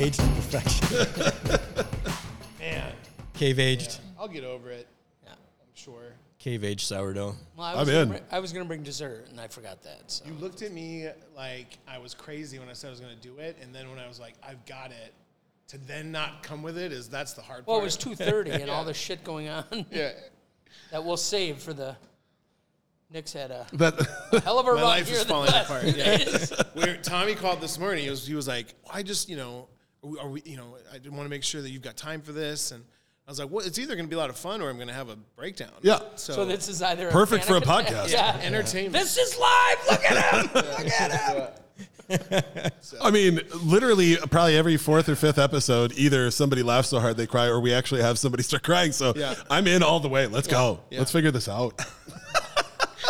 aged to perfection. Man, Cave aged, I'll get over it. Yeah. I'm sure. cave aged sourdough. Well, I I'm was gonna in. bring- I was going to bring dessert, and I forgot that. So. You looked at me like I was crazy when I said I was going to do it, and then when I was like, I've got it, to then not come with it is that's the hard part. Well, it was two thirty, and all the shit going on Yeah. that we'll save for the. Nick's had a That hell of a My run life here is falling apart. Yeah. days. Where Tommy called this morning, he was he was like, I just you know, are we, are we you know, I want to make sure that you've got time for this, and I was like, well, it's either going to be a lot of fun or I'm going to have a breakdown. Yeah. So, So this is either Perfect for a panic attack- podcast. Yeah. entertainment. This is live. Look at him. Look at him. I mean, literally, probably every fourth or fifth episode, either somebody laughs so hard they cry, or we actually have somebody start crying. So Yeah. I'm in all the way. Let's go. Yeah. Let's figure this out.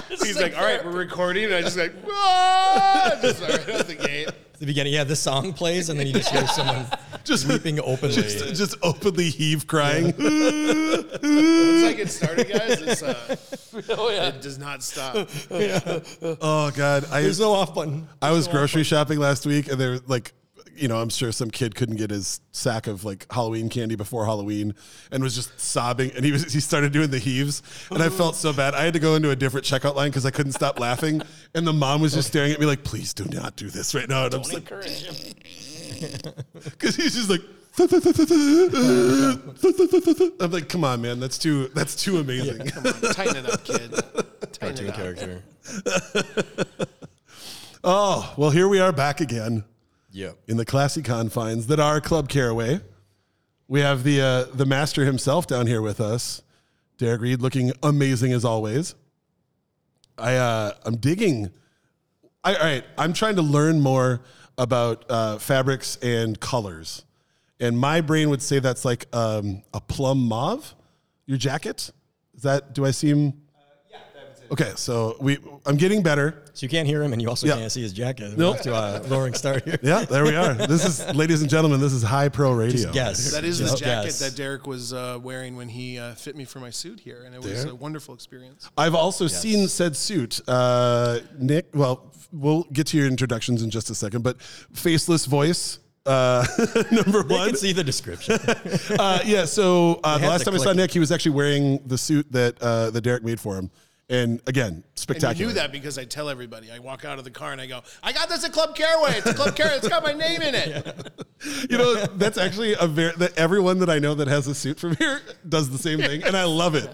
He's like, all right, we're recording, and I just like, ah! just right out the gate. The beginning, yeah, the song plays, and then you just hear someone Just weeping openly. just, just openly heave crying. Once I get started, guys, it's, uh, Oh yeah. it does not stop. oh God, I There's no off button. I was grocery shopping last week, and there like, you know, I'm sure some kid couldn't get his sack of like Halloween candy before Halloween, and was just sobbing. And he was he started doing the heaves, and I felt so bad. I had to go into a different checkout line because I couldn't stop laughing. And the mom was just oh. staring at me like, "Please do not do this right now." And I'm just like, Encourage him. because he's just like. I'm like, come on, man, that's too that's too amazing. Come on, tighten it up, kid. Tighten Cartoon it up. character. Oh, well, here we are back again. Yep. in the classy confines that are Club Caraway. We have the uh, the master himself down here with us, Derek Reed, looking amazing as always. I uh, I'm digging. I, all right, I'm trying to learn more about uh, fabrics and colors, and my brain would say that's like um, a plum mauve. Your jacket is that? Do I seem? Okay, so we. I'm getting better. So you can't hear him, and you also Yeah. can't see his jacket. Nope. We're off to a lowering start here. Yeah, there we are. This is, ladies and gentlemen, this is high pro radio. Just guess. That is Just the jacket guess. that Derek was uh, wearing when he uh, fit me for my suit here, and it was There. a wonderful experience. I've also seen said suit. Uh, Nick, well, we'll get to your introductions in just a second, but faceless voice. Uh, number You one. can see the description. Uh, yeah. So uh, the last time I saw click. Nick, he was actually wearing the suit that uh, that Derek made for him, and again, And spectacular. you knew that because I tell everybody. I walk out of the car and I go, "I got this at Club Caraway. It's a Club Caraway. It's got my name in it." You know, that's actually a very that everyone that I know that has a suit from here does the same thing, and I love it.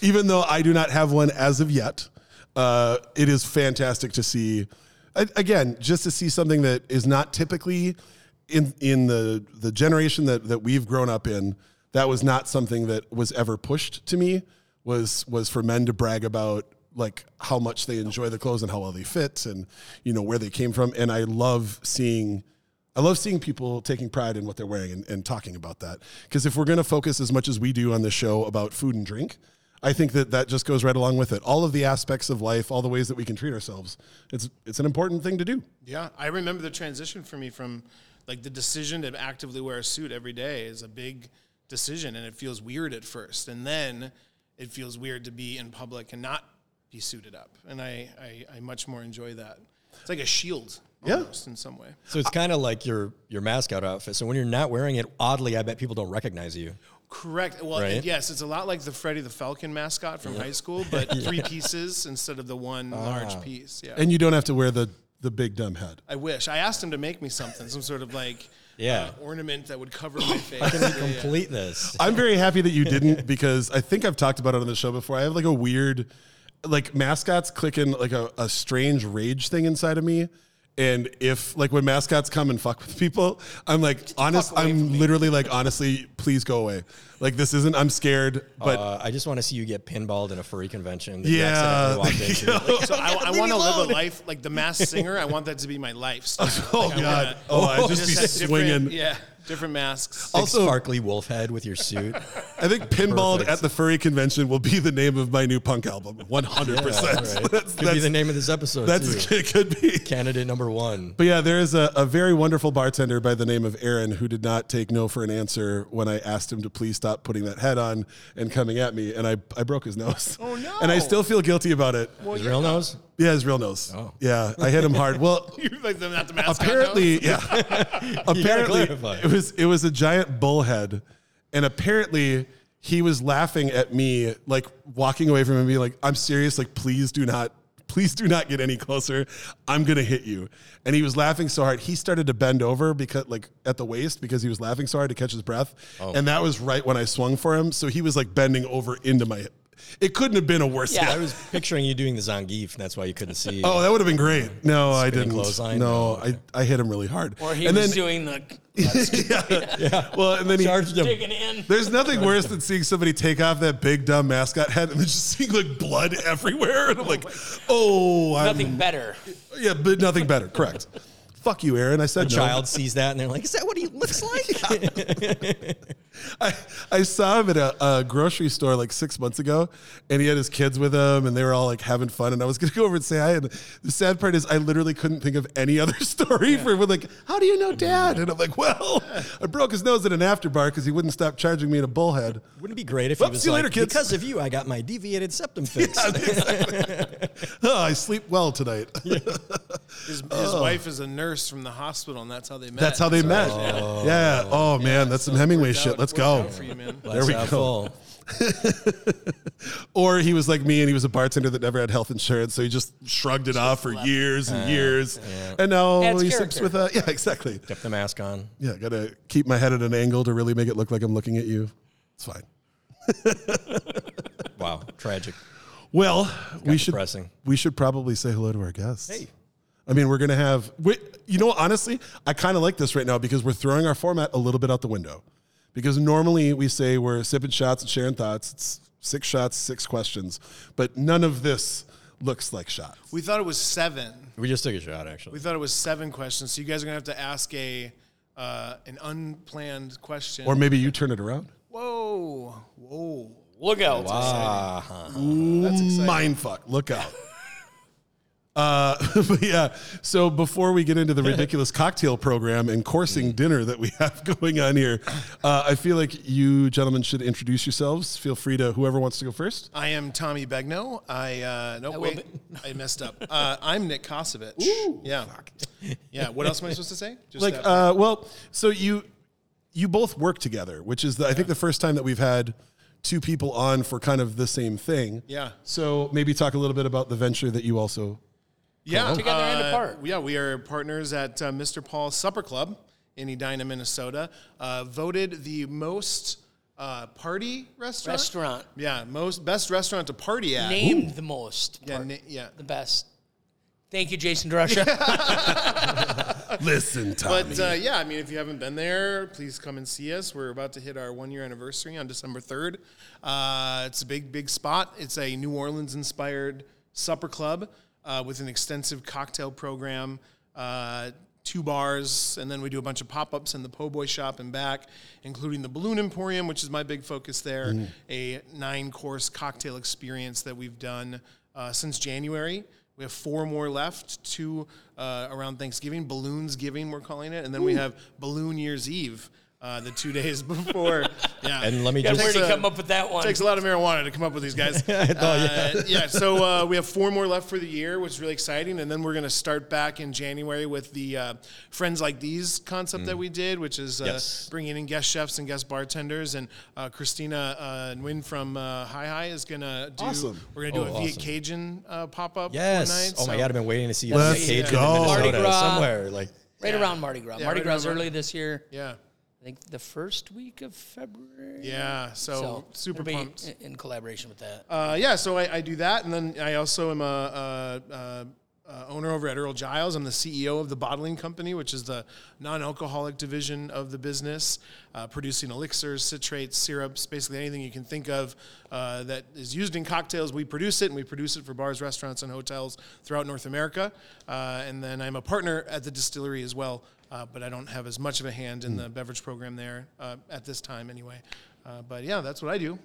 Even though I do not have one as of yet, uh, it is fantastic to see. Again, just to see something that is not typically in in the the generation that that we've grown up in. That was not something that was ever pushed to me. Was was for men to brag about like how much they enjoy the clothes and how well they fit and you know where they came from. And I love seeing I love seeing people taking pride in what they're wearing and, and talking about that. Because if we're going to focus as much as we do on the show about food and drink, I think that that just goes right along with it. All of the aspects of life, all the ways that we can treat ourselves, it's it's an important thing to do. Yeah, I remember the transition for me from like the decision to actively wear a suit every day is a big decision, and it feels weird at first, and then it feels weird to be in public and not be suited up, and I I, I much more enjoy that. It's like a shield, Yeah. almost in some way. So it's kind of like your your mascot outfit. So when you're not wearing it, oddly, I bet people don't recognize you. Correct. Well, Right? yes, it's a lot like the Freddie the Falcon mascot from high school, but three pieces instead of the one ah. large piece. Yeah. And you don't have to wear the the big dumb head. I wish. I asked him to make me something, some sort of like Yeah. uh, ornament that would cover my face. I Can we Yeah, yeah. complete this? I'm very happy that you didn't because I think I've talked about it on the show before. I have like a weird, like mascots clicking like a, a strange rage thing inside of me. And if like when mascots come and fuck with people, I'm like honest. I'm literally like honestly, please go away. Like this isn't. I'm scared, but uh, I just want to see you get pinballed in a furry convention. That yeah. accidentally walked into. So I, I want to live a life like the masked singer. I want that to be my life. lifestyle. oh Like, god. wanna- Oh, I just be swinging. Yeah, different masks. Big Also- sparkly wolf head with your suit. I think pinballed Perfect. at the furry convention will be the name of my new punk album. 100. Yeah, percent right. That's Could be the name of this episode. that's too. it. Could be. Candidate number one. But yeah, there is a, a very wonderful bartender by the name of Aaron who did not take no for an answer when I asked him to please stop putting that head on and coming at me, and I, I broke his nose. Oh, no. And I still feel guilty about it. His real nose? Yeah, his real nose. Oh. Yeah, I hit him hard. Well, like the, not the mascot. apparently, yeah. apparently, it was it was a giant bullhead, and apparently he was laughing at me, like walking away from him, being like, "I'm serious. Like, please do not." Please do not get any closer. I'm gonna hit you. And he was laughing so hard, he started to bend over because, like, at the waist because he was laughing so hard to catch his breath. Oh. And that was right when I swung for him. So he was like bending over into my. It couldn't have been a worse Yeah. hit. I was picturing you doing the Zangief, and that's why you couldn't see. Oh, that would have been great. No, I didn't. clothesline? No, No, I, I hit him really hard. Or he and was then, doing the Yeah. yeah. well, and then he, charged him. digging in. there's nothing worse than seeing somebody take off that big dumb mascot head and then just seeing like blood everywhere. And I'm like, oh, I'm, Nothing better. Yeah, but nothing better. Correct. Fuck you, Aaron. I said no. child sees that, and they're like, "Is that what he looks like?" I, I saw him at a, a grocery store like six months ago, and he had his kids with him, and they were all like having fun. And I was gonna go over and say hi. And the sad part is, I literally couldn't think of any other story for him. Like, how do you know mm-hmm. Dad? And I'm like, well, I broke his nose at an after bar because he wouldn't stop charging me in a bullhead. Wouldn't it be great if Well, he was see you like, later, kids. "Because of you, I got my deviated septum fixed." Oh, I sleep well tonight. His, his oh. wife is a nurse from the hospital, and that's how they met. That's how they So- met. Yeah. Oh, oh man, that's some Hemingway shit. out- Let's go. out for you, man. Glass we go. Or he was like me and he was a bartender that never had health insurance, so he just shrugged it off for years and years. And now Adds he sips character. with a yeah, exactly. Kept the mask on. Yeah, gotta keep my head at an angle to really make it look like I'm looking at you. It's fine. Wow, tragic. Well, we should depressing. we should probably say hello to our guests. Hey. I mean, we're gonna have. We, you know, honestly, I kind of like this right now because we're throwing our format a little bit out the window. Because normally we say we're sipping shots and sharing thoughts. It's six shots, six questions, but none of this looks like shots. We thought it was seven. We just took a shot, actually. We thought it was seven questions. So you guys are gonna have to ask a uh, an unplanned question. Or maybe you turn it around. whoa, whoa, Look out. Ah, that's exciting. Mind fuck. Look out. Uh, but yeah. So before we get into the ridiculous cocktail program and coursing dinner that we have going on here, uh, I feel like you gentlemen should introduce yourselves. Feel free to whoever wants to go first. I am Tommy Begnaud. I uh, no wait, I messed up. Uh, I'm Nick Kosevich. yeah, yeah. What else am I supposed to say? Just Like, that. uh, well, so you you both work together, which is the, I think the first time that we've had two people on for kind of the same thing. Yeah. So maybe talk a little bit about the venture that you also Yeah, Together and uh, apart. Yeah, we are partners at uh, Mr. Paul's Supper Club in Edina, Minnesota. Uh, voted the most uh, party restaurant. Restaurant. Yeah, most best restaurant to party at. Named the most. Yeah, part- na- yeah. The best. Thank you, Jason DeRusha. listen, Tommy. But uh, yeah, I mean, if you haven't been there, please come and see us. We're about to hit our one year anniversary on December 3rd. Uh, it's a big, big spot. It's a New Orleans inspired supper club uh, with an extensive cocktail program, uh, two bars, and then we do a bunch of pop ups in the Po' Boy shop and back, including the Balloon Emporium, which is my big focus there, a nine course cocktail experience that we've done uh, since January. We have four more left, two uh, around Thanksgiving, Balloons Giving, we're calling it. And then we have Balloon Year's Eve, uh, the two days before. Yeah. and let me Yeah, just where'd he come up with that one? Takes a lot of marijuana to come up with these guys. Uh, yeah. So uh, we have four more left for the year, which is really exciting, and then we're going to start back in January with the uh, Friends Like These concept that we did, which is uh, Yes. bringing in guest chefs and guest bartenders. And uh, Christina uh, Nguyen from uh, Hai Hai is going to do. Awesome. We're going to do Oh, a Viet awesome. Cajun uh, pop up. yes. One night, oh my god, I've been waiting to see Let's that Cajun go. in Mardi Minnesota Gras. somewhere. Like, right Yeah. around Mardi Gras. Yeah, Mardi right Gras is around early this year. Yeah. I think the first week of February. Yeah. So, So super pumped. in- collaboration with that. Uh, yeah, so I, I do that, and then I also am a, a, a, owner over at Earl Giles. I'm the CEO of the bottling company, which is the non-alcoholic division of the business, uh, producing elixirs, citrates, syrups, basically anything you can think of uh, that is used in cocktails. We produce it, and we produce it for bars, restaurants, and hotels throughout North America. Uh, and then I'm a partner at the distillery as well, uh, but I don't have as much of a hand in the beverage program there uh, at this time, anyway. Uh, but yeah, that's what I do.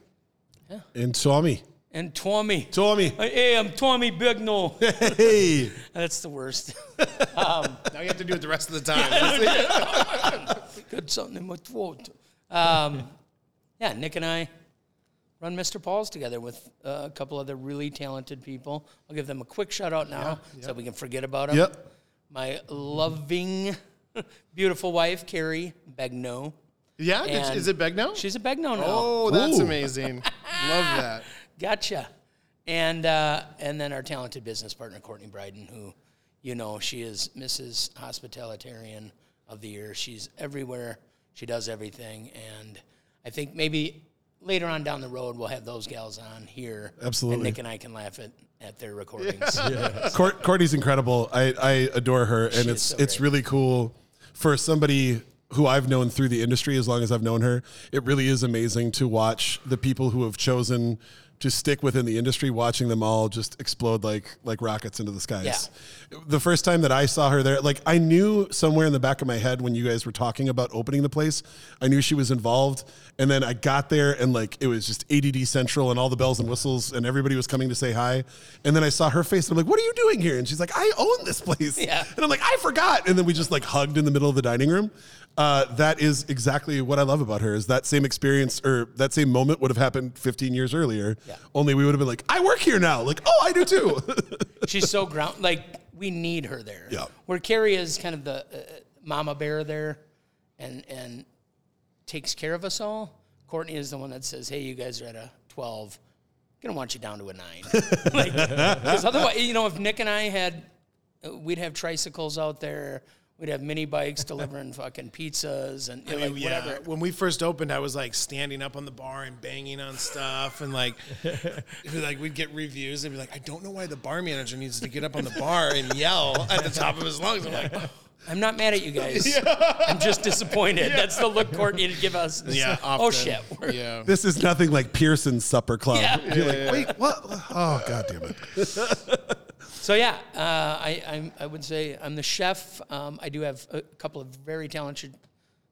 and Tommy. And Tommy. Tommy. Hey, I'm Tommy Bigno. Hey. That's the worst. Now you have to do it the rest of the time. Got something in my throat. Um, yeah, Nick and I run Mr. Paul's together with uh, a couple other really talented people. I'll give them a quick shout out now so we can forget about them. Yep. My loving, beautiful wife, Carrie Begnaud. Yeah, did- And is it Begnaud? She's a Begnaud now. Oh, that's Ooh. amazing. Love that. Gotcha. And uh, and then our talented business partner Courtney Bryden, who, you know, she is Mrs. Hospitalitarian of the Year. She's everywhere. She does everything, and I think maybe later on down the road we'll have those gals on here. Absolutely. And Nick and I can laugh at, at their recordings. Court, Courtney's incredible. I, I adore her, and is it's so it's really cool for somebody who I've known through the industry as long as I've known her. It really is amazing to watch the people who have chosen to stick within the industry, watching them all just explode like like rockets into the skies. The first time that I saw her there, like I knew somewhere in the back of my head when you guys were talking about opening the place, I knew she was involved. And then I got there and like it was just ADD central and all the bells and whistles and everybody was coming to say hi. And then I saw her face and I'm like, "What are you doing here?" And she's like, "I own this place." Yeah. And I'm like, "I forgot." And then we just like hugged in the middle of the dining room. Uh, that is exactly what I love about her. Is that same experience or that same moment would have happened 15 years earlier? Yeah. Only we would have been like, "I work here now." Like, "Oh, I do too." She's so ground like we need her there. Yeah. Where Carrie is kind of the uh, mama bear there, and and takes care of us all. Courtney is the one that says, "Hey, you guys are at a twelve. I'm gonna want you down to a nine. like, because otherwise, you know, if Nick and I had, uh, we'd have tricycles out there. We'd have mini bikes delivering fucking pizzas and you know, I mean, like, yeah. whatever. When we first opened, I was like standing up on the bar and banging on stuff, and like, like we'd get reviews and be like, I don't know why the bar manager needs to get up on the bar and yell at the top of his lungs. I'm like, oh. I'm not mad at you guys. I'm just disappointed. That's the look Courtney to give us. It's yeah. like, oh often. shit. We're- Yeah. this is nothing like Pearson's supper club. Yeah. You're like, "Wait, what? Oh, god damn it." So yeah, uh, I I'm, I would say I'm the chef. Um, I do have a couple of very talented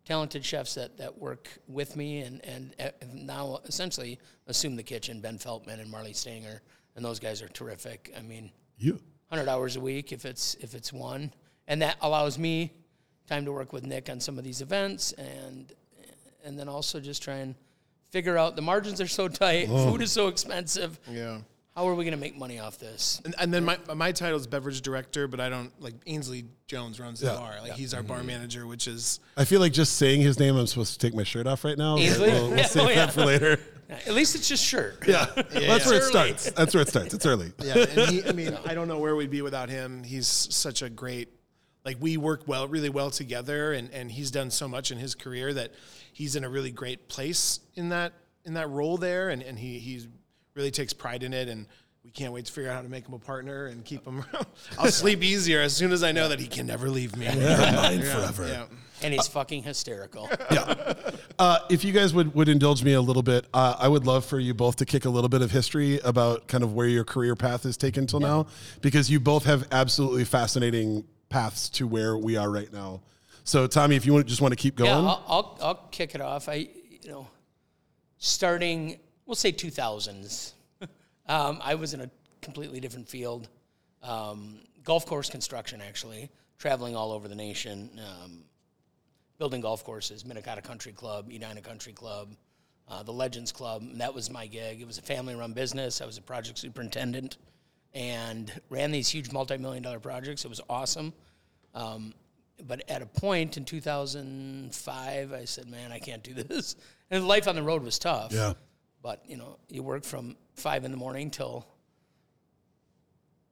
talented chefs that, that work with me and and uh, now essentially assume the kitchen. Ben Feltman and Marley Stanger, and those guys are terrific. I mean, You. hundred hours a week if it's if it's one, and that allows me time to work with Nick on some of these events and and then also just try and figure out the margins are so tight, food is so expensive. Yeah. How are we going to make money off this? And, and then my my title is beverage director, but I don't like Ainsley Jones runs the Yeah. bar. Like he's our bar manager, which is I feel like just saying his name, I'm supposed to take my shirt off right now. but Ainsley? We'll, we'll Yeah, save oh, yeah. that for later. At least it's just shirt. Yeah, that's where it Early. starts. That's where it starts. It's early. yeah. And he, I mean, I don't know where we'd be without him. He's such a great, like we work well, really well together, and and he's done so much in his career that he's in a really great place in that in that role there, and and he he really takes pride in it, and we can't wait to figure out how to make him a partner and keep him. I'll sleep easier as soon as I know that he can never leave me. Mine forever. Yeah. And he's fucking hysterical. Uh, if you guys would, would indulge me a little bit, uh, I would love for you both to kick a little bit of history about kind of where your career path has taken till now, because you both have absolutely fascinating paths to where we are right now. So, Tommy, if you want, just want to keep going, Yeah, I'll, I'll, I'll kick it off. I, you know, starting, we'll say 2000s, um, I was in a completely different field. Um, golf course construction, actually, traveling all over the nation, um, building golf courses, Minnetonka Country Club, Edina Country Club, uh, the Legends Club. And that was my gig. It was a family run business. I was a project superintendent and ran these huge multi million dollar projects. It was awesome. Um, but at a point in 2005, I said, "Man, I can't do this." And life on the road was tough. Yeah. But you know, you work from five in the morning till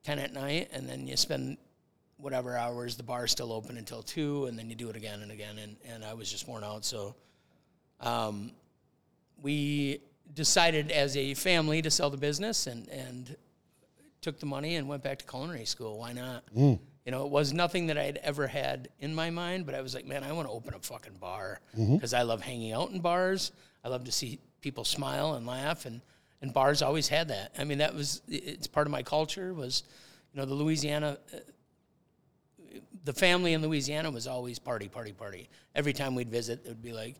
ten at night, and then you spend whatever hours the bar's still open until two, and then you do it again and again. And and I was just worn out. So, um, we decided as a family to sell the business and and took the money and went back to culinary school. Why not? You know, it was nothing that I had ever had in my mind, but I was like, man, I want to open a fucking bar because I love hanging out in bars. I love to see people smile and laugh, and and bars always had that. I mean, that was it's part of my culture. Was you know the Louisiana. uh, The family in Louisiana was always party, party, party. Every time we'd visit, it would be like,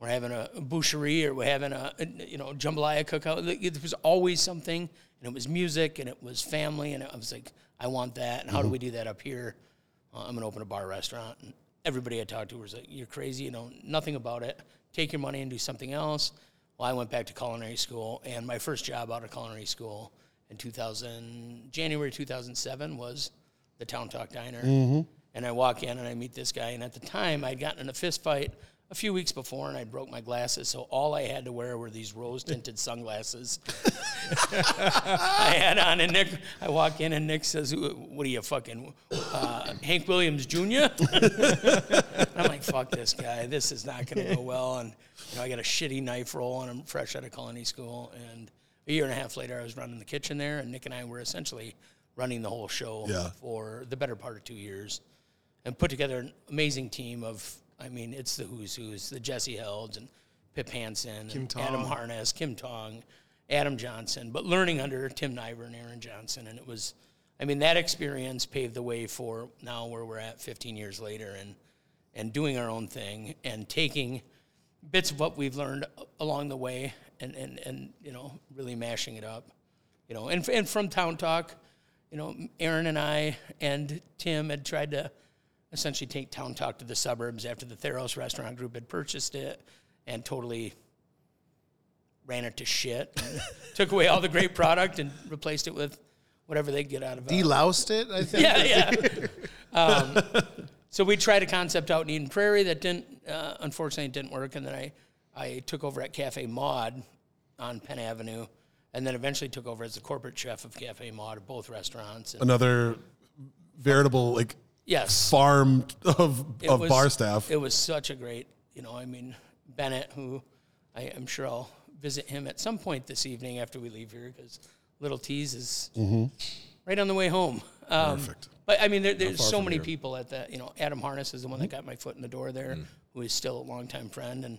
we're having a boucherie or we're having a, you know jambalaya cookout. There was always something, and it was music and it was family, and I was like, I want that. And how do we do that up here? Uh, I'm gonna open a bar restaurant. And everybody I talked to was like, You're crazy. You know nothing about it. Take your money and do something else. Well, I went back to culinary school, and my first job out of culinary school in 2000, January 2007 was the Town Talk Diner. And I walk in and I meet this guy, and at the time I'd gotten in a fist fight a few weeks before, and I broke my glasses, so all I had to wear were these rose tinted sunglasses. I had on, and Nick, I walk in, and Nick says, "What are you fucking uh, Hank Williams Jr.?" I'm like, "Fuck this guy. This is not going to go well." And you know, I got a shitty knife roll, and I'm fresh out of culinary school. And a year and a half later, I was running the kitchen there, and Nick and I were essentially running the whole show Yeah. for the better part of two years, and put together an amazing team of. I mean, it's the who's who's, the Jesse Helds and Pip Hanson, and Tong. Adam Harness, Kim Tong, Adam Johnson, but learning under Tim Niver and Aaron Johnson. And it was, I mean, that experience paved the way for now where we're at 15 years later and, and doing our own thing and taking bits of what we've learned along the way and, and, and you know, really mashing it up. You know, and, and from Town Talk, you know, Aaron and I and Tim had tried to essentially take Town Talk to the suburbs after the Theros Restaurant Group had purchased it and totally ran it to shit. took away all the great product and replaced it with whatever they get out of it. Deloused it, I think. Yeah, yeah. um, so we tried a concept out in Eden Prairie that didn't, uh, unfortunately, it didn't work. And then I, I took over at Cafe Maude on Penn Avenue, and then eventually took over as the corporate chef of Cafe Maude at both restaurants. And Another veritable like yes, farm of it of was- bar staff. It was such a great, you know, I mean, Bennett, who I, am sure I'll visit him at some point this evening after we leave here because Little Tease is right on the way home. Um, Perfect. But I mean, there, there's so many here. people at that. You know, Adam Harness is the one that got my foot in the door there, who is still a longtime friend, and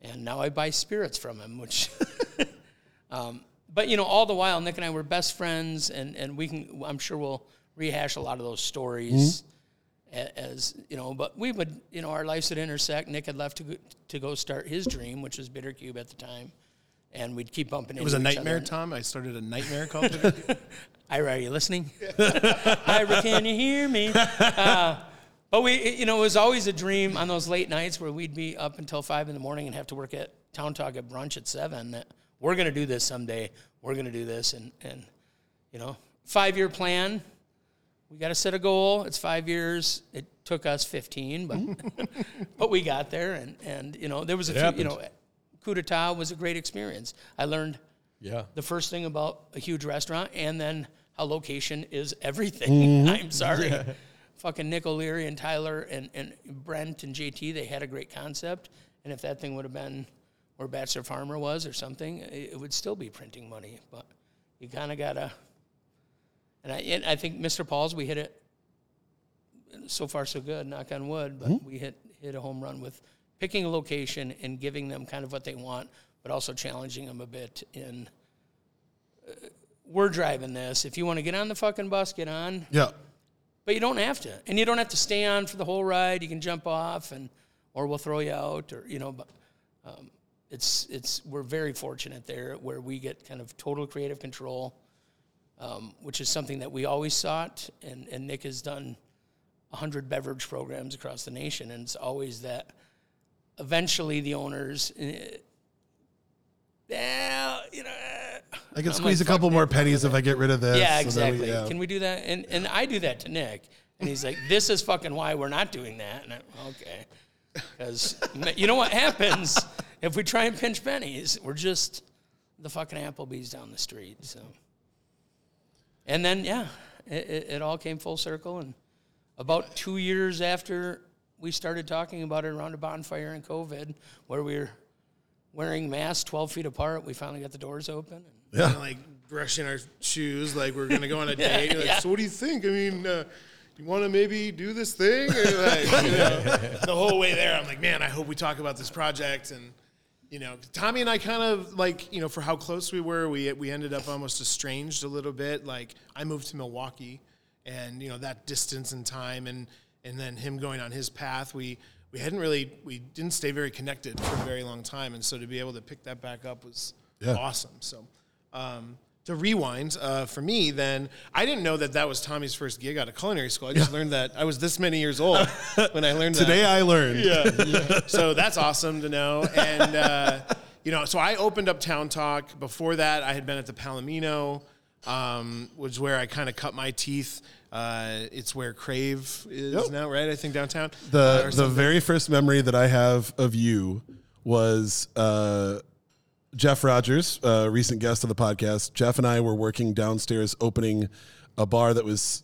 and now I buy spirits from him, which. um, but you know, all the while, Nick and I were best friends, and and we can. I'm sure we'll rehash a lot of those stories a- as you know, but we would, you know, our lives would intersect. Nick had left to go, to go start his dream, which was Bittercube at the time, and we'd keep bumping It was a nightmare. Tom. I started a nightmare called Bitter Ira, are you listening? Ira, can you hear me? Uh, but we, you know, it was always a dream on those late nights where we'd be up until five in the morning and have to work at Town Talk at brunch at seven. That we're going to do this someday. We're going to do this, and and you know, five year plan. We got to set a goal. It's five years. It took us fifteen, but but we got there, and and you know, there was a few. You know, coup d'état was a great experience. I learned Yeah. the first thing about a huge restaurant and then how location is everything. Mm-hmm. I'm sorry. Fucking Nick O'Leary and Tyler and, and Brent and JT, they had a great concept. And if that thing would have been where Bachelor Farmer was or something, it, it would still be printing money. But you kind of got to. And I, and I think Mr. Paul's, we hit it so far so good, knock on wood, but mm-hmm. we hit, hit a home run with picking a location and giving them kind of what they want, but also challenging them a bit in we're driving this. If you want to get on the fucking bus, get on. yeah. But you don't have to, and you don't have to stay on for the whole ride. You can jump off, and or we'll throw you out, or you know. But um, it's it's we're very fortunate there where we get kind of total creative control, um, which is something that we always sought. And and Nick has done hundred beverage programs across the nation, and it's always that. Eventually, the owners. eh, Yeah, you know. I can I'm squeeze like, a couple "Fuck more pennies if I get rid of this. yeah, and then we- exactly. yeah. Can we do that? And and I do that to Nick, and he's like, "This is fucking why we're not doing that." And I, okay, because you know what happens if we try and pinch pennies? We're just the fucking Applebee's down the street. So, and then yeah, it, it, it all came full circle, and about two years after we started talking about it around a bonfire in COVID, where we were wearing masks twelve feet apart, we finally got the doors open. And, Yeah. Kinda like brushing our shoes, like we're gonna go on a date. You're like, yeah. So what do you think? I mean, uh, you want to maybe do this thing? Or like, you know, the whole way there, I'm like, man, I hope we talk about this project. And you know, Tommy and I kind of like, you know, for how close we were, we we ended up almost estranged a little bit. Like I moved to Milwaukee, and you know that distance and time, and and then him going on his path, we. We hadn't really, we didn't stay very connected for a very long time, and so to be able to pick that back up was Yeah. awesome. So, um, to rewind uh, for me, then I didn't know that that was Tommy's first gig out of culinary school. I just learned that I was this many years old when I learned Today that. I learned. yeah. so that's awesome to know. And uh, you know, so I opened up Town Talk. Before that, I had been at the Palomino, um, which is where I kind of cut my teeth. Uh, it's where Crave is Yep. now, right? I think downtown. Uh, The or the something. very first memory that I have of you was uh, Jeff Rogers, a recent guest of the podcast. Jeff and I were working downstairs opening a bar that was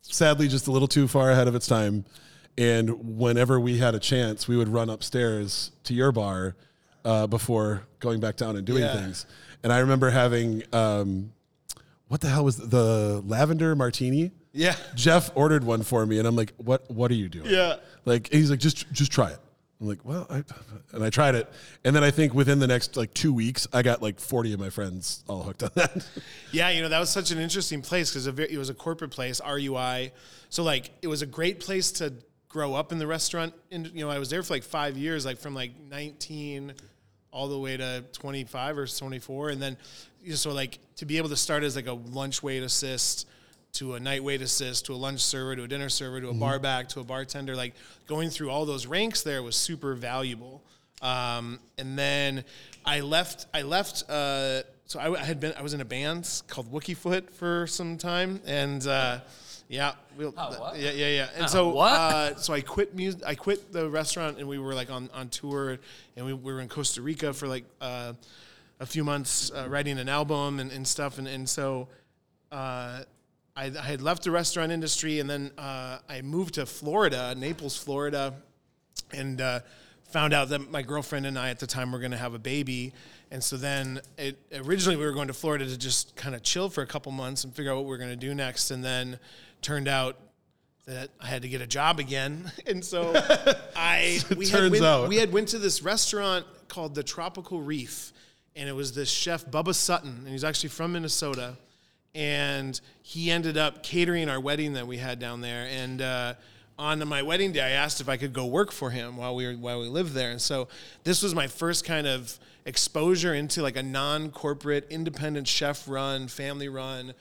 sadly just a little too far ahead of its time. And whenever we had a chance, we would run upstairs to your bar uh, before going back down and doing Yeah. things. And I remember having um, what the hell was the lavender martini? yeah. Jeff ordered one for me, and I'm like, "What? What are you doing?" Yeah. Like he's like, "Just, just try it." I'm like, "Well," I, and I tried it, and then I think within the next like two weeks, I got like 40 of my friends all hooked on that. Yeah, you know that was such an interesting place because it was a corporate place, RUI. So like it was a great place to grow up in the restaurant. And you know I was there for like five years, like from like 19 all the way to 25 or 24, and then you know, so like to be able to start as like a lunch wait assist to a night wait assist to a lunch server to a dinner server to a bar back to a bartender, like going through all those ranks there was super valuable. Um, and then I left. I left. Uh, so I, I had been. I was in a band called Wookiefoot for some time, and uh, yeah, we'll, Oh, what? yeah, yeah, yeah. And Oh, so, what? Uh, so I quit music. I quit the restaurant, and we were like on on tour, and we, we were in Costa Rica for like uh, a few months, uh, writing an album and, and stuff, and and so. Uh, I, I had left the restaurant industry, and then uh, I moved to Florida, Naples, Florida, and uh, found out that my girlfriend and I at the time were going to have a baby. And so then it, originally we were going to Florida to just kind of chill for a couple months and figure out what we were going to do next. And then turned out that I had to get a job again. And so I we had Turns went, out. we had went to this restaurant called the Tropical Reef, and it was this chef Bubba Sutton, and he's actually from Minnesota, and he ended up catering our wedding that we had down there. And uh, on my wedding day, I asked if I could go work for him while we were while we lived there. And so this was my first kind of exposure into like a non-corporate, independent chef-run, family-run,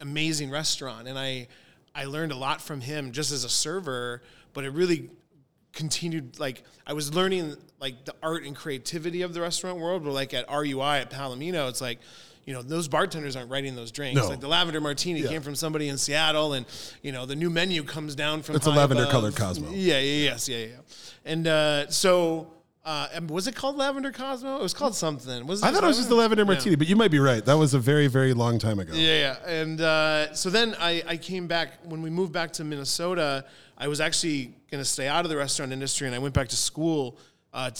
amazing restaurant. And I I learned a lot from him just as a server, but it really continued like I was learning like the art and creativity of the restaurant world. But like at RUI at Palomino, it's like you know those bartenders aren't writing those drinks. No. Like the lavender martini Yeah. came from somebody in Seattle, and you know the new menu comes down from. It's a lavender above. colored Cosmo. Yeah, yeah, yes, yeah, yeah. And uh, so. Uh, and was it called Lavender Cosmo? It was called something. Was I thought it was just the lavender martini, but you might be right. That was a very, very long time ago. Yeah, yeah. And uh, so then I, I came back, when we moved back to Minnesota, I was actually going to stay out of the restaurant industry and I went back to school uh,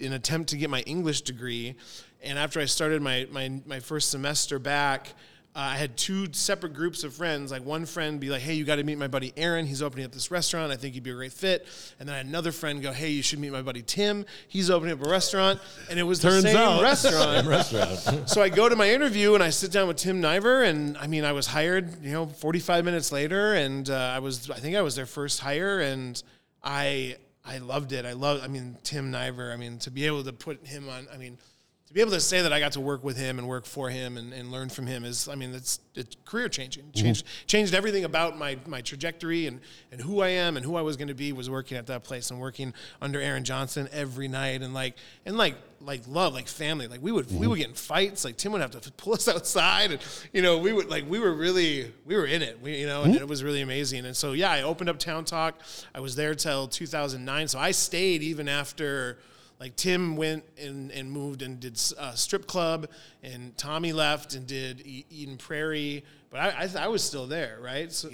in attempt to get my English degree. And after I started my, my, my first semester back, uh, I had two separate groups of friends. Like one friend be like, "Hey, you got to meet my buddy Aaron. He's opening up this restaurant. I think he'd be a great fit." And then I had another friend go, "Hey, you should meet my buddy Tim. He's opening up a restaurant." And it was Turns the same out- restaurant. Restaurant. So I go to my interview and I sit down with Tim Niver, and I mean, I was hired, you know, 45 minutes later, and uh, I was, I think I was their first hire, and I, I loved it. I love, I mean, Tim Niver. I mean, to be able to put him on, I mean, to be able to say that I got to work with him and work for him and, and learn from him is, I mean, it's it's career changing. Mm-hmm. Changed changed everything about my my trajectory and and who I am and who I was going to be was working at that place and working under Aaron Johnson every night and like and like like love like family. Like we would we mm-hmm. would get in fights. Like Tim would have to pull us outside and you know we would like we were really we were in it. We you know and mm-hmm. it was really amazing. And so yeah I opened up Town Talk. I was there till 2009 so I stayed even after like Tim went and, and moved and did uh, strip club, and Tommy left and did Eden Prairie, but I, I, I was still there, right? So,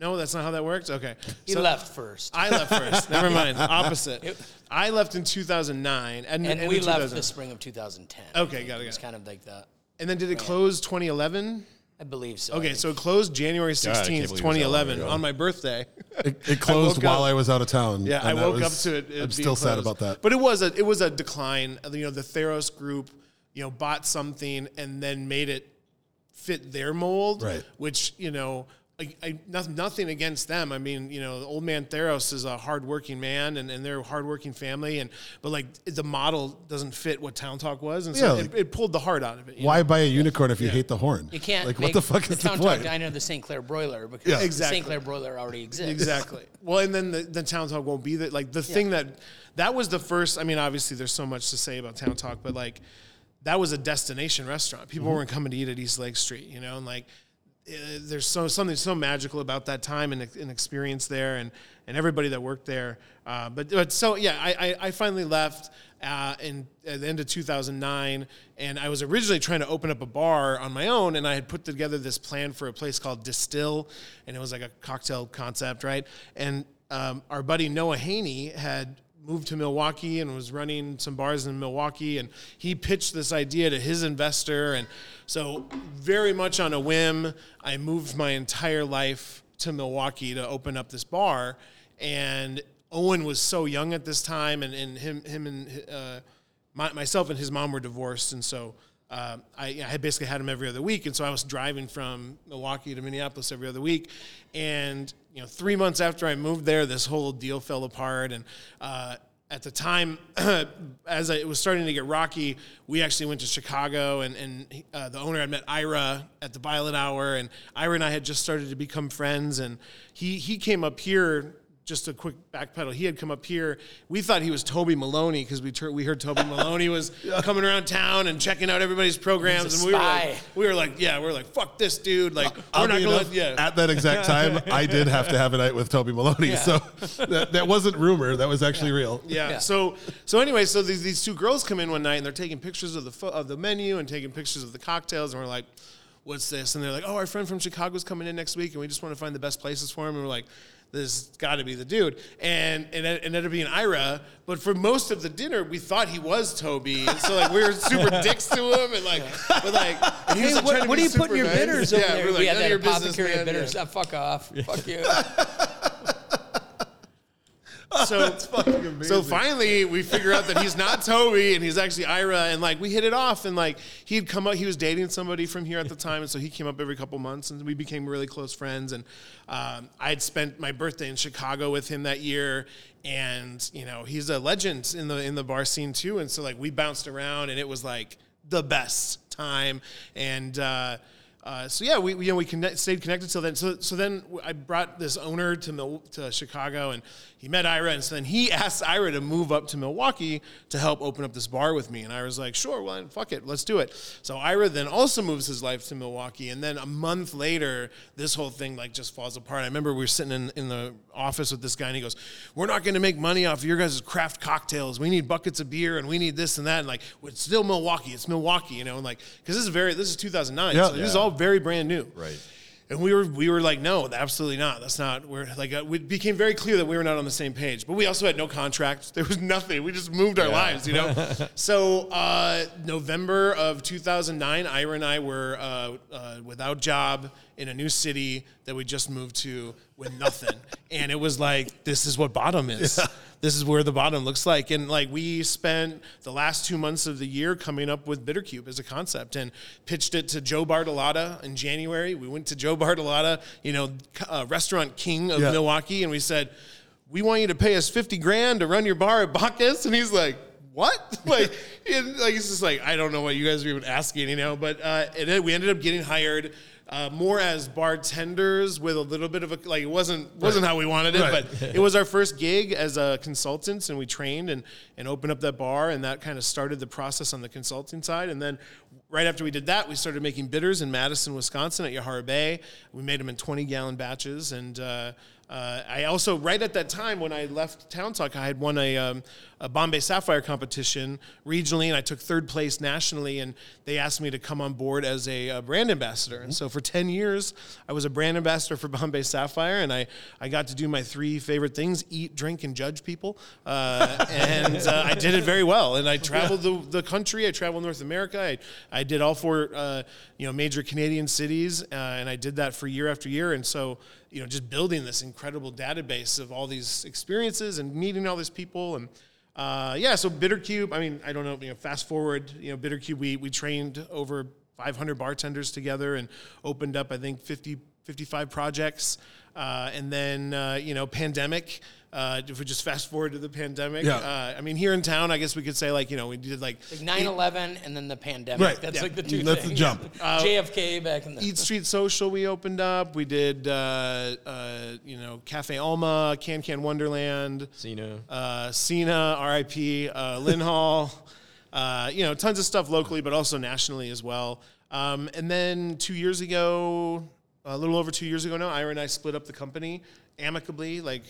no, that's not how that works. Okay, He So- left first. I left first. Never mind. Opposite. I left in 2009, and, and and we left 2000 the spring of 2010. Okay, got it, It was kind of like that. And then did it close 2011? I believe so. Okay, so it closed January 16th, believe it was that long 2011, on my birthday. It, it closed woke while up- I was out of town. Yeah, and I woke was- up to it. it I'm being still sad about that. But it was a it was a decline. You know, the Theros group, you know, bought something and then made it fit their mold. Right. Which you know. I, I, nothing, nothing against them. I mean, you know, old man Theros is a hardworking man, and, and they're a hardworking family, and but like the model doesn't fit what Town Talk was, and so Yeah, it, like- it pulled the heart out of it. Why know? buy a unicorn if you hate the horn? You can't Like, make what the fuck the is the Town Talk? Diner the St. Clair broiler because Yeah. the Exactly. St. Clair broiler already exists. Exactly. Well, and then the, the town talk won't be that. Like the thing that that was the first. I mean, obviously, there's so much to say about town talk, but like that was a destination restaurant. People mm-hmm. weren't coming to eat at East Lake Street, you know, and like there's so something so magical about that time and, and experience there, and and everybody that worked there. Uh, but but so yeah, I I, I finally left. Uh, in at the end of 2009, and I was originally trying to open up a bar on my own, and I had put together this plan for a place called Distill, and it was like a cocktail concept, right? And um, our buddy Noah Haney had moved to Milwaukee and was running some bars in Milwaukee and he pitched this idea to his investor and so very much on a whim I moved my entire life to Milwaukee to open up this bar and Owen was so young at this time and, and him him and uh, my, myself and his mom were divorced and so uh, I, I basically had him every other week, and so I was driving from Milwaukee to Minneapolis every other week. And you know, three months after I moved there, this whole deal fell apart. And uh, at the time, as it was starting to get rocky, we actually went to Chicago, and, and uh, the owner had met Ira at the Violet Hour, and Ira and I had just started to become friends. And he he came up here just a quick backpedal. He had come up here. We thought he was Toby Maloney because we tur- we heard Toby Maloney was coming around town and checking out everybody's programs, He's a and we were spy. like, we were like, yeah, we are like, fuck this dude. Like, we're not gonna enough, let, yeah. At that exact time, I did have to have a night with Toby Maloney, so that, that wasn't rumor. That was actually real. Yeah. Yeah. So so anyway, so these these two girls come in one night and they're taking pictures of the fo- of the menu and taking pictures of the cocktails and we're like, "What's this?" And they're like, "Oh, our friend from Chicago's coming in next week and we just want to find the best places for him." And we're like. This got to be the dude, and, and it ended up being Ira. But for most of the dinner, we thought he was Toby, and so like we were super dicks to him, and like, but like, and he was Hey, like, what, what are you putting your bitters over Yeah, there? we're like, we had that your business, man." bitters. Yeah. Ah, fuck off. Fuck you. So So finally, we figure out that he's not Toby and he's actually Ira, and like we hit it off, and like he'd come up, he was dating somebody from here at the time, and so he came up every couple months, and we became really close friends. And um, I had spent my birthday in Chicago with him that year, and you know he's a legend in the in the bar scene too, and so like we bounced around, and it was like the best time, and. Uh, uh, so yeah, we, we, you know we connect, stayed connected till then. So so then I brought this owner to Mil- to Chicago, and he met Ira, and so then he asked Ira to move up to Milwaukee to help open up this bar with me. And I was like, sure, well, then fuck it, let's do it. So Ira then also moves his life to Milwaukee, and then a month later, this whole thing like just falls apart. I remember we were sitting in, in the office with this guy, and he goes, "We're not going to make money off of your guys' craft cocktails. We need buckets of beer, and we need this and that." And like, it's still Milwaukee. It's Milwaukee, you know, and like because this is very this is 2009, Yeah. so this is all very brand new. Right. And we were we were like, no, absolutely not. That's not. We're like, uh, it became very clear that we were not on the same page. But we also had no contract. There was nothing. We just moved our lives, you know. so uh, November of 2009, Ira and I were uh, uh, without job in a new city that we just moved to with nothing, and it was like, this is what bottom is. This is where the bottom looks like. And like we spent the last two months of the year coming up with Bittercube as a concept and pitched it to Joe Bartolotta in January. We went to Joe Bartolotta, you know, uh, restaurant king of Yeah. Milwaukee, and we said, we want you to pay us 50 grand to run your bar at Bacchus. And he's like, what? like, and, like, he's just like, I don't know what you guys are even asking, you know, but uh, it, we ended up getting hired uh, more as bartenders with a little bit of a, like, it wasn't, wasn't how we wanted it, Right. but it was our first gig as a consultants and we trained and, and opened up that bar and that kind of started the process on the consulting side. And then right after we did that, we started making bitters in Madison, Wisconsin at Yahara Bay. We made them in 20 gallon batches. And uh, uh, I also, right at that time when I left Town Talk, I had won a, um, a Bombay Sapphire competition regionally and I took third place nationally. And they asked me to come on board as a, uh brand ambassador. And so for 10 years, I was a brand ambassador for Bombay Sapphire. And I, I got to do my three favorite things eat, drink, and judge people. Uh, and uh, I did it very well. And I traveled the, the country, I traveled North America. I, I did all four uh, you know, major Canadian cities. Uh, and I did that for year after year. And so, you know, just building this incredible database of all these experiences and meeting all these people. And uh, yeah, so Bittercube, I mean, I don't know, you know, fast forward, you know, Bittercube, we, we trained over 500 bartenders together and opened up, I think, 50, 55 projects. Uh, and then, uh, you know, pandemic, uh, if we just fast forward to the pandemic, Yeah. uh, I mean, here in town, I guess we could say, like, you know, we did like Like 9 11 and then the pandemic. Right. That's Yeah. like the two That's the things. jump. JFK back in the. Eat Street Social we opened up. We did, uh, uh, you know, Cafe Alma, Can Can Wonderland, Cena. uh, Cena, RIP, uh, Lynhall. Uh, you know, tons of stuff locally, but also nationally as well. Um, and then two years ago, a little over two years ago now, Ira and I split up the company amicably. Like,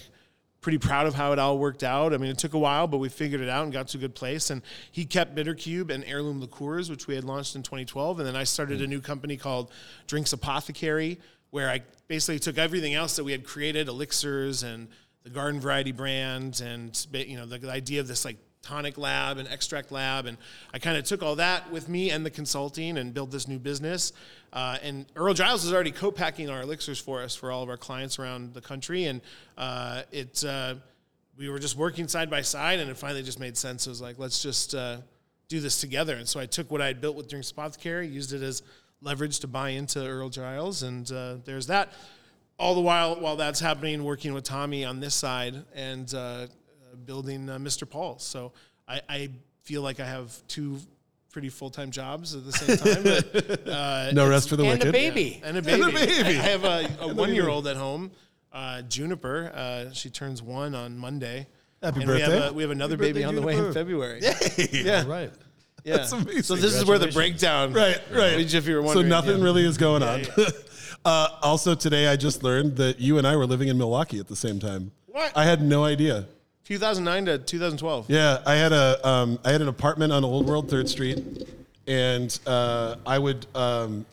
pretty proud of how it all worked out. I mean, it took a while, but we figured it out and got to a good place. And he kept Bittercube and Heirloom Liqueurs, which we had launched in 2012. And then I started a new company called Drinks Apothecary, where I basically took everything else that we had created, elixirs and the garden variety brand, and you know the, the idea of this like tonic lab and extract lab and i kind of took all that with me and the consulting and built this new business. Uh, and earl giles is already co-packing our elixirs for us for all of our clients around the country and uh, it uh, we were just working side by side and it finally just made sense. It was like let's just uh, do this together. And so i took what i had built with drinks apothecary used it as leverage to buy into earl giles and uh, there's that. All the while while that's happening working with tommy on this side and uh, building uh, Mr. Paul's. So I, I, feel like I have two pretty full time jobs at the same time. But, uh, no rest for the and wicked. a baby. and a baby. And a baby. I, I have a, a one year old at home, uh, Juniper. Uh, she turns one on Monday. Happy and We birthday. have, a, we have another Happy baby birthday, on the way in Juniper. February. Yeah. All right. Yeah. That's amazing. So this is where the breakdown. Right, right. If you were wondering. so nothing yeah. really is going on. uh, also, today I just learned that you and I were living in Milwaukee at the same time. What? I had no idea. 2009 to 2012. Yeah, I had a um, I had an apartment on Old World Third Street, and uh, I would um,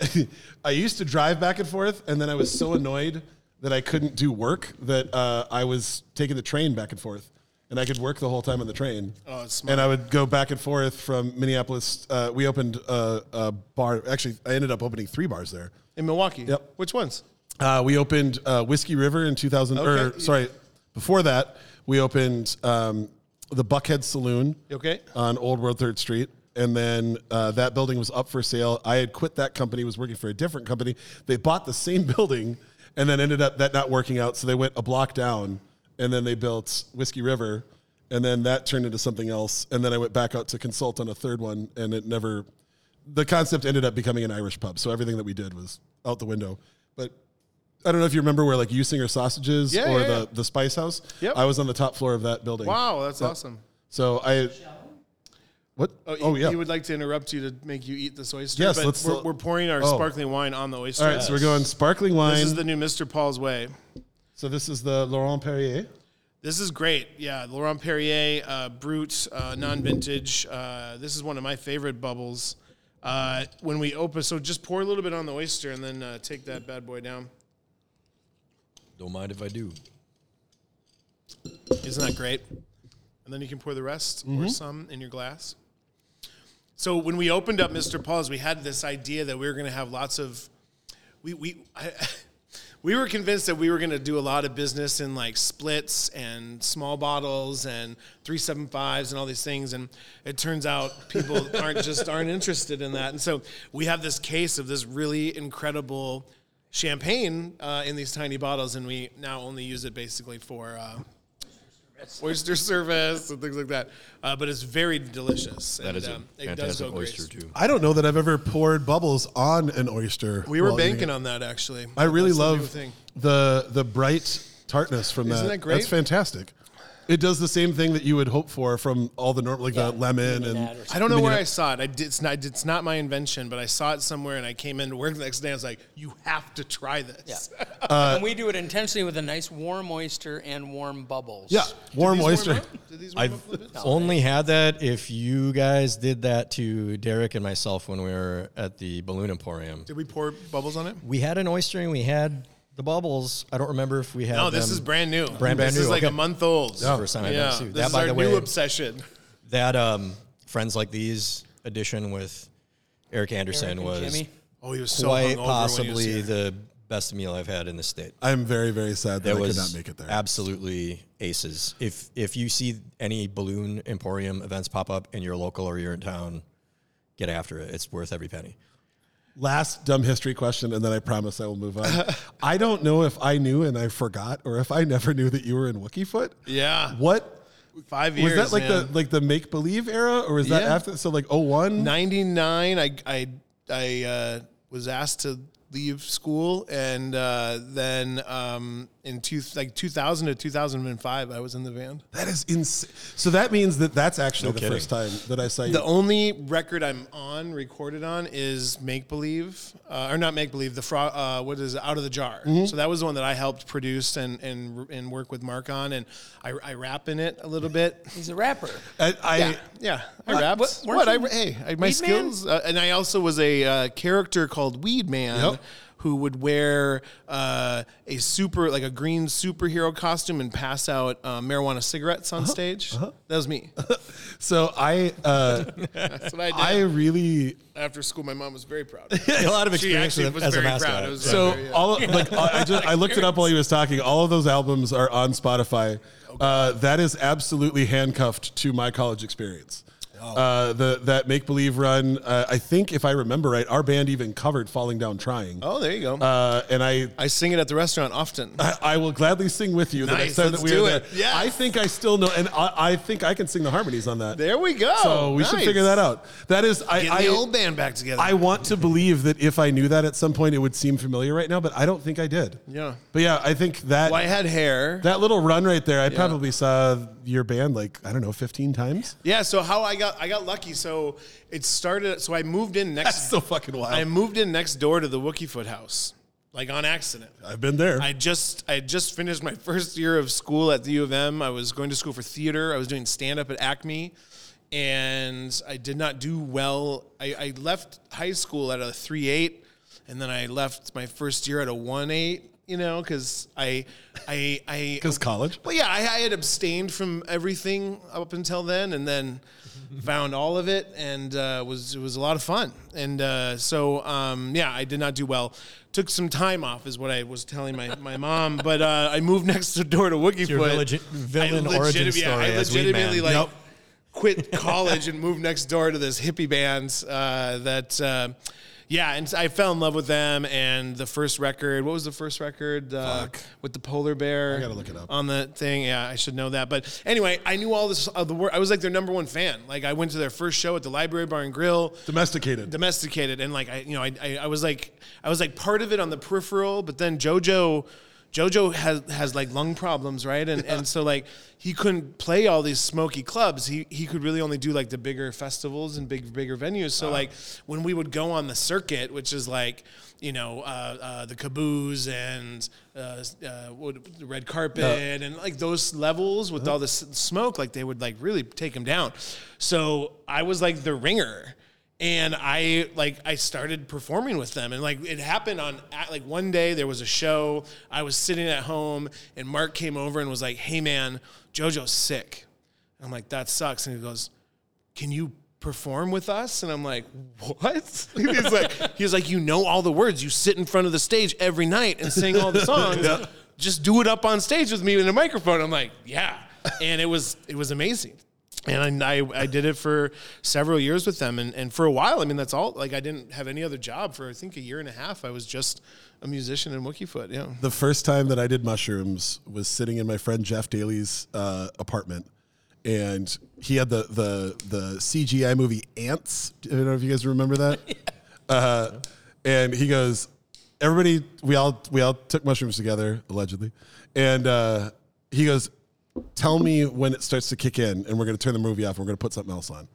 I used to drive back and forth, and then I was so annoyed that I couldn't do work that uh, I was taking the train back and forth, and I could work the whole time on the train. Oh, it's smart. And I would go back and forth from Minneapolis. Uh, we opened a, a bar. Actually, I ended up opening three bars there. In Milwaukee. Yep. Which ones? Uh, we opened uh, Whiskey River in 2000. Or Okay. sorry, before that, we opened um, the Buckhead Saloon okay? on Old World Third Street. And then uh, that building was up for sale. I had quit that company, was working for a different company. They bought the same building and then ended up that not working out. So they went a block down and then they built Whiskey River. And then that turned into something else. And then I went back out to consult on a third one and it never, the concept ended up becoming an Irish pub. So everything that we did was out the window. But I don't know if you remember where like Usinger Sausages Yeah, or yeah, the, yeah. the Spice House. Yep. I was on the top floor of that building. Wow, that's awesome. So I, what? Oh, Oh, he, yeah. he would like to interrupt you to make you eat this oyster. Yes, but let's- we're, we're pouring our Oh. sparkling wine on the oyster. All right, so we're going sparkling wine. This is the new Mr. Paul's way. so this is the Laurent Perrier. This is great. Yeah, Laurent Perrier, uh, Brut, uh, non-vintage. Uh, this is one of my favorite bubbles. Uh, when we open, so just pour a little bit on the oyster and then uh, take that bad boy down. Don't mind if I do. Isn't that great? And then you can pour the rest or mm-hmm. some in your glass. So when we opened up Mr. Paul's, we had this idea that we were going to have lots of we we I, we were convinced that we were going to do a lot of business in like splits and small bottles and 375s and all these things and it turns out people aren't just aren't interested in that. And so we have this case of this really incredible champagne uh, in these tiny bottles and we now only use it basically for uh, oyster service and things like that. Uh, but it's very delicious. That and, is a um, it does fantastic go great. oyster too. I don't know that I've ever poured bubbles on an oyster. We were while eating banking it. on that actually. I really That's the new love thing. the the bright tartness from Isn't that. that great? That's fantastic. It does the same thing that you would hope for from all the normal, like the lemon Maybe and. I don't know where I saw it. I did, it's not. It's not my invention, but I saw it somewhere, and I came into work the next day. I was like, "You have to try this." Yeah. Uh, and we do it intentionally with a nice warm oyster and warm bubbles. Yeah, warm Did these warm oyster. up? Did these warm I've up a little bit? only had that if you guys did that to Derek and myself when we were at the Balloon Emporium. Did we pour bubbles on it? We had an oyster and we had the bubbles. I don't remember if we had. No, this them- is brand new. Brand- brand This is like okay. a month old. This is the first time I've yeah, ever seen it. this That, is by our the new obsession. That um, friends like these edition with Eric Anderson Eric and was Jimmy. Oh, he was so quite hungover when he was possibly here. the best meal I've had in the state. I'm very, very sad that That I could not make it there. absolutely aces. If if you see any balloon emporium events pop up and you're local or you're in town, get after it. It's worth every penny. Last dumb history question, and then I promise I will move on. I don't know if I knew and I forgot, or if I never knew that you were in Wookiefoot. Yeah, What five years. was that like man. the like the make believe era, or was that Yeah. after? So like 01? 99 i i i uh, was asked to leave school and uh, then um, in two, like 2000 to 2005, I was in the band. That is insane. So that means that that's actually No the kidding. first time that I saw you. The only record I'm on, recorded on, is Make Believe, uh, or not Make Believe. The fro- uh, what is it? Out of the Jar. Mm-hmm. So that was the one that I helped produce and and and work with Mark on, and I, I rap in it a little bit. He's a rapper. I, I Yeah, yeah, I What- rapped. what- What? I, hey, I, my Weed skills, uh, and I also was a uh, character called Weed Man. Yep. Who would wear uh, a super like a green superhero costume and pass out uh, marijuana cigarettes Uh-huh. on stage? That was me. so I uh, That's what I did. I really After school, my mom was very proud. a lot of She experience actually with- was as a mascot. proud. It was so very, yeah. all of, like I just I looked it up while he was talking. All of those albums are on Spotify. Uh, that is absolutely handcuffed to my college experience. Uh, the that make believe run. Uh, I think if I remember right, our band even covered "Falling Down Trying." oh, there you go. Uh, and I I sing it at the restaurant often. I, I will gladly sing with you the Nice, next time that let's we do are there. it. Yes. I think I still know, and I, I think I can sing the harmonies on that. there we go. so we should figure that out. That is, I, Get I, the old band back together. I want to believe that if I knew that at some point, it would seem familiar right now, but I don't think I did. yeah. But yeah, I think that Well, I had hair. that little run right there, I probably saw your band like I don't know, fifteen times. Yeah, so how I got I got lucky. So it started. So I moved in next. That's so fucking wild. I moved in next door to the Wookiefoot house, like on accident. I've been there. I just I had just finished my first year of school at the U of M. I was going to school for theater. I was doing stand up at Acme, and I did not do well. I, I left high school at a three eight, and then I left my first year at a one eight. You know, because I I I Because college. well, yeah, I, I had abstained from everything up until then, and then found all of it, and uh, was it was a lot of fun. And uh, so, um, yeah, I did not do well. Took some time off, is what I was telling my, my mom. But uh, I moved next door to Wookie your village- villain I origin legit- yeah, story I legitimately like Yep. quit college and moved next door to this hippie band uh, that. Uh, yeah, and I fell in love with them. And the first record, what was the first record uh, with the polar bear? I gotta look it up. on the thing. Yeah, I should know that. But anyway, I knew all this of the word. I was like their number one fan. Like I went to their first show at the Library Bar and Grill, Domesticated. domesticated, and like I, you know, I, I, I was like, I was like part of it on the peripheral. But then JoJo, JoJo has has like lung problems, right? And and so like he couldn't play all these smoky clubs. He he could really only do like the bigger festivals and big bigger venues. So like when we would go on the circuit, which is like you know uh, uh, the caboose and uh, uh, the red carpet and like those levels with all this smoke, like they would like really take him down. So I was like the ringer and I like I started performing with them, and like it happened on at, like one day there was a show. I was sitting at home, and Mark came over and was like, "Hey man, JoJo's sick." I'm like, "That sucks," and he goes, "Can you?" perform with us? And i'm like what? He's like he's like you know all the words. You sit in front of the stage every night and sing all the songs. Just do it up on stage with me in a microphone. I'm like yeah. And it was it was amazing and I, I did it for several years with them and, and for a while i mean that's all like i didn't have any other job for i think a year and a half i was just a musician in Wookiefoot. yeah the first time that I did mushrooms was sitting in my friend Jeff Daly's uh, apartment, and he had the the the CGI movie Antz. I don't know if you guys remember that. uh, and he goes, everybody, we all we all took mushrooms together allegedly, and uh, he goes, tell me when it starts to kick in, and we're going to turn the movie off. and We're going to put something else on.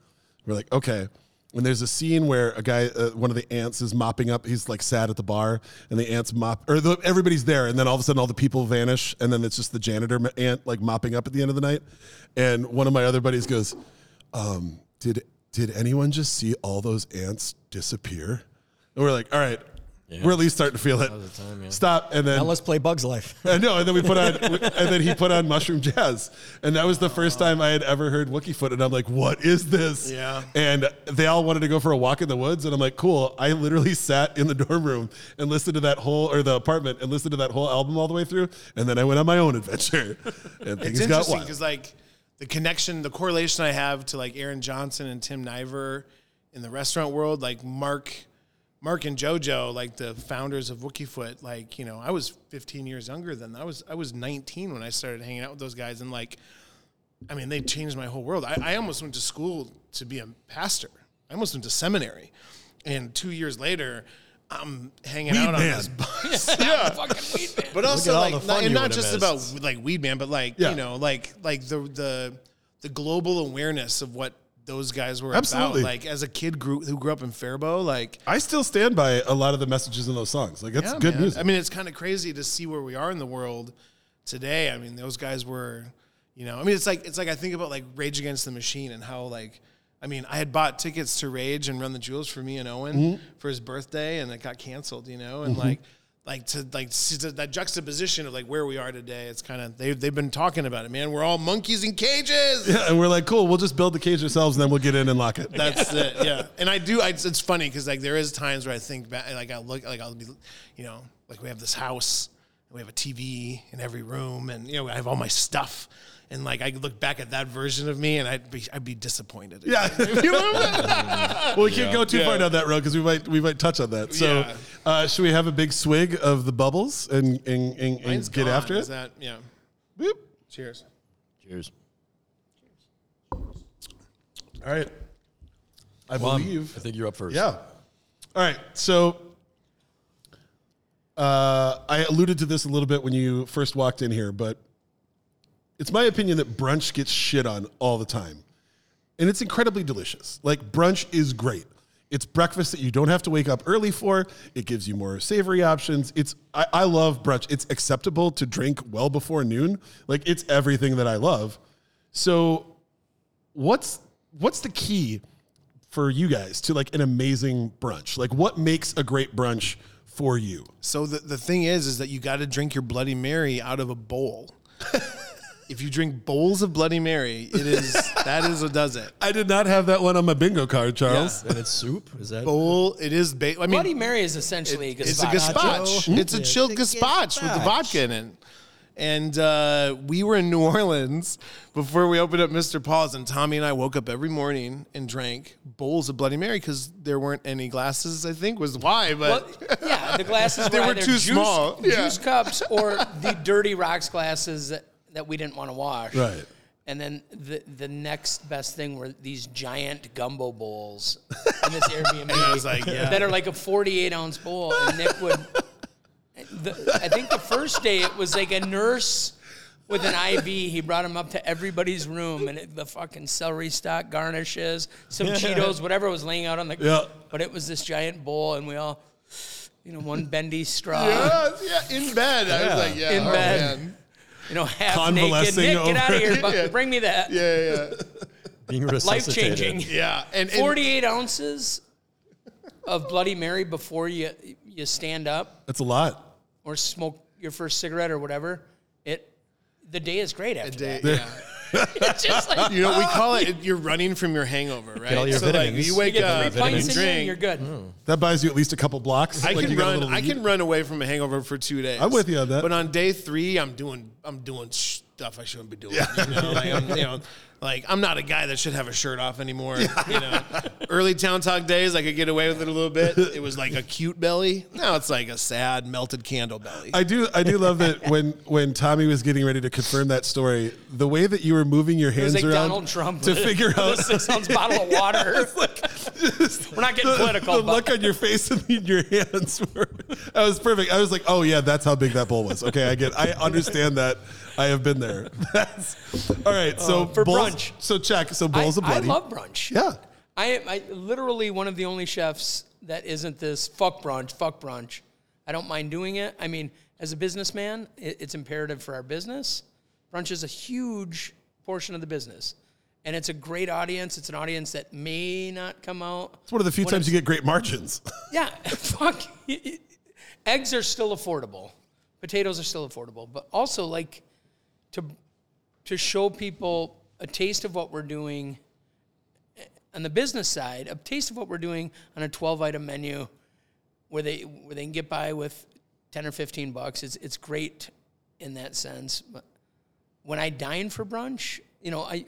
We're like, okay. When there's a scene where a guy, uh, one of the ants is mopping up, he's like sad at the bar, and the ants mop, or the, everybody's there, and then all of a sudden all the people vanish, and then it's just the janitor ant like mopping up at the end of the night. And one of my other buddies goes, um, "Did did anyone just see all those ants disappear?" And we're like, "All right, we're at least starting to feel it. Stop." And then Now let's play Bugs Life. I know, and then we put on, and then he put on Mushroom Jazz, and that was the first time I had ever heard Wookiefoot, and I'm like, "What is this?" Yeah. And they all wanted to go for a walk in the woods, and I'm like, "Cool." I literally sat in the dorm room and listened to that whole, or the apartment, and listened to that whole album all the way through, and then I went on my own adventure, and it's things got interesting wild. because like the connection, the correlation I have to like Aaron Johnson and Tim Niver in the restaurant world, like Mark, Mark and JoJo, like the founders of Wookiefoot, like you know, I was 15 years younger than I was. I was 19 when I started hanging out with those guys, and like, I mean, they changed my whole world. I, I almost went to school to be a pastor. I almost went to seminary, and two years later. I'm hanging Weed out on man. this bus. yeah. Fucking weed man. But also like not, and not just about like weed man, but like Yeah. you know, like like the the the global awareness of what those guys were Absolutely. about. Like as a kid grew who grew up in Faribault, like I still stand by a lot of the messages in those songs. Like that's yeah, good man. music. I mean, it's kind of crazy to see where we are in the world today. I mean, those guys were, you know, I mean, it's like it's like I think about like Rage Against the Machine and how like. I mean, I had bought tickets to Rage and Run the Jewels for me and Owen Mm-hmm. for his birthday, and it got canceled. You know, and like, like to like see that juxtaposition of like where we are today. It's kind of they they've been talking about it, man. We're all monkeys in cages. yeah, and we're like, cool, we'll just build the cage ourselves and then we'll get in and lock it. That's it. Yeah. And I do. I, it's funny because like there is times where I think back, like I look, like I'll be, you know, like we have this house and we have a TV in every room, and you know I have all my stuff. And like I look back at that version of me, and I'd be I'd be disappointed. Yeah. you know? well, we can't go too Yeah. far down that road because we might we might touch on that. So, Yeah. uh, should we have a big swig of the bubbles and and, and, and get gone. after Is it? that yeah? Boop. Cheers. Cheers. All right. I Well, believe. I think you're up first. Yeah. All right. So uh, I alluded to this a little bit when you first walked in here, but it's my opinion that brunch gets shit on all the time. And it's incredibly delicious. Like, brunch is great. It's breakfast that you don't have to wake up early for. It gives you more savory options. It's I, I love brunch. It's acceptable to drink well before noon. Like it's everything that I love. So what's what's the key for you guys to like an amazing brunch? Like what makes a great brunch for you? So the the thing is, is that you got to drink your Bloody Mary out of a bowl. if you drink bowls of Bloody Mary, it is that is what does it. I did not have that one on my bingo card, Charles. And it's soup. Is that? Bowl. It is. Ba- I mean, Bloody Mary is essentially a it's a gazpacho. gazpacho. It's a chilled gazpacho with the vodka in it. And uh, we were in New Orleans before we opened up Mr. Paul's, and Tommy and I woke up every morning and drank bowls of Bloody Mary because there weren't any glasses. I think was why, Well, but yeah, the glasses They were, were too juice, small. Yeah. juice cups or the dirty rocks glasses that, that we didn't want to wash. Right. And then the the next best thing were these giant gumbo bowls in this Airbnb I was like, yeah. that are like a 48 ounce bowl. And Nick would, the, I think the first day it was like a nurse with an IV. He brought him up to everybody's room and it, the fucking celery stock garnishes, some Cheetos, whatever was laying out on the. Yeah. But it was this giant bowl, and we all, you know, one bendy straw. yeah, yeah, in bed. I was like, yeah, In oh, bed. man. You know, half naked. Convalescing Nick, get out of here! But Yeah. bring me that. yeah, yeah, Being Life changing. yeah. And, and 48 ounces of Bloody Mary before you you stand up That's a lot. or smoke your first cigarette or whatever. It the day is great after day- that. yeah. It's just like You know, we call it you're running from your hangover, right? all your so like vitamins. you You wake you get up, three pints in you drink. and you're good. Hmm. That buys you at least a couple blocks. I Like, can you got a run. little I lead. can run away from a hangover for two days. I'm with you on that. But on day three, I'm doing. I'm doing stuff I shouldn't be doing. You know, like I'm, you know, like I'm not a guy that should have a shirt off anymore. You know, early town talk days, I could get away with it a little bit. It was like a cute belly. Now it's like a sad melted candle belly. I do I do love that when when Tommy was getting ready to confirm that story, the way that you were moving your It hands was like around Donald Trump to figure out a six ounce bottle of water. We're not getting the, political, the but- look on your face and your hands were that was perfect. I was like, oh yeah, that's how big that bowl was. Okay, I get I understand that. I have been there. That's all right. So Uh, for bowls- brunch. So check. So bowls I, of bloody. I love brunch. Yeah. I am I, literally one of the only chefs that isn't this fuck brunch, fuck brunch. I don't mind doing it. I mean, as a businessman, it, it's imperative for our business. Brunch is a huge portion of the business. And it's a great audience. It's an audience that may not come out. It's one of the few times you get great margins. Yeah, fuck. Eggs are still affordable. Potatoes are still affordable. But also, like, to, to show people a taste of what we're doing on the business side, a taste of what we're doing on a 12 item menu where they, where they can get by with 10 or 15 bucks. It's, it's great in that sense. But when I dine for brunch, you know, I,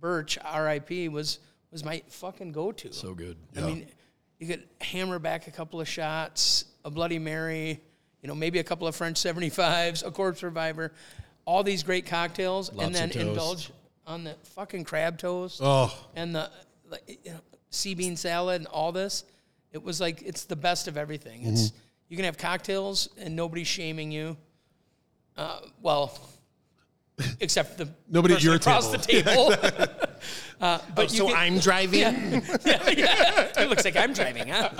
Birch, RIP, was, was my fucking go to. So good. I mean, you could hammer back a couple of shots, a Bloody Mary, you know, maybe a couple of French 75s, a Corpse Reviver, all these great cocktails, and then toast. indulge on the fucking crab toast Oh. and the like, you know, sea bean salad and all this. It was like it's the best of everything. It's you can have cocktails and nobody's shaming you. Uh, well, except the Nobody at person your across table. the table. uh, but Oh, so you can, I'm driving. yeah, yeah. It looks like I'm driving, huh?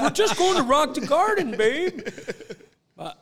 We're just going to rock the garden, babe. But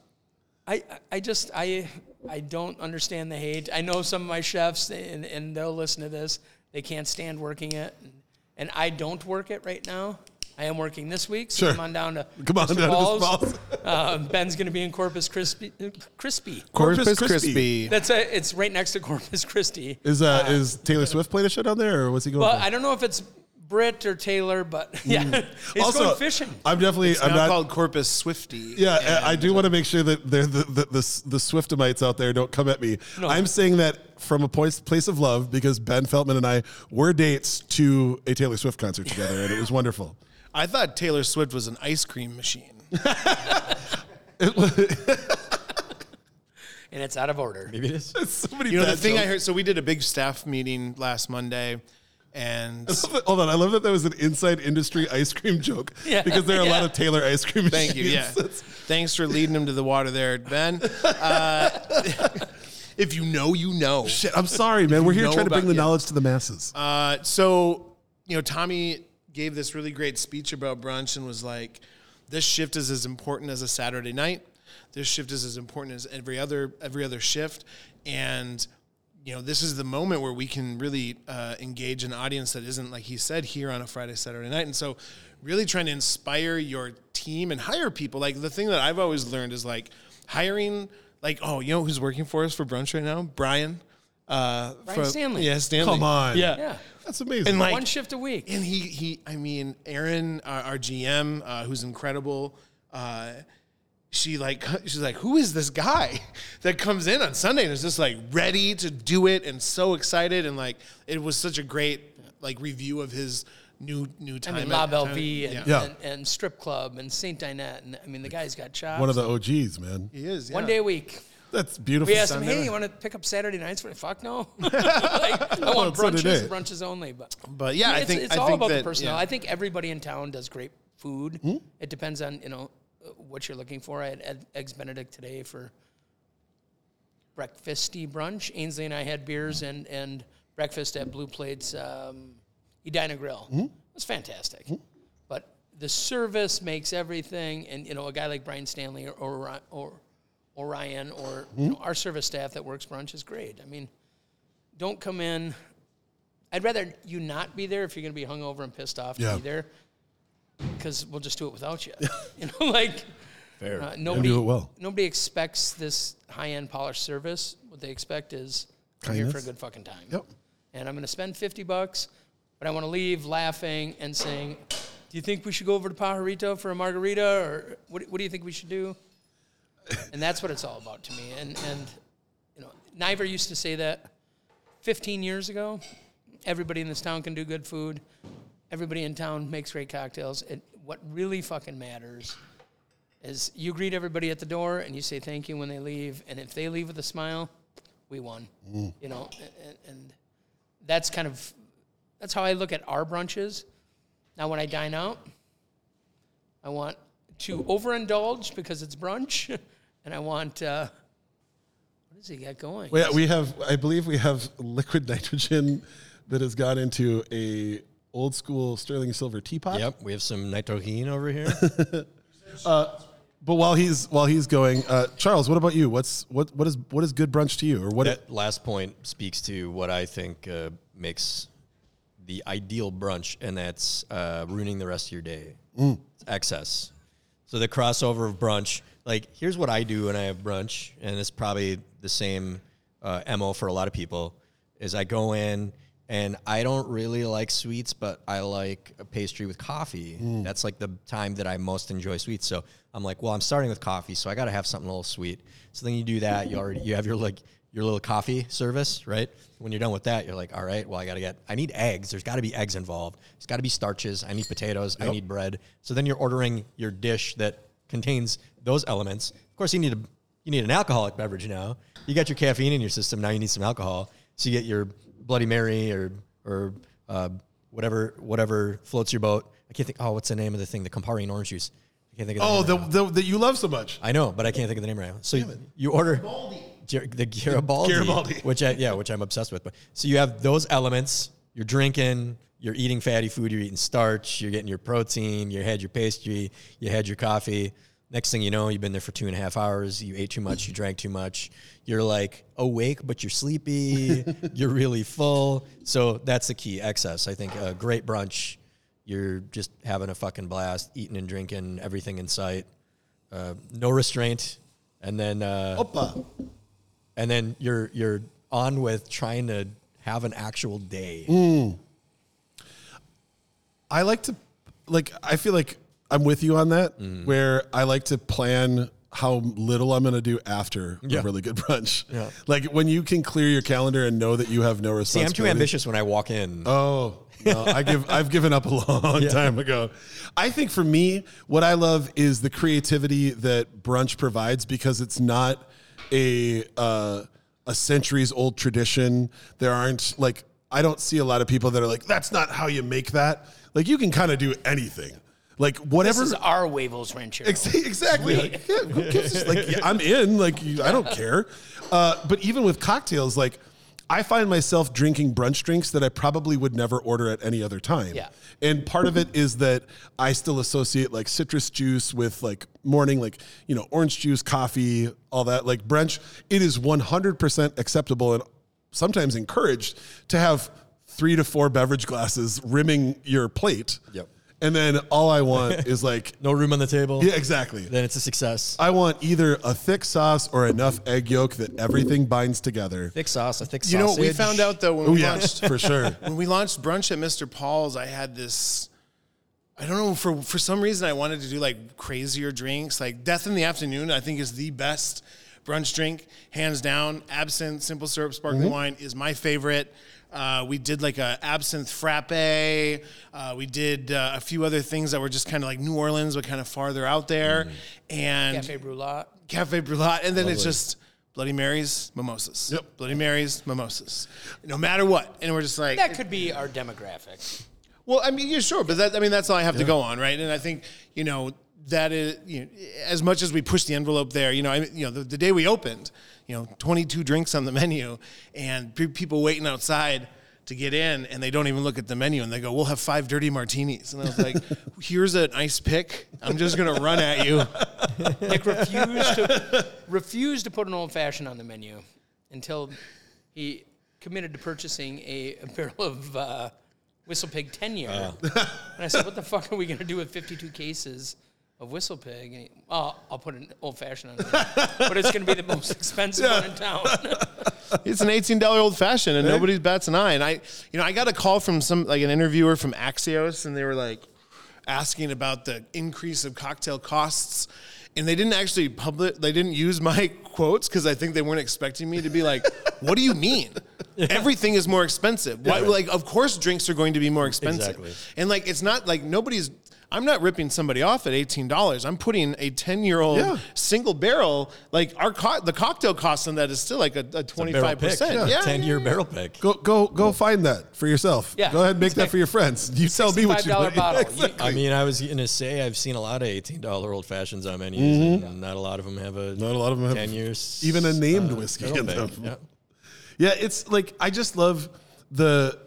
I, I just, I, I don't understand the hate. I know some of my chefs, and, and they'll listen to this. They can't stand working it, and, and I don't work it right now. I am working this week, so Sure. come on down to Come on Mr. down to Mr. Paul's. Paul's. Uh, Ben's going to be in Corpus Crispy. Crispy. Corpus Corpus Christi. Crispy. That's a, it's right next to Corpus Christi. Is uh, is Taylor Swift playing a show down there, or what's he going? Well, for? I don't know if it's Britt or Taylor, but yeah, mm. he's going fishing. I'm definitely. It's I'm now not. called Corpus Swifty. yeah, I I do want to make sure that they're the, the, the, the Swiftamites out there don't come at me. No. I'm saying that from a place, place of love because Ben Feltman and I were dates to a Taylor Swift concert together, and it was wonderful. I thought Taylor Swift was an ice cream machine. and it's out of order. Maybe it is. so many You know, the bad thing I heard, so we did a big staff meeting last Monday, and Hold on, I love that that was an inside industry ice cream joke Yeah. because there are a lot of Taylor ice cream machines. thank you. Yeah. Thanks for leading him to the water there, Ben. Uh, if you know, you know. Shit, I'm sorry, man. We're here trying to bring the yeah. knowledge to the masses. Uh, so, you know, Tommy gave this really great speech about brunch and was like, this shift is as important as a Saturday night. This shift is as important as every other every other shift. And you know, this is the moment where we can really uh, engage an audience that isn't, like he said, here on a Friday, Saturday night. And so, really trying to inspire your team and hire people. Like the thing that I've always learned is like hiring, like, oh, you know who's working for us for brunch right now? Brian. Uh, Brian Stanley. Yeah, Stanley. Come on. Yeah. Yeah, That's amazing. And like, one shift a week. and he he I mean Aaron, our, our GM uh, who's incredible uh, she like she's like who is this guy that comes in on Sunday and is just like ready to do it and so excited and like it was such a great like review of his new new time I mean, La Belle time- Vie and, Yeah. and, and strip club and Saint Dinette, and I mean, the guy's got chops. One of the OGs, man. he is One day a week. That's beautiful. We asked him, "Hey, you want to pick up Saturday nights for fuck no?" like, I want brunches, brunches only. But but yeah I it's, think it's I all think about the that, personnel. yeah. I think everybody in town does great food. Hmm? It depends on you know what you're looking for. I had eggs Benedict today for breakfasty brunch. Ainsley and I had beers and and breakfast at Blue Plates um, Edina Grill. Hmm? It was fantastic. But the service makes everything, and you know a guy like Brian Stanley or or, or Orion or Hmm? you know, our service staff that works brunch is great. I mean, don't come in. I'd rather you not be there if you're going to be hungover and pissed off Yeah. to be there, because we'll just do it without you. you know, like Fair. uh, nobody do it well. nobody expects this high end polished service. What they expect is I'm here for a good fucking time. Yep. And I'm going to spend fifty bucks, but I want to leave laughing and saying, "Do you think we should go over to Pajarito for a margarita, or what? What do you think we should do?" and that's what it's all about to me. And and you know, Niver used to say that 15 years ago. Everybody in this town can do good food. Everybody in town makes great cocktails. It, what really fucking matters is you greet everybody at the door and you say thank you when they leave. And if they leave with a smile, we won. You know, and, and that's kind of that's how I look at our brunches. Now, when I dine out, I want to overindulge because it's brunch, and I want uh, what does he got going? Well, yeah, we have. I believe we have liquid nitrogen that has gone into a old school sterling silver teapot. Yep, we have some nitrogen over here. But while he's while he's going, uh, Charles, what about you? What's what what is what is good brunch to you, or what? that last point speaks to what I think uh, makes the ideal brunch, and that's uh, ruining the rest of your day. It's excess. So the crossover of brunch, like here's what I do when I have brunch, and it's probably the same uh, mo for a lot of people. Is I go in and I don't really like sweets, but I like a pastry with coffee. Mm. That's like the time that I most enjoy sweets. So I'm like, well, I'm starting with coffee, so I got to have something a little sweet. So then you do that. You already you have your like your little coffee service, right? When you're done with that, you're like, all right, well, I got to get, I need eggs. There's got to be eggs involved. There's got to be starches. I need potatoes. I need bread. So then you're ordering your dish that contains those elements. Of course, you need a, you need an alcoholic beverage now. You got your caffeine in your system. Now you need some alcohol. So you get your Bloody Mary or, or, uh, whatever, whatever floats your boat. I can't think. Oh, what's the name of the thing? The Campari and orange juice. I can't think of. Oh, the, name the, right the that you love so much. I know, but I can't think of the name right now. So you, you order Gar- the Garibaldi, Garibaldi. which I, yeah, which I'm obsessed with. But so you have those elements. You're drinking. You're eating fatty food. You're eating starch. You're getting your protein. You had your pastry. You had your coffee. Next thing you know, you've been there for two and a half hours. You ate too much. You drank too much. You're like awake, but you're sleepy. you're really full. So that's the key. Excess. I think a great brunch. You're just having a fucking blast, eating and drinking everything in sight uh, no restraint, and then uh, Opa. and then you're you're on with trying to have an actual day. Mm. I like to, like, I feel like I'm with you on that, Mm-hmm. where I like to plan how little I'm going to do after Yeah. a really good brunch. Yeah. Like when you can clear your calendar and know that you have no See, I'm too ambitious when I walk in. Oh, no, I give I've given up a long time ago. I think for me, what I love is the creativity that brunch provides because it's not a uh, a centuries old tradition. There aren't like I don't see a lot of people that are like that's not how you make that. Like you can kind of do anything. Like This whatever is our Wavels Ranchero. Ex- Exactly. Like, yeah, who gives like, yeah, I'm in. Like, you- I don't care. Uh, but even with cocktails, like, I find myself drinking brunch drinks that I probably would never order at any other time. Yeah. And part of it is that I still associate like citrus juice with like morning, like, you know, orange juice, coffee, all that. Like, brunch, it is 100% acceptable and sometimes encouraged to have three to four beverage glasses rimming your plate. Yep. And then all I want is like, No room on the table. yeah, exactly. Then it's a success. I want either a thick sauce or enough egg yolk that everything binds together. thick sauce, a thick sauce. You know, what we found out though when Oh we yeah, launched for sure. when we launched brunch at Mr. Paul's, I had this. I don't know for for some reason I wanted to do like crazier drinks. Like Death in the Afternoon, I think is the best brunch drink, hands down. Absinthe, simple syrup, sparkling Mm-hmm. wine is my favorite. Uh, we did like a absinthe frappe. Uh, we did uh, a few other things that were just kind of like New Orleans, but kind of farther out there. Mm-hmm. And Cafe Brulot. Cafe Brulot, and then it's just Bloody Marys, mimosas. Yep. Bloody Marys, mimosas. No matter what, and we're just like That could be our demographic. Well, I mean, yeah, sure, but that I mean that's all I have to go on, right? And I think you know that is you know as much as we push the envelope there, you know, I, you know the, the day we opened, you know, 22 drinks on the menu, and pe- people waiting outside to get in, and they don't even look at the menu, and they go, "We'll have five dirty martinis," and I was like, "Here's an ice pick. I'm just gonna run at you." Nick refused to refused to put an old fashioned on the menu until he committed to purchasing a, a barrel of uh, Whistle Pig 10 year. and I said, "What the fuck are we gonna do with 52 cases of Whistle Pig?" And he, "Oh, I'll put an old fashioned on the menu, but it's gonna be the most expensive one in town." It's an eighteen dollar old fashioned, and nobody bats an eye. And I, you know, I got a call from some like an interviewer from Axios, and they were like asking about the increase of cocktail costs, and they didn't actually publish. They didn't use my quotes because I think they weren't expecting me to be like, "What do you mean? Everything is more expensive. Why, like, of course, drinks are going to be more expensive. Exactly. And like, it's not like nobody's." I'm not ripping somebody off at eighteen dollars. I'm putting a ten year old single barrel. Like our co- the cocktail cost on that is still like a, a twenty barrel five pick. percent. Yeah, 10 year barrel pick. Go go go find that for yourself. Yeah. Go ahead and make that for your friends. You tell me what you $65 want. bottle. Exactly. I mean, I was gonna say I've seen a lot of eighteen dollar old fashions on menus, and not a lot of them have a Mm-hmm. Not a lot of them have ten years even a named whiskey in them. Yeah. Yeah, it's like I just love the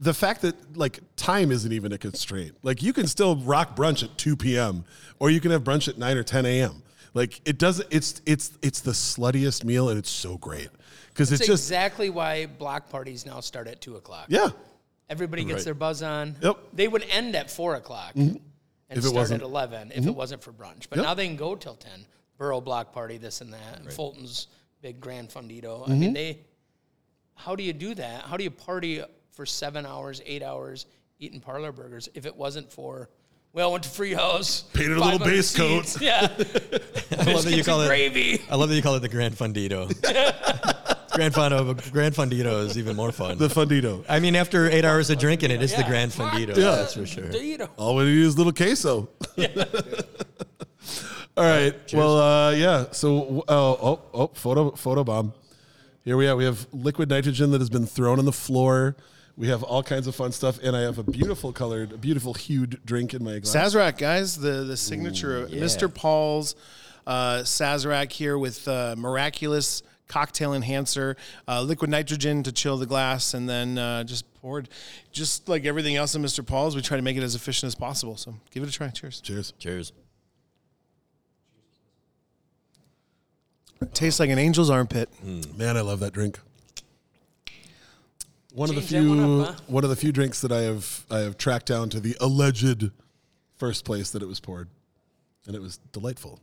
the fact that like time isn't even a constraint. Like you can still rock brunch at 2 p.m. or you can have brunch at 9 or 10 a.m. Like it doesn't it's it's it's the sluttiest meal and it's so great. Because it's just exactly why block parties now start at two o'clock. yeah. Everybody gets Right. their buzz on. Yep. They would end at four o'clock and If it start wasn't- at 11 if it wasn't for brunch. But Yep. now they can go till 10. Borough block party, this and that. and Fulton's big grand fundito. I Mm-hmm. mean, they, how do you do that? How do you party for seven hours, eight hours eating parlor burgers if it wasn't for, well, I went to Free House. Painted a little 500 base coat. Yeah. I love that you call it. gravy. I love that you call it the Grand Fundito. Grand Fundito, Grand Fundito is even more fun. The fundito. I mean, after eight hours of drinking, it is the Grand Fundito. Yeah. That's for sure. You. All we need is little queso. Yeah. All right. Well, uh, yeah. So, oh, oh, oh, photo, photo bomb. Here we are. We have liquid nitrogen that has been thrown on the floor. We have all kinds of fun stuff, and I have a beautiful colored, a beautiful hued drink in my glass. Sazerac, guys, the the signature yeah. Mr. Paul's uh, Sazerac here with uh, miraculous cocktail enhancer, uh, liquid nitrogen to chill the glass, and then uh, just poured. Just like everything else in Mr. Paul's, we try to make it as efficient as possible. So give it a try. Cheers. Cheers. Cheers. Tastes like an angel's armpit. Man, I love that drink. One of the few one up, huh? one of the few drinks that I have I have tracked down to the alleged first place that it was poured, and it was delightful.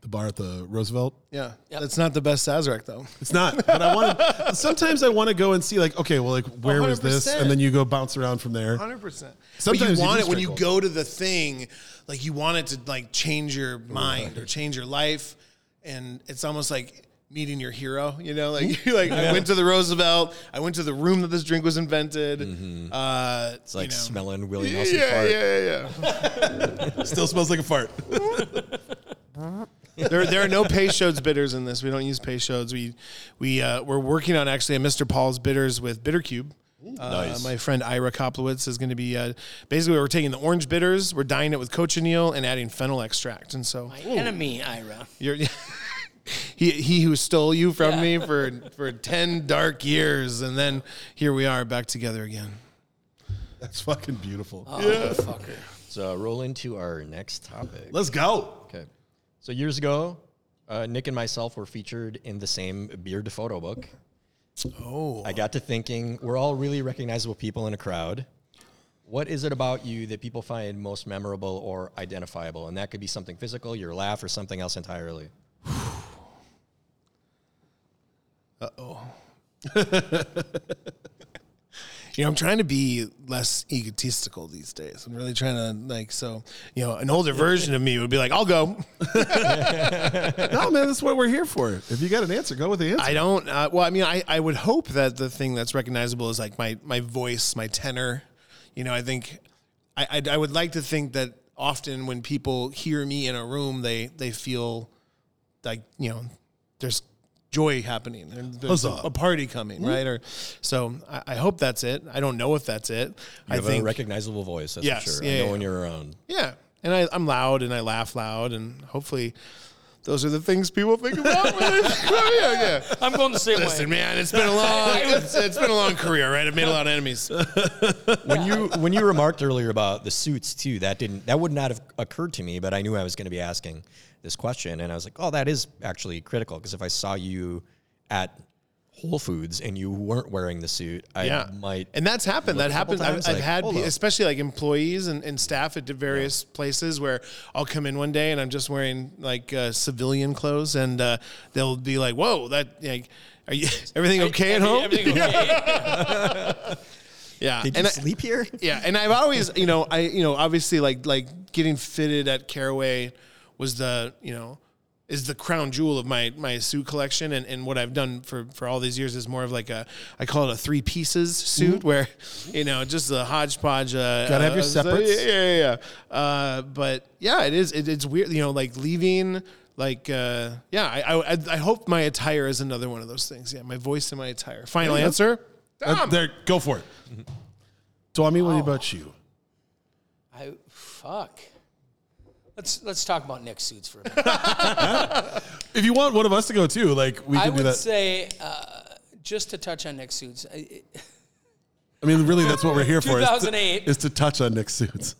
The bar at the Roosevelt. Yeah, Yep. that's not the best Sazerac though. It's not, but I want. sometimes I want to go and see, like, okay, well, like, where was this, and then you go bounce around from there. Hundred percent. Sometimes but you you want do it when you go to the thing, like you want it to like change your mind or change your life, and it's almost like meeting your hero. You know, like you like I went to the Roosevelt, I went to the room that this drink was invented. Uh, It's like you know. smelling Willie Nelson yeah, fart. yeah, yeah. yeah. Still smells like a fart. there, there are no Peychaud's bitters in this. We don't use Peychaud's. We, we, uh, we're working on actually a Mr. Paul's bitters with Bittercube. Uh, Nice. My friend Ira Koplowitz is going to be uh, basically we're taking the orange bitters, we're dyeing it with cochineal and adding fennel extract, and so My enemy, Ira. you're. He, he who stole you from Yeah. me for, for 10 dark years, and then here we are back together again. That's fucking beautiful. Oh, fucker. So roll into our next topic. Let's go. Okay. So years ago, uh, Nick and myself were featured in the same Beard photo book. Oh. I got to thinking, we're all really recognizable people in a crowd. What is it about you that people find most memorable or identifiable? And that could be something physical, your laugh, or something else entirely. You know, I'm trying to be less egotistical these days. I'm really trying to like so. You know, an older version of me would be like, "I'll go." No, man, that's what we're here for. If you got an answer, go with the answer. I don't. Uh, well, I mean, I, I would hope that the thing that's recognizable is like my my voice, my tenor. You know, I think I I, I would like to think that often when people hear me in a room, they they feel like you know there's joy happening and there's a, a party coming, mm-hmm. right? Or so I, I hope that's it. I don't know if that's it. You I have think a recognizable voice, that's Yes, for sure. yeah, I know yeah. when you're around. yeah, and I, I'm loud and I laugh loud, and hopefully. Those are the things people think about. when they- yeah, yeah. I'm going the same Listen, way. man, it's been a long, it's, it's been a long career, right? I've made a lot of enemies. When you when you remarked earlier about the suits too, that didn't that would not have occurred to me, but I knew I was going to be asking this question, and I was like, oh, that is actually critical because if I saw you at Whole Foods and you weren't wearing the suit, I Yeah, might. and that's happened. That happens. I've, times, I've like, had, pe- especially like employees and, and staff at various places where I'll come in one day and I'm just wearing like uh, civilian clothes, and uh, they'll be like, "Whoa, that like, are you everything okay at home?" Everything okay? yeah, Did and you I- sleep here? Yeah, and I've always, you know, I, you know, obviously, like, like getting fitted at Caraway was the, you know, is the crown jewel of my my suit collection, and, and what I've done for for all these years is more of like a, I call it a three pieces suit, where, you know, just a hodgepodge. Uh, Gotta have your uh, so- separates. Yeah, yeah, yeah. Uh, but yeah, it is. It, it's weird, you know, like leaving. Like uh, yeah, I, I I hope my attire is another one of those things. Yeah, my voice and my attire. Final answer. Uh, there, go for it. Tommy, what about you? I fuck. Let's let's talk about Nick's suits for a minute. If you want one of us to go too, like we I can do would say uh, just to touch on Nick's suits. I, it- I mean, really, that's what we're here for. is to- 2008. is to touch on Nick's suits.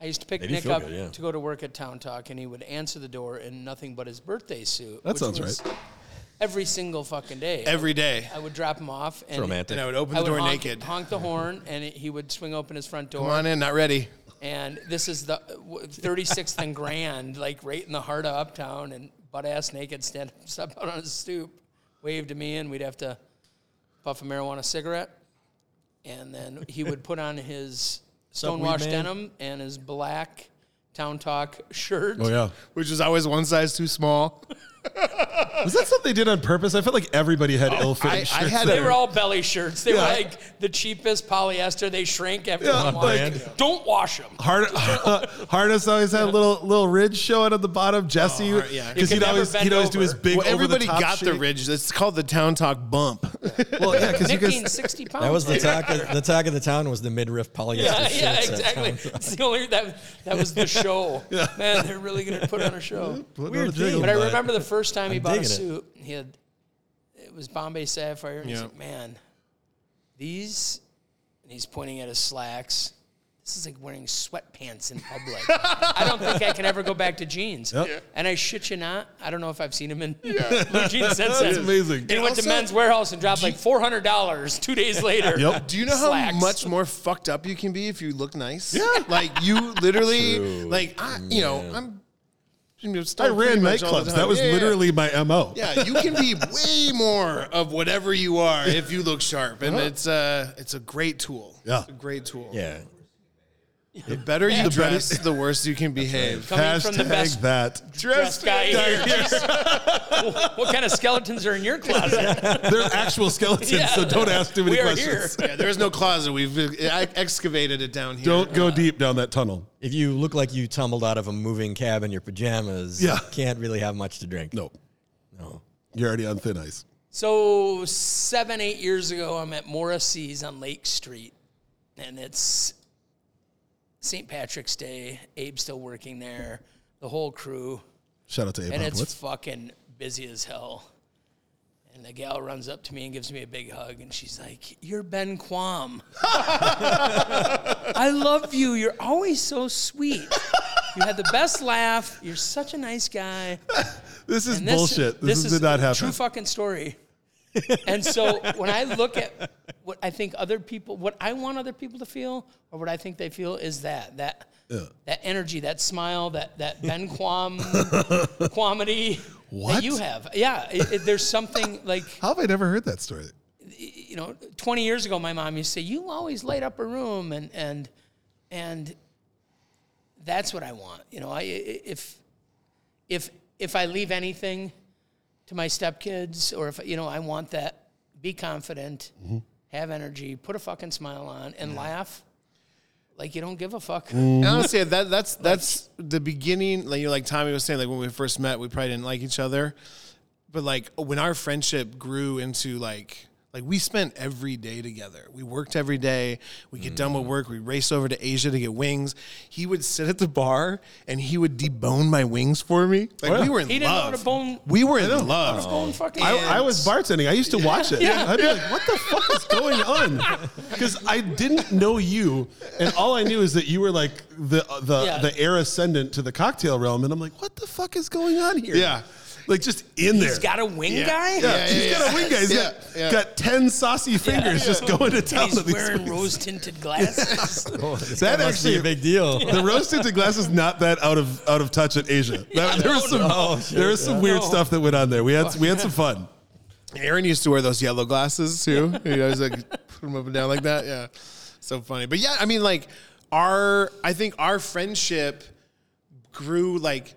I used to pick Nick up good, yeah. to go to work at Town Talk, and he would answer the door in nothing but his birthday suit. That which sounds was right. Every single fucking day. Every day. I would drop him off, and romantic. And I would open I the would door honk, naked. honk the horn, and he would swing open his front door. Come on in, not ready. And this is the uh, 36th and Grand, like right in the heart of Uptown, and butt ass naked, stand step out on his stoop, wave to me, and we'd have to puff a marijuana cigarette. And then he would put on his Sup, weed stonewashed denim and his black Town Talk shirt. Oh yeah, Which is always one size too small. Was that something they did on purpose? I felt like everybody had oh, ill-fitting I- I shirts. had They a- were all belly shirts. They Yeah. were like the cheapest polyester. They shrank after Yeah, one like- wash. Don't wash them. Hard, harness always had a little little ridge showing at the bottom. Jesse, Oh, yeah. because You he'd could always never he'd always do his over. big. Well, everybody over the top got the shake. ridge. It's called the Town Talk bump. Well, yeah, because you Nick guys. 60 pounds. That was the talk. Of, the talk of the town was the midriff polyester yeah, shirts. yeah, at exactly. town. It's the only that that was the show. Man, they're really gonna put on a show. Putting Weird on a jiggle. thing. But I remember the first time he I'm bought a digging it. suit. He had it was Bombay Sapphire, and he's Yeah. like, "Man, these," and he's pointing at his slacks. This is like wearing sweatpants in public. I don't think I can ever go back to jeans. Yep. Yeah. And I shit you not, I don't know if I've seen him in blue jeans since then. That's amazing. He went to also- Men's Wearhouse and dropped like four hundred dollars two days later. Yep. Do you know Slacks. how much more fucked up you can be if you look nice? Yeah. Like you literally, like I, you know, I'm. You know, I ran pretty much all the nightclubs. That was Yeah, yeah, literally my mo. Yeah, you can be way more of whatever you are if you look sharp, and it's uh, it's a great tool. Yeah. it's a great tool. Yeah. The better you dress, the worse you can behave. Coming from the Hashtag best that. dressed guy here. what kind of skeletons are in your closet? They're actual skeletons, so don't ask too many we are questions. here. Yeah, there is no closet. We've excavated it down here. Don't go deep down that tunnel. If you look like you tumbled out of a moving cab in your pajamas, Yeah. you can't really have much to drink. No, No. you're already on thin ice. So seven, eight years ago, I'm at Morrissey's on Lake Street, and it's St. Patrick's Day. Abe's still working there. The whole crew, Shout out to Abe and it's fucking busy as hell. And the gal runs up to me and gives me a big hug, and she's like, "You're Ben Quam. I love you. You're always so sweet. You had the best laugh. You're such a nice guy." This is And bullshit. This, is, did not happen. True fucking story. And so when I look at what I think other people, what I want other people to feel, or what I think they feel, is that that that energy, that smile, that that Ben Quam quamity What? that you have. Yeah, it, it- there's something like How have I never heard that story? you know, 20 years ago, my mom used to say, "You always light up a room," and and and that's what I want. You know, I if if if I leave anything to my stepkids, or if you know, I want that. Be confident, mm-hmm. have energy, put a fucking smile on, and laugh like you don't give a fuck. Mm-hmm. And honestly, that that's that's the beginning. Like you know, like Tommy was saying, like when we first met, we probably didn't like each other, but like when our friendship grew into like like we spent every day together. We worked every day. We get done with mm. work. We race over to Asia to get wings. He would sit at the bar and he would debone my wings for me. Like we oh, were in He didn't know love. how to bone. we were in love. Bone fucking. I, I was bartending. I used to watch it. I'd be like, "What the fuck is going on?" Because I didn't know you, and all I knew is that you were like the uh, the Yeah. the heir ascendant to the cocktail realm, and I'm like, "What the fuck is going on here?" Yeah. Like just in there. He's got a wing Yeah. guy. yeah, Yeah, he's yeah, got a wing guy. He's Yeah, got, yeah. got ten saucy fingers just going to town. And he's wearing rose tinted glasses. Oh, that Must be actually a big deal. the rose tinted glasses not that out of out of touch at Asia. That- there was some no. Oh, there was some weird No. stuff that went on there. We had we had some fun. Aaron used to wear those yellow glasses too. He always like put them up and down like that. Yeah, so funny. But yeah, I mean, like our, I think our friendship grew like.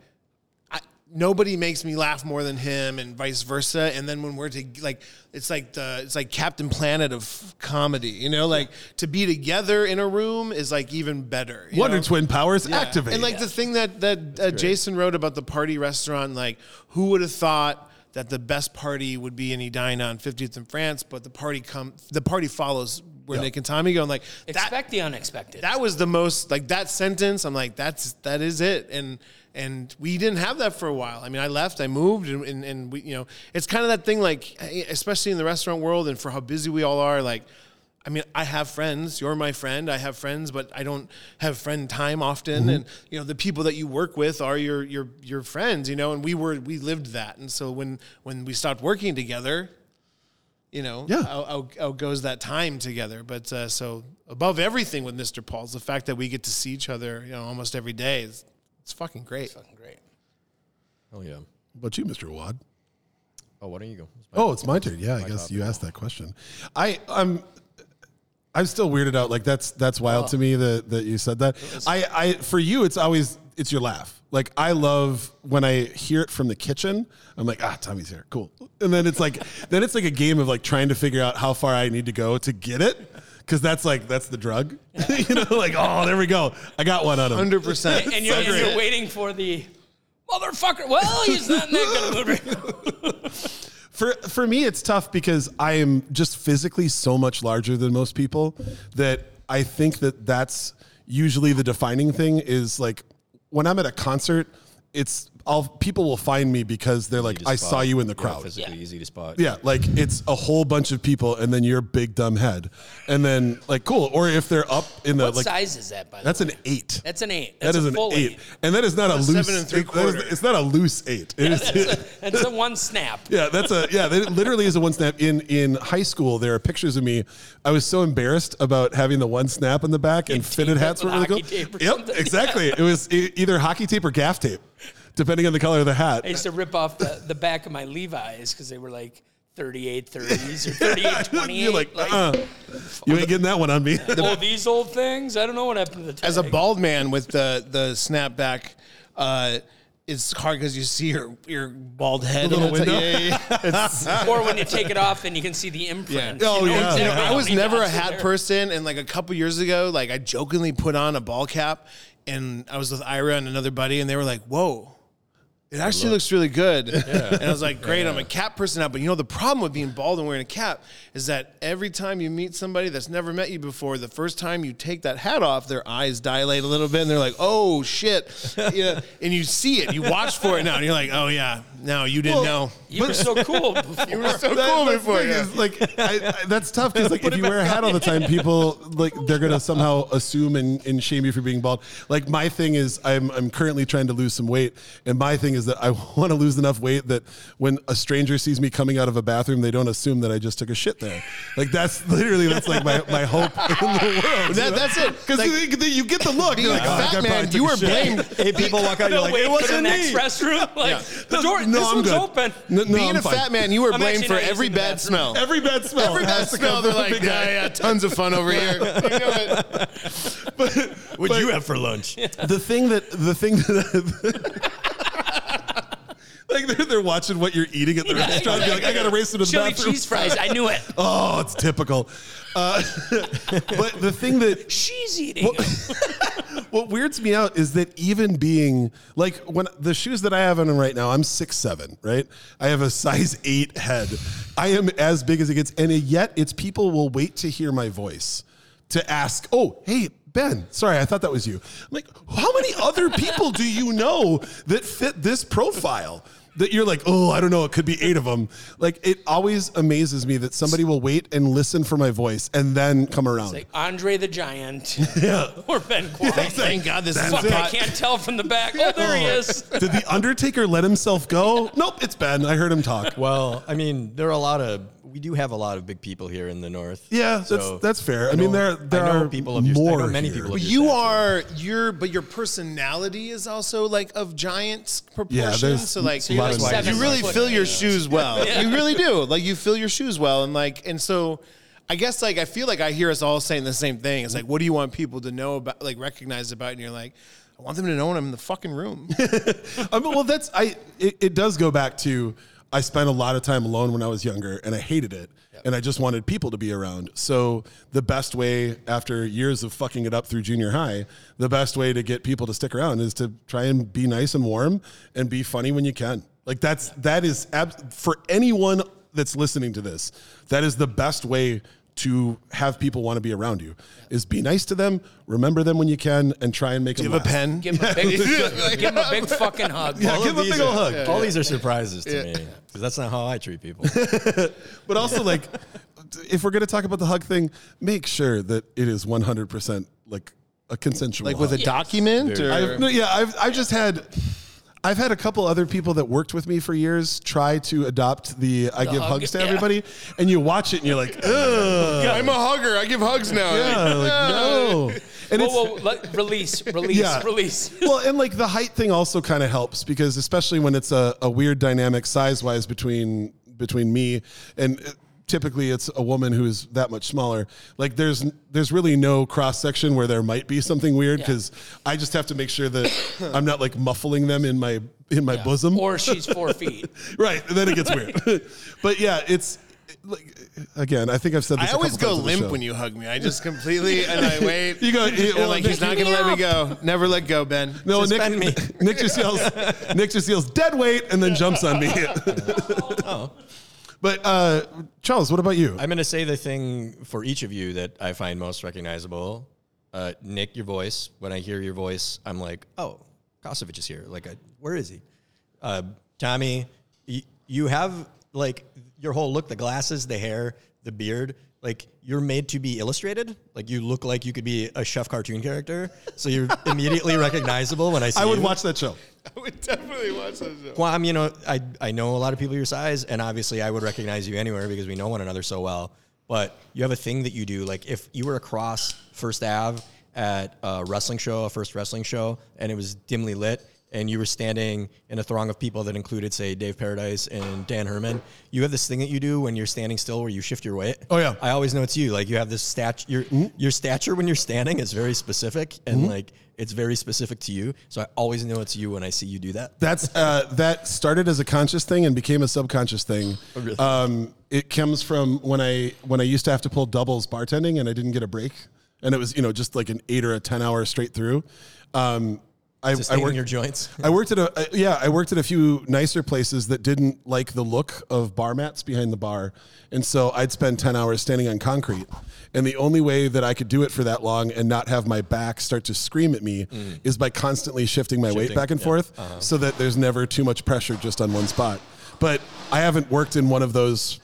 I, nobody makes me laugh more than him, and vice versa. And then when we're to like, it's like the it's like Captain Planet of comedy. You know, like to be together in a room is like even better. you Wonder know? Twin powers Yeah. activate. And like the thing that that uh, Jason wrote about the party restaurant, like who would have thought that the best party would be in Edina on 50th in France, but the party come the party follows where Yeah. Nick and Tommy go. And like that, Expect the unexpected. that was the most like that sentence. I'm like that's that is it. And and we didn't have that for a while. I mean, I left, I moved, and, and, and we, you know, it's kind of that thing, like, especially in the restaurant world and for how busy we all are, like, I mean, I have friends. You're my friend. I have friends, but I don't have friend time often. And you know, the people that you work with are your your your friends. You know, and we were we lived that. And so when when we stopped working together, you know, Yeah. how, how, how goes that time together? But uh, so above everything with Mr. Paul's the fact that we get to see each other, you know, almost every day is it's fucking great. fucking great. Oh yeah. What about you, Mr. Wad. Oh, why don't you go? It's Oh, it's my turn. Yeah, I guess you asked that question. I I'm I'm still weirded out. Like that's that's wild to me that that you said that. I I for you it's always it's your laugh. Like I love when I hear it from the kitchen. I'm like, ah, Tommy's here, cool. And then it's like, then it's like a game of like trying to figure out how far I need to go to get it, because that's like that's the drug. you know, like oh, there we go. I got one on him. Hundred percent. and you're, and you're waiting for the motherfucker. Well, he's not in that good mood. For for me, it's tough because I am just physically so much larger than most people that I think that that's usually the defining thing. Is like when I'm at a concert, it's I'll people will find me because they're like, Easy to I spot. saw you in the Yeah, crowd. physically Yeah. easy to spot. Yeah, like it's a whole bunch of people, and then your big dumb head, and then like cool. Or if they're up in the What like, size is that, by the way? that's way? an eight. That's an eight. That That's a an full eight. and that is not a That's loose. seven and three it- quarter. it's not a loose eight. It is- That's a, that's a one snap. yeah, that's a yeah. That literally is a one snap. In in high school, there are pictures of me. I was so embarrassed about having the one snap in the back, and fitted hats were really cool. hockey tape or Yep, something. exactly. It was either hockey tape or gaff tape, depending on the color of the hat. I used to rip off the, the back of my Levi's because they were like 38 30s or 38 28. You're like, uh, you ain't getting that one on me. oh, these old things? I don't know what happened to the tag. As a bald man with the the snapback, uh, it's hard because you see your your bald head. little the top. window? Yeah, yeah, yeah. Or when you take it off and you can see the imprint. Oh, You know yeah. exactly Yeah, I was never a hat there. person, and like a couple years ago, like I jokingly put on a ball cap, and I was with Ira and another buddy, and they were like, "Whoa." It actually looks really good. And I was like, great, I'm a cap person now. But you know, the problem with being bald and wearing a cap is that every time you meet somebody that's never met you before, the first time you take that hat off, their eyes dilate a little bit and they're like, oh shit. Yeah. And you see it, you watch for it now, and you're like, oh yeah, no, you didn't know. You were so cool before. You were so That- cool that's before. thing Yeah. is, like I, I, that's tough because like if you wear a hat all the time, people like they're gonna somehow assume and, and shame you for being bald. Like my thing is, I'm I'm currently trying to lose some weight, and my thing is that I want to lose enough weight that when a stranger sees me coming out of a bathroom, they don't assume that I just took a shit there. Like that's literally that's like my, my hope in the world. That- that's it. Because Like, you get the look. Being You're a like, "Oh, that guy fat probably man, took you a were shit." blamed. Hey, people walk out, you're No, like, wait it for the wasn't next me. restroom. Like Yeah. the door, No, this I'm one's good. open. No, no, Being I'm a fine. fat man, you were I'm blamed actually for not every using the bad bathroom. smell. Every bad smell. Every has bad to smell, come they're from a like, big yeah, guy. yeah, tons of fun over here. You know it. What'd you have for lunch? the thing that the thing that like they're, they're watching what you're eating at the Yeah, restaurant. You're like, I got to race into the Chili bathroom. cheese fries. I knew it. Oh, it's typical. Uh, but the thing that She's eating. what weirds me out is that even being like when the shoes that I have on right now, I'm six seven, right? I have a size eight head. I am as big as it gets, and yet it's people will wait to hear my voice to ask, "Oh, hey." Ben, sorry, I thought that was you. I'm like, how many other people do you know that fit this profile? That you're like, oh, I don't know, it could be eight of them. Like, it always amazes me that somebody will wait and listen for my voice and then come around. like Andre the Giant yeah. or Ben Quam. Thank God this is Fuck, a I can't tell from the back. Oh, there he is. Did the Undertaker let himself go? Nope, it's Ben. I heard him talk. Well, I mean, there are a lot of we do have a lot of big people here in the north. Yeah, that's So, that's fair. I, I mean, there there I know are people of your- I more know many here. people But of you stature. are your, but your personality is also like of giant proportions. there's so like, a lot of you seven really foot fill your guys. shoes well. You really do. Like you fill your shoes well, and like, and so. I guess like I feel like I hear us all saying the same thing. It's like, what do you want people to know about, like recognize about? it? And you're like, I want them to know when I'm in the fucking room. I mean, well, that's I. It, it does go back to I spent a lot of time alone when I was younger, and I hated it, and I just wanted people to be around. So the best way, after years of fucking it up through junior high, the best way to get people to stick around is to try and be nice and warm and be funny when you can. Like that's that is ab- for anyone that's listening to this. That is the best way to have people want to be around you. Is be nice to them, remember them when you can, and try and make them Give a last. pen. Give him a big, give him a big fucking hug. Yeah, All give of a these big ol' are- hug. All these are surprises to me because that's not how I treat people. But also, like, if we're going to talk about the hug thing, make sure that it is 100% like a consensual like with a hug. document or I've, no, yeah, I've, I've just had. I've had a couple other people that worked with me for years try to adopt the I give hug, hugs to yeah. everybody, and you watch it and you're like, ugh. I'm a hugger. I give hugs now. Yeah, like, no. And Whoa, it's, whoa, let, release, release, Yeah. release. well, and like the height thing also kind of helps because especially when it's a, a weird dynamic size wise between between me and uh, typically it's a woman who is that much smaller. Like there's there's really no cross section where there might be something weird because I just have to make sure that I'm not like muffling them in my in my bosom. Or she's four feet. right, then it gets weird. but yeah, it's like again, I think I've said this. I always couple go times limp when you hug me. I just completely and I wait. You go, and well, like he's not gonna me let me go. Never let go, Ben. No, Nick, Suspend me. Nick just yells. Nick just yells dead weight and then jumps on me. Oh. But uh, Charles, what about you? I'm going to say the thing for each of you that I find most recognizable. Uh, Nick, your voice. When I hear your voice, I'm like, oh, Kosevich is here. Like, where is he? Uh, Tommy, y- you have like your whole look, the glasses, the hair, the beard. Like you're made to be illustrated. Like you look like you could be a chef cartoon character. So you're immediately recognizable when I see you. I would you. watch that show. I would definitely watch that show. Quam, you know, I, I know a lot of people your size, and obviously I would recognize you anywhere because we know one another so well. But you have a thing that you do. Like if you were across First Ave at a wrestling show, a first wrestling show, and it was dimly lit, and you were standing in a throng of people that included, say, Dave Paradise and Dan Herman, you have this thing that you do when you're standing still where you shift your weight. Oh, yeah. I always know it's you. Like you have this stat your your stature when you're standing is very specific and like it's very specific to you. So I always know it's you when I see you do that. That's uh, that started as a conscious thing and became a subconscious thing. really? Um, it comes from when I when I used to have to pull doubles bartending and I didn't get a break, and it was you know just like an eight or a ten hour straight through. Um, I, I worked your joints. I worked at a uh, yeah, I worked at a few nicer places that didn't like the look of bar mats behind the bar, and so I'd spend ten hours standing on concrete. And the only way that I could do it for that long and not have my back start to scream at me is by constantly shifting my weight back and yeah. forth, so that there's never too much pressure just on one spot. But I haven't worked in one of those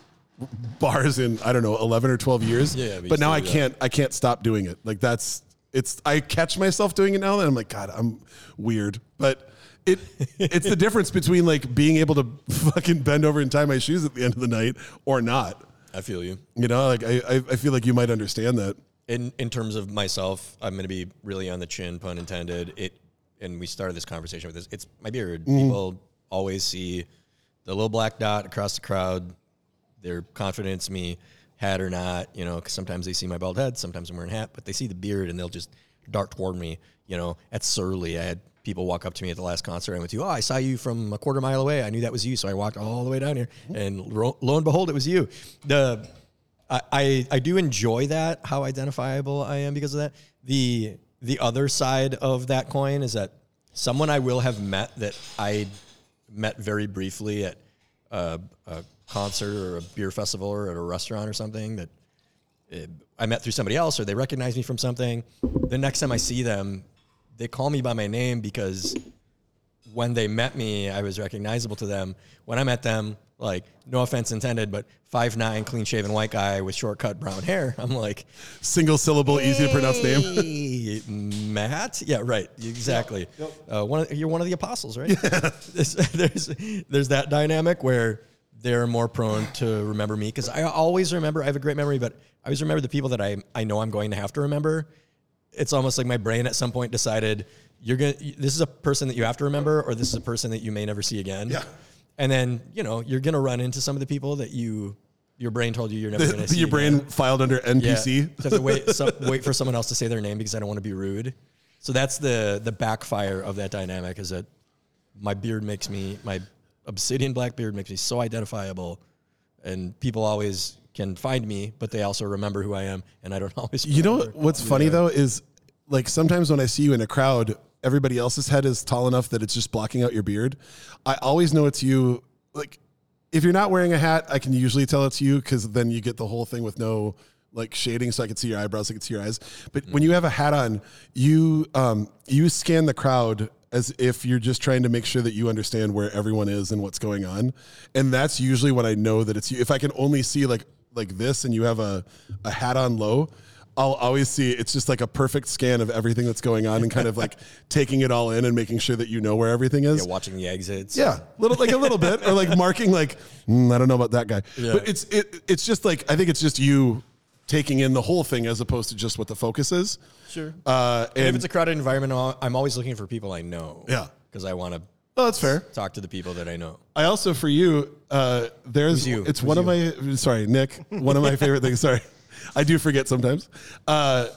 bars in I don't know eleven or twelve years. Yeah, but but now I can't I can't stop doing it. Like that's it's I catch myself doing it now and I'm like God I'm weird, but it it's the difference between like being able to fucking bend over and tie my shoes at the end of the night or not. I feel you. You know, like I I I feel like you might understand that. In in terms of myself, I'm going to be really on the chin, pun intended. It, and we started this conversation with this. It's my beard. Mm-hmm. People always see the little black dot across the crowd. They're confident it's me, hat or not. You know, because sometimes they see my bald head, sometimes I'm wearing a hat, but they see the beard and they'll just dart toward me. You know, at Surly, I had people walk up to me at the last concert I went to. Oh, I saw you from a quarter mile away. I knew that was you, so I walked all the way down here, and ro- lo and behold, it was you. The I, I I do enjoy that how identifiable I am because of that. The the other side of that coin is that someone I will have met that I met very briefly at uh, a, a concert or a beer festival or at a restaurant or something that uh, I met through somebody else or they recognize me from something. The next time I see them, they call me by my name because when they met me, I was recognizable to them. When I met them, like no offense intended, but five nine, clean shaven white guy with short cut brown hair. I'm like, Single syllable, easy to pronounce name. Matt. Yeah, right. Exactly. Uh, one of, you're one of the apostles, right? there's, there's there's that dynamic where they're more prone to remember me because I always remember. I have a great memory, but I always remember the people that I I know I'm going to have to remember. It's almost like my brain at some point decided you're gonna. This is a person that you have to remember, or this is a person that you may never see again. Yeah. And then you know you're gonna run into some of the people that you your brain told you you're never gonna see. Your brain again. filed under Yeah. NPC. So have to wait, so, wait for someone else to say their name because I don't want to be rude. So that's the the backfire of that dynamic is that my beard makes me my obsidian black beard makes me so identifiable, and people always can find me, but they also remember who I am, and I don't always. You know what's funny though is like sometimes when I see you in a crowd, everybody else's head is tall enough that it's just blocking out your beard. I always know it's you. Like if you're not wearing a hat, I can usually tell it's you because then you get the whole thing with no like shading, so I can see your eyebrows, I can see your eyes. But when you have a hat on, you um, you scan the crowd as if you're just trying to make sure that you understand where everyone is and what's going on, and that's usually when I know that it's you. If I can only see like like this, and you have a a hat on low. I'll always see it's just like a perfect scan of everything that's going on and kind of like taking it all in and making sure that you know where everything is. Yeah, watching the exits. Yeah, little like a little bit, or like marking like "Hmm, I don't know about that guy. But it's it it's just like I think it's just you taking in the whole thing as opposed to just what the focus is. Sure. Uh, And if it's a crowded environment, I'm always looking for people I know. Yeah. Because I want to Oh, that's fair. Talk to the people that I know. I also for you, uh, there's Who's you? it's Who's one of my sorry Nick, one of my favorite things. Sorry, I do forget sometimes. Uh,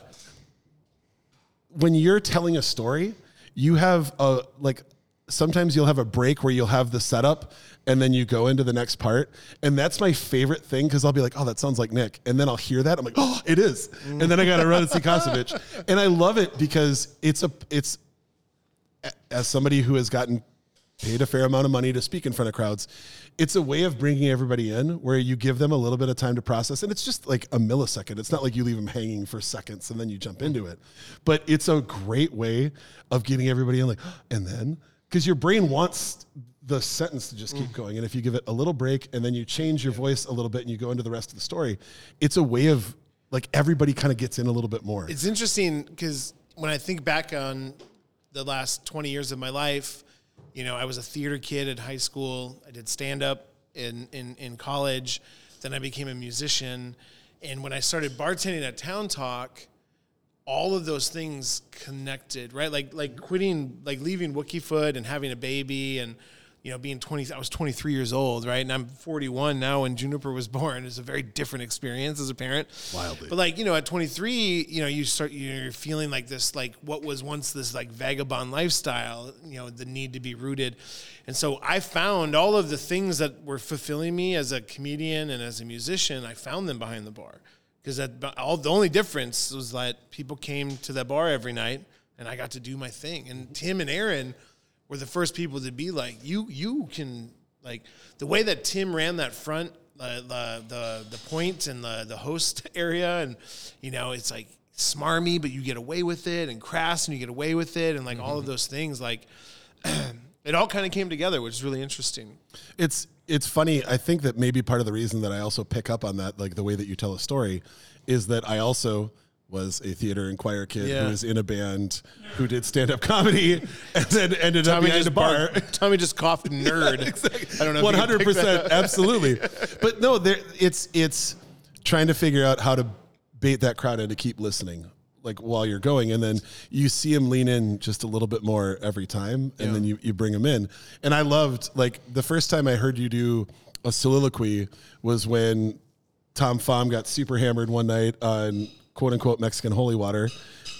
when you're telling a story, you have a like sometimes you'll have a break where you'll have the setup and then you go into the next part. And that's my favorite thing because I'll be like, oh, that sounds like Nick. And then I'll hear that. I'm like, oh, it is. And then I got to run and see Kosevich. And I love it because it's a, it's, as somebody who has gotten paid a fair amount of money to speak in front of crowds, it's a way of bringing everybody in where you give them a little bit of time to process. And it's just like a millisecond. It's not like you leave them hanging for seconds and then you jump into it. But it's a great way of getting everybody in, like, and then, because your brain wants the sentence to just keep mm. going. And if you give it a little break and then you change your voice a little bit and you go into the rest of the story, it's a way of like everybody kind of gets in a little bit more. It's interesting because when I think back on the last 20 years of my life, you know, I was a theater kid at high school. I did stand up in, in, in college. Then I became a musician. And when I started bartending at Town Talk, all of those things connected, right? Like like quitting, like leaving Wookiefoot and having a baby and you know, being 20, I was 23 years old, right? And I'm 41 now when Juniper was born. It's a very different experience as a parent. Wildly. But like, you know, at 23, you know, you start, you're feeling like this, like what was once this like vagabond lifestyle, you know, the need to be rooted. And so I found all of the things that were fulfilling me as a comedian and as a musician, I found them behind the bar. Because all the only difference was that people came to that bar every night and I got to do my thing. And Tim and Aaron, were the first people to be like, you you can like the way that Tim ran that front, uh, the the the point and the the host area, and you know it's like smarmy, but you get away with it, and crass, and you get away with it, and like all of those things, like it all kind of came together, which is really interesting. It's it's funny. I think that maybe part of the reason that I also pick up on that, like the way that you tell a story, is that I also was a theater and choir kid Yeah. who was in a band who did stand up comedy and then ended up Tommy behind a bar. barked- Tommy just coughed nerd. I don't know. One hundred percent, absolutely. But no, there it's it's trying to figure out how to bait that crowd in to keep listening, like while you're going, and then you see him lean in just a little bit more every time, and then you you bring him in. And I loved like the first time I heard you do a soliloquy was when Tom Pham got super hammered one night on quote unquote Mexican holy water.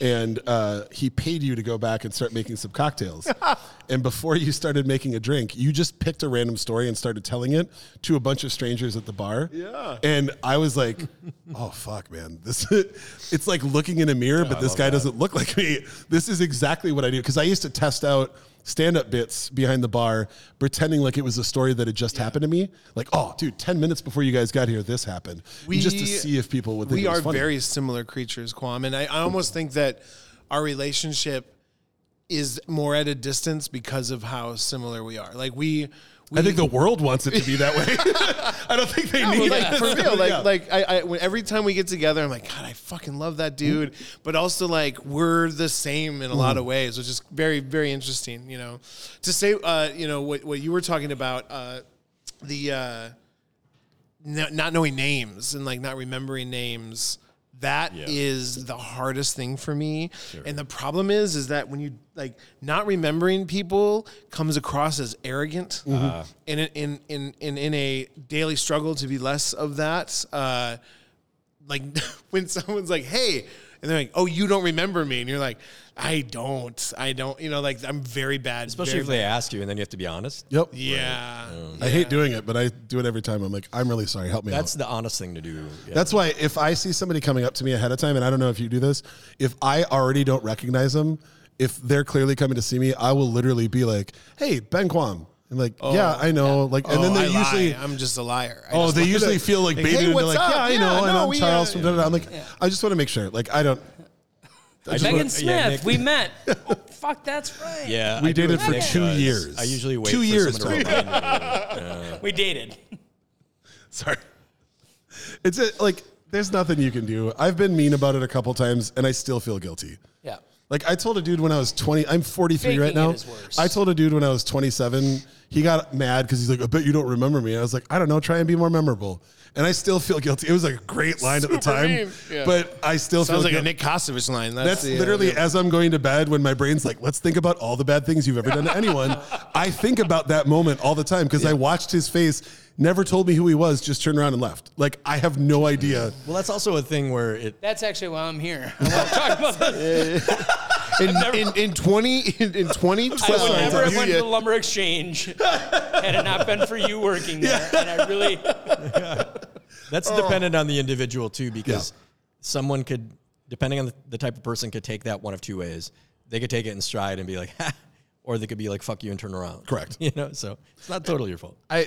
And uh, he paid you to go back and start making some cocktails. and before you started making a drink, you just picked a random story and started telling it to a bunch of strangers at the bar. Yeah. And I was like, oh, fuck, man. This It's like looking in a mirror, but this guy doesn't look like me. This is exactly what I do. Because I used to test out stand up bits behind the bar, pretending like it was a story that had just happened to me. Like, oh, dude, 10 minutes before you guys got here, this happened. We- just to see if people would think we it was are funny. very similar creatures, Quam, and I, I almost think that our relationship is more at a distance because of how similar we are. Like we, we I think the world wants it to be that way. I don't think they No, need but, it. for real, like Yeah. like I, I when, every time we get together, I'm like, God, I fucking love that dude. But also like we're the same in a lot of ways, which is very very interesting. You know, to say uh, you know what what you were talking about uh, the uh, not knowing names and like not remembering names. That is Yeah. the hardest thing for me. And the problem is, is that when you like not remembering people comes across as arrogant, Uh-huh. and in, in in in in a daily struggle to be less of that. Uh, like when someone's like, "Hey," and they're like, "Oh, you don't remember me," and you're like, "I don't, I don't," you know, like I'm very bad, Especially very if they bad. ask you and then you have to be honest. Yep. Yeah, I hate doing it, but I do it every time. I'm like, I'm really sorry. Help me That's out. the honest thing to do. Yeah. That's why if I see somebody coming up to me ahead of time, and I don't know if you do this, if I already don't recognize them, if they're clearly coming to see me, I will literally be like, "Hey, Ben Quam," and like, "Yeah, I know." Like, and then Oh, they I usually. lie. I'm just a liar. I Oh, they lie. usually feel like Like, baited hey, into what's like, up? yeah, I Yeah, know, and no, I'm we, Charles uh, from da, da, da. I'm like, I just want to make sure. Like, I don't. Megan Smith, yeah, Nick- we met. Oh, fuck, that's right. yeah, We I do dated for Nick two does. years. I usually wait Two for years, someone to Tom. remind me. We dated. Sorry. It's a, like there's nothing you can do. I've been mean about it a couple times, and I still feel guilty. Yeah. Like I told a dude when I was 20, I'm 43 right Faking it now. is worse. I told a dude when I was 27, he got mad because he's like, I bet you don't remember me. I was like, I don't know, try and be more memorable. And I still feel guilty. It was like a great line at the time. Yeah. but I still Sounds feel like a Nick Kosevich line. That's, That's the, uh, literally the- as I'm going to bed when my brain's like, let's think about all the bad things you've ever done to anyone. I think about that moment all the time because I watched his face, never told me who he was, just turned around and left. Like I have no idea. Well, that's also a thing where it. That's actually why I'm here. I want to talk about this. in, in, in 20 in, in I 2012. would never have you- went to the lumber exchange had it not been for you working there. And I really, That's dependent on the individual too, because someone could, depending on the, the type of person, could take that one of two ways. They could take it in stride and be like, ha, or they could be like, fuck you and turn around. Correct. You know, so it's not totally your fault. I,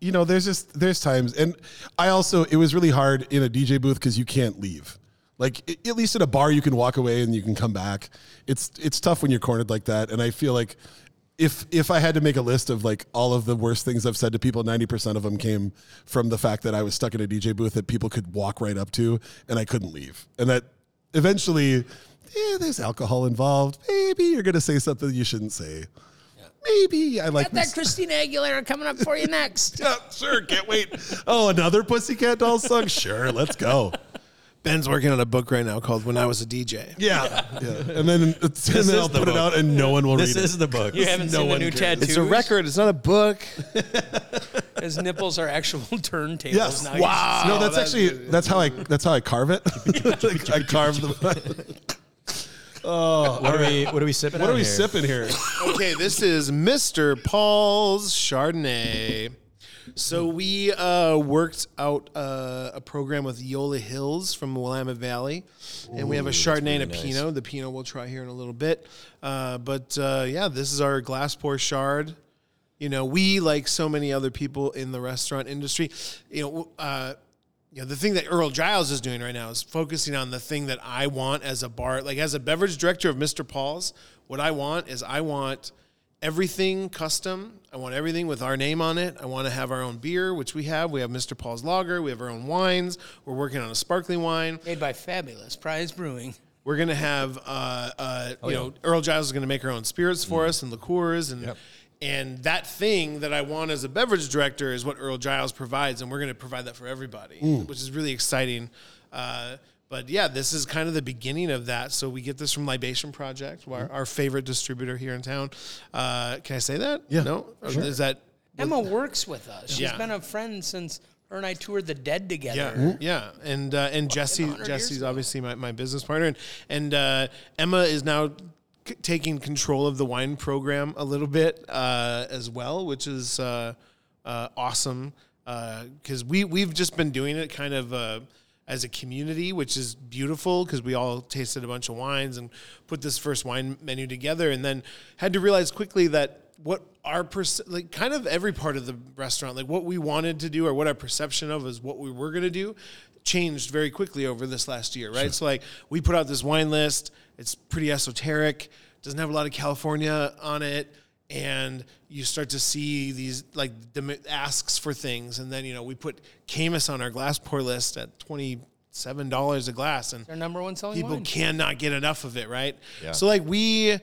you know, there's just there's times, and I also it was really hard in a DJ booth because you can't leave. Like at least at a bar, you can walk away and you can come back. It's it's tough when you're cornered like that, and I feel like if if I had to make a list of like all of the worst things I've said to people, ninety percent of them came from the fact that I was stuck in a DJ booth that people could walk right up to, and I couldn't leave, and that eventually. Yeah, there's alcohol involved. Maybe you're gonna say something you shouldn't say. Maybe I like got that this. Christina Aguilera coming up for you next. Yeah, sure, can't wait. Oh, another Pussycat Dolls song? Sure, let's go. Ben's working on a book right now called When I Was a DJ. Yeah, yeah. And then, and then is I'll the put it out and no one will This read it. This is the book. You haven't No seen the new cares. tattoos? It's a record. It's not a book. His nipples are actual turntables Yes. now. Wow. No, that's that's- actually that's how I that's how I carve it. I carve the. Oh, what are we? What are we sipping? What are we here? sipping here? Okay, this is Mr. Paul's Chardonnay. So we uh, worked out uh, a program with Yola Hills from Willamette Valley, and we have a Chardonnay and a nice. Pinot. The Pinot we'll try here in a little bit, uh, but uh, yeah, this is our glass pour Chard. You know, we like so many other people in the restaurant industry. You know, uh, you know, the thing that Earl Giles is doing right now is focusing on the thing that I want as a bar, like as a beverage director of Mr. Paul's. What I want is I want everything custom. I want everything with our name on it. I want to have our own beer, which we have. We have Mr. Paul's Lager. We have our own wines. We're working on a sparkling wine. Made by Fabulous Prize Brewing. We're gonna have, uh, uh, you know, Earl Giles is gonna make our own spirits for us and liqueurs and. And that thing that I want as a beverage director is what Earl Giles provides, and we're going to provide that for everybody, which is really exciting. Uh, but yeah, this is kind of the beginning of that. So we get this from Libation Project, our, our favorite distributor here in town. Uh, can I say that? Yeah, No, Sure. is that Emma works with us. She's Yeah. been a friend since her and I toured the Dead together. Yeah, yeah, and uh, and Jesse, Jesse's obviously my, my business partner, and and uh, Emma is now c- taking control of the wine program a little bit uh, as well, which is uh, uh, awesome because we we've just been doing it kind of. As a community, which is beautiful because we all tasted a bunch of wines and put this first wine menu together, and then had to realize quickly that what our perce- like kind of every part of the restaurant, like what we wanted to do or what our perception of is what we were going to do, changed very quickly over this last year, right? So like we put out this wine list. It's pretty esoteric. Doesn't have a lot of California on it. And you start to see these like dem- asks for things, and then you know we put Caymus on our glass pour list at twenty seven dollars a glass, and Their number one selling people wine. cannot get enough of it, right? Yeah. So like we,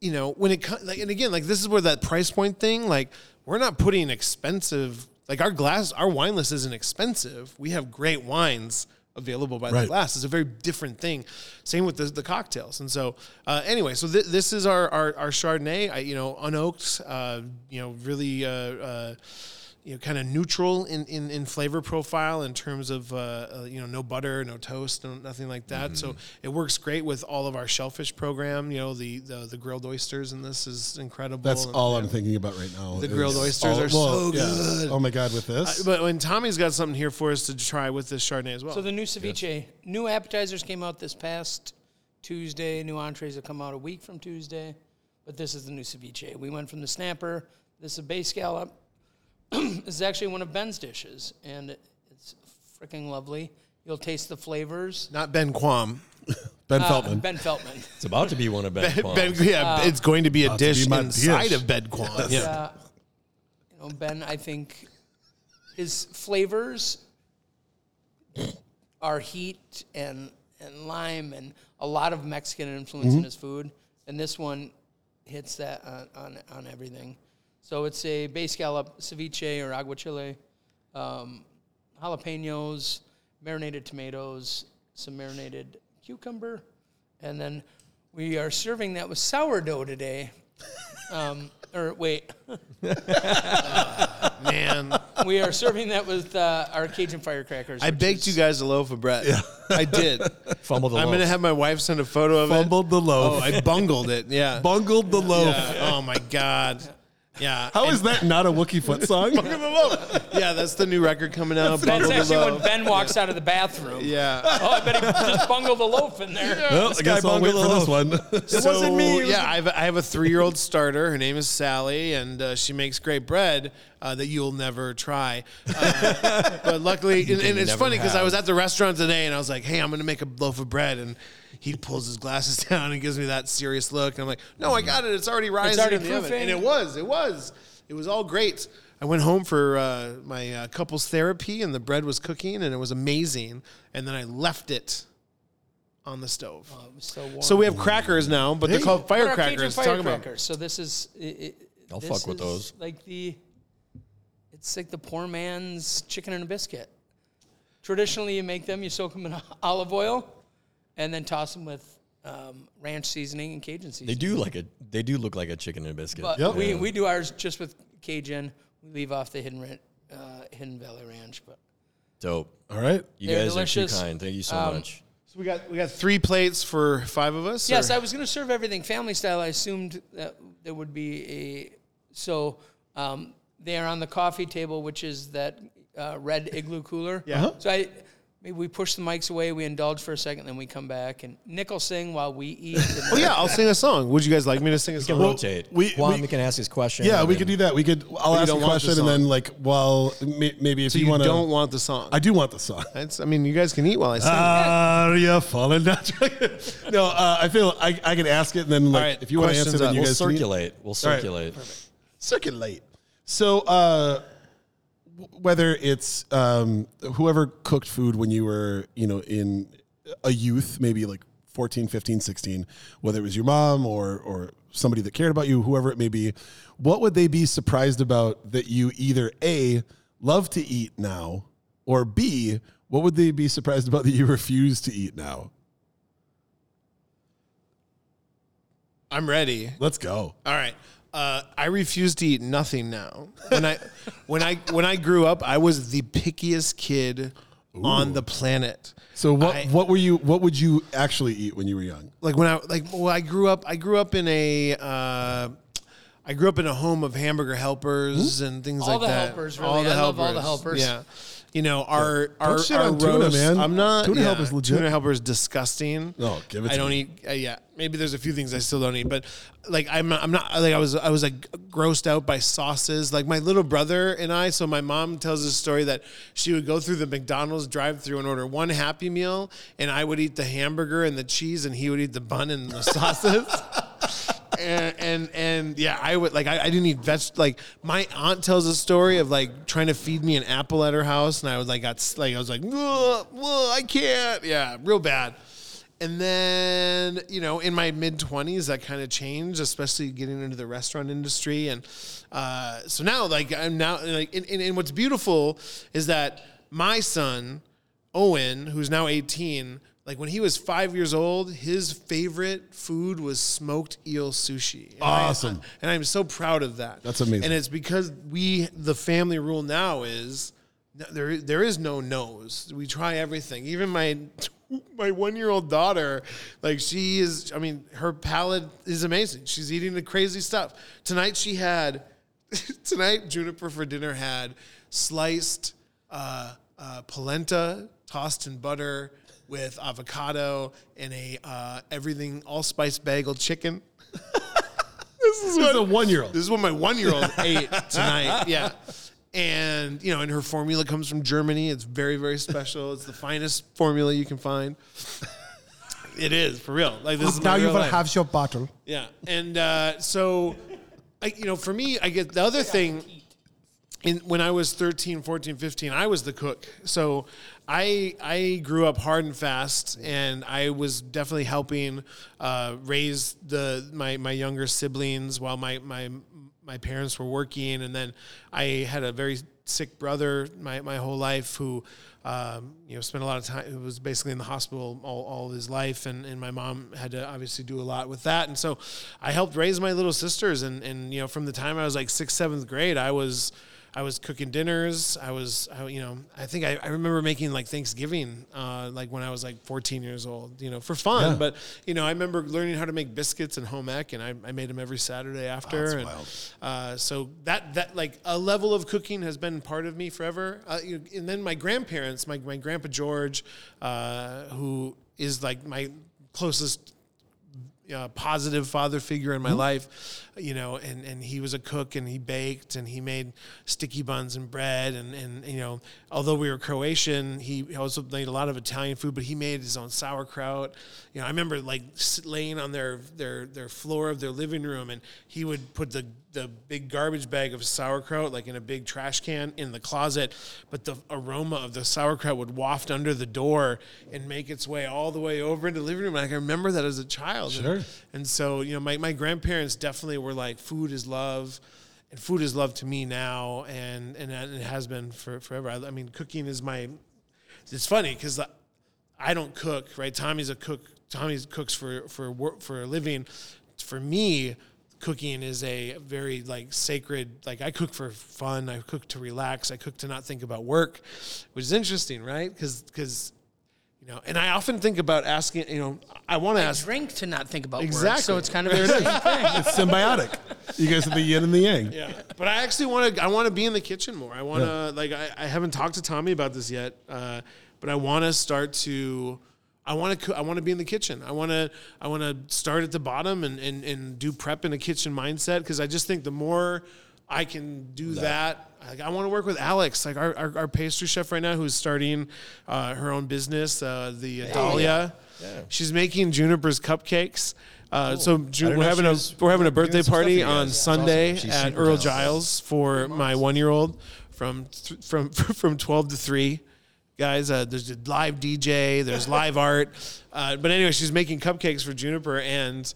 you know, when it comes, like, and again, like this is where that price point thing, like we're not putting expensive, like our glass, our wine list isn't expensive. We have great wines available by the glass. It's a very different thing. Same with the, the cocktails. And so, uh, anyway, so th- this is our, our, our Chardonnay, I, you know, unoaked, uh, you know, really, uh, uh, you know, kind of neutral in, in, in flavor profile in terms of, uh, uh, you know, no butter, no toast, no, nothing like that. So it works great with all of our shellfish program. You know, the, the, the grilled oysters in this is incredible. That's And- all I'm thinking about right now. The grilled oysters are so good. Oh my god, with this, But when Tommy's got something here for us to try with this Chardonnay as well. So the new ceviche, new appetizers came out this past Tuesday. New entrees will come out a week from Tuesday. But this is the new ceviche. We went from the snapper. This is a bay scallop. This is actually one of Ben's dishes, and it's freaking lovely. You'll taste the flavors. Not Ben Quam. Ben Uh, Feltman. ben Feltman. It's about to be one of Ben. Ben, Quam's. yeah, it's going to be a to dish be my inside dish. of Ben Quam. Yeah. Uh, you know, Ben, I think his flavors are heat and and lime and a lot of Mexican influence in his food, and this one hits that on on, on everything. So it's a base scallop ceviche or aguachile, um, jalapenos, marinated tomatoes, some marinated cucumber, and then we are serving that with sourdough today. Um, or wait, Man, we are serving that with uh, our Cajun firecrackers. I which baked is- you guys a loaf of bread. I did. Fumble the I'm loaf. gonna have my wife send a photo of it. Fumbled the loaf. Oh, I bungled it. Yeah. Bungled the loaf. Yeah. Oh my god. Yeah. How is that not a Wookiefoot song? Yeah, that's the new record coming out. That's Bungled the actually when loaf. Ben walks out of the bathroom. Yeah. Oh, I bet he just bungled the loaf in there. well, I guess I'll wait bungled for the this one. so, wasn't me, it was yeah, I have, I have a three-year-old starter. Her name is Sally, and uh, she makes great bread uh, that you'll never try. Uh, but luckily, and, and it's never funny because I have. was at the restaurant today, and I was like, "Hey, I'm going to make a loaf of bread," and he pulls his glasses down and gives me that serious look, and I'm like, "No, I got it. It's already rising already in the oven." And it was, it was, it was all great. I went home for uh, my uh, couples therapy, and the bread was cooking, and it was amazing. And then I left it on the stove. Oh, it was so warm. So we have crackers now, but they're called What are Cajun firecrackers. About- firecrackers. So this is. It, it, I'll this fuck with those. Like the, it's like the poor man's chicken and a biscuit. Traditionally, you make them, you soak them in olive oil, and then toss them with um, ranch seasoning and Cajun seasoning. They do like a. They do look like a chicken and a biscuit. But Yep. we, we do ours just with Cajun. We leave off the hidden Ran- uh, hidden valley ranch, but Dope. All right. You They're guys delicious. are too kind. Thank you so Um, much. So we got we got three plates for five of us. Yes, or- I was going to serve everything family style. I assumed that there would be a so um, they are on the coffee table, which is that uh, red igloo cooler. Yeah. Uh-huh. So I maybe we push the mics away, we indulge for a second, then we come back and Nick will sing while we eat. Oh yeah, I'll sing a song. Would you guys like me to sing a We can song? rotate. we- Juan, we- we, can ask his question. Yeah, we could do that. We could. I'll ask a want the question and then like, well, may- maybe if so you, you want to. don't want the song. I do want the song. That's, I mean, you guys can eat while I sing. Are you falling down? no, uh, I feel I, I can ask it and then like right, if you want to answer, questions then you We'll guys can eat. circulate. We'll right. circulate. circulate. So, uh, w- whether it's um, whoever cooked food when you were, you know, in a youth, maybe like 14, 15, 16, whether it was your mom or, or somebody that cared about you, whoever it may be, what would they be surprised about that you either A, love to eat now, or B, what would they be surprised about that you refuse to eat now? I'm ready. Let's go. All right. Uh, I refuse to eat nothing now. When I when I when I grew up, I was the pickiest kid on the planet. So what I- what were you what would you actually eat when you were young? like when I like well, I grew up I grew up in a uh, I grew up in a home of hamburger helpers and things like that. All like the that. helpers, really. I love all the helpers. Yeah. You know, our our, shit our on tuna, roast- man. I'm not Tuna yeah, helper's legit. Tuna helper is disgusting. Oh, give it. I to don't me. eat. Uh, yeah, maybe there's a few things I still don't eat, but like I'm not, I'm not like I was I was like grossed out by sauces. Like my little brother and I. So my mom tells this story that she would go through the McDonald's drive-through and order one Happy Meal, and I would eat the hamburger and the cheese, and he would eat the bun and the sauces. And, and and yeah, I would like I, I didn't eat veg. Like my aunt tells a story of like trying to feed me an apple at her house, and I was like got like I was like, "Ugh, ugh, I can't. Yeah, real bad. And then you know, in my mid twenties, that kind of changed, especially getting into the restaurant industry, and uh, so now like I'm now like, and, and, and what's beautiful is that my son Owen, who's now 18, like when he was five years old, his favorite food was smoked eel sushi. And I- Awesome. and I'm so proud of that. That's amazing. And it's because we, the family rule now is there, there is no no's. We try everything. Even my, my one year old daughter, like she is, I mean, her palate is amazing. She's eating the crazy stuff. Tonight she had, tonight Juniper for dinner had sliced uh, uh, polenta tossed in butter with avocado and a uh, everything allspice bagel chicken. this is what a one year old. this is what my one year old ate tonight. Yeah. And, you know, and her formula comes from Germany. It's very, very special. It's the finest formula you can find. It is, for real. Like, this is now you real will life. have your bottle. Yeah. And uh, so, I, you know, for me, I get the other thing. In, when I was 13, 14, 15, I was the cook. So I I grew up hard and fast, and I was definitely helping uh, raise the my my younger siblings while my my my parents were working, and then I had a very sick brother my, my whole life who um, you know spent a lot of time who was basically in the hospital all, all his life. And, and my mom had to obviously do a lot with that. And so I helped raise my little sisters. And, and you know from the time I was like sixth seventh grade I was I was cooking dinners. I was, I, you know, I think I, I remember making like Thanksgiving, uh, like when I was like 14 years old, you know, for fun. Yeah. But, you know, I remember learning how to make biscuits and home ec and I, I made them every Saturday after. that's and, wild. Uh, so that, that like a level of cooking has been part of me forever. Uh, you and then my grandparents, my, my grandpa George, uh, who is like my closest uh, positive father figure in my life, you know, and, and he was a cook and he baked and he made sticky buns and bread and, and you know, although we were Croatian, he also made a lot of Italian food, but he made his own sauerkraut. You know, I remember like laying on their, their, their floor of their living room and he would put the, the big garbage bag of sauerkraut like in a big trash can in the closet, but the aroma of the sauerkraut would waft under the door and make its way all the way over into the living room. Like I remember that as a child. And- Sure. and so, you know, my, my grandparents definitely were like, food is love. And food is love to me now. And, and it has been for forever. I, I mean, cooking is my, it's funny because I don't cook, right? Tommy's a cook. Tommy cooks for, for work, for a living. For me, cooking is a very like sacred, like I cook for fun. I cook to relax. I cook to not think about work, which is interesting, right? Because, because, you know, and I often think about asking, you know, I want to ask drink to not think about work, Exactly. so it's kind of the same thing. It's symbiotic. You guys are the yin and the yang. Yeah, but I actually want to. I want to be in the kitchen more. I want to like. I, I haven't talked to Tommy about this yet, uh, but I want to start to. I want to. I want to be in the kitchen. I want to. I want to start at the bottom and and and do prep in a kitchen mindset because I just think the more I can do that. Like, I want to work with Alex, like our, our, our pastry chef right now, who's starting uh, her own business, uh, the Dahlia. Yeah. She's making Juniper's cupcakes. Uh, so Ju- didn't we're having a was we're having a birthday some stuff for party on. That's Sunday awesome. At Earl. Giles for my one year old from th- from from twelve to three. Guys, uh, there's a live DJ, there's live art, uh, but anyway, she's making cupcakes for Juniper, and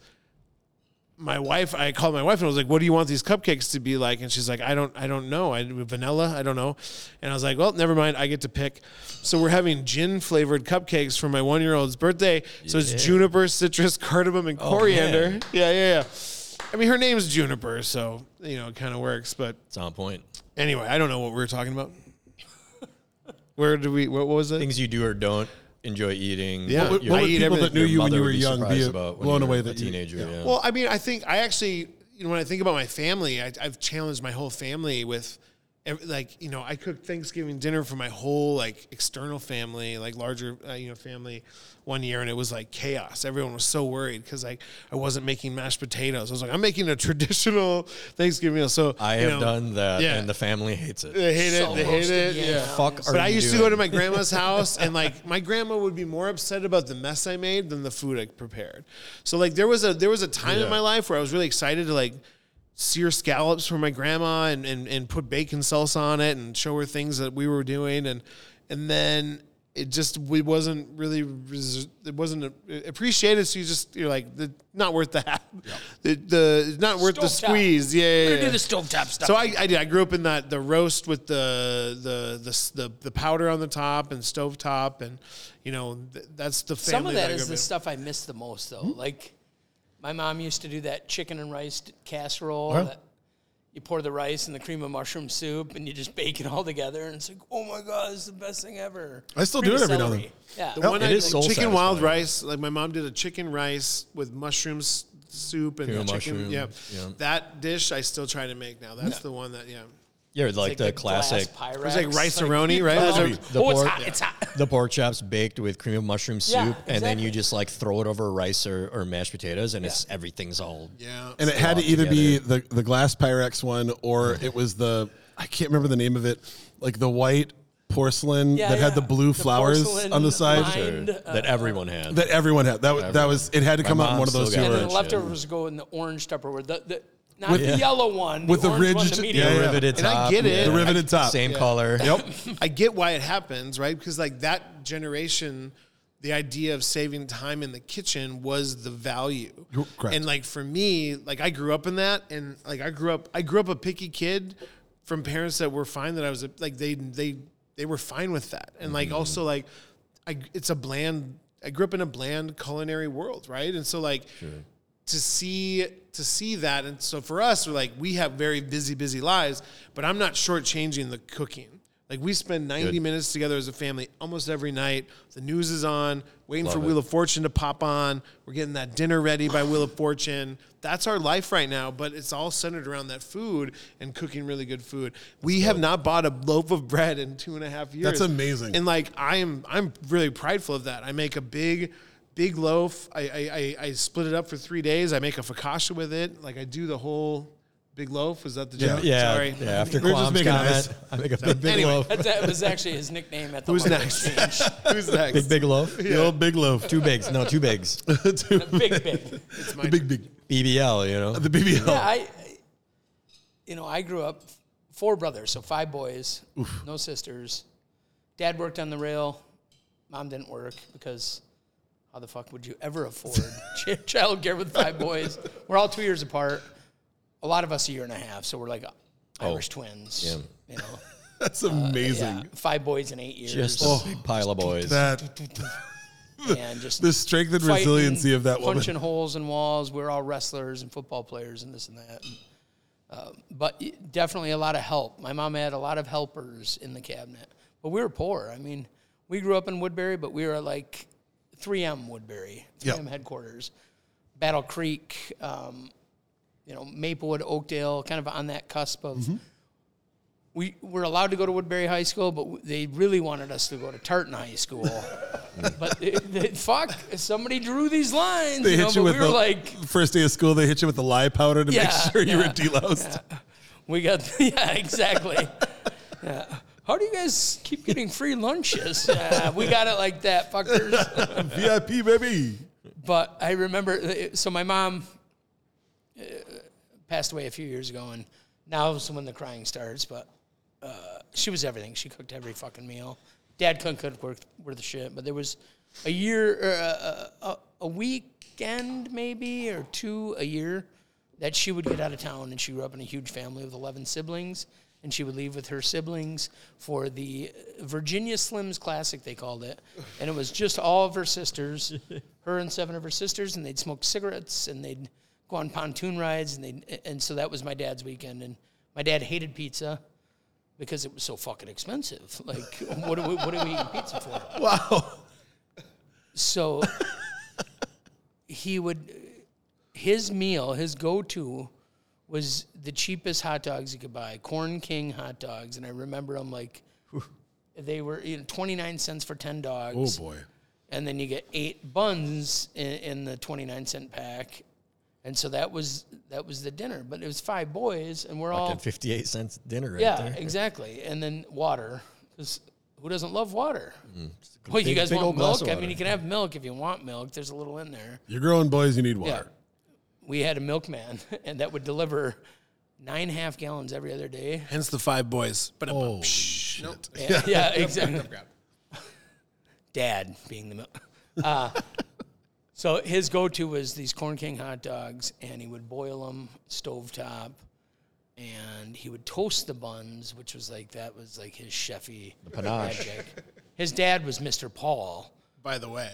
my wife, I called my wife and I was like, "What do you want these cupcakes to be like?" And she's like, "I don't, I don't know. I vanilla, I don't know." And I was like, "Well, never mind. I get to pick." So we're having gin flavored cupcakes for my one year old's birthday. So it's juniper, citrus, cardamom, and oh, coriander. man. Yeah, yeah, yeah. I mean, her name's Juniper, so you know, it kind of works. But It's on point. anyway, I don't know what we were talking about. Where did we? What was it? Things you do or don't enjoy eating. Yeah. what What- your- what What would would people everything. that knew you when you were young be about blown you away a that you- teenager. yeah. yeah. Well, I mean, I think I actually, you know, when I think about my family, I, I've challenged my whole family with, ev- like, you know, I cooked Thanksgiving dinner for my whole like external family, like larger, uh, you know, family, one year, and it was like chaos. Everyone was so worried because like I wasn't making mashed potatoes. I was like, I'm making a traditional Thanksgiving meal. So I have know, done that, yeah. and the family hates it. They hate it. So They hate it. yam. Yeah. Fuck are But I you used to go to my grandma's house, and like my grandma would be more upset about the mess I made than the food I prepared. So like there was a there was a time in my life where I was really excited to like sear scallops for my grandma and, and and put bacon salsa on it and show her things that we were doing and and then it just we wasn't really it wasn't appreciated so you just you're like the, not worth the the, the it's not worth the Stovetop. squeeze yeah, yeah, yeah. do the stovetop stuff. So I, I did. I grew up in that the roast with the the the the, the powder on the top and stove top, and you know th- that's the family. Some of that I is grew the in. stuff I miss the most, though. Hmm? Like my mom used to do that chicken and rice casserole. Huh? That you pour the rice and the cream of mushroom soup, and you just bake it all together, and it's like, oh my god, it's the best thing ever. I still Cream do it of every now and celery. Yeah. The one it I, is soul chicken wild satisfying. rice. Like my mom did a chicken rice with mushrooms soup and Cream of chicken. mushroom, Yeah. yeah. that dish I still try to make now. That's the one that yeah. Yeah, like, It's the, glass classic. Pyrex, It was like rice-a-roni, right? Oh, Those are- The oh, it's pork- hot. It's hot. The pork chops baked with cream of mushroom soup, Yeah, and then you just like throw it over rice or, or mashed potatoes, and it's everything's all. Yeah. And it had to all either be the, the glass Pyrex one or it was the I can't remember the name of it, like the white porcelain Yeah, that had the blue The flowers on the side lined, uh, that everyone had. that everyone had. That was that was it had to come out in one of those two. still and the leftovers go in the orange Tupperware. The, the, not With- the yellow one. with the orange one, the medium yeah, yeah. riveted And I top, get it. yeah. The riveted top. Same color. Yep. I get why it happens, right? Because like that generation, the idea of saving time in the kitchen was the value. Correct. And like for me, like I grew up in that, and like I grew up, I grew up a picky kid from parents that were fine that I was like they they they were fine with that, and like mm-hmm. also like I it's a bland. I grew up in a bland culinary world, right? And so like to see to see that and so for us we're like we have very busy busy lives but i'm not shortchanging the cooking like we spend 90 Good. minutes together as a family almost every night the news is on waiting for it. wheel of fortune to pop on we're getting that dinner ready by wheel of fortune that's our life right now but it's all centered around that food and cooking really good food we have not bought a loaf of bread in two and a half years That's amazing. and like I am, I'm really prideful of that. I make a big, big loaf. I, I, I, I split it up for three days. I make a focaccia with it. Like I do the whole big loaf. Was that the joke? Yeah, Sorry. yeah. After We're just Quam's making comment, eyes. I make a big, big Anyway. loaf. That, that was actually his nickname at the Who's next? Exchange. Who's next? Big, big loaf. The old big loaf. Two bigs. No, two bigs. Two- big, big. It's my the big, big. BBL, you know. The BBL. Yeah, I, you know, I grew up four brothers, so five boys, no sisters. Dad worked on the rail. Mom didn't work because how the fuck would you ever afford child care with five boys? We're all two years apart. A lot of us a year and a half, so we're like Irish twins. yeah. You know, That's amazing. yeah, five boys in eight years, Just a big pile of boys. That and just the strength and fighting, resiliency of that woman. punching holes in walls. We're all wrestlers and football players and this and that. And, uh, but definitely a lot of help. My mom had a lot of helpers in the cabinet, but we were poor. I mean, we grew up in Woodbury, but we were like 3M Woodbury, 3M Yep. headquarters, Battle Creek, um, you know, Maplewood, Oakdale, kind of on that cusp of. Mm-hmm. We were allowed to go to Woodbury High School, but they really wanted us to go to Tartan High School. but they, they, fuck, somebody drew these lines. They you know, hit you with we were the like, first day of school. They hit you with the lye powder to Yeah, make sure you were yeah, deloused. we got, yeah, exactly. yeah. How do you guys keep getting free lunches? Uh, we got it like that, fuckers. VIP baby. But I remember, uh, so my mom uh, passed away a few years ago, and now is when the crying starts. But uh, she was everything. She cooked every fucking meal. Dad couldn't cook worth, worth of shit, but there was a year, or a, a, a weekend maybe, or two a year that she would get out of town, and she grew up in a huge family with 11 siblings. And she would leave with her siblings for the Virginia Slims Classic, they called it. And it was just all of her sisters, her and seven of her sisters, and they'd smoke cigarettes and they'd go on pontoon rides. And, they and so that was my dad's weekend. And my dad hated pizza because it was so fucking expensive. Like, what are we, what are we eating pizza for? Wow. So he would, his meal, his go to was the cheapest hot dogs you could buy, Corn King hot dogs. And I remember them like, they were you know, 29 cents for 10 dogs. Oh boy. And then you get eight buns in, in the 29 cent pack. And so that was that was the dinner, but it was five boys, and we're all 58 cents dinner right yeah, there. exactly. And then water, because who doesn't love water? Well, you Mm. guys want milk? I mean, you can have milk if you want milk. There's a little in there. You're growing boys. You need Yeah. Water. We had a milkman, and that would deliver nine and a half gallons every other day. Hence the five boys. But Oh shit. Yeah, yeah exactly. Dad being the milk. Uh, so his go-to was these Corn King hot dogs, and he would boil them stovetop, and he would toast the buns, which was like that was like his chefy the panache. magic. His dad was Mr. Paul, by the way,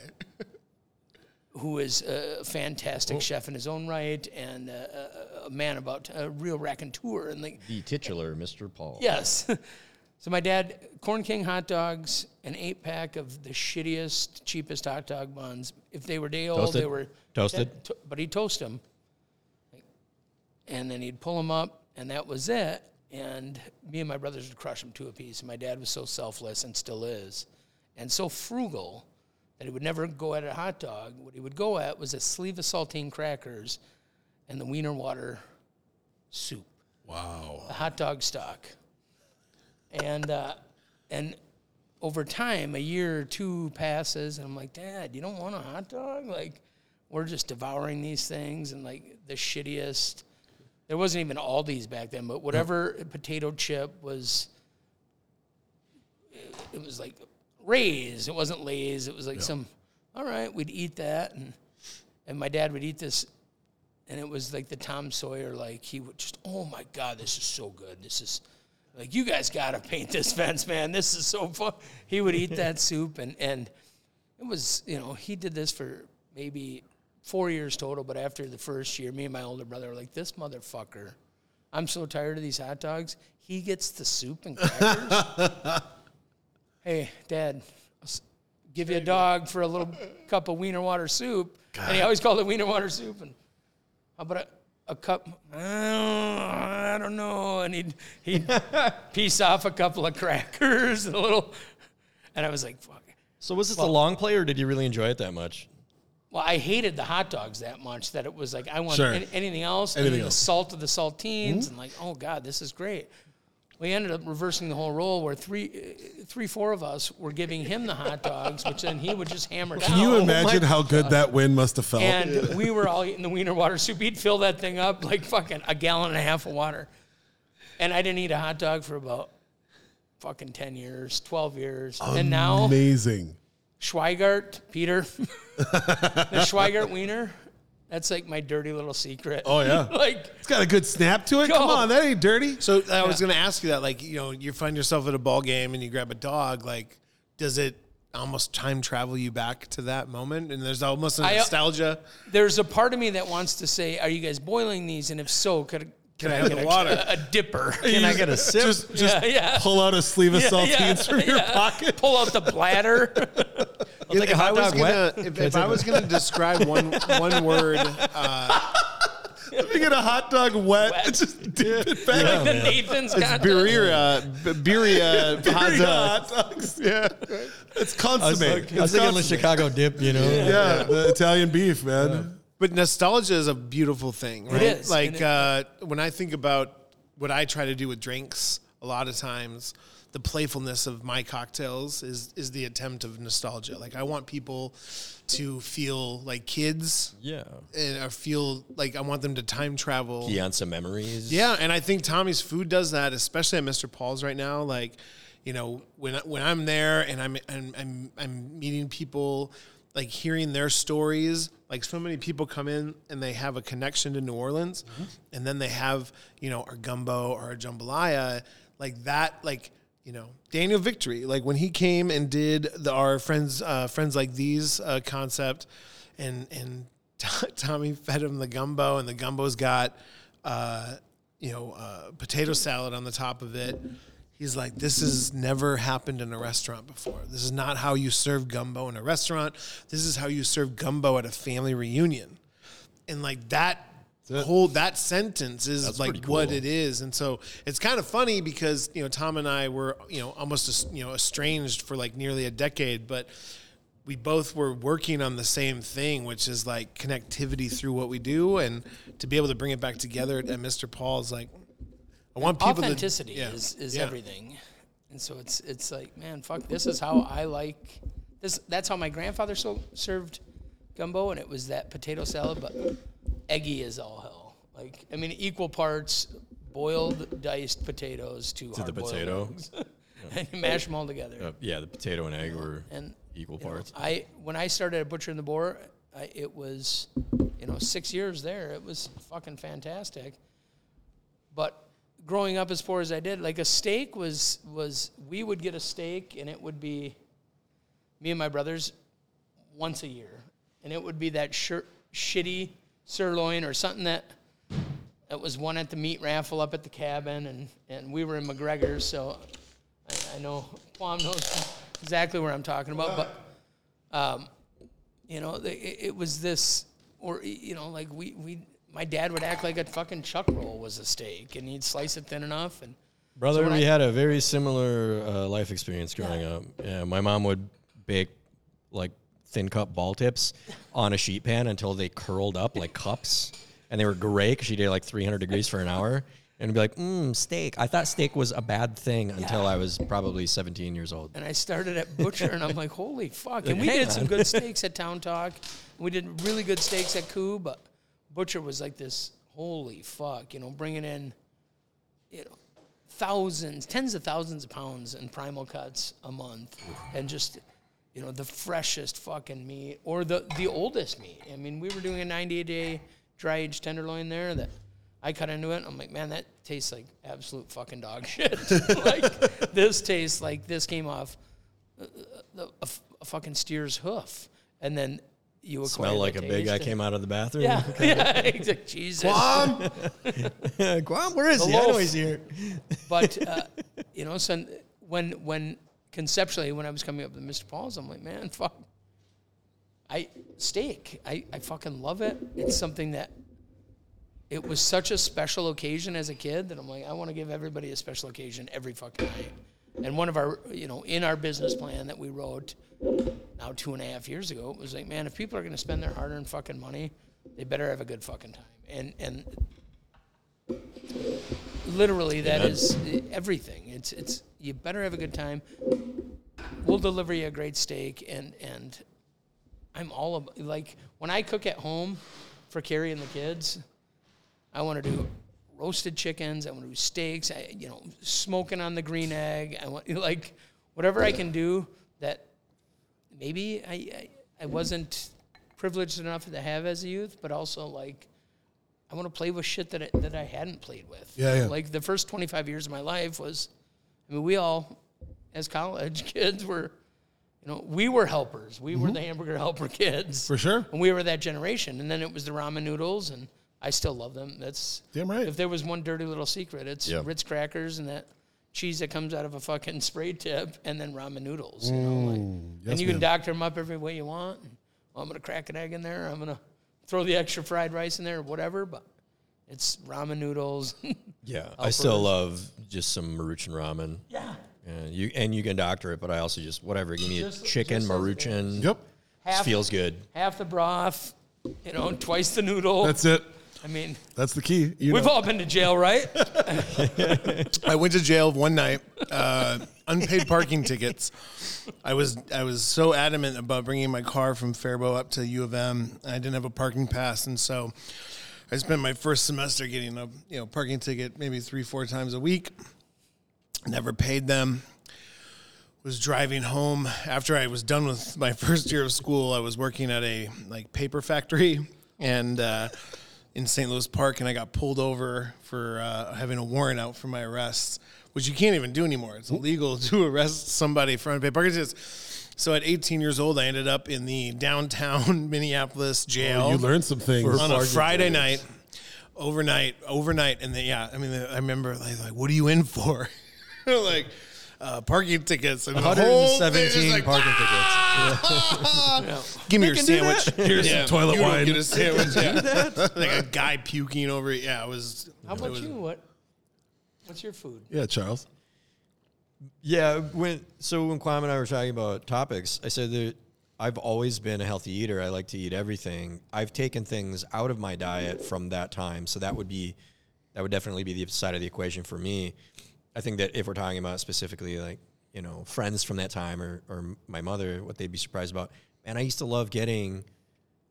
who is a fantastic chef in his own right, and a, a, a man about a real raconteur, and like The titular Mr. Paul. Yes. so my dad, Corn King hot dogs, an eight pack of the shittiest, cheapest hot dog buns. If they were day old, Toasted? they were Toasted? To- but he'd toast them, and then he'd pull them up, and that was it. And me and my brothers would crush them to a piece. And my dad was so selfless and still is, and so frugal that he would never go at a hot dog. What he would go at was a sleeve of saltine crackers and the wiener water soup Wow. a hot dog stock. And uh, and over time, a year or two passes, and I'm like, Dad, you don't want a hot dog? Like, we're just devouring these things and like the shittiest. There wasn't even Aldi's back then, but whatever potato chip was, it was like Ray's. It wasn't Lay's. It was like some all right, we'd eat that, and and my dad would eat this, and it was like the Tom Sawyer, like he would just, oh my god, this is so good. This is like you guys gotta paint this fence, man. This is so fun. He would eat that soup, and and it was you know he did this for maybe four years total, but after the first year, me and my older brother were like, this motherfucker. I'm so tired of these hot dogs. He gets the soup and crackers. hey, Dad, I'll give you a dog for a little cup of wiener water soup. And he always called it wiener water soup. And how about a, a cup? "Oh, I don't know. And he'd, he'd piece off a couple of crackers and a little. And I was like, fuck. So was this a long play, or did you really enjoy it that much? Well, I hated the hot dogs that much that it was like I want Sure. anything else. Anything else. the salt of the saltines, mm-hmm. and like, oh god, this is great. We ended up reversing the whole role where three, uh, four of us were giving him the hot dogs, which then he would just hammer down. Can you imagine how good that win must have felt? And we were all eating the wiener water soup. He'd fill that thing up like fucking a gallon and a half of water. And I didn't eat a hot dog for about fucking 10 years, 12 years. And now Amazing. Schweigert, Peter, the Schweigert wiener. That's like my dirty little secret. Oh, yeah. like It's got a good snap to it. Come on, that ain't dirty. So I was going to ask you that, like, you know, you find yourself at a ball game and you grab a dog. Like, does it almost time travel you back to that moment? And there's almost a I- uh, nostalgia. there's a part of me that wants to say, "Are you guys boiling these?" And if so, could Can I have get the a, water? A, dipper. Can I get a sip? Just, just Yeah, yeah. pull out a sleeve of Yeah, saltines from your pocket. Pull out the bladder. I'll take a if I hot was dog gonna, wet. if, I if I was going to describe one one word, uh, If you get a hot dog wet, just dip it back. like the Nathan's it's got birria, b- birria Three hot dog. hot dogs. Yeah. It's I was, consomme. I was It's thinking the. Chicago dip, you know? Yeah, the Italian beef, man. But nostalgia is a beautiful thing, right? is, Like and it- uh, when I think about what I try to do with drinks, a lot of times the playfulness of my cocktails is is the attempt of nostalgia. Like I want people to feel like kids Yeah. and or feel like I want them to time travel. Key on some memories. Yeah, and I think Tommy's food does that, especially at Mr. Paul's right now. Like, you know, when when I'm there and I'm I'm I'm, I'm meeting people, like hearing their stories. Like so many people come in and they have a connection to New Orleans, mm-hmm. and then they have you know our gumbo or our jambalaya, like that, like. You know, Daniel Victory, like when he came and did the our friends, uh, friends like these uh, concept, and and Tommy fed him the gumbo, and the gumbo's got uh, you know, uh, potato salad on the top of it. He's like, this has never happened in a restaurant before. This is not how you serve gumbo in a restaurant. This is how you serve gumbo at a family reunion. And like that whole that sentence is That's like pretty what it is. And so it's kind of funny because, you know, Tom and I were, you know, almost you know, estranged for like nearly a decade, but we both were working on the same thing, which is like connectivity through what we do, and to be able to bring it back together at Mr. Paul's like, I want people Authenticity to, yeah, is, is yeah. everything, and so it's it's like, man, fuck, this is how I like this. That's how my grandfather so, served gumbo, and it was that potato salad, but eggy as all hell. Like, I mean, equal parts boiled diced potatoes to, To the potato. and you mash them all together. Uh, yeah, the potato and egg were and equal you know, parts. I when I started at Butcher and the Boar, I, it was you know six years there. It was fucking fantastic. But growing up as poor as I did, like a steak was was we would get a steak and it would be me and my brothers once a year, and it would be that shir- shitty sirloin or something that that was won at the meat raffle up at the cabin, and and we were in McGregor's, so I, I know Plum knows exactly where I'm talking about, but um, you know, it, it was this, or you know, like we we my dad would act like a fucking chuck roll was a steak, and he'd slice it thin enough, and Brother, when we I- had a very similar uh, life experience growing up. Yeah, my mom would bake like thin cut ball tips on a sheet pan until they curled up like cups, and they were gray because she did like 300 degrees for an hour, and be like, "Mmm, steak." I thought steak was a bad thing until I was probably 17 years old. And I started at Butcher, and I'm like, holy fuck. And we hang did some good steaks at Town Talk. We did really good steaks at Coup, but Butcher was like this, holy fuck, you know, bringing in, you know, thousands, tens of thousands of pounds in primal cuts a month. And just, you know, the freshest fucking meat or the the oldest meat. I mean, we were doing a 98 day dry aged tenderloin there that I cut into it. I'm like, man, that tastes like absolute fucking dog shit. like this tastes like this came off uh, uh, uh, a, the, a, f- a fucking steer's hoof, and then you acquire Smell the like a big guy taste. came out of the bathroom. Yeah, yeah, exactly. Jesus. Quam, Quam, where is The he? I know he's here. But uh, you know, so when when conceptually when I was coming up with Mr. Paul's, I'm like, man, fuck. I steak. I, I fucking love it. It's something that it was such a special occasion as a kid that I'm like, I want to give everybody a special occasion every fucking night. And one of our, you know, in our business plan that we wrote now two and a half years ago, it was like, man, if people are going to spend their hard-earned fucking money, they better have a good fucking time. And and literally that is eh, everything. It's it's you better have a good time. We'll deliver you a great steak, and and I'm all about like when I cook at home for Carrie and the kids. I want to do roasted chickens. I want to do steaks. I, you know, smoking on the green egg. I want like whatever I can do that maybe I, I I wasn't privileged enough to have as a youth, but also like I want to play with shit that I, that I hadn't played with. Yeah, yeah. Like the first 25 years of my life was, I mean, we all, as college kids, were, you know, we were helpers. We were the hamburger helper kids. Mm-hmm. For sure. And we were that generation. And then it was the ramen noodles, and I still love them. That's Damn right. If there was one dirty little secret, it's Yeah. Ritz crackers and that cheese that comes out of a fucking spray tip, and then ramen noodles. You know, like, Mm, yes, and you can doctor them up every way you want. Well, I'm gonna crack an egg in there. I'm gonna throw the extra fried rice in there, or whatever. But it's ramen noodles. Yeah, I still love just some Maruchan ramen. yeah. Yeah, you and you can doctor it, but I also just whatever. Give me Just- a chicken just as it Maruchan. Yep. Just feels good. half the broth. You know, twice the noodle. That's it. I mean, That's the key. You we've know. all been to jail, right? I went to jail one night, uh, unpaid parking tickets. I was I was so adamant about bringing my car from Faribault up to U of M. I didn't have a parking pass, and so I spent my first semester getting a you know parking ticket maybe three four times a week. Never paid them. Was driving home after I was done with my first year of school. I was working at a like paper factory and. Uh, in St. Louis Park, and I got pulled over for uh, having a warrant out for my arrests, which you can't even do anymore. It's illegal to arrest somebody for unpaid parking tickets. So at 18 years old, I ended up in the downtown Minneapolis jail Oh, You learned some things. on a Friday night, overnight, overnight, and then yeah, I mean, I remember like, like what are you in for? like uh, parking tickets and the whole thing is 117 like, parking tickets. Give me your sandwich. Here's some toilet you don't wine. Get a sandwich. Yeah. like a guy puking over. Yeah, it was. How about was- you? What? What's your food? Yeah, Charles. Yeah, when so when Quam and I were talking about topics, I said that I've always been a healthy eater. I like to eat everything. I've taken things out of my diet from that time, so that would be that would definitely be the side of the equation for me. I think that if we're talking about specifically like you know friends from that time or or my mother, what they'd be surprised about. And I used to love getting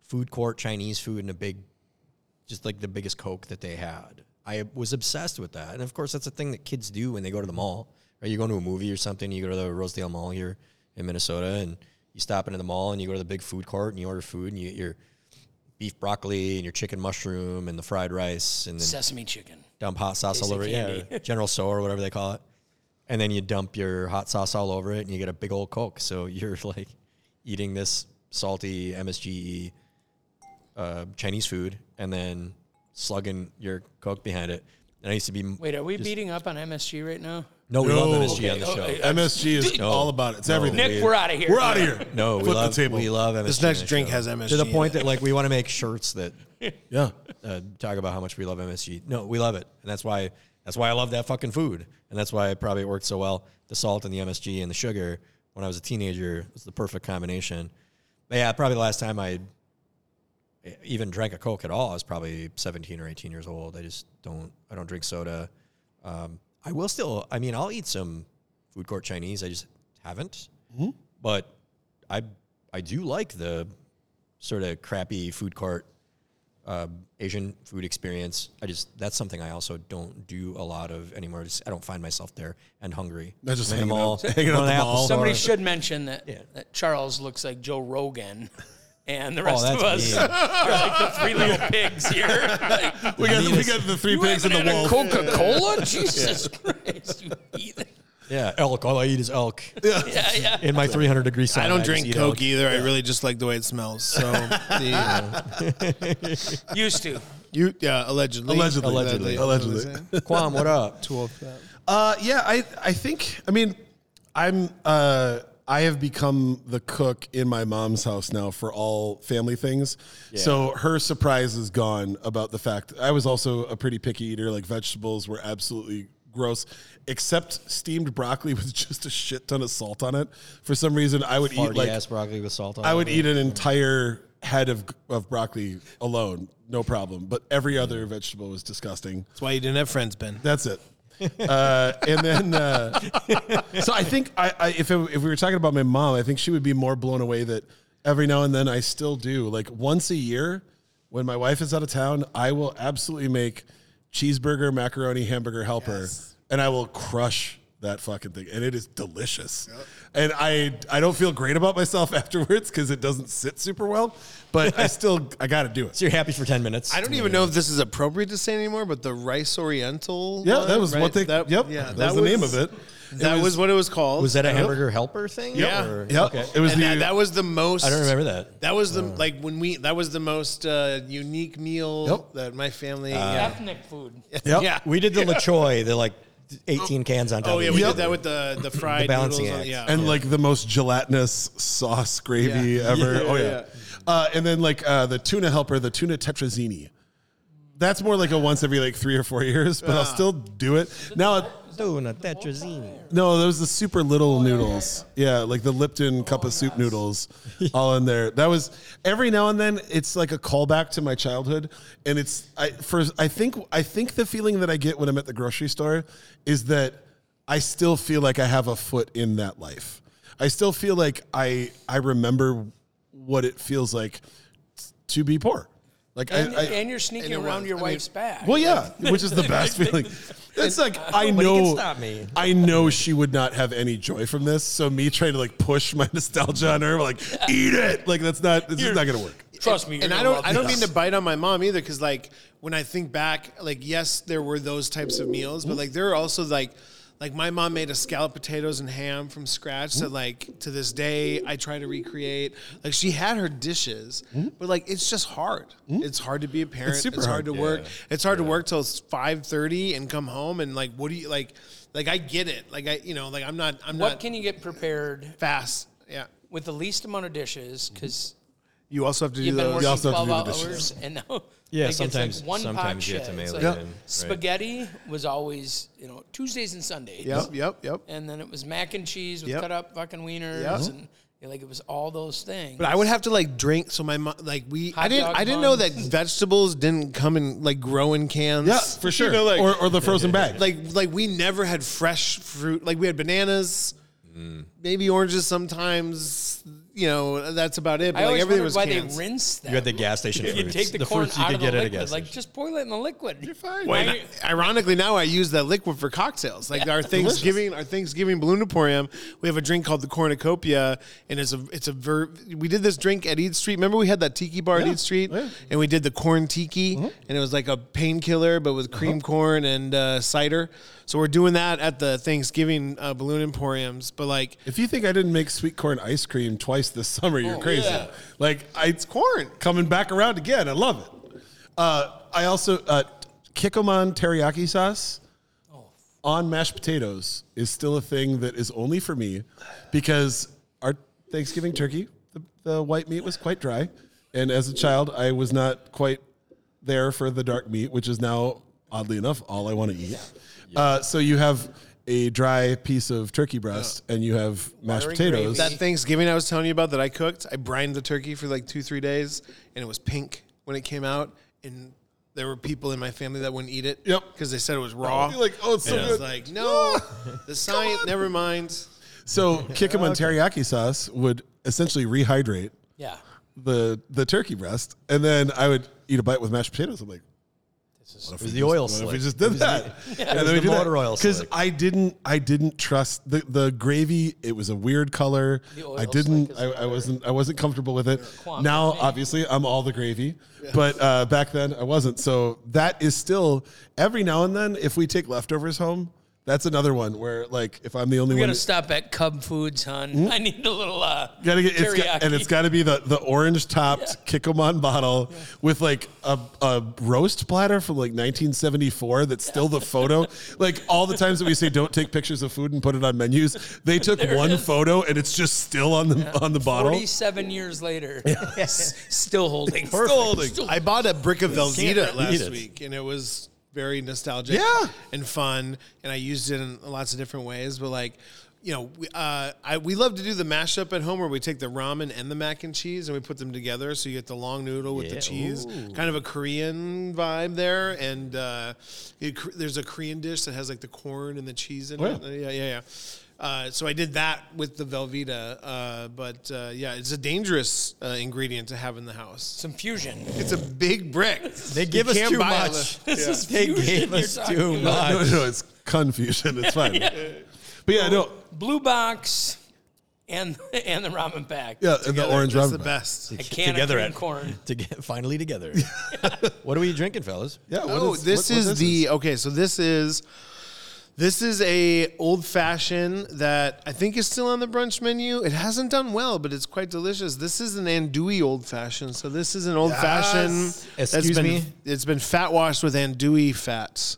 food court Chinese food in a big just like the biggest Coke that they had. I was obsessed with that. And of course, that's a thing that kids do when they go to the mall. Right? You go to a movie or something, you go to the Rosedale Mall here in Minnesota, and you stop into the mall and you go to the big food court and you order food and you get your beef broccoli and your chicken mushroom and the fried rice and then Sesame chicken. dump hot sauce all Tasty over it. Yeah. General So or whatever they call it. And then you dump your hot sauce all over it and you get a big old Coke. So you're like eating this salty MSG uh, Chinese food and then slugging your Coke behind it. And I used to be. Wait, are we beating up on MSG right now? No, we No. love MSG on the show. okay. MSG is No. all about it. It's No. everything. Nick, we're out of here. We're out of here. No, we Flip love, the table. we love MSG. This next drink show. has MSG. To the point that like we want to make shirts that Yeah. uh, talk about how much we love MSG. No, we love it, and that's why that's why I love that fucking food, and that's why it probably worked so well. The salt and the MSG and the sugar when I was a teenager was the perfect combination. But yeah, probably the last time I even drank a Coke at all, I was probably 17 or 18 years old. I just don't I don't drink soda. Um, I will still. I mean, I'll eat some food court Chinese. I just haven't. But I I do like the sort of crappy food court uh, Asian food experience. I just that's something I also don't do a lot of anymore. Just, I don't find myself there and hungry. Not just I'm in hanging mall, out- hanging out going at to the mall. Somebody should mention that, Yeah. that Charles looks like Joe Rogan. And the rest that's of us mean. are like the three little pigs here. Like, We got, we got the three you pigs in the had wolf. Coca Cola? Jesus Christ, you heathen. Yeah, elk. All I eat is elk. Yeah, yeah. In my 300 degree sun. I don't just drink eat Coke elk. either. I really just like the way it smells. So the, Used to. you, yeah, allegedly, Allegedly. Allegedly. Allegedly. Quam, what up? Too old for that. Uh, yeah, I I think I mean I'm uh I have become the cook in my mom's house now for all family things. So her surprise is gone about the fact I was also a pretty picky eater. Like vegetables were absolutely gross, except steamed broccoli with just a shit ton of salt on it. For some reason, I would eat like ass broccoli with salt on I it. would eat an entire head of of broccoli alone, no problem. But every other vegetable was disgusting. That's why you didn't have friends, Ben. That's it. uh, and then, uh, so I think I, I if it, if we were talking about my mom, I think she would be more blown away that every now and then I still do. Like once a year when my wife is out of town, I will absolutely make cheeseburger, macaroni, hamburger helper, and I will crush that fucking thing, and it is delicious. And I I don't feel great about myself afterwards because it doesn't sit super well, but I still I got to do it. So you're happy for 10 minutes? I don't even know if this is appropriate to say anymore, but the rice oriental. Yeah, one, that was right? what they. That, yep, yeah, that, was the name of it. That was, what it was called. Was that a hamburger helper thing? Yeah. Or- Yep. Okay. It was and the that, that was the most. I don't remember that. That was the like when we. That was the most uh, unique meal Yep. that my family. Uh, yeah. Ethnic food. Yep. yeah. We did the La Choy, the like 18 cans on top Oh yeah, we Yep. did that with the the fried balancing noodles. on- act. yeah, and like the most gelatinous sauce gravy Yeah. ever. Yeah, oh yeah, yeah. Uh, and then like uh, the tuna helper, the tuna tetrazzini. That's more like a once every like three or four years, but I'll still do it. Now, Tuna tetrazzini. no, those the super little noodles. Yeah, like the Lipton cup of soup noodles, all in there. That was every now and then. It's like a callback to my childhood, and it's I for I think I think the feeling that I get when I'm at the grocery store is that I still feel like I have a foot in that life. I still feel like I I remember what it feels like to be poor. Like And, I, I and you're sneaking and around was- your I mean- wife's back. well, yeah, which is the best feeling. It's like I know, can stop me. I know she would not have any joy from this. So me trying to like push my nostalgia on her, like eat it, like that's not, this is not gonna work. Trust me. and you're I don't I don't mean to bite on my mom either because like when I think back like yes there were those types of meals but like there are also like like my mom made a scalloped potatoes and ham from scratch that like to this day I try to recreate. Like she had her dishes but like it's just hard. It's hard to be a parent. it's, super hard, hard, to work. It's hard to work till five thirty and come home and like what do you like like I get it. Like I you know like I'm not I'm What not What can you get prepared fast. Yeah. with the least amount of dishes? Because you also have to do you've been those. working also have to 12 do the dishes. hours, and now Yeah, it gets, like, sometimes- one pot sometimes you have to shit. mail It's it like in, right. Spaghetti was always you know Tuesdays and Sundays. yep yep yep And then it was mac and cheese with Yep. cut up fucking wieners, Yep. and like it was all those things. But I would have to like drink. So my mom, like we, I didn't, I didn't know that vegetables didn't come in like grow in cans. Yeah, for sure. You know, like, or, or the frozen bag. like, like we never had fresh fruit. Like we had bananas, mm. maybe oranges sometimes. You know, that's about it. But I like always everything wondered was why cans. they rinse them. You had the gas station You fruits. take the, the corn fruits you out could of the get at a liquid, like station. just boil it in the liquid. You're fine. Well, and I- ironically, now I use that liquid for cocktails. Like our Thanksgiving, our Thanksgiving balloon emporium, we have a drink called the Cornucopia, and it's a it's a ver- we did this drink at Eat Street. Remember we had that tiki bar at Eat Street, and we did the corn tiki, and it was like a painkiller, but with cream corn and uh, cider. So we're doing that at the Thanksgiving uh, balloon emporiums. But like, if you think I didn't make sweet corn ice cream twice this summer, you're crazy. yeah. Like I, it's corn coming back around again. I love it. Uh, I also uh, Kikkoman teriyaki sauce on mashed potatoes is still a thing that is only for me because our Thanksgiving turkey, the, the white meat was quite dry, and as a child, I was not quite there for the dark meat, which is now oddly enough all I want to eat. Uh, so you have a dry piece of turkey breast, and you have mashed Watery potatoes. gravy. that Thanksgiving I was telling you about that I cooked, I brined the turkey for like two three days, and it was pink when it came out, and there were people in my family that wouldn't eat it. Yep. because they said it was raw. You're like, oh, it's so and I was good. like, no, the science. Never mind. So Kikkoman teriyaki sauce would essentially rehydrate Yeah. the the turkey breast, and then I would eat a bite with mashed potatoes. I'm like, It was the oil what if we just did that? yeah, and it was the motor oil because. I didn't I didn't trust the the gravy. It was a weird color. I didn't. slick I, I wasn't. I wasn't comfortable with it. Now, obviously, I'm all the gravy, but uh, back then I wasn't. So that is still every now and then. If we take leftovers home, that's another one where like if I'm the only one We one. gotta stop at Cub Foods, hon. I need a little uh, Gotta get, it's got, teriyaki. and it's got to be the, the orange topped Kikkoman bottle with like a, a roast platter from like 1974 that's still the photo. like all the times that we say don't take pictures of food and put it on menus, they took one photo and it's just still on the on the bottle. Forty-seven years later, s- still holding. Still holding. I bought a brick of Velveeta last week, and it was very nostalgic Yeah. and fun. And I used it in lots of different ways. But like, you know, we, uh, I, we love to do the mashup at home where we take the ramen and the mac and cheese and we put them together. So you get the long noodle with the cheese, Ooh. kind of a Korean vibe there. And uh, it, there's a Korean dish that has like the corn and the cheese in Oh, it. Yeah, yeah, yeah. Uh, so I did that with the Velveeta, uh, but uh, yeah, it's a dangerous uh, ingredient to have in the house. Some fusion. It's a big brick. They give us too buy it. much. This is They fusion gave us too about. no, much. no, it's confusion. It's fine. But yeah, no, Blue box and and the ramen pack. yeah, and the orange That's ramen. the best. A can Together of cream at- corn. To get finally together. what are we drinking, fellas? Yeah. what Oh, is- this what- what is the okay. So this is this is a old fashioned that I think is still on the brunch menu. It hasn't done well, but it's quite delicious. This is an andouille old fashioned. So this is an old fashioned. Excuse been, me? It's been fat washed with andouille fats.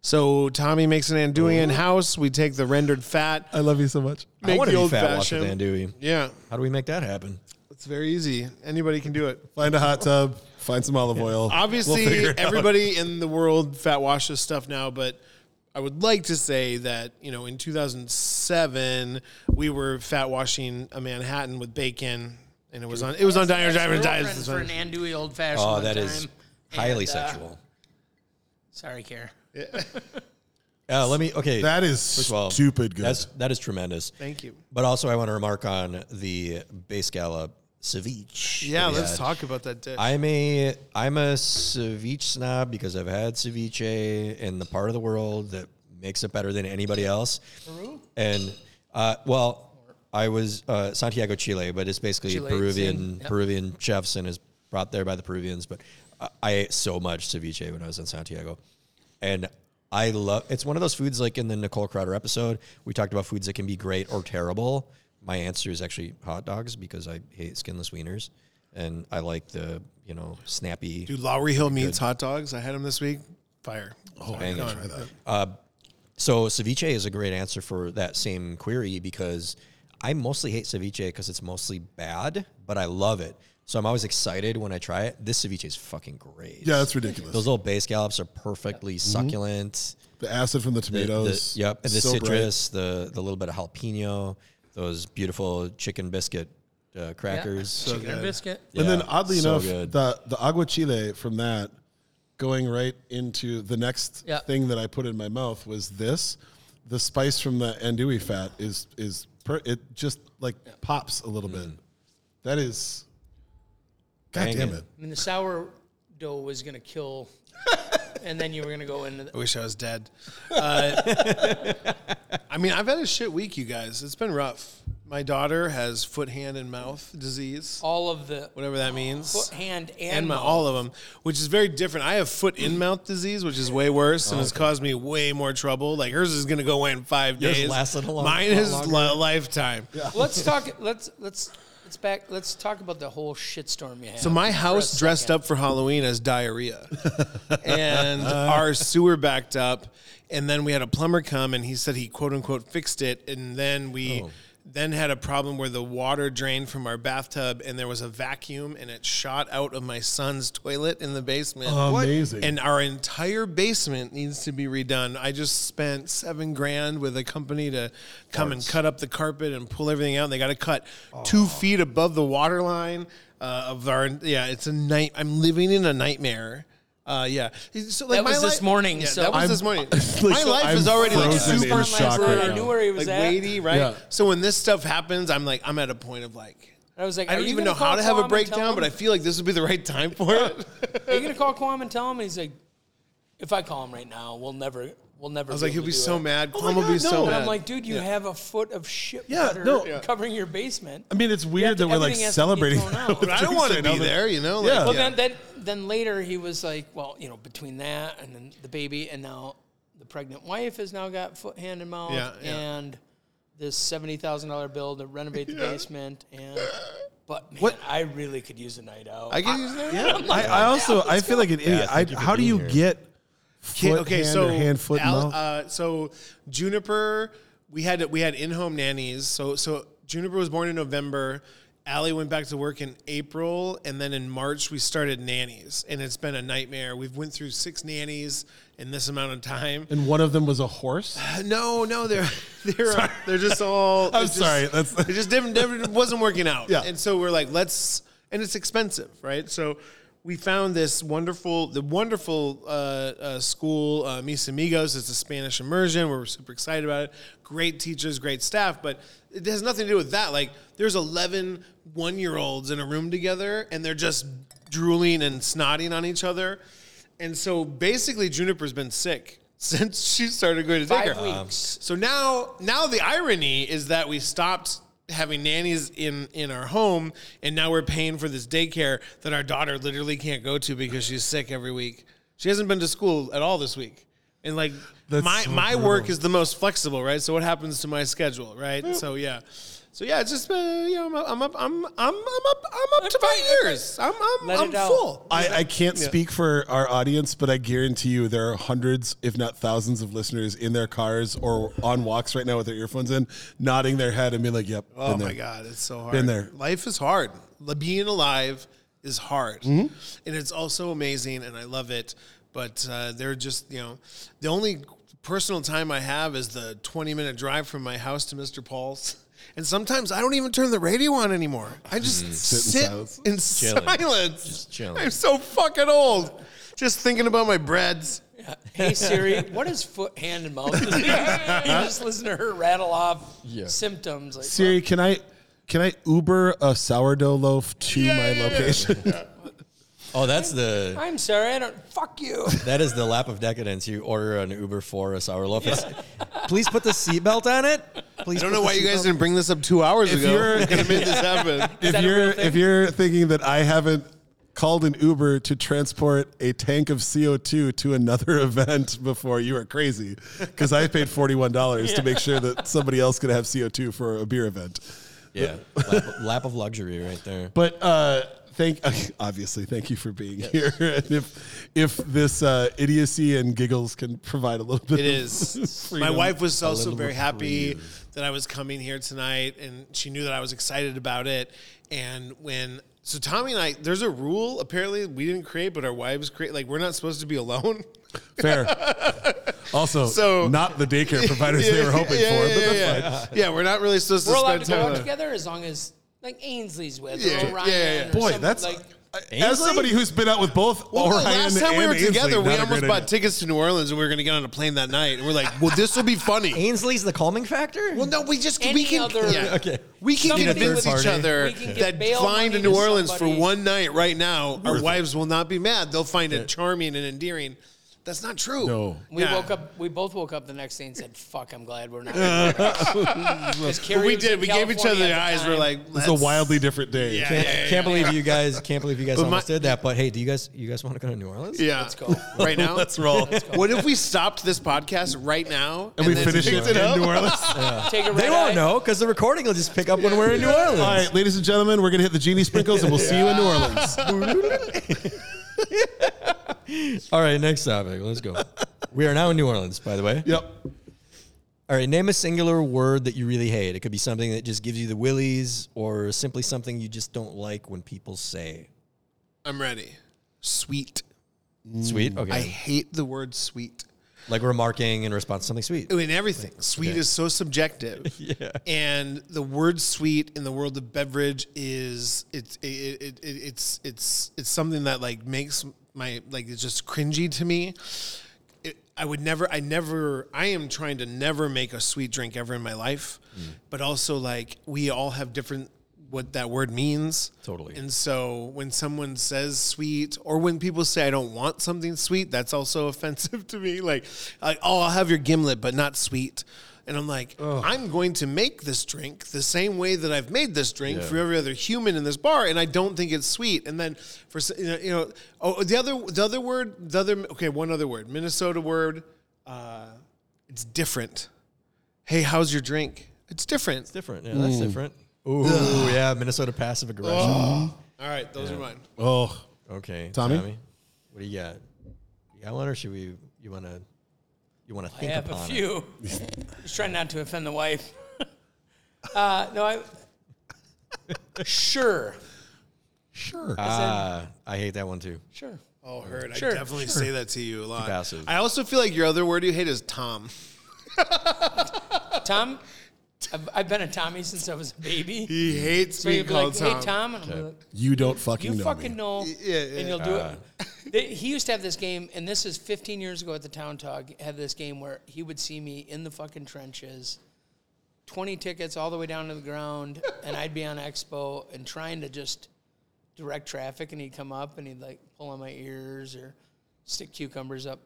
So Tommy makes an andouille in house. We take the rendered fat. I love you so much. I Make want the old fat fashioned. andouille. Yeah, How do we make that happen? it's very easy. Anybody can do it. Find a hot tub. Find some olive oil. Obviously, We'll everybody in the world fat washes stuff now, but I would like to say that you know in 2007 we were fat washing a Manhattan with bacon, and it was on it was on Diner Driver Girlfriend Dives. for an andouille old fashioned. Oh, that is highly And, uh, sexual. Sorry, Care. Uh, let me. Okay, That is first of all, stupid good. That's that is tremendous. Thank you. But also, I want to remark on the base gala ceviche. Yeah, let's had. talk about that dish. I'm a I'm a ceviche snob because I've had ceviche in the part of the world that makes it better than anybody else. Peru? And uh, well, I was uh, Santiago, Chile, but it's basically Chile, Peruvian yep. Peruvian chefs and is brought there by the Peruvians. But I, I ate so much ceviche when I was in Santiago, and I love. It's one of those foods like in the Nicole Crowder episode we talked about foods that can be great or terrible. My answer is actually hot dogs because I hate skinless wieners, and I like the you know snappy. Dude, Lowry Hill meats hot dogs. I had them this week. Fire. oh, bang I it. gotta try that. Uh, so ceviche is a great answer for that same query because I mostly hate ceviche because it's mostly bad, but I love it. So I'm always excited when I try it. This ceviche is fucking great. Yeah, that's ridiculous. Those little bay scallops are perfectly mm-hmm. succulent. the acid from the The- tomatoes. The, yep, and the so bright. citrus, the the little bit of jalapeno, those beautiful chicken biscuit uh, crackers. Chicken and good. biscuit. And then oddly so enough, good. the the agua chile from that going right into the next Yeah. thing that I put in my mouth was this. The spice from the andouille fat is is per, it just like pops a little bit. That is God Bang damn it. it. I mean, the sourdough was gonna kill, and then you were gonna go into. The- I wish I was dead. Uh, I mean, I've had a shit week, you guys. It's been rough. My daughter has foot, hand, and mouth disease, all of the whatever that means. foot, hand, and, and my, mouth. all of them, which is very different. I have foot in mouth disease, which is way worse and has caused me way more trouble. Like hers is going to go away in five Yours days. lasted a long- Mine is longer. a lifetime. Let's talk. Let's let's let's back. Let's talk about the whole shitstorm you had. So my house dressed second. up for Halloween as diarrhea, and our sewer backed up, and then we had a plumber come, and he said he quote unquote fixed it, and then we. Oh. Then had a problem where the water drained from our bathtub and there was a vacuum and it shot out of my son's toilet in the basement. Amazing. And our entire basement needs to be redone. I just spent seven grand with a company to come and cut up the carpet and pull everything out. And they got to cut two feet above the water line uh, of our. Yeah, it's a night. I'm living in a nightmare. Uh, yeah. So like That my was this morning, Yeah, so- that was I'm- this morning. Like, my so life I'm is already like frozen in super Superman shock last right night, I knew where he was like at. weighty, right? Yeah. So when this stuff happens, I'm like, I'm at a point of like, I was like, I "Are don't even know how to have a Quam and tell breakdown, but I feel like this would be the right time for it. Are you gonna call Quam and tell him? And he's like, if I call him right now, we'll never, we'll never. I was like, he'll be so mad. Oh Quam my will be God, so mad. And I'm like, dude, you have a foot of shit Yeah, water no. Yeah. covering your basement. I mean, it's weird to- that we're like everything has to be celebrating. that But I don't want to be there, you know? Like, Yeah. Well, then, then, then later he was like, well, you know, between that and then the baby, and now the pregnant wife has now got foot, hand, and mouth, Yeah, yeah. and this seventy thousand dollar bill to renovate the basement, and but man, What- I really could use a night out. I can use that. Yeah, I, I also I feel like an idiot. I, thank you for how do you here. get Okay, hand, so hand, foot, Al- uh, so Juniper, we had we had in home nannies. So so Juniper was born in November. Allie went back to work in April, and then in March we started nannies, and it's been a nightmare. We've went through six nannies in this amount of time. and one of them was a horse. No, no, they're they're they're just all. I'm just- sorry, that's- it just didn't, didn't- wasn't working out. Yeah. and so we're like, let's, and it's expensive, right? So we found this wonderful, the wonderful uh, uh, school, uh, Mis Amigos. It's a Spanish immersion. We're super excited about it. Great teachers, great staff, but it has nothing to do with that. Like, there's 11 one year olds in a room together, and they're just drooling and snotting on each other. And so basically, Juniper's been sick since she started going to Five daycare. weeks. So now, now the irony is that we stopped having nannies in in our home, and now we're paying for this daycare that our daughter literally can't go to because she's sick every week. She hasn't been to school at all this week, and like That's my so my brutal. work is the most flexible, right? So what happens to my schedule, right? So yeah. So yeah, it's just uh, you know I'm up, I'm up I'm I'm I'm up I'm up to my ears. I'm I'm, Let I'm it out. full. I, I can't speak for our audience, but I guarantee you there are hundreds, if not thousands, of listeners in their cars or on walks right now with their earphones in, nodding their head and being like, "Yep, Oh been my god, it's so hard. Been there. Life is hard. Li- Being alive is hard, Mm-hmm. and it's also amazing, and I love it. But uh, they're just you know, the only personal time I have is the twenty minute drive from my house to Mr. Paul's. And sometimes I don't even turn the radio on anymore. I just mm. Sit in sit silence. in Chilling. silence. Just chilling. I'm so fucking old. Just thinking about my breads. Hey Siri, what is foot, hand, and mouth? you just listen to her rattle off Yeah. symptoms. Like, Siri, can I can I Uber a sourdough loaf to my location? Oh, that's the I'm sorry, I don't. Fuck you. that is the lap of decadence. You order an Uber for a sour loaf. It's, please put the seatbelt on it. Please. I don't know why you guys didn't bring this up two hours If ago. you're- We could have made this happen. if that a you're real thing? if you're thinking that I haven't called an Uber to transport a tank of CO2 to another event before, you are crazy. Because I paid forty one dollars to make sure that somebody else could have CO2 for a beer event. Yeah, lap, lap of luxury right there. But uh, thank obviously thank you for being here. And if if this uh, idiocy and giggles can provide a little bit, It of is. My wife was also little very happy reprieve. that I was coming here tonight, and she knew that I was excited about it. And when so Tommy and I, there's a rule apparently we didn't create, but our wives create. Like we're not supposed to be alone. fair. Also, So- not the daycare providers they were hoping yeah, for, yeah, but that's yeah, fine. yeah. Yeah, we're not really supposed We're to allowed spend to go out together as long as like Ainsley's with Yeah, or yeah, Ryan. yeah, yeah. or Boy, some- that's like as Ainsley? somebody who's been out with both Well, no, Orion last time we were Ainsley, together, we almost bought idea. tickets to New Orleans, and we were going to get on a plane that night. And we're like, "Well, this will be funny." Ainsley's the calming factor. Well, no, we just Any we can other- yeah. Okay. We can Somebody convince with- each other We can give that flying to New to Orleans for one night right now, our Worth it. wives will not be mad. They'll find it charming and endearing. That's not true. No. we Yeah. woke up. We both woke up the next day and said, "Fuck, I'm glad we're not." Because But we did. We gave each other the eyes. We're like, It's a wildly different day. Yeah. Can't, can't believe you guys. Can't believe you guys But almost my- did that. But hey, do you guys? You guys want to go to New Orleans? Yeah. Let's go. Right now? Let's roll. What if we stopped this podcast right now And we then finish it picked in up? New Orleans. Take a They red won't eye. know because the recording will just pick up when we're in New Orleans. All right, ladies and gentlemen, we're gonna hit the genie sprinkles, and we'll see you in New Orleans. All right, next topic. Let's go. We are now in New Orleans, by the way. Yep. All right, name a singular word that you really hate. It could be something that just gives you the willies, or simply something you just don't like when people say. I'm ready. Sweet. Sweet. Okay. I hate the word sweet. like remarking in response to something sweet. in everything. Sweet Okay. is so subjective. Yeah. And the word sweet in the world of beverage is it's it, it, it, it's it's it's something that like makes my like it's just cringy to me. It, I would never I never I am trying to never make a sweet drink ever in my life. Mm. But also like we all have different what that word means. Totally. And so when someone says sweet, or when people say I don't want something sweet, that's also offensive to me. Like, like oh, I'll have your gimlet, but not sweet. And I'm like, I'm going to make this drink the same way that I've made this drink Yeah. for every other human in this bar, and I don't think it's sweet. And then for you know, you know oh, the other the other word, the other okay, one other word, Minnesota word, uh, it's different. Hey, how's your drink? It's different. It's different. Yeah, that's different. Ooh, yeah, Minnesota passive aggression. All right, those are mine. Oh, Okay, Tommy? what do you got? You got one, or should we? You want to? You want to I have a upon it? few. Just trying not to offend the wife. uh, no, I. Sure. sure. Ah, I hate that one too. Sure. Oh, heard. Sure, I definitely say that to you a lot. passive. I also feel like your other word you hate is Tom. Tom, I've, I've been a Tommy since I was a baby. He hates So being you'd be like, called hey, Tom. Tom. And I'll be like, you don't fucking you know fucking me. know. Yeah, yeah. And you'll do it. They- He used to have this game, and this is 15 years ago at the Town Talk. Had this game where he would see me in the fucking trenches, 20 tickets all the way down to the ground, and I'd be on Expo and trying to just direct traffic, and he'd come up and he'd like pull on my ears or stick cucumbers up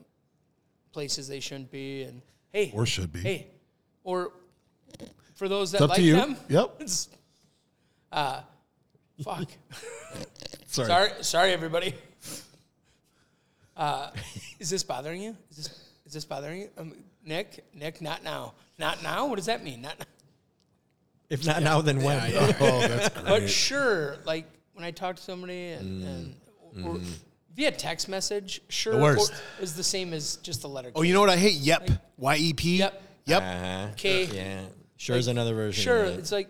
places they shouldn't be, and hey, Or should be. hey, or for those that like them, Yep. uh, fuck. Sorry. Sorry, sorry, everybody. Uh, is this bothering you? Is this is this bothering you, um, Nick? Nick, not now. Not now. What does that mean? Not now. If not now, then when? Oh, that's great. But sure, like when I talk to somebody and, and or via text message, sure, The worst. or- is the same as just the letter. Oh, you know what I hate? Yep. Y E P. Yep. Yep. Uh-huh. Okay. Yeah. Sure is another version. Sure, of that. it's like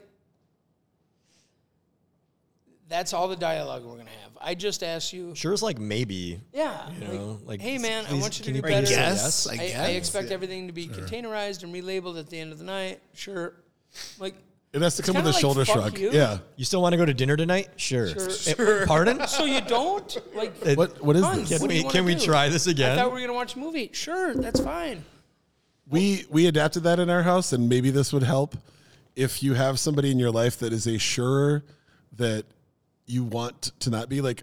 that's all the dialogue we're gonna have. I just asked you. Sure it's like maybe. Yeah. You know, like, hey man, I want you to can do you better. please say Yes, yes? I I, guess. I expect Yeah. everything to be containerized and relabeled at the end of the night. Sure. Like, It has to come with a like, shoulder shrug. you. Yeah. You still want to go to dinner tonight? Sure. Sure. Eh, Pardon? so you don't? Like, It- What What is Fun. this? Can What we can we do? try this again? I thought we were going to watch a movie. Sure, that's fine. We we adapted that in our house, and maybe this would help if you have somebody in your life that is a sure that you want to not be like.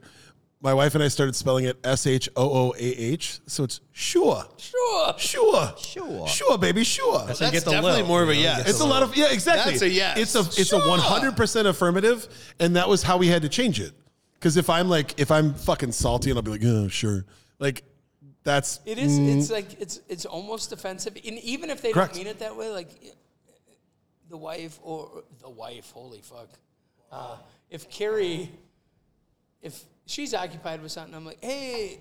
My wife and I started spelling it S H O O A H, so it's sure, Sure. sure, Sure. sure, baby, sure. So you That's get the definitely low, more of a you know, yes. It's the a lot of yeah, exactly. That's a yes. It's a it's a one hundred percent affirmative, and that was how we had to change it. Because if I'm like if I'm fucking salty and I'll be like, oh sure, like that's It is. It's like it's it's almost offensive, and even if they Correct. don't mean it that way, like the wife or the wife. Holy fuck! Uh, if Carrie, if she's occupied with something, I'm like, hey,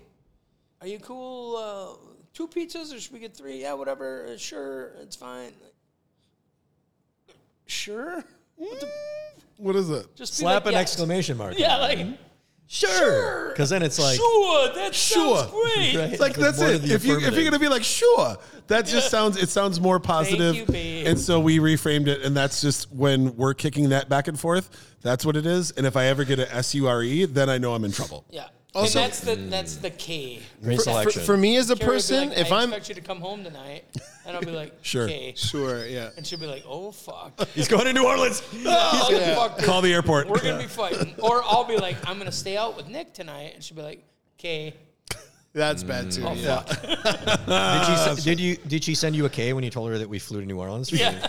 are you cool? Uh, two pizzas, or should we get three? Yeah, whatever. Uh, Sure, it's fine. Sure. What the, what is it? just Slap like, an yes. exclamation mark. Yeah, like Sure. Because then it's like sure. That Sure. sounds great. Right. It's like that's it. If you if you're gonna be like sure, that just sounds it sounds more positive. you, babe. and so we reframed it, and that's just when we're kicking that back and forth. That's what it is. And if I ever get a S U R E, then I know I'm in trouble. Yeah. Also- and that's the that's the key. great For, selection. for me as a Carrie will be person, like, if I I'm expect you to come home tonight, and I'll be like, Sure. okay. sure, yeah. And she'll be like, oh fuck, He's going to New Orleans. oh, fuck. Call the airport. We're gonna be fighting, or I'll be like, I'm gonna stay out with Nick tonight, and she'll be like, okay. That's bad too. Oh yeah. fuck. Did, she, s- did you did she send you a K when you told her that we flew to New Orleans? for Yeah.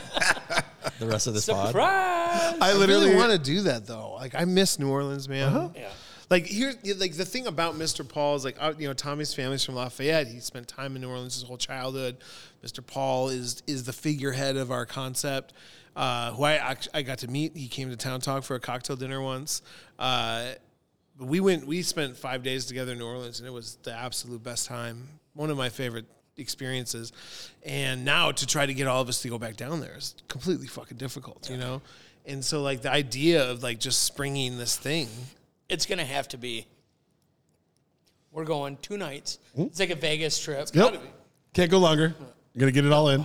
The rest of this pod. Surprise. I I literally want to do that though. Like I miss New Orleans, man. Uh-huh. Yeah. Like here, like the thing about Mr. Paul is like uh, you know Tommy's family's from Lafayette. He spent time in New Orleans his whole childhood. Mr. Paul is is the figurehead of our concept. Uh, who I I got to meet. He came to Town Talk for a cocktail dinner once. Uh, we went. We spent five days together in New Orleans, and it was the absolute best time. One of my favorite experiences. And now to try to get all of us to go back down there is completely fucking difficult, you know. And so like the idea of like just springing this thing It's gonna have to be. We're going two nights. Hmm? It's like a Vegas trip. Yep. Can't go longer. I'm gonna get it all in.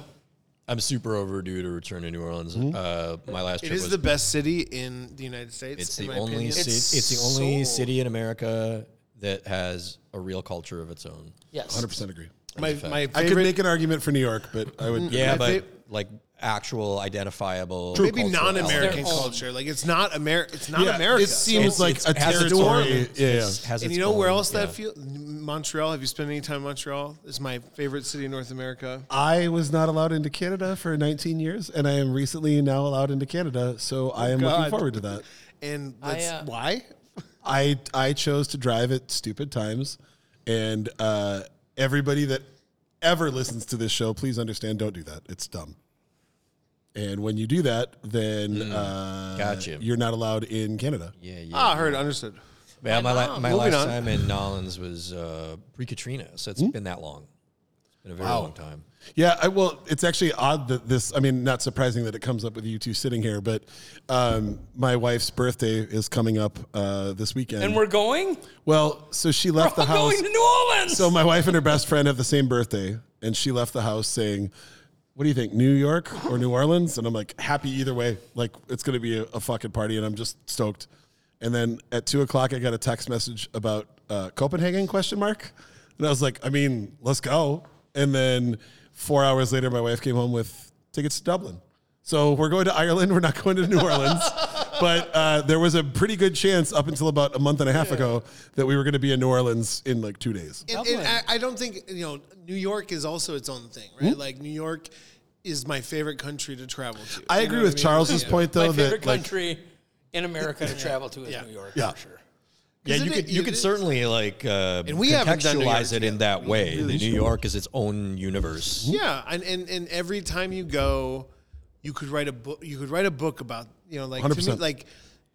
I'm super overdue to return to New Orleans. Hmm? Uh, my last trip is was the best city in the United States. It's in the my only city. It's It's, the only so- city in America that has a real culture of its own. Yes. 100 percent agree. My, my I could make an argument for New York, but I would. Mm-hmm. Yeah, but fa- like actual identifiable. Maybe cultural non-American Their culture. Like it's not America. It's not Yeah, America. It seems It's- like it's- a has its territory. Yeah, yeah. it's- has and its you know where own- else that yeah. feel? Montreal. Have you spent any time in Montreal? It's my favorite city in North America. I was not allowed into Canada for 19 years, and I am recently now allowed into Canada. So I am looking forward to that. And I, that's uh, why. I I chose to drive at stupid times, and uh, everybody that ever listens to this show, please understand, don't do that. It's dumb. And when you do that, then uh, Gotcha. you're not allowed in Canada. Yeah, yeah. Ah, heard, understood. Yeah, my, la- mom. my Moving last on. time in Nolans was uh, pre Katrina, so it's been that long. It's been a very Wow. long time. Yeah, I, well, it's actually odd that this. I mean, not surprising that it comes up with you two sitting here, but um, my wife's birthday is coming up uh, this weekend. And we're going. well, so she left We're the house. going to New Orleans. So my wife and her best friend have the same birthday, and she left the house saying, "What do you think, New York or New Orleans?" And I'm like, "Happy either way. Like it's gonna be a, a fucking party, and I'm just stoked." And then at two o'clock, I got a text message about uh, Copenhagen question mark, and I was like, "I mean, let's go." And then four hours later, my wife came home with tickets to Dublin. So we're going to Ireland. We're not going to New Orleans. But uh, there was a pretty good chance up until about a month and a half ago that we were going to be in New Orleans in like two days. And, and I, I don't think you know. New York is also its own thing, right? Like New York is my favorite country to travel to. I You agree know with what I mean? Charles's Yeah. point, though, My favorite that like, country in America to travel to is Yeah. New York. Yeah. For sure. Yeah, Isn't you it- could you it could is- certainly like uh, And we haven't done New York contextualize it in that way. The New York is its own universe. Yeah, and, and and every time you go, you could write a book. You could write a book about you know like to me, like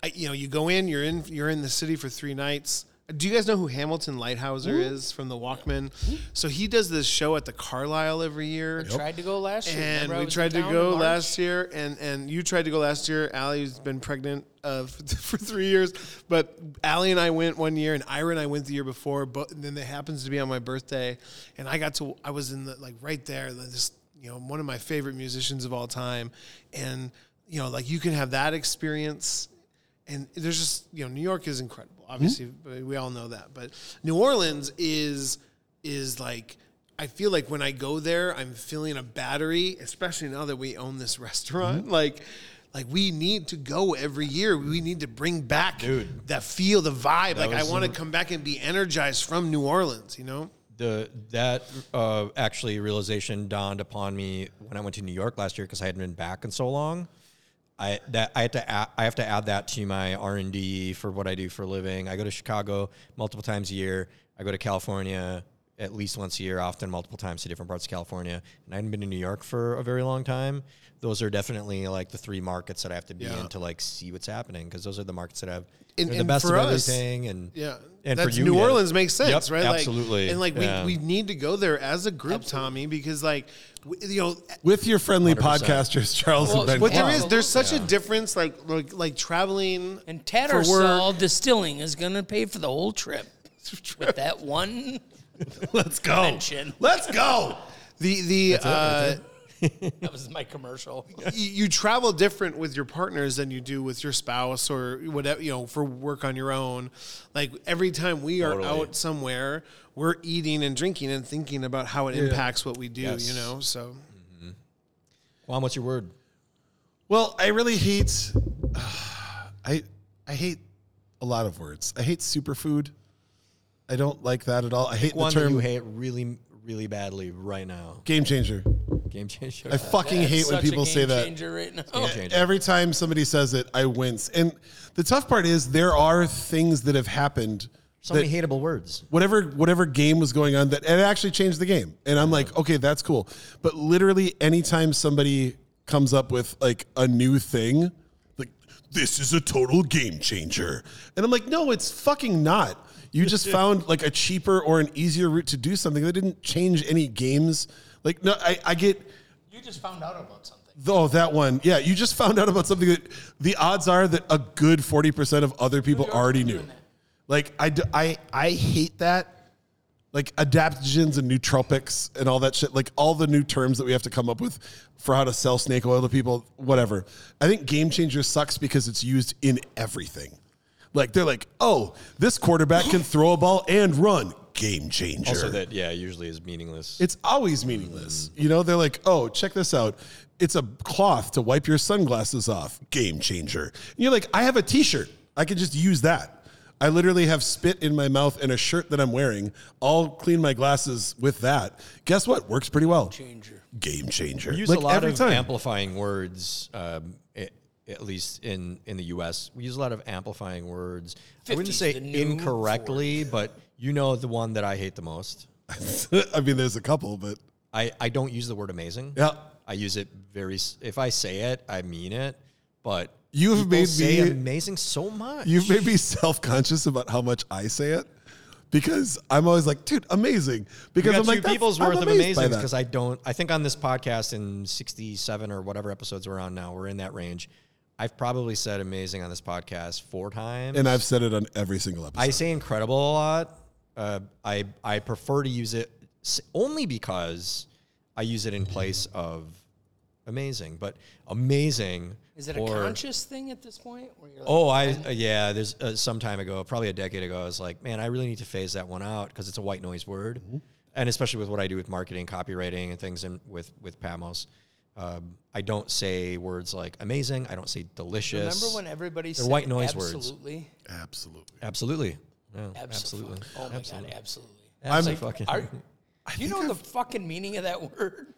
I, you know you go in, you're in you're in the city for three nights. Do you guys know who Hamilton Leithauser is from the Walkmen? So he does this show at the Carlyle every year. Tried to go last year. And Remember we tried to go last year, and, and you tried to go last year. Allie's been pregnant uh, for three years, but Allie and I went one year, and Ira and I went the year before. But then it happens to be on my birthday, and I got to I was in the like right there, this you know one of my favorite musicians of all time, and you know like you can have that experience and there's just you know New York is incredible. Obviously, but we all know that. But New Orleans is is like I feel like when I go there, I'm feeling a battery, especially now that we own this restaurant. Like like we need to go every year. We need to bring back Dude. that feel, the vibe. like I want to come back and be energized from New Orleans. You know. the that uh, actually realization dawned upon me when I went to New York last year because I hadn't been back in so long. I that I had to add, I have to add that to my R and D for what I do for a living. I go to Chicago multiple times a year. I go to California at least once a year, often multiple times to different parts of California. And I hadn't been to New York for a very long time. Those are definitely like the three markets that I have to be Yeah. in to like see what's happening because those are the markets that have And- they're the best for of us, everything. And Yeah, and that's for you, New yeah. Orleans makes sense, Yep, right? Like- Absolutely, and like Yeah. we, we need to go there as a group, Tommy, because like w- you know with your friendly 100%. podcasters, Charles Well, and Ben. But there is, there's such a difference, like like like traveling And for Tattersall. Distilling is going to pay for the whole trip with that one Let's go. mention. Let's go. The the uh, That was my commercial. you, you travel different with your partners than you do with your spouse or whatever you know for work on your own. Like every time we are Totally. out somewhere, we're eating and drinking and thinking about how it impacts what we do. Yes. You know, so Juan, what's your word? Well, I really hate. I I hate a lot of words. I hate superfood. I don't like that at all. I hate the One that term you hate really, really badly right now. game changer. Game changer. I fucking That's hate when such a people say game that. changer right now. Game changer. Every time somebody says it, I wince. And the tough part is there are things that have happened. so that many hateable words. whatever whatever game was going on that it actually changed the game. And I'm like, okay, that's cool. But literally anytime somebody comes up with like a new thing, like this is a total game changer. And I'm like, no, it's fucking not. You just found like a cheaper or an easier route to do something that didn't change any games. Like no, I, I get You just found out about something. Oh, that one. Yeah, you just found out about something that the odds are that a good 40% of other people already knew. Like, I, d- I, I hate that. Like, adaptogens and nootropics and all that shit. Like, all the new terms that we have to come up with for how to sell snake oil to people, whatever. I think Game Changer sucks because it's used in everything. Like, they're like, oh, this quarterback can throw a ball and run. Game changer. Also, that yeah, usually is meaningless. It's always meaningless. You know, they're like, oh, check this out. it's a cloth to wipe your sunglasses off. Game changer. And you're like, I have a T-shirt. I can just use that. I literally have spit in my mouth and a shirt that I'm wearing. I'll clean my glasses with that. Guess what? Works pretty well. Game changer. Game changer. We use Like a lot every of time. amplifying words, um, a- at least in, in the U.S. We use a lot of amplifying words. I wouldn't say the new incorrectly, but you know the one that I hate the most. I mean, there's a couple, but I, I don't use the word amazing. yeah. I use it very. If I say it, I mean it. But You have people made say me- amazing so much. You've made me self conscious about how much I say it because I'm always like, dude, amazing. Because I'm two like, that's- people's I'm worth of amazing because I don't. I think on this podcast in sixty-seven or whatever episodes we're on now, we're in that range. I've probably said amazing on this podcast four times, and I've said it on every single episode. I say incredible a lot. Uh, I I prefer to use it only because I use it in place of amazing. But amazing Is it a conscious thing at this point? Where you're like, Oh, I uh, yeah. There's uh, some time ago, probably a decade ago. I was like, man, I really need to phase that one out because it's a white noise word, Mm-hmm. and especially with what I do with marketing, copywriting, and things, and with with Pamos, um, I don't say words like amazing. I don't say delicious. Remember when everybody They're said white noise words. absolutely? Absolutely. Absolutely, Yeah, Absolutely. absolutely. Oh my absolutely. god, absolutely. I'm Like, fucking are- you know the fucking meaning of that word?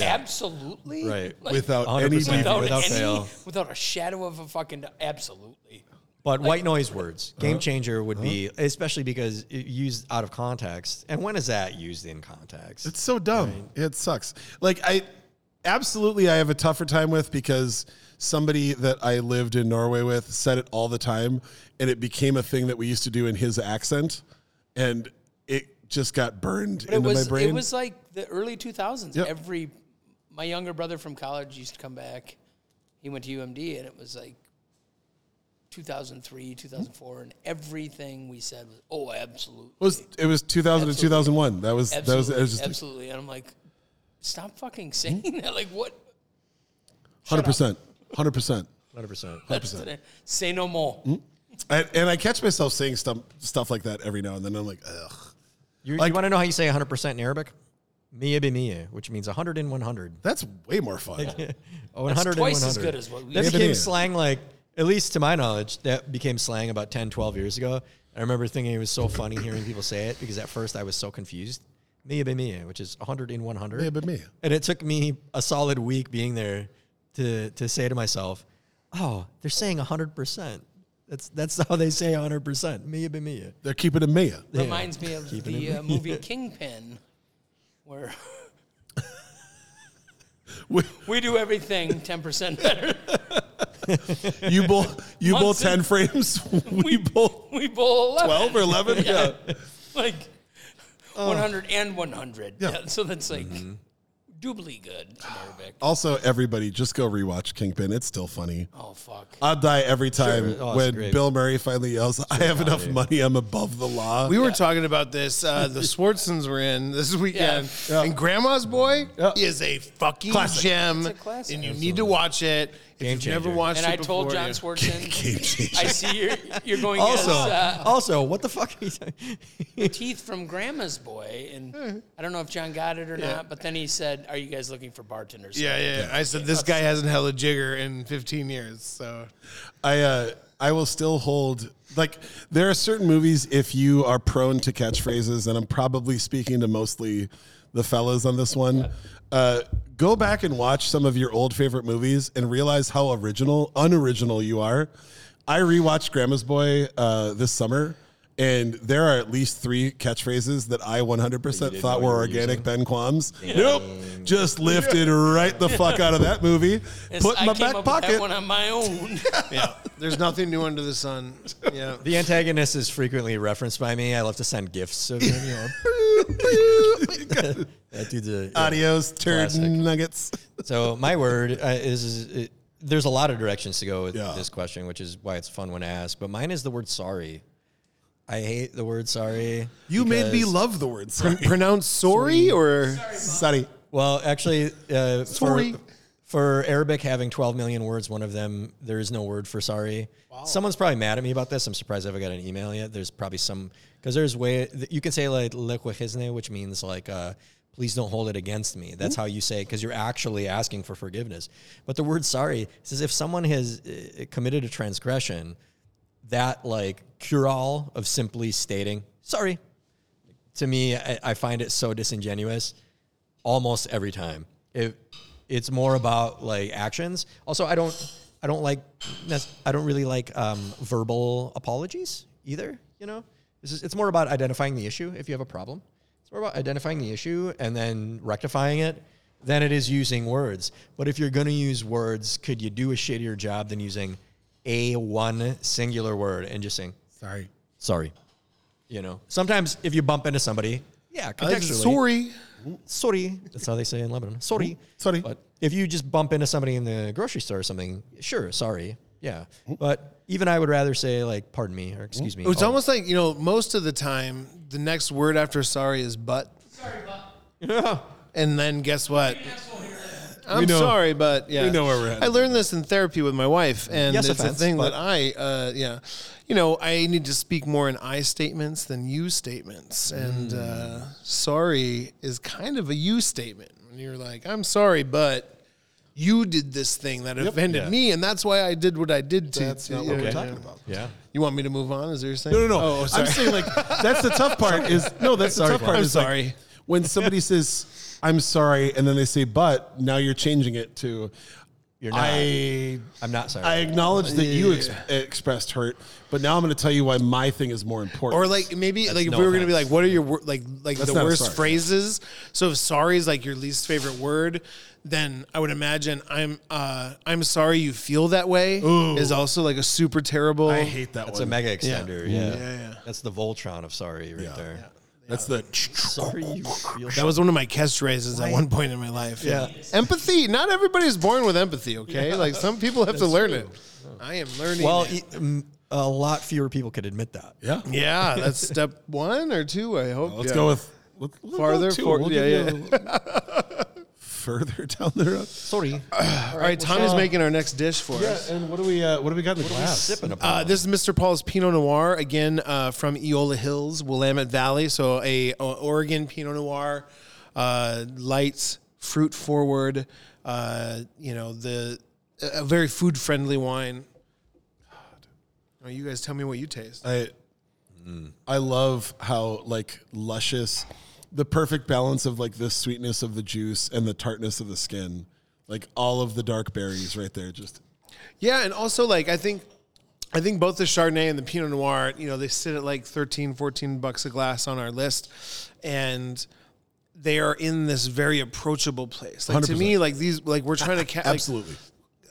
Absolutely. Right. Like, Without any Without without, without any, fail. without a shadow of a fucking absolutely. But white noise words, Uh-huh. game changer would be, especially because it used out of context. And when is that used in context? It's so dumb. It sucks. Like I absolutely I have a tougher time with because somebody that I lived in Norway with said it all the time and it became a thing that we used to do in his accent and it just got burned But it into was my brain. it was like the early 2000s. Yep. Every my younger brother from college used to come back. He went to UMD and it was like 2003, 2004 and everything we said was oh, absolutely. it was it was 2000 to 2001. That was that was, it was just absolutely. And I'm like stop fucking saying hmm? that. Like what? 100%. 100%. 100%. Hundred percent. Say no more. Hmm? And, and I catch myself saying stuff stuff like that every now and then. I'm like, ugh. You, Like- you want to know how you say 100% in Arabic? Mia be mia, which means 100 and 100. That's way more fun. Oh, That's 100 twice and as 100. good as what we That used to became do. slang, like, at least to my knowledge, that became slang about 10, 12 years ago. I remember thinking it was so funny hearing people say it because at first I was so confused. Mia be mia, which is 100 and 100. Mia be mia. And it took me a solid week being there to, to say to myself, oh, they're saying 100%. That's, that's how they say 100%. Mia be mia. They're keeping it Mia. Yeah. Reminds me of Keeping the uh, movie Kingpin, where We- we do everything 10% better. You bowl you bowl Once in- 10 frames. We bowl We bowl 11. 12 or 11. Yeah. Like 100 and 100. Yeah. Yeah. so that's like doubly good in Arabic. Also, everybody just go rewatch Kingpin. It's still funny. Oh, fuck. I'll die every time Oh, it's when great. Bill Murray finally yells, I have enough dude. money, I'm above the law. We were talking about this. Uh, the Swartzens were in this weekend, Yeah. and Grandma's Boy Yeah. is a fucking Classic. gem, It's a classic. and you need to watch it. If Game you've never watched And it I told before, John yeah. Swartzen, I see you're, you're going Also, as uh, also, what the fuck are you saying? teeth from Grandma's Boy. And I don't know if John got it or not, but then he said, Are you guys looking for bartenders? Yeah, yeah, yeah. I said this guy hasn't held a jigger in 15 years. So I uh, I will still hold like there are certain movies if you are prone to catchphrases, and I'm probably speaking to mostly the fellas on this one. Uh, go back and watch some of your old favorite movies and realize how original, unoriginal you are. I rewatched Grandma's Boy uh, this summer, and there are at least three catchphrases that I 100% thought were you were organic Ben Quams. Nope, just lifted right the fuck out of that movie. It's- Put in I my came back up with pocket. that one on my own. yeah, there's nothing new under the sun. Yeah. The antagonist is frequently referenced by me. I love to send gifts of him. You know. that dude's a yeah. Adios, turd Classic. nuggets. So my word uh, is, is it, there's a lot of directions to go with Yeah. this question, which is why it's fun when asked. But mine is the word sorry. I hate the word sorry. You made me because- love the word sorry. Pronounce sorry or Sorry. Well, actually, uh, Sorry. For, for Arabic having 12 million words, one of them there is no word for sorry. Someone's probably mad at me about this. I'm surprised I haven't got an email yet. There's probably some because there's way you can say like lekwahizne, which means like uh, please don't hold it against me. That's how you say because you're actually asking for forgiveness. But the word sorry says if someone has uh, committed a transgression, that like cure all of simply stating sorry to me, I, I find it so disingenuous almost every time. It, it's more about like actions. Also, I don't, I don't like, I don't really like um, verbal apologies either. You know, this is, it's more about identifying the issue. If you have a problem, it's more about identifying the issue and then rectifying it than it is using words. But if you're going to use words, could you do a shittier job than using a one singular word and just saying Sorry. sorry? You know, sometimes if you bump into somebody, yeah, I like, contextually, sorry. sorry. That's how they say in Lebanon. Sorry. Sorry. But if you just bump into somebody in the grocery store or something, sure, sorry. Yeah. But even I would rather say like, pardon me or excuse me. It's Oh, almost like you know, most of the time, the next word after sorry is but, Sorry, yeah. and then guess what? I'm know- sorry, but yeah, we know where we're headed. I learned this in therapy with my wife, and Yes, it's offense, a thing that I, uh, yeah, you know, I need to speak more in I statements than you statements, and uh, Mm. sorry is kind of a you statement. When you're like, I'm sorry, but you did this thing that offended Yeah. me, and that's why I did what I did to. That's to not what know, we're yeah. talking about. Yeah. You want me to move on? Is there saying? No, no, no. Oh, sorry. I'm saying like that's the tough part. Is no, that's the Sorry, tough part. I'm is like, sorry. when somebody says I'm sorry, and then they say but. Now you're changing it to You're not. I. I'm not sorry. I acknowledge that you ex- expressed hurt, but now I'm going to tell you why my thing is more important. Or like maybe like if no we were gonna be like, what are your wor- like like That's the not worst sorry. phrases? So if sorry is like your least favorite word, then I would imagine I'm uh I'm sorry you feel that way is also like a super terrible. I hate that That's one. a mega extender. Yeah. Yeah, yeah. That's the Voltron of sorry right there. That's the. Sorry you feel That was one of my catchphrases at one point in my life. Yeah. Empathy. Not everybody's born with empathy, okay? Like some people have to learn it. I am learning. Well, it. e- a lot fewer people could admit that. Yeah. yeah, that's step one or two, I hope. Let's Yeah. go with let- let's go Farther two. for- We'll yeah, give you a- further down the road. Sorry. All right, Tommy's making our next dish for us. Yeah, and what do we uh, what do we got in the glass? Sipping upon. Uh, this is Mr. Paul's Pinot Noir again uh, from Eola Hills, Willamette Valley. So a, a Oregon Pinot Noir, uh, light, fruit forward. Uh, you know the a very food friendly wine. Oh, you guys tell me what you taste. I I love how like luscious, the perfect balance of like the sweetness of the juice and the tartness of the skin, like all of the dark berries right there. Just Yeah, and also like I think I think both the Chardonnay and the Pinot Noir, you know, they sit at like 13, 14 bucks a glass on our list and they are in this very approachable place. Like to 100%. me, like these, like we're trying to ca- like, absolutely.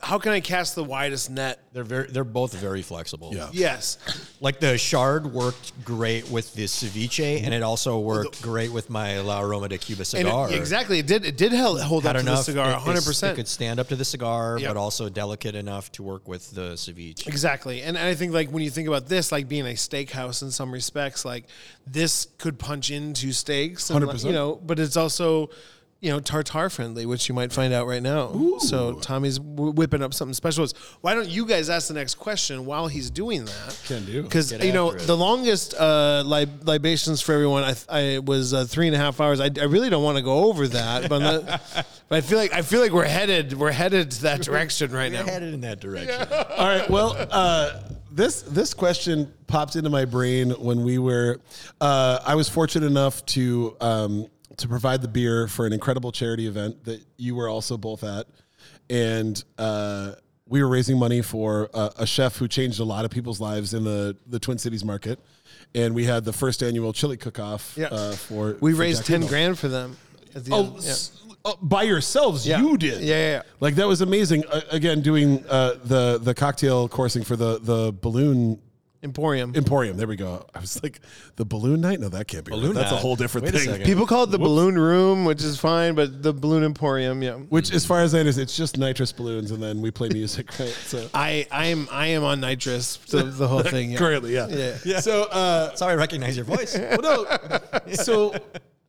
How can I cast the widest net? they're very. They're both very flexible. Yeah. Yes, Like the chard worked great with the ceviche, and it also worked great with my La Aroma de Cuba cigar. it, exactly, it did. It did hold, hold up Had to the enough. cigar, it- one hundred It percent. could stand up to the cigar, Yep. but also delicate enough to work with the ceviche. Exactly. And I think like when you think about this, like being a steakhouse in some respects, like this could punch into steaks. 100%. You know, but it's also, you know, tartar friendly, which you might find out right now. So Tommy's w- whipping up something special. Why don't you guys ask the next question while he's doing that? Can do. Because you know it. the longest uh, lib- libations for everyone, I, I was uh, three and a half hours. I, I really don't want to go over that, but, I'm not- but I feel like I feel like we're headed we're headed to that direction right now. We're now. headed in that direction. All right. Well, uh, this this question popped into my brain when we were. Uh, I was fortunate enough to um, to provide the beer for an incredible charity event that you were also both at, and uh, we were raising money for a, a chef who changed a lot of people's lives in the the Twin Cities market. And we had the first annual chili cook-off Yeah. uh, for. We for raised Jack ten Randolph. grand for them. At the Oh, end. Yeah. s- oh, by yourselves, Yeah. you did. Yeah, yeah, yeah. Like that was amazing. Uh, again, doing uh, the the cocktail coursing for the the balloon Emporium. emporium. There we go. I was like, the balloon night. No, that can't be. Balloon right. That's a whole different Wait thing. People call it the balloon room, which is fine, but the balloon emporium, yeah. Which, as far as I understand, it's just nitrous balloons, and then we play music, right? So I I am I am on nitrous the, the whole thing. Yeah. currently, yeah, Yeah. So, uh, That's how I recognize your voice. well, no. So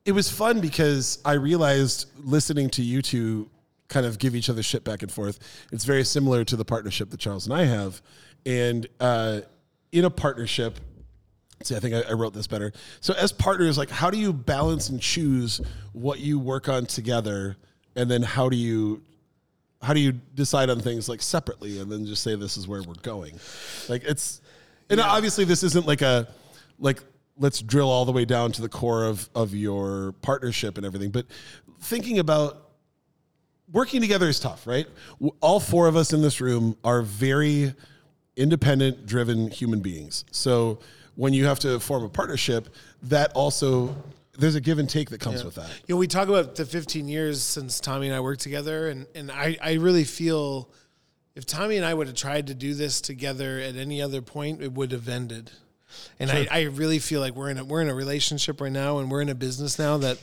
it was fun because I realized listening to you two kind of give each other shit back and forth. It's very similar to the partnership that Charles and I have, and uh, in a partnership, See, I think I, I wrote this better. So, as partners, like, how do you balance and choose what you work on together, and then how do you how do you decide on things like separately, and then just say this is where we're going? Like, it's and obviously this isn't like a like let's drill all the way down to the core of of your partnership and everything, but thinking about working together is tough, right? All four of us in this room are very independent, driven human beings. So when you have to form a partnership, that also there's a give and take that comes with that. You know, we talk about the 15 years since Tommy and I worked together, and, and I, I really feel if Tommy and I would have tried to do this together at any other point, it would have ended. And I, I really feel like we're in a we're in a relationship right now, and we're in a business now that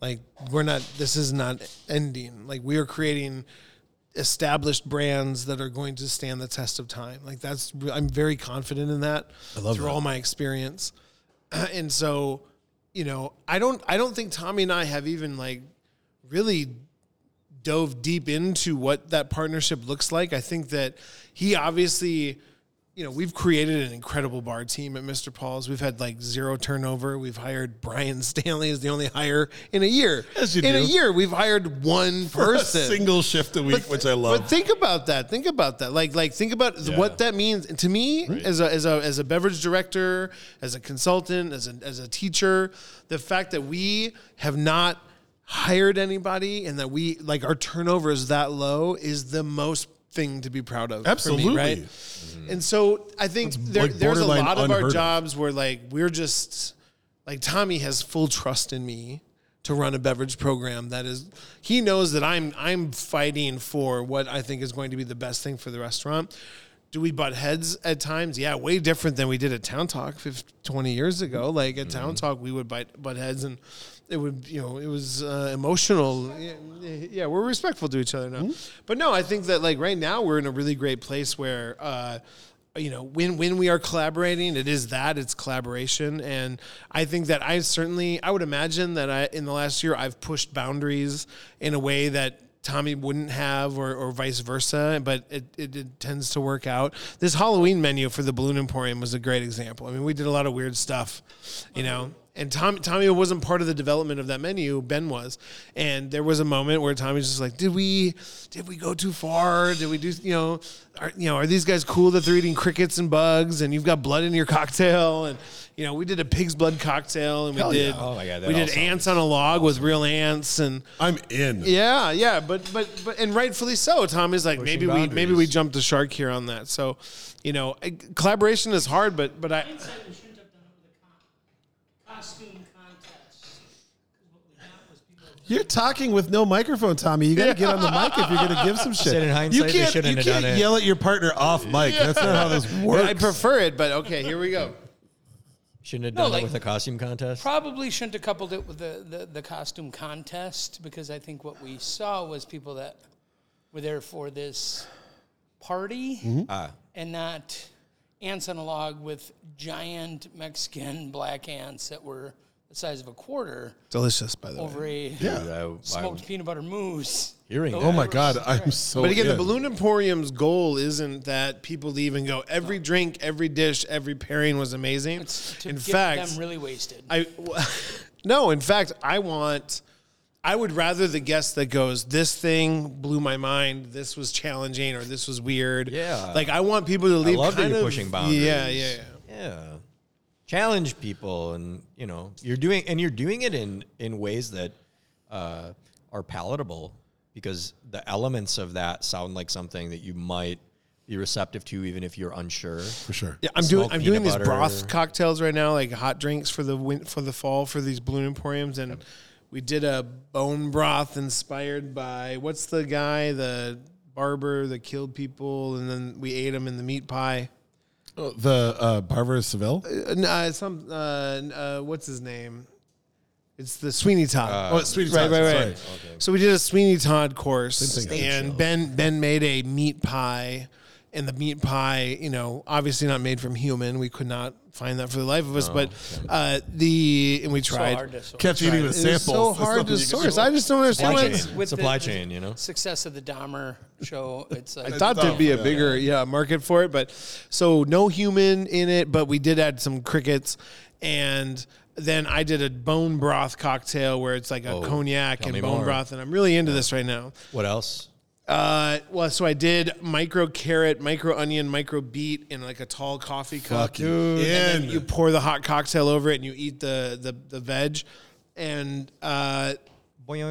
like we're not. This is not ending. Like we are creating established brands that are going to stand the test of time. Like that's I'm very confident in that through all my experience. and so, you know, I don't I don't think Tommy and I have even like really dove deep into what that partnership looks like. I think that he obviously, you know, we've created an incredible bar team at Mr. Paul's. We've had like zero turnover. We've hired Brian Stanley as the only hire in a year. Yes, you in a year, we've hired one person. single shift a week, which I love. But think about that. Think about that. Like like think about what that means And to me as a as a as a beverage director, as a consultant, as a as a teacher. The fact that we have not hired anybody and that we like our turnover is that low is the most thing to be proud of. for me, Absolutely. right? Mm-hmm. And so I think there, like there's a lot of our unheard of. jobs where like we're just like Tommy has full trust in me to run a beverage program that is he knows that I'm I'm fighting for what I think is going to be the best thing for the restaurant. Do we butt heads at times? Yeah, way different than we did at Town Talk 50, 20 years ago. Like at Town mm-hmm. Talk, we would butt, butt heads and it would, you know, it was uh, emotional. Yeah, Yeah, we're respectful to each other now. But no, I think that like right now we're in a really great place where, uh, you know when when we are collaborating it is that it's collaboration. And i think that i certainly i would imagine that i in the last year i've pushed boundaries in a way that tommy wouldn't have or, or vice versa but it, it, it tends to work out. This halloween menu for the balloon emporium was a great example. I mean we did a lot of weird stuff you know and Tom, Tommy wasn't part of the development of that menu. Ben was, and there was a moment where Tommy's just like, "Did we, did we go too far? Did we do, you know, are, you know, are these guys cool that they're eating crickets and bugs, and you've got blood in your cocktail, and you know, we did a pig's blood cocktail, and we Hell did, yeah. Oh my God, that we all did sounds ants on a log with real ants, and I'm in. yeah, yeah, but but but and rightfully so. Tommy's like maybe we maybe we jumped the shark here on that. So, you know, I- collaboration is hard, but but I. Hindsight, we shouldn't have done it with a con- costume contest. 'Cause what we got was people- You're talking with no microphone, Tommy. You got to get on the mic if you're going to give some shit. Said in hindsight, you they can't, shouldn't you have can't done it. yell at your partner off mic. That's not how this works. I prefer it, but okay, here we go. Shouldn't have No, done like- it with a costume contest. Probably shouldn't have coupled it with the, the, the costume contest because I think what we saw was people that were there for this party Ah, and not ants on a log with giant Mexican black ants that were the size of a quarter Delicious, by the way. over a dude, I- smoked peanut butter mousse. hearing Oh that. my God, I'm so. But again, the. Balloon Emporium's goal isn't that people leave and go. Every drink, every dish, every pairing was amazing. It's to in get fact, them really wasted. I no. In fact, I want. I would rather the guest that goes, "This thing blew my mind. This was challenging, or this was weird." Yeah. like I want people to leave. love that kind you're of- pushing boundaries. Yeah, yeah, yeah. yeah challenge people and you know you're doing and you're doing it in in ways that uh, are palatable because the elements of that sound like something that you might be receptive to even if you're unsure for sure. Yeah, I'm doing Smoked I'm doing peanut these butter. broth cocktails right now, like hot drinks for the win- for the fall for these balloon emporiums, and we did a bone broth inspired by what's the guy, the barber that killed people, and then we ate him in the meat pie. Oh, the uh, of Seville. Uh, no, uh, some uh, uh, what's his name? It's the Sweeney Todd. Oh, Sweeney Todd, right, right. sorry. So we did a Sweeney Todd course, Same thing, I think and. Ben Ben made a meat pie, and the meat pie, you know, obviously not made from human. We could not find that for the life of us, but uh, the and we So tried. hard to source. Catch eating with It's samples. so hard to source. I just don't understand Supply why chain. with Supply the, chain, you know? success of the Dahmer show. It's like I thought there'd be a bigger yeah market for it, but so no human in it, but we did add some crickets, and then I did a bone broth cocktail where it's like a Oh, cognac and bone more. broth, and I'm really into this right now. What else? Uh, well, so I did micro carrot, micro onion, micro beet in like a tall coffee cup. Fucking And then you pour the hot cocktail over it, and you eat the the, the veg. And uh,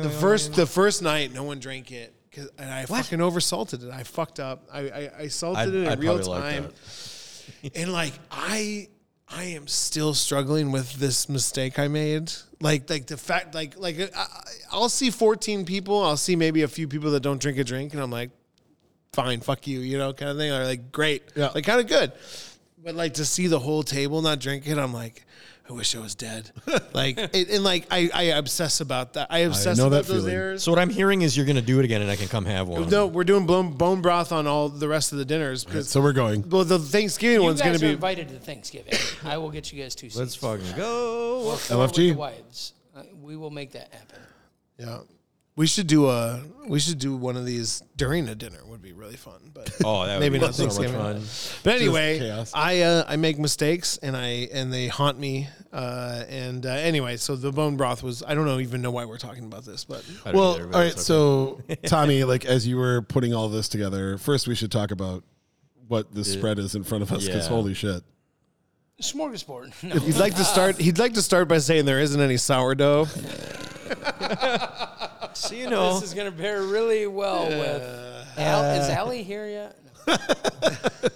the first the first night, no one drank it. 'cause- And I fucking oversalted it. I fucked up. I I, I salted I'd- it in I'd real probably like time. and like I I am still struggling with this mistake I made. Like like the fact like like I, I- I'll see 14 people, I'll see maybe a few people that don't drink a drink and I'm like fine, fuck you, you know, kind of thing or like great. Yeah. Like kind of good. But like to see the whole table not drink it, I'm like I wish I was dead. like it, and like I, I obsess about that. I obsess know about that those feeling. errors. So what I'm hearing is you're going to do it again, and I can come have one. no, we're doing bone, bone broth on all the rest of the dinners because So we're going. well, the Thanksgiving you one's going guys to are be invited to the Thanksgiving. I will get you guys two seats. Let's fucking go. Or four with LFG? the wives. Uh, we will make that happen. Yeah. We should do a we should do one of these during a dinner would be really fun. But Oh, that would Maybe be not so much Thanksgiving. fun. but anyway. I uh, I make mistakes and I and they haunt me. Uh, and uh, anyway, so the bone broth was I don't know even know why we're talking about this, but Well, either, but all right. it's So, Tommy, like as you were putting all this together, first we should talk about what the spread is in front of us because Yeah. holy shit. Smorgasbord. No. he'd like to start he'd like to start by saying there isn't any sourdough. So you know, This is going to pair really well with. Al, is Allie here yet? No.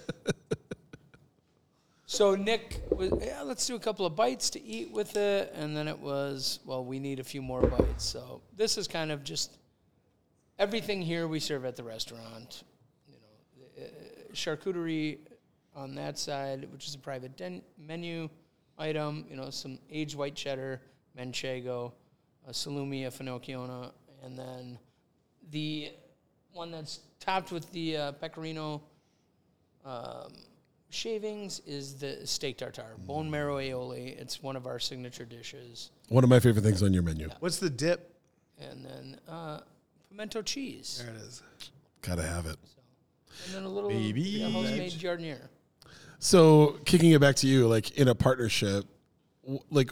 so Nick, was, yeah, let's do a couple of bites to eat with it, and then it was, well, we need a few more bites. So this is kind of just everything here we serve at the restaurant. You know, uh, charcuterie on that side, which is a private den- menu item. You know, some aged white cheddar, manchego, salumi, a finocchiona, and then the one that's topped with the uh, pecorino um, shavings is the steak tartare, bone marrow aioli. It's one of our signature dishes, One of my favorite things on your menu. What's the dip? and then uh, pimento cheese, There it is. Gotta have it. and then a little Baby. yeah, homemade jardiniere. So, kicking it back to you, like in a partnership, w- like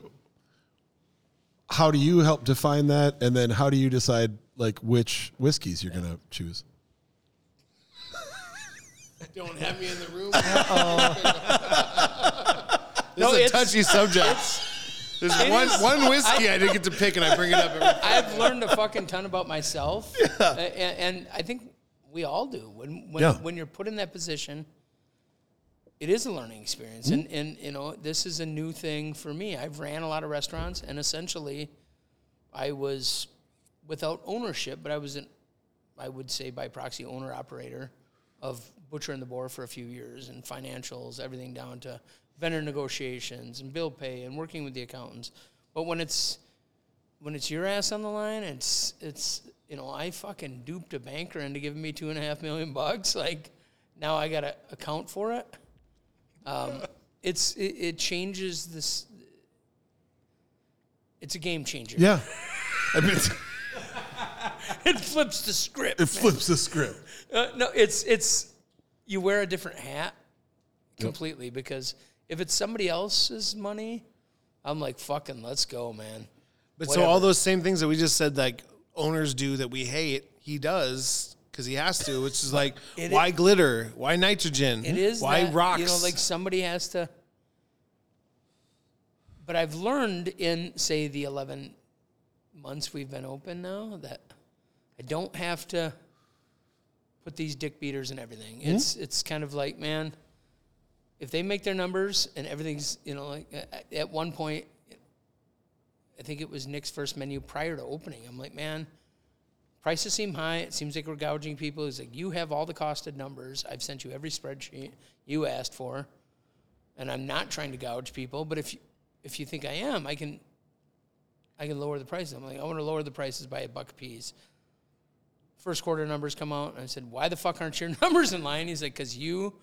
how do you help define that, and then how do you decide like which whiskeys you're gonna choose? Don't have me in the room. No, this is a it's- touchy subject. There's one one whiskey I, didn't get to pick, and I bring it up every. I've learned a fucking ton about myself, A- and, and I think we all do. When when, Yeah. when you're put in that position, it is a learning experience, hmm? and and you know this is a new thing for me. I've ran a lot of restaurants, and essentially, I was without ownership, but I was an, I would say by proxy owner operator of Butcher and the Boar for a few years, and financials, everything down to vendor negotiations and bill pay and working with the accountants. But when it's when it's your ass on the line, it's it's you know I fucking duped a banker into giving me two and a half million bucks. Like now I got to account for it. Um, it's it, it changes this. It's a game changer. Yeah, I mean, it's- it flips the script. it flips the script. Uh, no, it's it's you wear a different hat completely because if it's somebody else's money, I'm like fucking let's go, man. But so all those same things that we just said, like owners do that we hate, he does because he has to. Which is like, It why is- glitter? Why nitrogen? It is why that, rocks? You know, like somebody has to. But I've learned in say the eleven months we've been open now that I don't have to put these dick beaters and everything. Hmm? It's it's kind of like man, if they make their numbers and everything's you know like at one point, I think it was Nick's first menu prior to opening. I'm like man. Prices seem high. It seems like we're gouging people. He's like, you have all the costed numbers. I've sent you every spreadsheet you asked for, and I'm not trying to gouge people. But if you, if you think I am, I can I can lower the prices. I'm like, I want to lower the prices by a buck a piece. first quarter numbers come out, and I said, "Why the fuck aren't your numbers in line?" He's like, "Cause you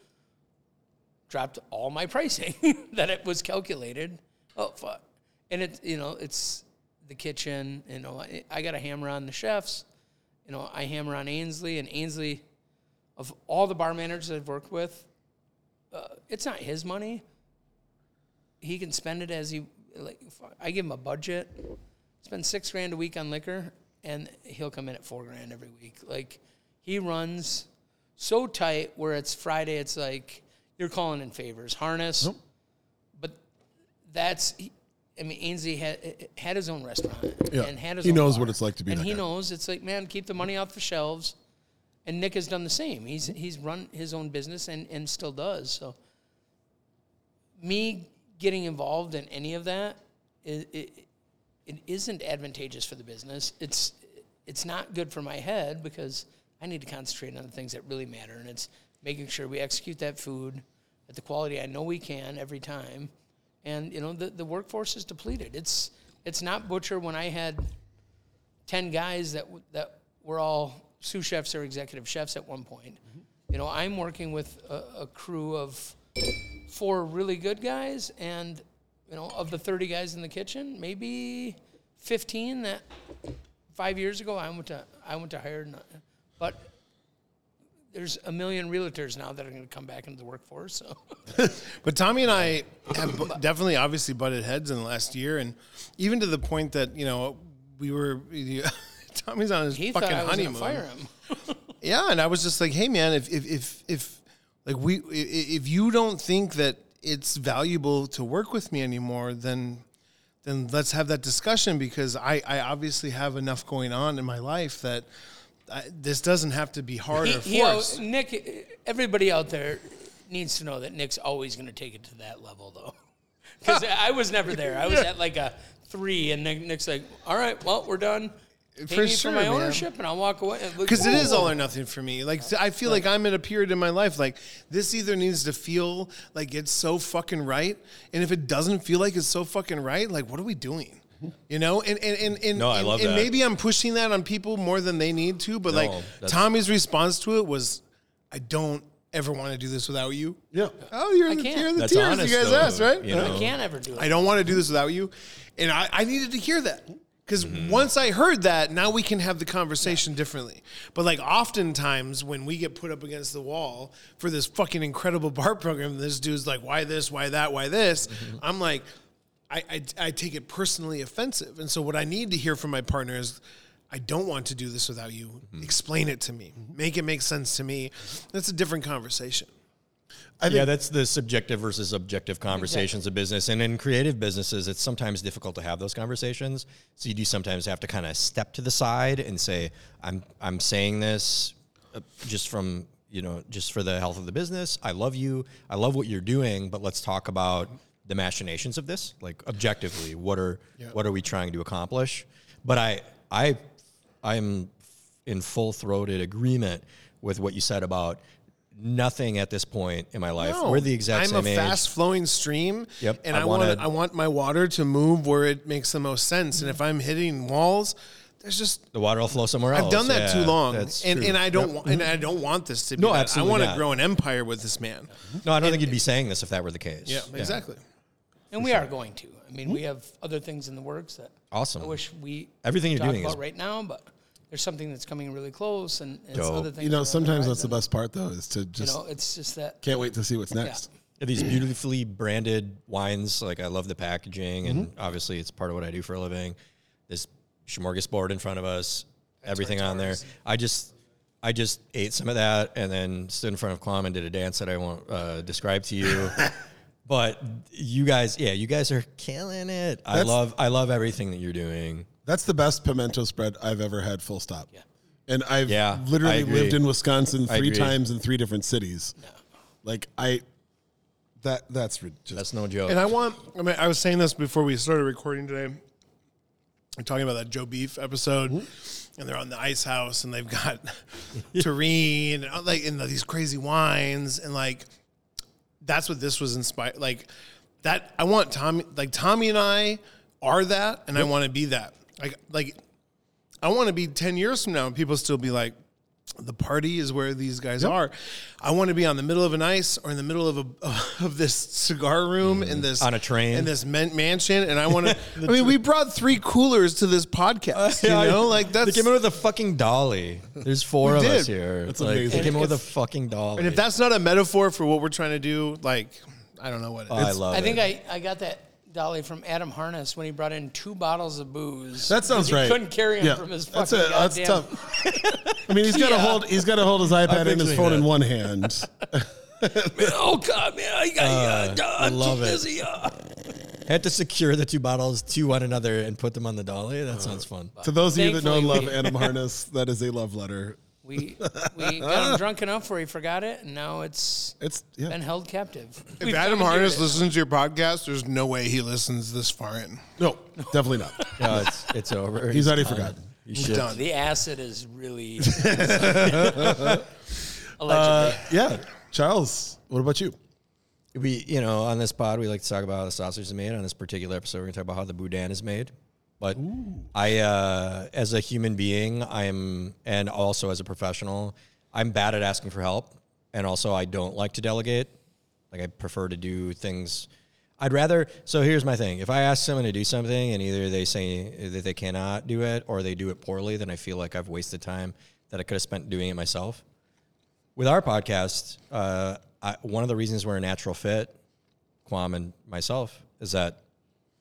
dropped all my pricing that it was calculated." Oh fuck! And it, you know, it's the kitchen. You know, I, got to hammer on the chefs. You know, I hammer on Ainsley, and Ainsley, of all the bar managers I've worked with, uh, it's not his money. He can spend it as he like. I give him a budget, spend six grand a week on liquor, and he'll come in at four grand every week. Like he runs so tight where it's Friday. It's like you're calling in favors, harness, but that's. he- I mean, Ainsley had had his own restaurant Yeah. and had his He own knows bar. what it's like to be and he guy. knows it's like man, keep the money off the shelves. And Nick has done the same. He's he's run his own business and, and still does. So me getting involved in any of that it, it, it isn't advantageous for the business. It's it's not good for my head because I need to concentrate on the things that really matter, and it's making sure we execute that food at the quality I know we can every time. And you know the, the workforce is depleted. It's it's not butcher when I had ten guys that w- that were all sous chefs or executive chefs at one point. Mm-hmm. You know, I'm working with a, a crew of four really good guys, and you know, of the 30 guys in the kitchen, maybe 15 that five years ago I went to I went to hire, but there's a million realtors now that are going to come back into the workforce. So But Tommy and I have definitely, obviously, butted heads in the last year, and even to the point that you know we were. Tommy's on his he fucking thought I was honeymoon. fire him. Yeah, and I was just like, hey man, if if if, if like we if you don't think that it's valuable to work with me anymore, then then let's have that discussion because I I obviously have enough going on in my life that. I, this doesn't have to be hard He- or he al- forced. Nick, everybody out there needs to know that Nick's always going to take it to that level, though. Because I was never there. I was at like a three, and Nick, Nick's like, "All right, well, we're done. Pay For me sure, for my man. ownership, and I'll walk away." because it is all or nothing for me. Like I feel like I'm at a period in my life like this either needs to feel like it's so fucking right, and if it doesn't feel like it's so fucking right, like what are we doing? You know, and and and, and, No, I and, love and that. maybe I'm pushing that on people more than they need to, but No, like Tommy's response to it was, "I don't ever want to do this without you." Yeah. Oh, you're I the, can't. you're the That's tears honest, you guys though, asked, right? you know? I can't ever do it. I don't want to do this without you. And I, I needed to hear that. Because Mm-hmm. once I heard that, now we can have the conversation differently. But like oftentimes when we get put up against the wall for this fucking incredible bar program, this dude's like, why this, why that, why this? Mm-hmm. I'm like, I, I, I take it personally offensive. And so what I need to hear from my partner is, I don't want to do this without you. Mm-hmm. Explain it to me. Make it make sense to me. That's a different conversation. I yeah, that's the subjective versus objective conversations of business. And in creative businesses, it's sometimes difficult to have those conversations. So you do sometimes have to kind of step to the side and say, "I'm I'm saying this uh, just from you know just for the health of the business. I love you. I love what you're doing, but let's talk about the machinations of this. Like objectively, what are what are we trying to accomplish? But I I I'm in full throated agreement with what you said about nothing at this point in my life. No, We're the exact I'm same a age. fast flowing stream. Yep, And I I, want wanna- I want my water to move where it makes the most sense. And if I'm hitting walls, there's just the water will flow somewhere else. I've done that Yeah, too long, and true. and I don't want and I don't want this to be. No, that. absolutely I want not. to grow an empire with this man. No, I don't think you'd be saying this if that were the case. Yeah, exactly. And we are going to. I mean, we have other things in the works that Awesome. I wish we Everything you're talk doing about is- right now, but there's something that's coming really close, and, and other things. you know sometimes that's the best part though is to just You just know, it's just that can't wait to see what's next. These beautifully branded wines, like I love the packaging, and Mm-hmm. obviously it's part of what I do for a living. This smorgasbord in front of us, everything on there. I just, I just ate some of that and then stood in front of Quam and did a dance that I won't uh, describe to you. but you guys, yeah, you guys are killing it. I That's- love, I love everything that you're doing. That's the best pimento spread I've ever had. Full stop. Yeah. And I've Yeah, I literally agree. lived in Wisconsin I three agree. times in three different cities. Like I, that that's ri- just That's no joke. And I want. I mean, I was saying this before we started recording today. We're talking about that Joe Beef episode, and they're on the ice house, and they've got terrine, and uh, like in these crazy wines, and like that's what this was inspired. Like that, I want Tommy. Like Tommy and I are that, and I want to be that. Like like I want to be ten years from now, and people still be like, the party is where these guys are. I want to be on the middle of an ice or in the middle of a of this cigar room in mm, this On a train. in this man- mansion, and I want to. I mean, we brought three coolers to this podcast. You know, like They that's. came in with a fucking dolly. There's four of did. us here. That's like, amazing. They came in And with a fucking dolly. and if that's not a metaphor for what we're trying to do, like I don't know what it is. oh, I love I it. think I, I got that dolly from Adam Harness when he brought in two bottles of booze. That sounds because right. Couldn't carry them Yeah. from his That's fucking a- that's goddamn. tough. I mean, he's got to Yeah. hold. He's got to hold his iPad and his picturing phone in one hand. Oh God, man! I got Uh, I love it. busy. uh. had to secure the two bottles to one another and put them on the dolly. That sounds fun. to those of you that know and love Adam Harness, that is a love letter. We we got him drunk enough where he forgot it, and now it's It's yeah. been held captive. If We've Adam commandeered Harness it. listens to your podcast, there's no way he listens this far in. no, definitely not. No, it's it's over. He's already forgotten. You He's done. the acid is really Uh, allegedly. yeah, Charles. What about you? We, you know, on this pod, we like to talk about how the sausage is made. On this particular episode, we're going to talk about how the boudin is made. But I, uh, as a human being, I'm, and also as a professional, I'm bad at asking for help. And also, I don't like to delegate. Like, I prefer to do things. I'd rather. So here's my thing: if I ask someone to do something, and either they say that they cannot do it, or they do it poorly, then I feel like I've wasted time that I could have spent doing it myself with our podcast, uh, I, one of the reasons we're a natural fit, Quam and myself, is that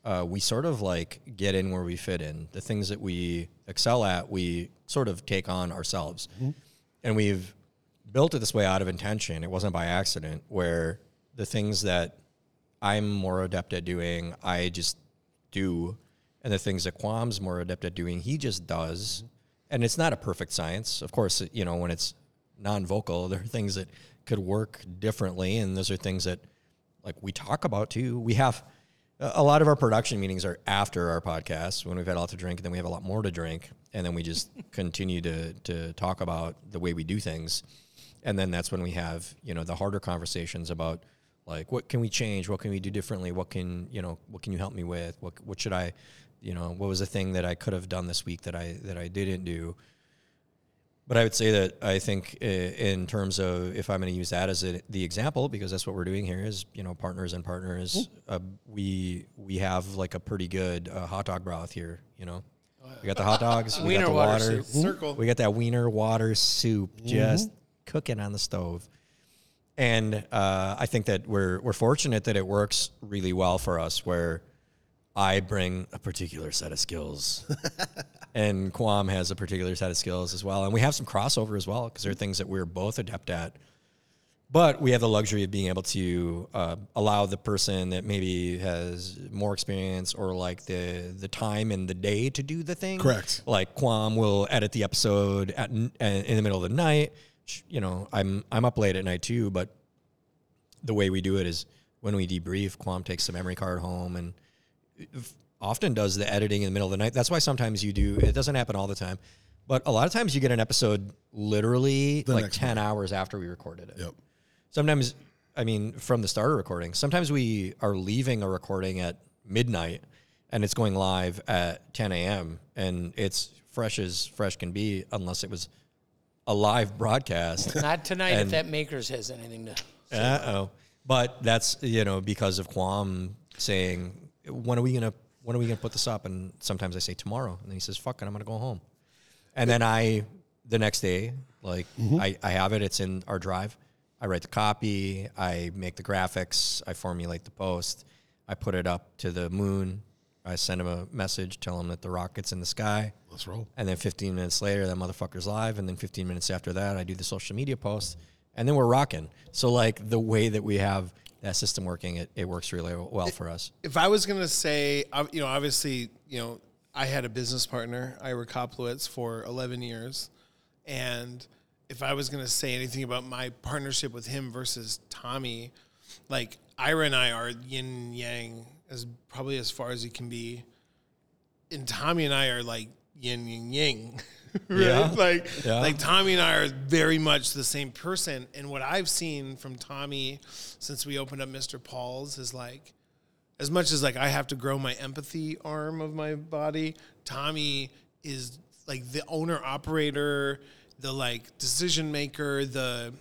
uh, we sort of like get in where we fit in. The things that we excel at, we sort of take on ourselves. And we've built it this way out of intention. It wasn't by accident, where the things that I'm more adept at doing, I just do. And the things that Quam's more adept at doing, he just does. And it's not a perfect science. Of course, you know, when it's non-vocal, there are things that could work differently. And those are things that like we talk about too. We have a lot of our production meetings are after our podcast when we've had a lot to drink and then we have a lot more to drink. And then we just continue to, to talk about the way we do things. And then that's when we have, you know, the harder conversations about like, what can we change? What can we do differently? What can, you know, what can you help me with? What, what should I, you know, what was the thing that I could have done this week that I, that I didn't do? But I would say that I think in terms of if I'm going to use that as a, the example, because that's what we're doing here is you know partners and partners. Uh, we we have like a pretty good uh, hot dog broth here. You know, we got the hot dogs, we got the water water. Circle. we got that wiener water soup just cooking on the stove. And uh, I think that we're we're fortunate that it works really well for us. Where I bring a particular set of skills, and Quam has a particular set of skills as well, and we have some crossover as well because there are things that we're both adept at. But we have the luxury of being able to uh, allow the person that maybe has more experience or like the the time and the day to do the thing. Correct. Like Quam will edit the episode at uh, in the middle of the night. You know, I'm I'm up late at night too, but the way we do it is when we debrief, Quam takes the memory card home and often does the editing in the middle of the night. That's why sometimes you do. It doesn't happen all the time, but a lot of times you get an episode literally like next ten hours after we recorded it. Yep. Sometimes, I mean, from the start of recording. Sometimes we are leaving a recording at midnight, and it's going live at 10 a.m. and it's fresh as fresh can be, unless it was a live broadcast. Not tonight if that Makers has anything to. Uh oh. But that's you know because of Quam saying when are we gonna when are we gonna put this up? And sometimes I say tomorrow, and then he says fuck it, I'm gonna go home. And then I the next day like mm-hmm. I, I have it. It's in our drive. I write the copy. I make the graphics. I formulate the post. I put it up to the moon. I send him a message, tell him that the rocket's in the sky. Let's roll. And then 15 minutes later, that motherfucker's live. And then 15 minutes after that, I do the social media post. And then we're rocking. So, like, the way that we have that system working, it, it works really well for us. if I was gonna say, you know, obviously, you know, I had a business partner, Ira Koplowitz, for 11 years, and if I was gonna say anything about my partnership with him versus Tommy, like Ira and I are yin yang as probably as far as you can be, and Tommy and I are like yin and yang. right? Yeah. Like, Yeah. like Tommy and I are very much the same person. And what I've seen from Tommy since we opened up Mr. Paul's is like, as much as like I have to grow my empathy arm of my body, Tommy is like the owner operator the like decision maker, the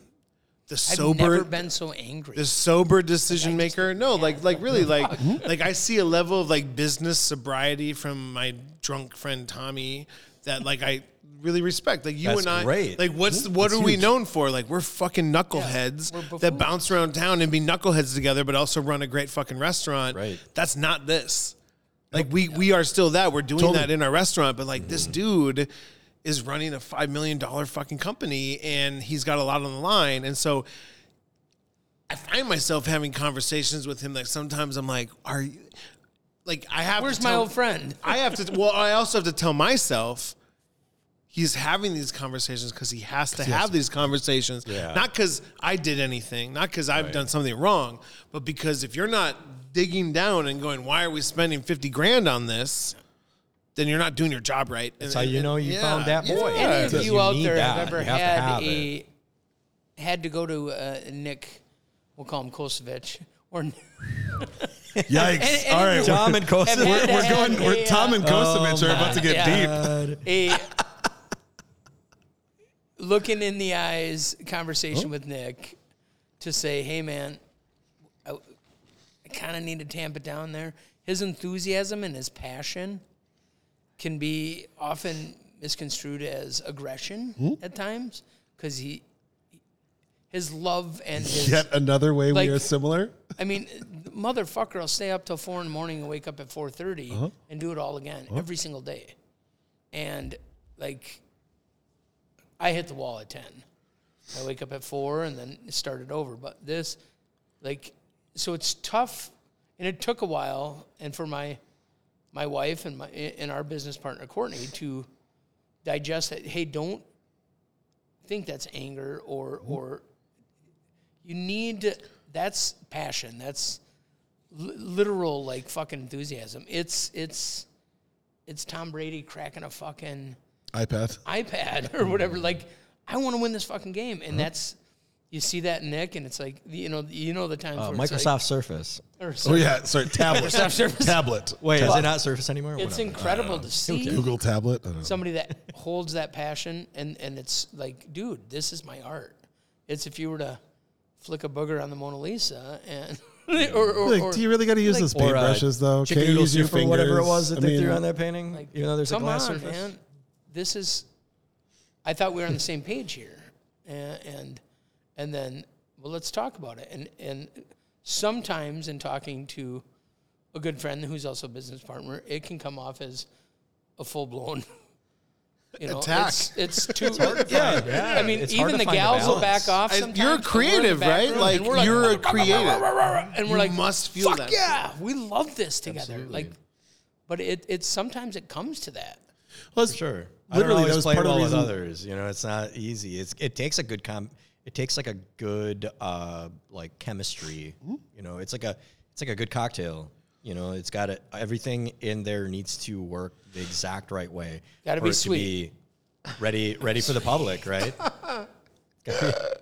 the sober I've sober never been so angry. the sober decision maker. No, like like really like mm-hmm. like I see a level of like business sobriety from my drunk friend Tommy that like I really respect. Like you That's and I great. like what's what are we known for? Like we're fucking knuckleheads we're that buffoons. bounce around town and be knuckleheads together but also run a great fucking restaurant. Right. That's not this. Like we we are still that. We're doing Totally. that in our restaurant, but like this mm-hmm. dude is running a 5 million dollar fucking company and he's got a lot on the line and so I find myself having conversations with him that sometimes I'm like, are you like I have Where's to my tell- old friend? I have to well, I also have to tell myself he's having these conversations because he has to have these conversations. Yeah. Not because I did anything, not because I've done something wrong, but because if you're not digging down and going, why are we spending 50 grand on this? Then you're not doing your job right. That's how you know you found that boy. Any of Because you out there that. have ever You have to had have a had to go to uh, Nick? We'll call him Kosevich or Yikes! And- All right, and- Tom we're, and Kosevich. Have had to we're have going. We're Tom uh, and Kosevich are about to get Yeah. deep. a looking in the eyes conversation oh. with Nick to say, "Hey, man, I, I kind of need to tamp it down there." His enthusiasm and his passion can be often misconstrued as aggression at times because he his love and his Yet another way Like- we are similar. I mean, motherfucker, I'll stay up till four in the morning and wake up at four uh-huh. and do it all again uh-huh. every single day. And like, I hit the wall at ten. I wake up at four and then start it over. But this, like, so it's tough, and it took a while, and for my my wife and my and our business partner Courtney to digest that. Hey, don't think that's anger or mm-hmm. or you need that's passion that's li- literal like fucking enthusiasm it's it's it's tom brady cracking a fucking iPad. ipad or whatever like i want to win this fucking game and that's you see that nick and it's like you know you know the times Uh, where it's Microsoft like, Surface. or Oh sorry, yeah, sorry. Tablet. Microsoft Surface. tablet. Wait, is it not Surface anymore? it's Whatever. incredible to see Google tablet. I don't know. somebody that holds that passion and and it's like dude this is my art it's if you were to flick a booger on the mona lisa and or, or, Like, or do you really got to use like- those Or, uh, paintbrushes though? Can't you Chickadoodle use your Soup or whatever it was that I they mean, threw on that painting, like, even though there's a come glass on, surface. man this is i thought we were on the same page here and and, and then well let's talk about it and and sometimes in talking to a good friend who's also a business partner it can come off as a full-blown you know, Attack. It's, it's too yeah. I mean, It's even the gals will back off. I- Sometimes, you're and we're in the creative, right? room, Like, you're a creative. and we're You like, must feel Fuck that. yeah, we love this together. Like, but it it's sometimes it comes to that. Well, it's- Sure. Literally, I that don't was always play part of well the with others. You know, it's not easy. It's it takes a good com. It takes like a good uh like chemistry. You know, it's like a it's like a good cocktail. You know, it's got it. Everything in there needs to work the exact right way. Gotta be it sweet. To be ready, ready for the public, right?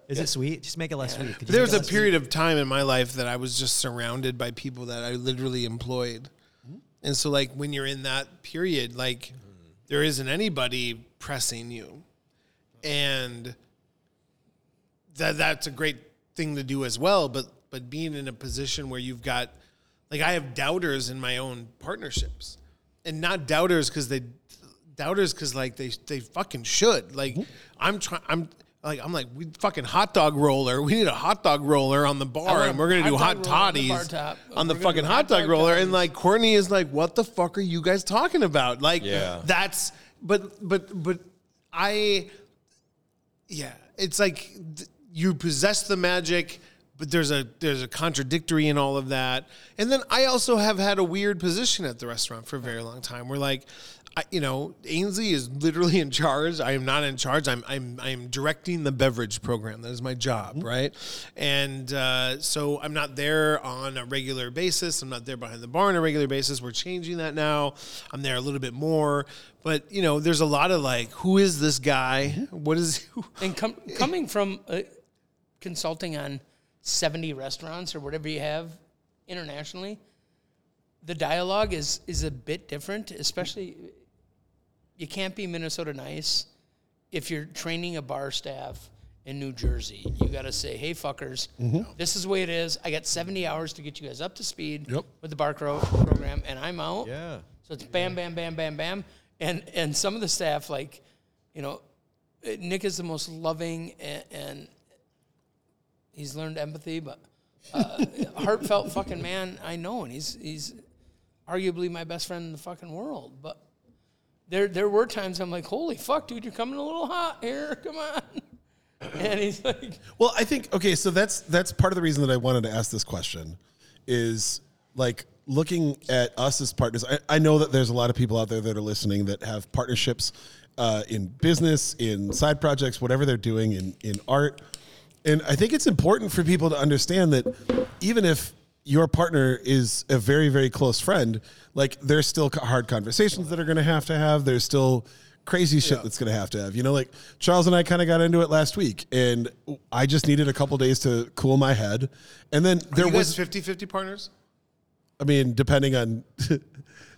Is it sweet? Just make it less sweet. Could There was a less period of time in my life that I was just surrounded by people that I literally employed. And so like when you're in that period, like there isn't anybody pressing you. And that that's a great thing to do as well, but but being in a position where you've got like I have doubters in my own partnerships. And not doubters cuz they doubters cuz like they they fucking should. Like mm-hmm. I'm trying I'm like I'm like we fucking hot dog roller. We need a hot dog roller on the bar, want and we're gonna a do hot hot dog roller on the toddies top. on the fucking hot hot dog dog roller. toddies. And like Courtney is like, "What the fuck are you guys talking about?" Like, Yeah. that's but but but I, yeah, it's like th- you possess the magic. But there's a there's a contradictory in all of that, and then I also have had a weird position at the restaurant for a very long time. Where like, I, you know, Ainsley is literally in charge. I am not in charge. I'm I'm I'm directing the beverage program. That is my job, right? And uh, so I'm not there on a regular basis. I'm not there behind the bar on a regular basis. We're changing that now. I'm there a little bit more, but you know, there's a lot of like, who is this guy? What is? Who? And com- coming from uh, consulting on 70 restaurants or whatever you have internationally, the dialogue is is a bit different, especially you can't be Minnesota nice if you're training a bar staff in New Jersey, you got to say, "Hey, fuckers, this is the way it is. I got 70 hours to get you guys up to speed Yep. with the bar cro- program, and I'm out." Yeah. So it's bam, bam, bam, bam, bam, and and some of the staff, like, you know, Nick is the most loving and, and he's learned empathy, but uh, heartfelt fucking man I know, and he's he's arguably my best friend in the fucking world. But there there were times I'm like, holy fuck, dude, you're coming a little hot here. Come on. And he's like, Well, I think okay, so that's that's part of the reason that I wanted to ask this question is like looking at us as partners. I, I know that there's a lot of people out there that are listening that have partnerships uh, in business, in side projects, whatever they're doing in in art. And I think it's important for people to understand that even if your partner is a very very close friend, like there's still hard conversations that are going to have to have. There's still crazy shit that's going to have to have. You know, like Charles and I kind of got into it last week, and I just needed a couple days to cool my head. And then there was, 50 50 partners? I mean, depending on.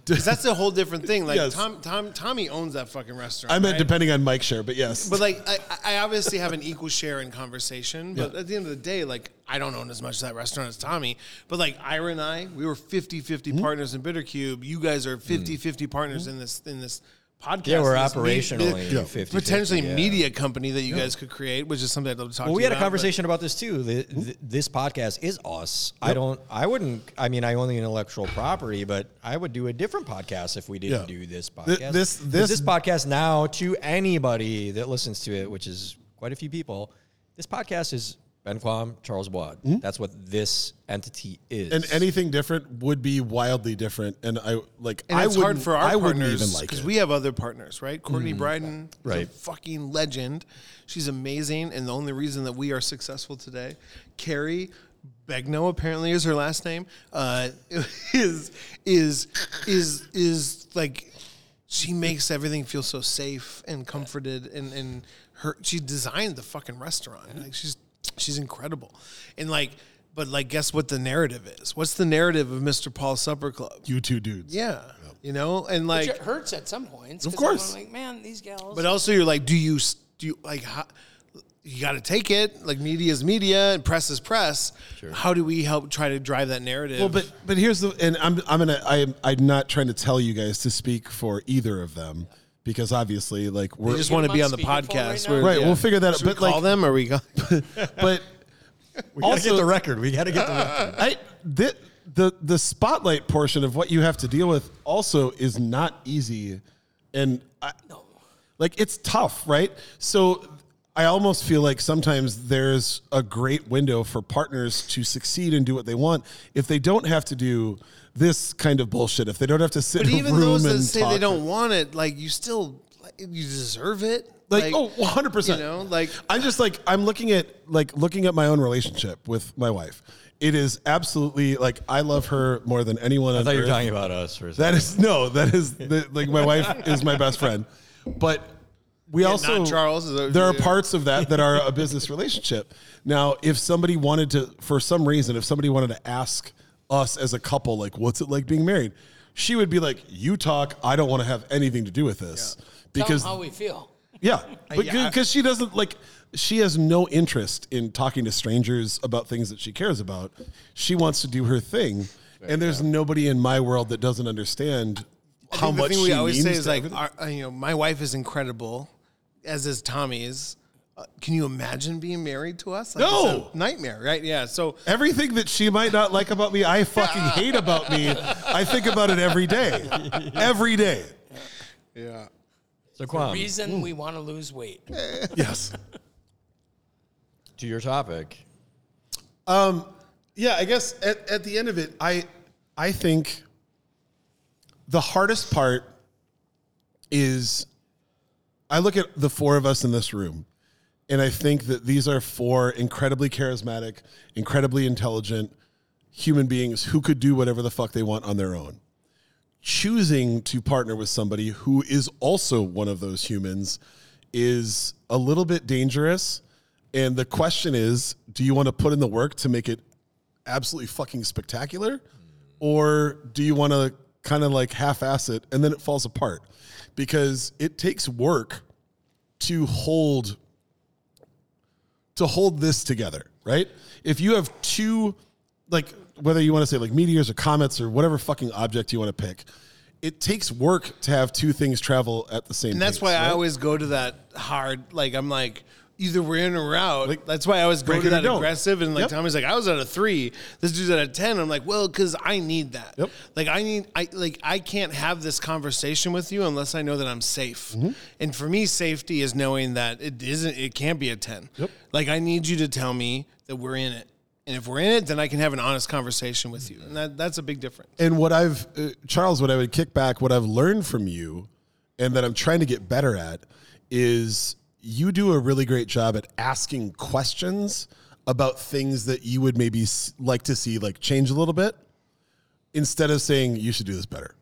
Because that's a whole different thing. Like Yes. Tom, Tom, Tommy owns that fucking restaurant. I meant right? depending on Mike share, but yes. But like, I, I obviously have an equal share in conversation. But at the end of the day, like, I don't own as much of that restaurant as Tommy. But like, Ira and I, we were 50 50 Mm-hmm. partners in Bittercube. You guys are 50 50 partners in this in this podcast. Yeah, we're this me- operationally the 50-50, potentially yeah. media company that you guys could create, which is something I'd love to talk Well, to we you had a about, but- conversation about this too. The, th- this podcast is us. I don't. I wouldn't. I mean, I own the intellectual property, but I would do a different podcast if we didn't Yeah. do this Th- podcast. this- this- this podcast now to anybody that listens to it, which is quite a few people. This podcast is Ben Quam, Charles Bois. That's what this entity is. and anything different would be wildly different. And I like. And I it's hard wouldn't- for our I wouldn't partners even like because we have other partners, right? Courtney Bryden, Right. a fucking legend. She's amazing, and the only reason that we are successful today, Carrie Begnaud apparently is her last name, uh, is is is is like she makes everything feel so safe and comforted, and and her she designed the fucking restaurant. Like she's she's incredible, and like. But like, guess what the narrative is? What's the narrative of Mr. Paul's Supper Club? you two dudes. Yeah, you know, and like, which it hurts at some points. Of 'cause I'm course. like, man, these gals. but also you're like, do you do you like how? You got to take it. Like media is media and press is press. How do we help try to drive that narrative? Well, but but here's the and I'm I'm gonna I'm I'm not trying to tell you guys to speak for either of them because obviously like we're we just want to be on on the speakerphone right podcast. now? We're- right. We'll figure that out. Should we But call like, them? Or we go? but we gotta get the record. We got to get the record. I the, the the spotlight portion of what you have to deal with also is not easy, and I, like it's tough, right? So I almost feel like sometimes there's a great window for partners to succeed and do what they want if they don't have to do this kind of bullshit. If they don't have to sit But in a even room those that and say talk they don't want it, like you still, you deserve it. like, oh 100% You know, like i'm just like i'm looking at like looking at my own relationship with my wife it is absolutely like i love her more than anyone else. I thought you were talking about us for a that second. is no that is the, like my wife is my best friend but we also not Charles, is that- there are parts of that that are a business relationship now if somebody wanted to for some reason if somebody wanted to ask us as a couple like what's it like being married she would be like you talk i don't want to have anything to do with this Tell 'em because how we feel. yeah, but yeah, because she doesn't like, she has no interest in talking to strangers about things that she cares about. She wants to do her thing, and there's nobody in my world that doesn't understand I how think much the thing she we always means say is to like, everything. our, uh, you know, my wife is incredible, as is Tommy's. Uh, can you imagine being married to us? Like, No! it's a nightmare, right? Yeah. So Everything that she might not like about me, I fucking hate about me. I think about it every day, every day. yeah. So Quam, Reason we want to lose weight. Yes. to your topic. Um. yeah, I guess at, at the end of it, I I think the hardest part is I look at the four of us in this room, and I think that these are four incredibly charismatic, incredibly intelligent human beings who could do whatever the fuck they want on their own. Choosing to partner with somebody who is also one of those humans is a little bit dangerous. And the question is do you want to put in the work to make it absolutely fucking spectacular? Or do you want to kind of like half ass it and then it falls apart? Because it takes work to hold to hold this together, right? If you have two, like whether you want to say like meteors or comets or whatever fucking object you want to pick, it takes work to have two things travel at the same. And that's pace, why I always go to that hard. Like I'm like, either we're in or we're out. that's why I was go break to that aggressive. And like Yep. Tommy's like, I was at a three. This dude's at a ten. I'm like, well, because I need that. Yep. Like I need, I like I can't have this conversation with you unless I know that I'm safe. Mm-hmm. And for me, safety is knowing that it isn't. It can't be a ten. Yep. Like I need you to tell me that we're in it. And if we're in it, then I can have an honest conversation with you, and that, that's a big difference. And what I've, uh, Charles, what I would kick back, what I've learned from you, and that I'm trying to get better at, is you do a really great job at asking questions about things that you would maybe like to see like change a little bit, instead of saying you should do this better.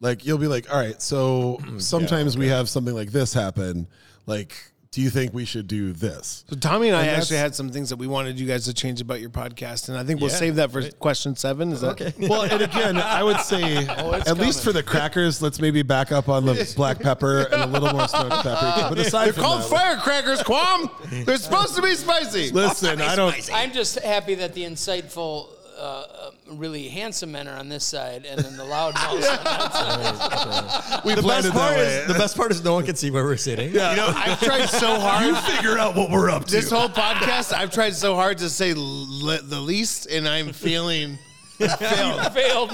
Like you'll be like, all right, so sometimes we have something like this happen. Like, do you think we should do this? So Tommy and I actually had some things that we wanted you guys to change about your podcast, and I think we'll Yeah, save that for question seven. Is that okay? Well, and again, I would say oh, at least for the crackers, let's maybe back up on the black pepper and a little more smoked pepper. But aside They're from called that, firecrackers, Quam. They're supposed to be spicy. listen, I don't. I'm just happy that the insightful, uh, uh, really handsome men are on this side, and then the loud mouths. on that side. We The planned best it part that is way. the best part is no one can see where we're sitting. Yeah. You know, I've tried so hard. You figure out what we're up to. This whole podcast, I've tried so hard to say le- the least, and I'm feeling failed. Failed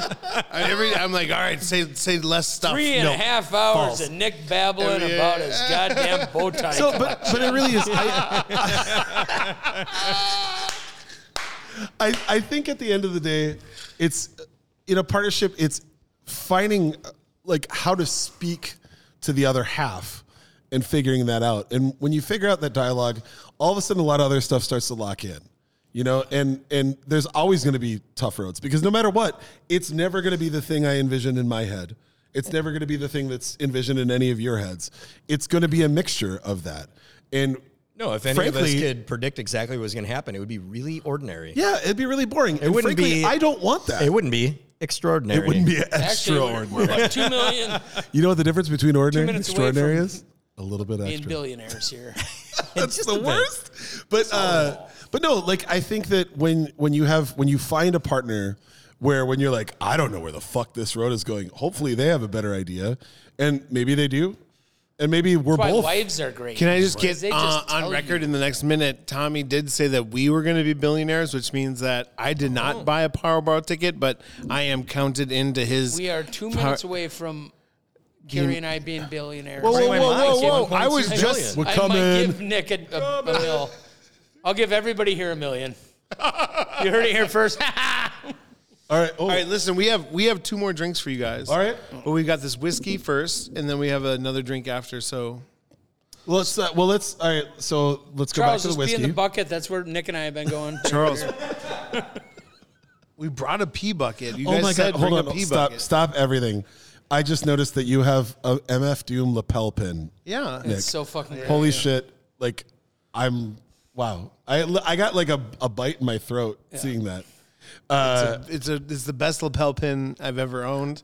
I, every, I'm like, all right, say say less stuff. three and a half hours false. of Nick babbling Yeah. about his goddamn bow tie. so, but but it really is. I, I I think at the end of the day, it's in a partnership. It's finding like how to speak to the other half and figuring that out. And when you figure out that dialogue, all of a sudden a lot of other stuff starts to lock in. You know, and and there's always going to be tough roads because no matter what, it's never going to be the thing I envisioned in my head. It's never going to be the thing that's envisioned in any of your heads. It's going to be a mixture of that. And No, if any of us could predict exactly what was going to happen, it would be really ordinary. yeah, it'd be really boring. It wouldn't frankly, be- I don't want that. It wouldn't be extraordinary. It wouldn't be Actually, we're, extraordinary. we're about two million You know what the difference between ordinary and extraordinary is? A little bit being extra. billionaires here. That's the worst. But uh, but no, like I think that when when you have when you find a partner where when you're like, I don't know where the fuck this road is going. Hopefully they have a better idea, and maybe they do, and maybe we're Why both. wives are great. Can I just because get they uh, just on tell record you. in the next minute? Tommy did say that we were going to be billionaires, which means that I did not Oh. buy a Powerball ticket, but I am counted into his. We are two Par- minutes away from Carrie and I being billionaires. Whoa, whoa, whoa, whoa, whoa! I was just. We're I coming. might give Nick a, a, a mil. I'll give everybody here a million. You heard it here first. All right. Oh, All right, listen. We have we have two more drinks for you guys. All right. But we got this whiskey first, and then we have another drink after. So let's uh, well let's all right. So let's go Charles, back to the just be in whiskey. the bucket. That's where Nick and I have been going. Charles, we brought a pee bucket. You oh guys my said god! Hold bring on. a pee Stop. bucket. Stop everything. I just noticed that you have a MF Doom lapel pin. Yeah. Nick. It's so fucking good. Holy shit! Like, I'm wow. I I got like a, a bite in my throat seeing that. Uh, it's a it's the best lapel pin I've ever owned,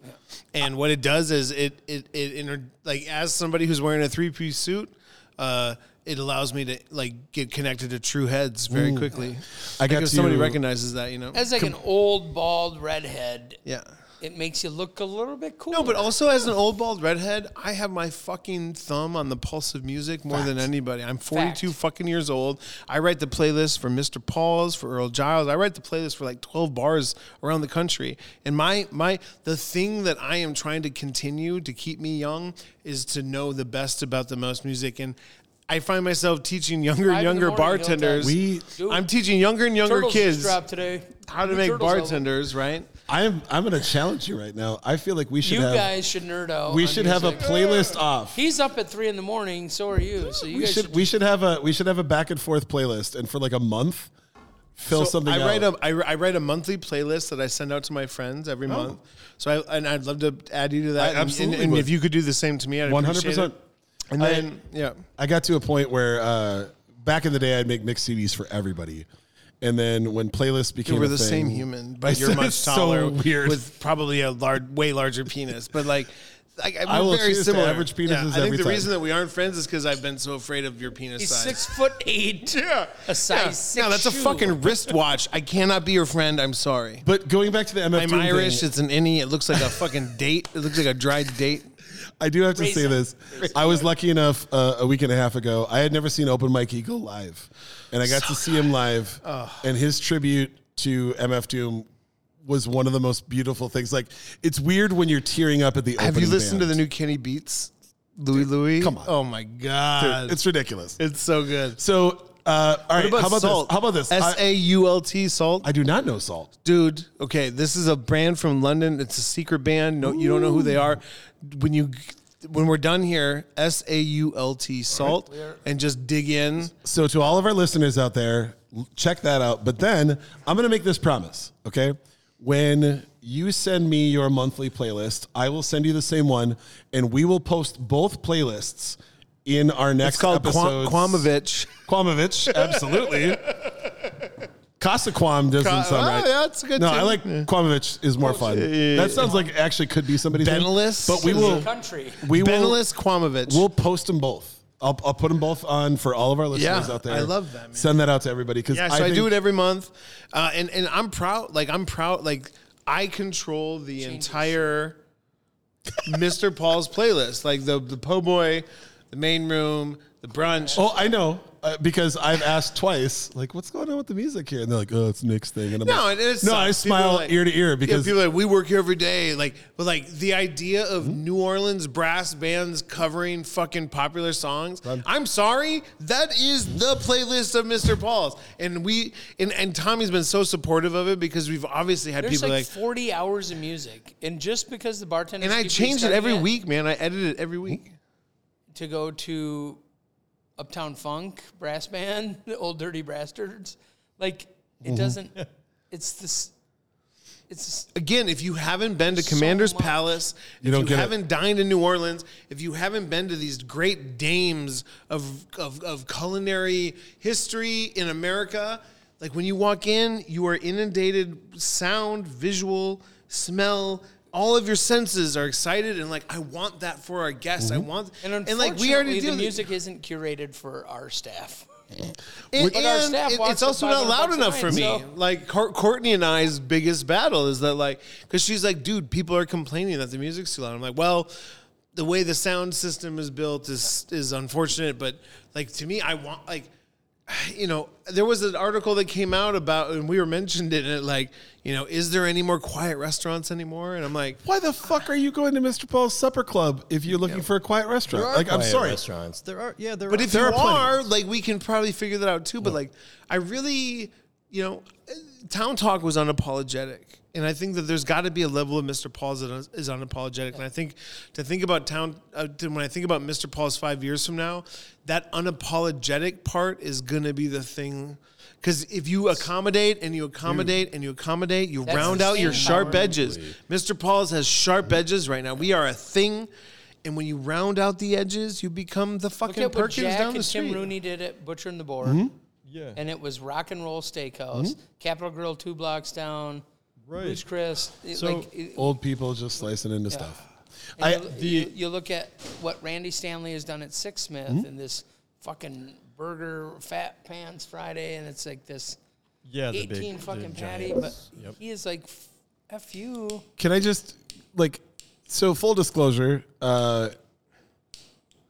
and what it does is it it it inter, like as somebody who's wearing a three piece suit, uh, it allows me to like get connected to true heads very quickly. I got Like if somebody recognizes that, you know. As like an old bald redhead, yeah. It makes you look a little bit cool. No, but also as an old bald redhead, I have my fucking thumb on the pulse of music more than anybody. I'm 42 Fact. fucking years old. I write the playlist for Mr. Paul's, for Earl Giles. I write the playlist for like 12 bars around the country. And my my the thing that I am trying to continue to keep me young is to know the best about the most music and I find myself teaching younger and younger morning, bartenders. we Dude, I'm teaching younger and younger kids today. how to New make Turtles album. bartenders, right? I'm I'm gonna challenge you right now. I feel like we should You have guys should nerd out. we on should have a music. playlist off. He's up at three in the morning. So are you. So you We guys should we should have a we should have a back and forth playlist, and for like a month, fill So something. I write out. a I, I write a monthly playlist that I send out to my friends every month. So I and I'd love to add you to that. Oh. I absolutely And, and would. if you could do the same to me, I'd 100%. appreciate it. And I- then yeah, I got to a point where uh, back in the day, I'd make mix CDs for everybody, and then when playlists became we're a the thing- same human, but you're much so taller weird. with probably a large, way larger penis. But like Like, I'm I will very choose to similar. average penises Yeah, I think every the time. reason that we aren't friends is because I've been so afraid of your penis He's size. six foot eight. Yeah, A size yeah. six No, that's a shoe. fucking wristwatch. I cannot be your friend. I'm sorry. But going back to the MF I'm Doom Irish. thing, It's an innie. It looks like a fucking date. It looks like a dried date. I do have to say Raisin. this. I was lucky enough uh, a week and a half ago. I had never seen Open Mike Eagle live, and I got to see him live. And his tribute to MF Doom was one of the most beautiful things. Like it's weird when you're tearing up at the. Have you opening listened to the new Kenny Beats? Louis Louis? Come on. Oh my god. Dude, it's ridiculous. it's so good. So, uh, all right. What about how about salt? this? How about this? S I, A U L T salt. I do not know salt. Dude, okay, this is a brand from London. It's a secret band. No, you don't know who they are. When you when we're done here, S A U L T salt, and just dig in. So, to all of our listeners out there, check that out. But then I'm going to make this promise, okay? When you send me your monthly playlist, I will send you the same one, and we will post both playlists in our next It's called episode. Kwam- Quamovich. Quamovich, absolutely. Casa Quam doesn't Ka- sound oh, right. yeah, that's good No, too. I like Quamovich is more fun. That sounds like actually could be somebody's name. Benelis? But we will. Country. We will. Quamovich. We'll post them both. I'll, I'll put them both on for all of our listeners Yeah, out there. I love that, man. Send that out to everybody because Yeah, so I, do it every month, uh, and and I'm proud. Like I'm proud. Like I control the entire Mr. Paul's playlist. Like the the po' boy, the main room, the brunch. Oh, I know uh, because I've asked twice, like, what's going on with the music here? And they're like, oh, it's Nick's thing. And I'm No, like, it is. no, I smile like- ear to ear yeah, because people are like we work here every day. Like, but like the idea of Hmm? New Orleans brass bands covering fucking popular songs. I'm sorry, that is the playlist of Mr. Paul's, and we and and Tommy's been so supportive of it because we've obviously had There's people like, like. 40 hours of music, and just because the bartender and I change it every week, man. I edit it every week. to go to Uptown Funk brass band, the old Dirty Bastards. Like Mm-hmm. it doesn't. It's this. It's this, Again, if you haven't been to So Commander's much. Palace, You if don't you get it. haven't dined in New Orleans, if you haven't been to these great dames of, of, of culinary history in America, like when you walk in, you are inundated sound, visual, smell. All of your senses are excited and like I want that for our guests. I mm-hmm. want and and unfortunately, like we already do the that. music isn't curated for our staff. And, But our staff it- it's also not loud enough for me. so- Like Courtney and I's biggest battle is that like because she's like, dude, people are complaining that the music's too loud. I'm like, well, the way the sound system is built is is unfortunate, but like to me, I want like. You know, there was an article that came out about, and we were mentioned in it, like, you know, is there any more quiet restaurants anymore? And I'm like, why the fuck are you going to Mr. Paul's Supper Club if you're looking for a quiet restaurant? There are like, I'm sorry. restaurants. There are, yeah, there But are. if There you are are, like, we can probably figure that out too. But like, I really, you know, Town Talk was unapologetic, and I think that there's got to be a level of Mr. Paul's that is- is unapologetic. And I think to think about Town, uh, to, when I think about Mr. Paul's five years from now, that unapologetic part is gonna be the thing. Because if you accommodate and you accommodate and you accommodate, you That's round out your sharp power. edges. Mr. Paul's has sharp edges right now. We are a thing. And when you round out the edges, you become the Look fucking at what Perkins Jack down and the Tim street. Rooney did it, Butcher and the Boar. Mm-hmm. yeah. And it was Rock and Roll Steakhouse, Capital Grille two blocks down, Right. Ruth's Chris. it- So- like, it- Old people just slicing into stuff. and I- you, you, you look at what Randy Stanley has done at Six Smith Hmm? and this fucking burger fat pants Friday, and it's like this yeah, the big, 18 the fucking patty, but Yep. he is like, F you. Can I just like so full disclosure, uh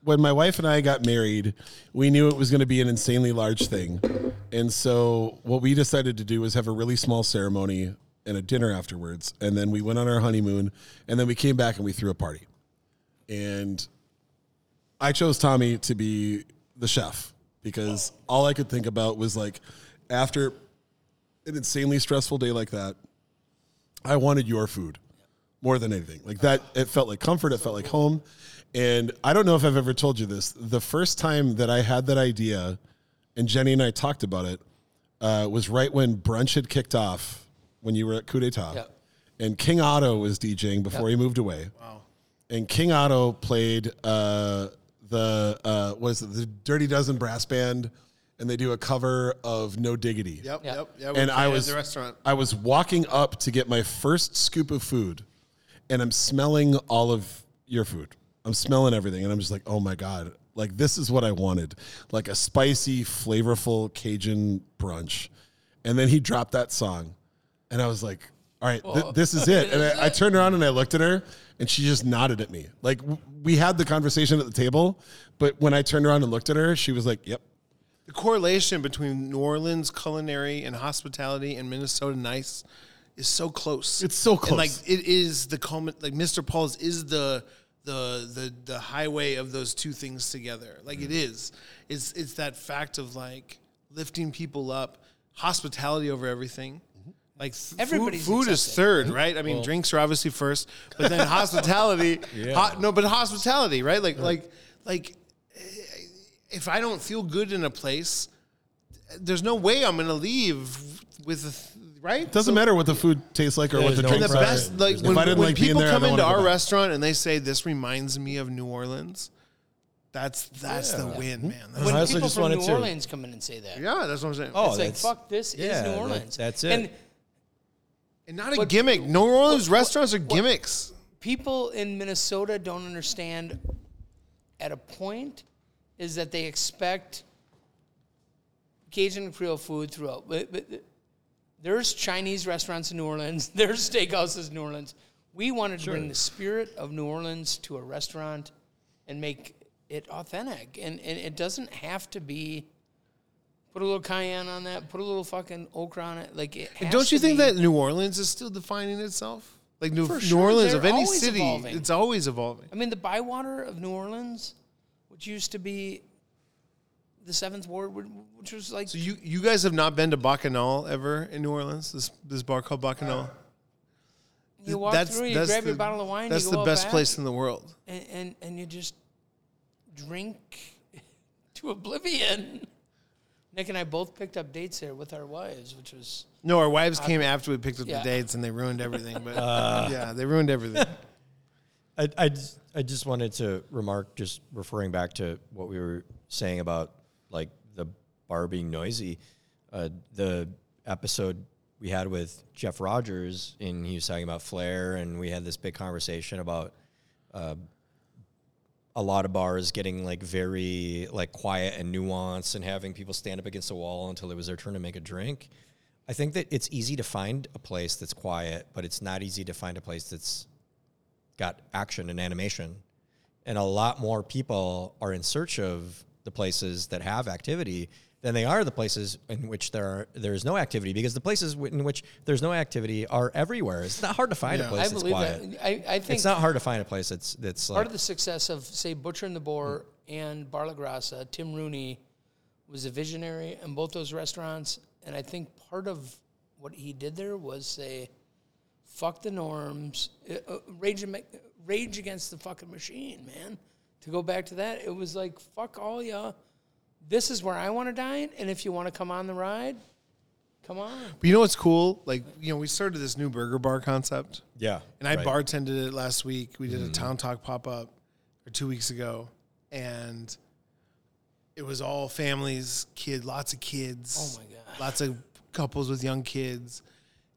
when my wife and I got married, we knew it was going to be an insanely large thing. And so what we decided to do was have a really small ceremony and a dinner afterwards. And then we went on our honeymoon and then we came back and we threw a party. And I chose Tommy to be the chef because all I could think about was like after an insanely stressful day like that, I wanted your food more than anything. Like that, it felt like comfort. It felt like home. And I don't know if I've ever told you this. The first time that I had that idea, and Jenny and I talked about it, uh, was right when brunch had kicked off when you were at Coup d'etat. Yep. And King Otto was DJing before he moved away. Wow. And King Otto played uh, the uh, was it the Dirty Dozen brass band, and they do a cover of No Diggity. Yep, Yeah. yep, yep. And I was at the restaurant. I was walking up to get my first scoop of food, and I'm smelling all of your food. I'm smelling everything, and I'm just like, oh my god, like this is what I wanted, like a spicy, flavorful Cajun brunch. And then he dropped that song, and I was like, all right, th- this is it. And I, I turned around and I looked at her, and she just nodded at me. Like w- we had the conversation at the table, but when I turned around and looked at her, she was like, yep. The correlation between New Orleans culinary and hospitality and Minnesota nice is so close. It's so And like it is the common. like Mr. Paul's is the the the the highway of those two things together. Like it mm. is. It's it's that fact of like lifting people up, hospitality over everything. Like th- food, food is third, right? I mean, drinks are obviously first, but then hospitality. ho- no, but hospitality, right? Like, like, like, eh, if I don't feel good in a place, there's no way I'm gonna leave with, a th- right? It doesn't matter what the food tastes like or what the no drinks the best, like when, I didn't when like people there, come into our back. restaurant and they say this reminds me of New Orleans, that's that's the win, man. That's When people just from wanted New to- Orleans come in and say that, yeah, that's what I'm saying. Oh, it's like fuck. This yeah, is New that- Orleans. that's it. And and not a But- gimmick. New Orleans restaurants are gimmicks. people in Minnesota don't understand at a point is that they expect Cajun and Creole food throughout. But, but there's Chinese restaurants in New Orleans. There's steakhouses in New Orleans. We wanted to bring the spirit of New Orleans to a restaurant and make it authentic. And, and it doesn't have to be. Put a little cayenne on that. Put a little fucking okra on it. Like it. And don't you think be- that New Orleans is still defining itself? Like New, For New Orleans of any city, evolving. it's always evolving. I mean, the Bywater of New Orleans, which used to be the Seventh Ward, which was like So you you guys have not been to Bacchanal ever in New Orleans? This this bar called Bacchanal. you walk through, you grab your bottle of wine, That's the best place in the world. and, and and you just drink to oblivion. Nick and I both picked up dates there with our wives, which was No, our wives came after we picked up Yeah. the dates and they ruined everything. But Uh. yeah, they ruined everything. I, I, just, I just wanted to remark, just referring back to what we were saying about like the bar being noisy. Uh, the episode we had with Jeff Rogers, and he was talking about flair, and we had this big conversation about uh, a lot of bars getting like very like quiet and nuanced, and having people stand up against a wall until it was their turn to make a drink. I think that it's easy to find a place that's quiet, but it's not easy to find a place that's got action and animation. And a lot more people are in search of the places that have activity than they are the places in which there are, there is no activity because the places in which there's no activity are everywhere. It's not hard to find a Yeah. place I that's believe quiet. that. I, I think It's not hard to find a place that's that's like part like of the success of say Butcher and the Boar and Bar La Grassa, Tim Rooney was a visionary in both those restaurants, and I think part of what he did there was say, "Fuck the norms, uh, uh, rage, rage against the fucking machine, man." To go back to that, it was like, "Fuck all ya." This is where I want to dine, and if you want to come on the ride, come on. But you know what's cool? Like you know, we started this new burger bar concept. yeah. And I right. bartended it last week. We did a mm. Town Talk pop up or two weeks ago, and it was all families, kid, lots of kids. Oh my God. Lots of couples with young kids,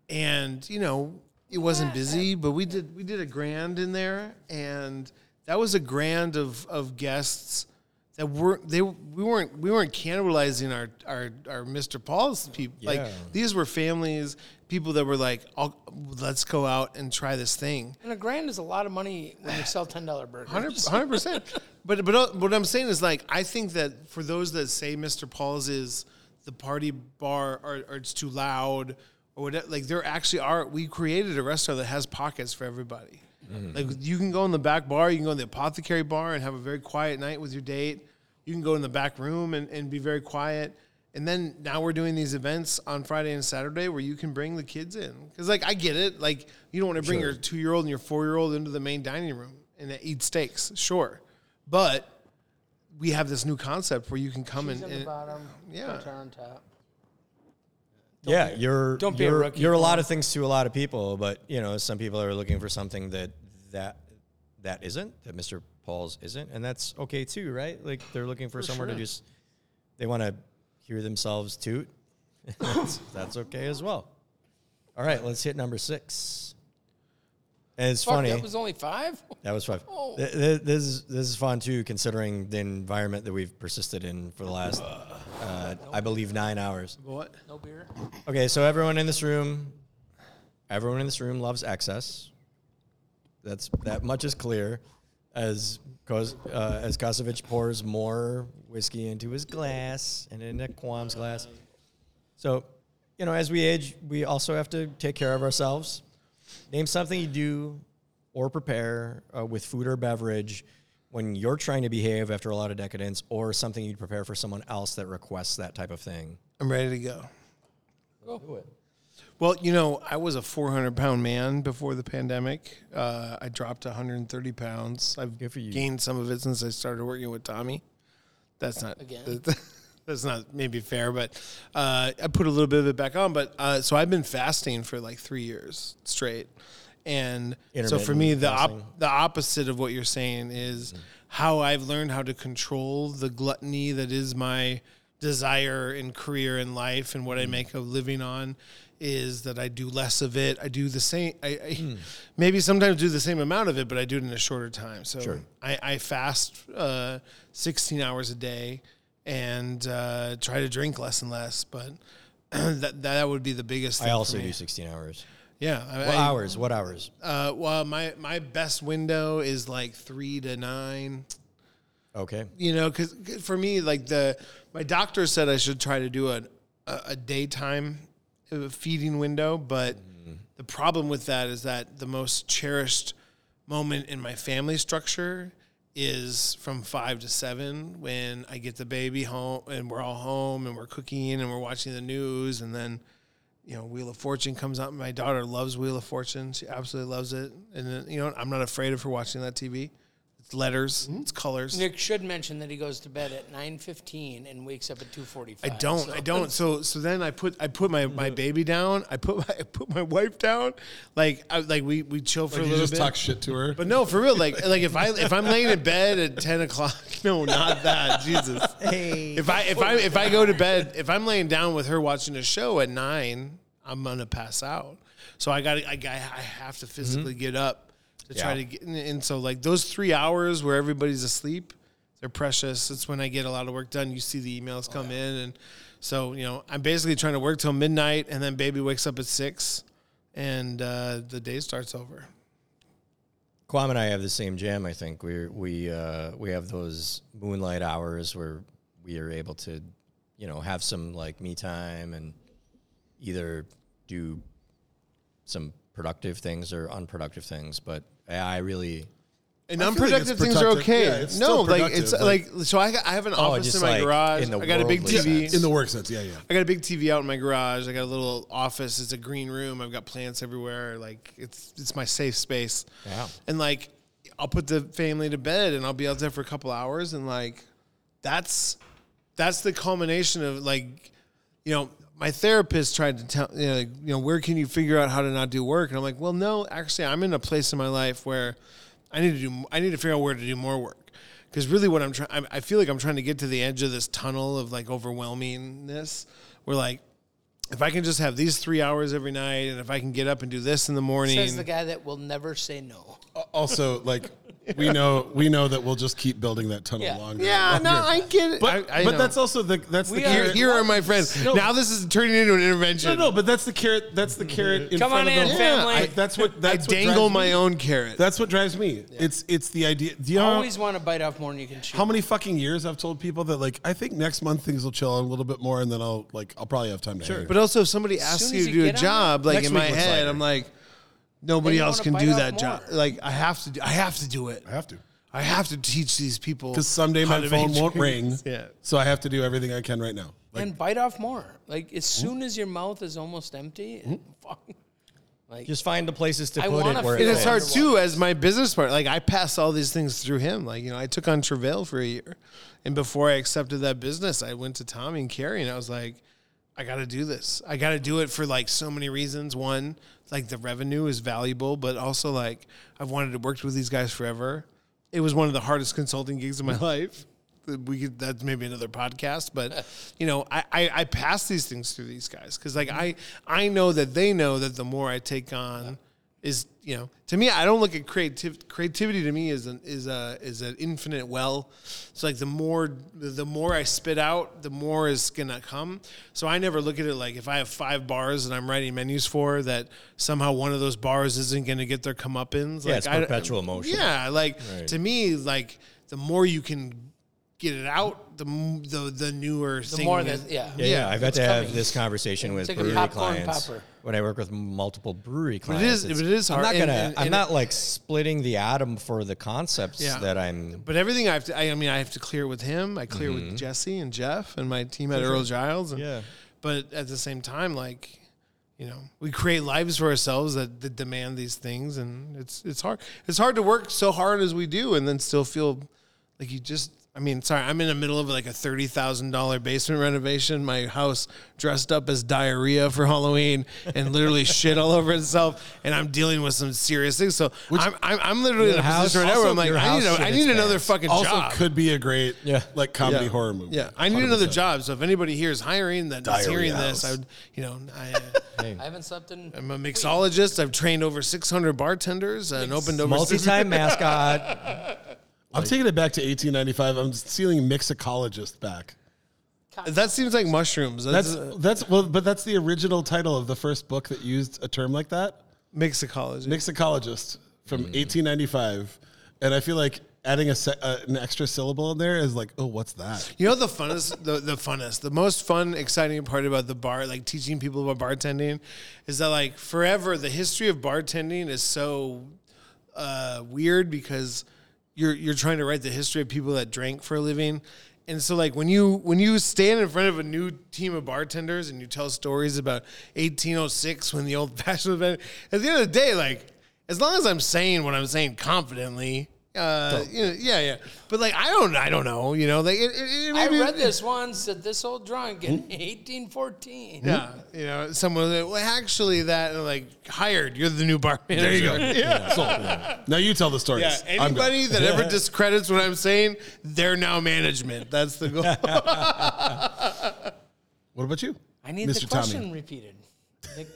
and you know it wasn't busy, but we did we did a grand in there, and that was a grand of of guests that weren't they we weren't we weren't cannibalizing our our our Mr. Paul's people like these were families people that were like I'll, let's go out and try this thing And a grand is a lot of money when you sell ten dollar burgers. 100 percent. But but uh, what I'm saying is like I think that for those that say Mr. Paul's is the party bar or, or it's too loud or whatever, like there actually are. We created a restaurant that has pockets for everybody. Mm-hmm. Like you can go in the back bar, you can go in the apothecary bar and have a very quiet night with your date. You can go in the back room and, and be very quiet. And then now we're doing these events on Friday and Saturday where you can bring the kids in. Because, like, I get it. Like, you don't want to bring your two year old and your four year old into the main dining room and eat steaks, sure. But we have this new concept where you can come Cheese and, on the and bottom, yeah. Top. yeah, you're don't be a you're, rookie, you're a lot of things to a lot of people, but you know, some people are looking for something that that that isn't that Mr. Paul's isn't, and that's okay too, right? Like they're looking for, somewhere to just they want to hear themselves toot. that's, that's okay as well. All right, let's hit number six. And it's Fuck, funny. that was only five. That was five. Oh. Th- th- This is this is fun too, considering the environment that we've persisted in for the last, uh, I believe, nine hours. What? No beer. Okay, so everyone in this room, everyone in this room loves excess. That's that much is clear. As Kos, uh, as Kosevich pours more whiskey into his glass and into Quam's glass. So, you know, as we age, we also have to take care of ourselves. Name something you do or prepare uh, with food or beverage when you're trying to behave after a lot of decadence, or something you'd prepare for someone else that requests that type of thing. I'm ready to go. Go Do it. Well, you know, I was a 400 pound man before the pandemic. Uh, I dropped 130 pounds. I've Good for you. gained some of it since I started working with Tommy. That's not Again. That's not maybe fair, but uh, I put a little bit of it back on. But uh, so I've been fasting for like three years straight, and so for me, the op- the opposite of what you're saying is how I've learned how to control the gluttony that is my desire and career in life and what I make a living on is that I do less of it. I do the same. I, I maybe sometimes do the same amount of it, but I do it in a shorter time. So Sure. I, I fast uh, 16 hours a day and uh, try to drink less and less. But that that would be the biggest. Thing I also do 16 hours. Yeah. I, What I- hours? What hours? Uh, well, my my best window is like three to nine. Okay. You know, because for me, like the my doctor said I should try to do a a, a daytime uh, feeding window, but the problem with that is that the most cherished moment in my family structure is from five to seven when I get the baby home and we're all home and we're cooking and we're watching the news and then you know Wheel of Fortune comes out. My daughter loves Wheel of Fortune; she absolutely loves it, and then, you know I'm not afraid of her watching that TV. It's letters, mm-hmm. it's colors. Nick should mention that he goes to bed at nine fifteen and wakes up at two forty I five. don't. I don't. So so then I put I put my, mm-hmm. my baby down. I put my I put my wife down. Like I, like we we chill for Like a you little just bit. talk shit to her. But no, for real. Like like if I if I'm laying in bed at ten o'clock, no, not that. Jesus. Hey. If I if I if I go to bed, if I'm laying down with her watching a show at nine, I'm gonna pass out. So I got I got I have to physically mm-hmm. get up to try to get. And, and so like those three hours where everybody's asleep, they're precious. It's when I get a lot of work done. You see the emails come in, and so you know I'm basically trying to work till midnight, and then baby wakes up at six, and uh, the day starts over. Quam and I have the same jam. I think we we uh, we have those moonlight hours where we are able to, you know, have some like me time and either do some productive things or unproductive things. But I really And I feel like unproductive it's things are productive. okay. Yeah, it's no, still like productive, it's like- like, so. I got, I have an Oh, office just in my like garage. in the I got a big worldly TV. sense. in the work sense, yeah, yeah. I got a big TV out in my garage. I got a little office. It's a green room. I've got plants everywhere. Like it's it's my safe space. Yeah. And like I'll put the family to bed and I'll be out there for a couple hours and like that's that's the culmination of like you know my therapist tried to tell you know, like, you know where can you figure out how to not do work and I'm like well no actually I'm in a place in my life where I need to do I need to figure out where to do more work because really what I'm trying I feel like I'm trying to get to the edge of this tunnel of like overwhelmingness where like if I can just have these three hours every night and if I can get up and do this in the morning Says the guy that will never say no. Also, like we know, we know that we'll just keep building that tunnel Yeah. longer. yeah and no. I get it But I, I but know. that's also the that's the We are- here, here are my friends No. now this is turning into an intervention No, no, but that's the carrot. That's the carrot. In Come front on of in, the, family. I- that's what. That's I dangle drives my me. own carrot That's what drives me. It's it's the idea. Do you know Always want to bite off more than you can chew. how many fucking years I've told people that like I think next month things will chill a little bit more, and then I'll like I'll probably have time to. Sure. But also, if somebody asks soon you to do a job, like in my head. I'm like, nobody else can do that job. Like I have to, do, I have to do it. I have to I have to teach these people because someday my phone won't ring. Yeah. So I have to do everything I can right now. Like, and bite off more. Like as soon as your mouth is almost empty, Hmm? fuck. Like just find the places to I put wanna it where feel it And it's hard too as my business partner. Like I pass all these things through him. Like you know, I took on Travail for a year, and before I accepted that business, I went to Tommy and Carrie, and I was like, I got to do this. I got to do it for like so many reasons. One, like the revenue is valuable, but also like I've wanted to work with these guys forever. It was one of the hardest consulting gigs of my life. We could that's maybe another podcast, but you know, I, I, I pass these things through these guys because like I I know that they know that the more I take on, is you know to me I don't look at creative creativity to me is an is a is an infinite well. It's like the more the more I spit out, the more is gonna come. So I never look at it like if I have five bars that I'm writing menus for, that somehow one of those bars isn't gonna get their comeuppance. Yeah, like it's I- perpetual motion. Yeah, like Right. to me, like the more you can get it out, the the the newer The thing more that, yeah. Yeah, yeah, I've had it's to have this conversation with like brewery clients popper. When I work with multiple brewery But clients. it is- but it is I'm not gonna. and- I'm and- not like splitting the atom for the concepts Yeah. that I'm. But everything I have to, I, I mean, I have to clear with him. I clear Mm-hmm. with Jesse and Jeff and my team at Earl Giles. And, Yeah. But at the same time, like, you know, we create lives for ourselves that, that demand these things, and it's it's hard. It's hard to work so hard as we do, and then still feel like you just. I mean, sorry, I'm in the middle of like a thirty thousand dollar basement renovation. My house dressed up as diarrhea for Halloween and literally shit all over itself, and I'm dealing with some serious things. So I'm, I'm I'm literally in a house- position right now where I'm like, I need, house a, I need another pants. fucking Also, job. Also, could be a great Yeah. like comedy Yeah. horror movie. Yeah, I need another 100%. job. So if anybody here is hiring that is Diarrhea hearing house. this, I would, you know, I, uh, I haven't slept in. I'm a mixologist. I've trained over 600 bartenders and opened over Multi-time mascot. I'm taking it back to 1895. I'm stealing mixologist back. That seems like mushrooms. That's, That's that's well, but that's the original title of the first book that used a term like that. mixicology. Mixologist from 1895, and I feel like adding a se- uh, an extra syllable in there is like, oh, what's that? You know the funnest, the, the funnest, the most fun, exciting part about the bar, like teaching people about bartending, is that like forever the history of bartending is so uh, weird because you're you're trying to write the history of people that drank for a living. And so like when you when you stand in front of a new team of bartenders and you tell stories about 1806 when the old fashioned event, at the end of the day, like as long as I'm saying what I'm saying confidently, uh, you know, yeah, yeah. But like I don't I don't know, you know, like it, it, it I maybe- read this once that this old drunk in 1814. Yeah, you know, someone that well, actually that like hired. You're the new bar manager. There you go. Yeah. So, now you tell the story. Yeah, I'm done. anybody that ever discredits what I'm saying, they're now management. That's the goal. What about you? I need Mr. the question Tommy? repeated. Nick,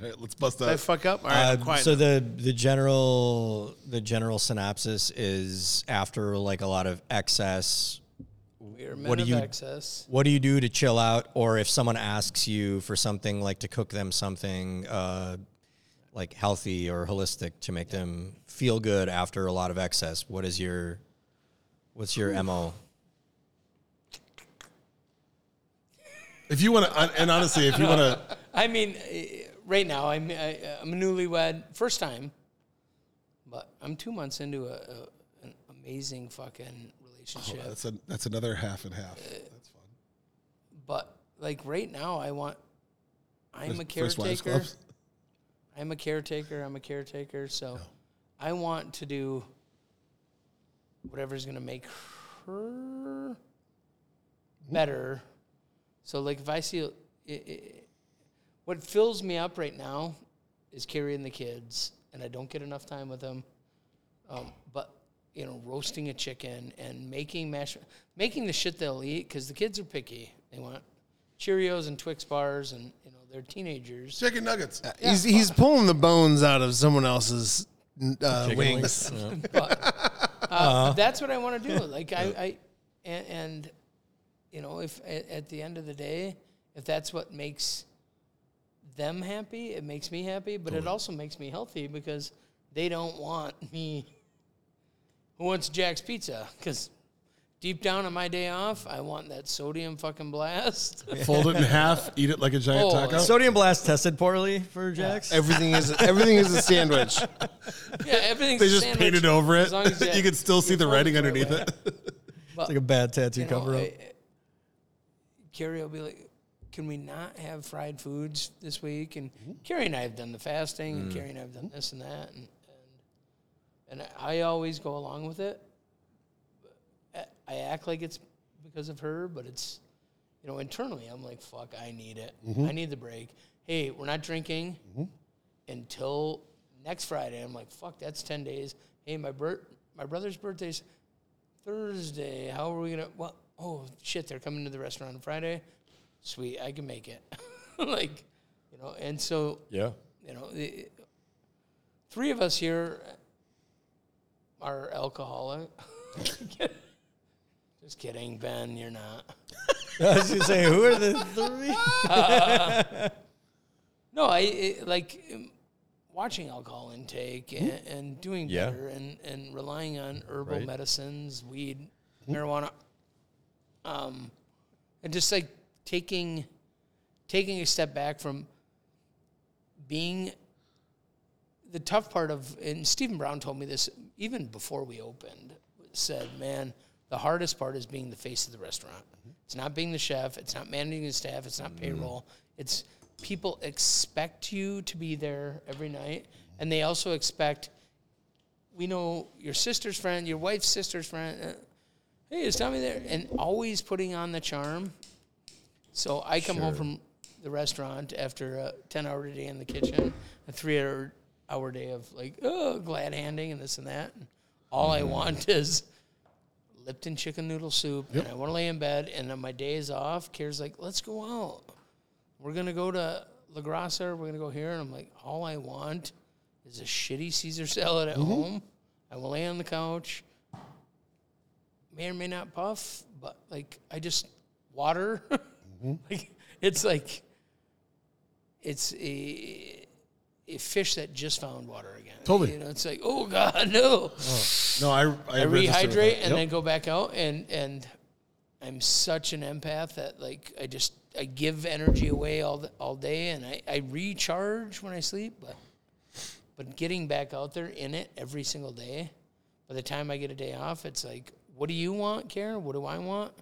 All right, let's bust Did I that. fuck up? All right, Uh, so the the general the general synopsis is after like a lot of excess. we are men What do of you- excess. What do you do to chill out, or if someone asks you for something like to cook them something uh, like healthy or holistic to make them feel good after a lot of excess? What is your what's your mo? If you want to, and honestly, if you want to, I mean, eh, right now I'm I, I'm a newlywed, first time, but I'm two months into a, a an amazing fucking oh, relationship. that's a that's another half and half. Uh, that's fun. but like right now, I want. I'm a caretaker. I'm a caretaker. I'm a caretaker. So, I want to do whatever's gonna make her better. So, like, if I see it, it, what fills me up right now is carrying the kids, and I don't get enough time with them. Um, but you know, roasting a chicken and making mash, making the shit they'll eat because the kids are picky. They want Cheerios and Twix bars, and you know they're teenagers. Chicken nuggets. he's he's pulling the bones out of someone else's uh, wings. but uh, that's what I want to do. Like I, I and, and you know, if at, at the end of the day, if that's what makes them happy, it makes me happy. But it also makes me healthy because they don't want me. Who wants Jack's Pizza? Because deep down on my day off, I want that sodium fucking blast. Fold it in half. Eat it like a giant Oh, taco. Sodium blast tested poorly for Jax. Everything is everything is a sandwich. yeah, everything's they a just sandwich, painted over it. as long as you can still see the writing underneath way. it. It's like a bad tattoo cover up. I- Carrie will be like, "Can we not have fried foods this week?" And mm-hmm. Carrie and I have done the fasting, and mm. Carrie and I have done this and that, and and, and I always go along with it. I- act like it's because of her, but it's you know internally I'm like, "Fuck, I need it. Mm-hmm. I need the break." Hey, we're not drinking mm-hmm. until next Friday. I'm like, "Fuck, that's ten days." Hey, my bir- my brother's birthday's Thursday. How are we gonna? Well, oh shit, they're coming to the restaurant on Friday. Sweet, I can make it. like, you know, and so yeah. you know, it, three of us here are alcoholic. Just kidding, Ben. You're not. I was gonna say, who are the three? No, I it, like watching alcohol intake and, and doing Yeah. better and, and relying on herbal Right. medicines, weed, marijuana, um, and just like taking taking a step back from being the tough part of and Stephen Brown told me this even before we opened said man the hardest part is being the face of the restaurant. It's not being the chef. It's not managing the staff. It's not payroll. It's people expect you to be there every night and they also expect we know your sister's friend your wife's sister's friend uh, hey is Tommy there? And always putting on the charm so I come home Sure. from the restaurant after a 10 hour day in the kitchen, a three hour, hour day of like, oh, glad handing and this and that. And all I mm-hmm. want is Lipton chicken noodle soup. And I want to lay in bed. And on my days off, Kira's like, let's go out. We're going to go to La Grassa. We're going to go here. And I'm like, all I want is a shitty Caesar salad at mm-hmm. home. I will lay on the couch. May or may not puff, but like, I just water. like, it's like, it's a, a fish that just found water again. Totally. You know, it's like, oh God, no. No, I I, I rehydrate and Yep. then go back out and and I'm such an empath that like I just I give energy away all the, all day and I, I recharge when I sleep but but getting back out there in it every single day by the time I get a day off it's like what do you want Karen what do I want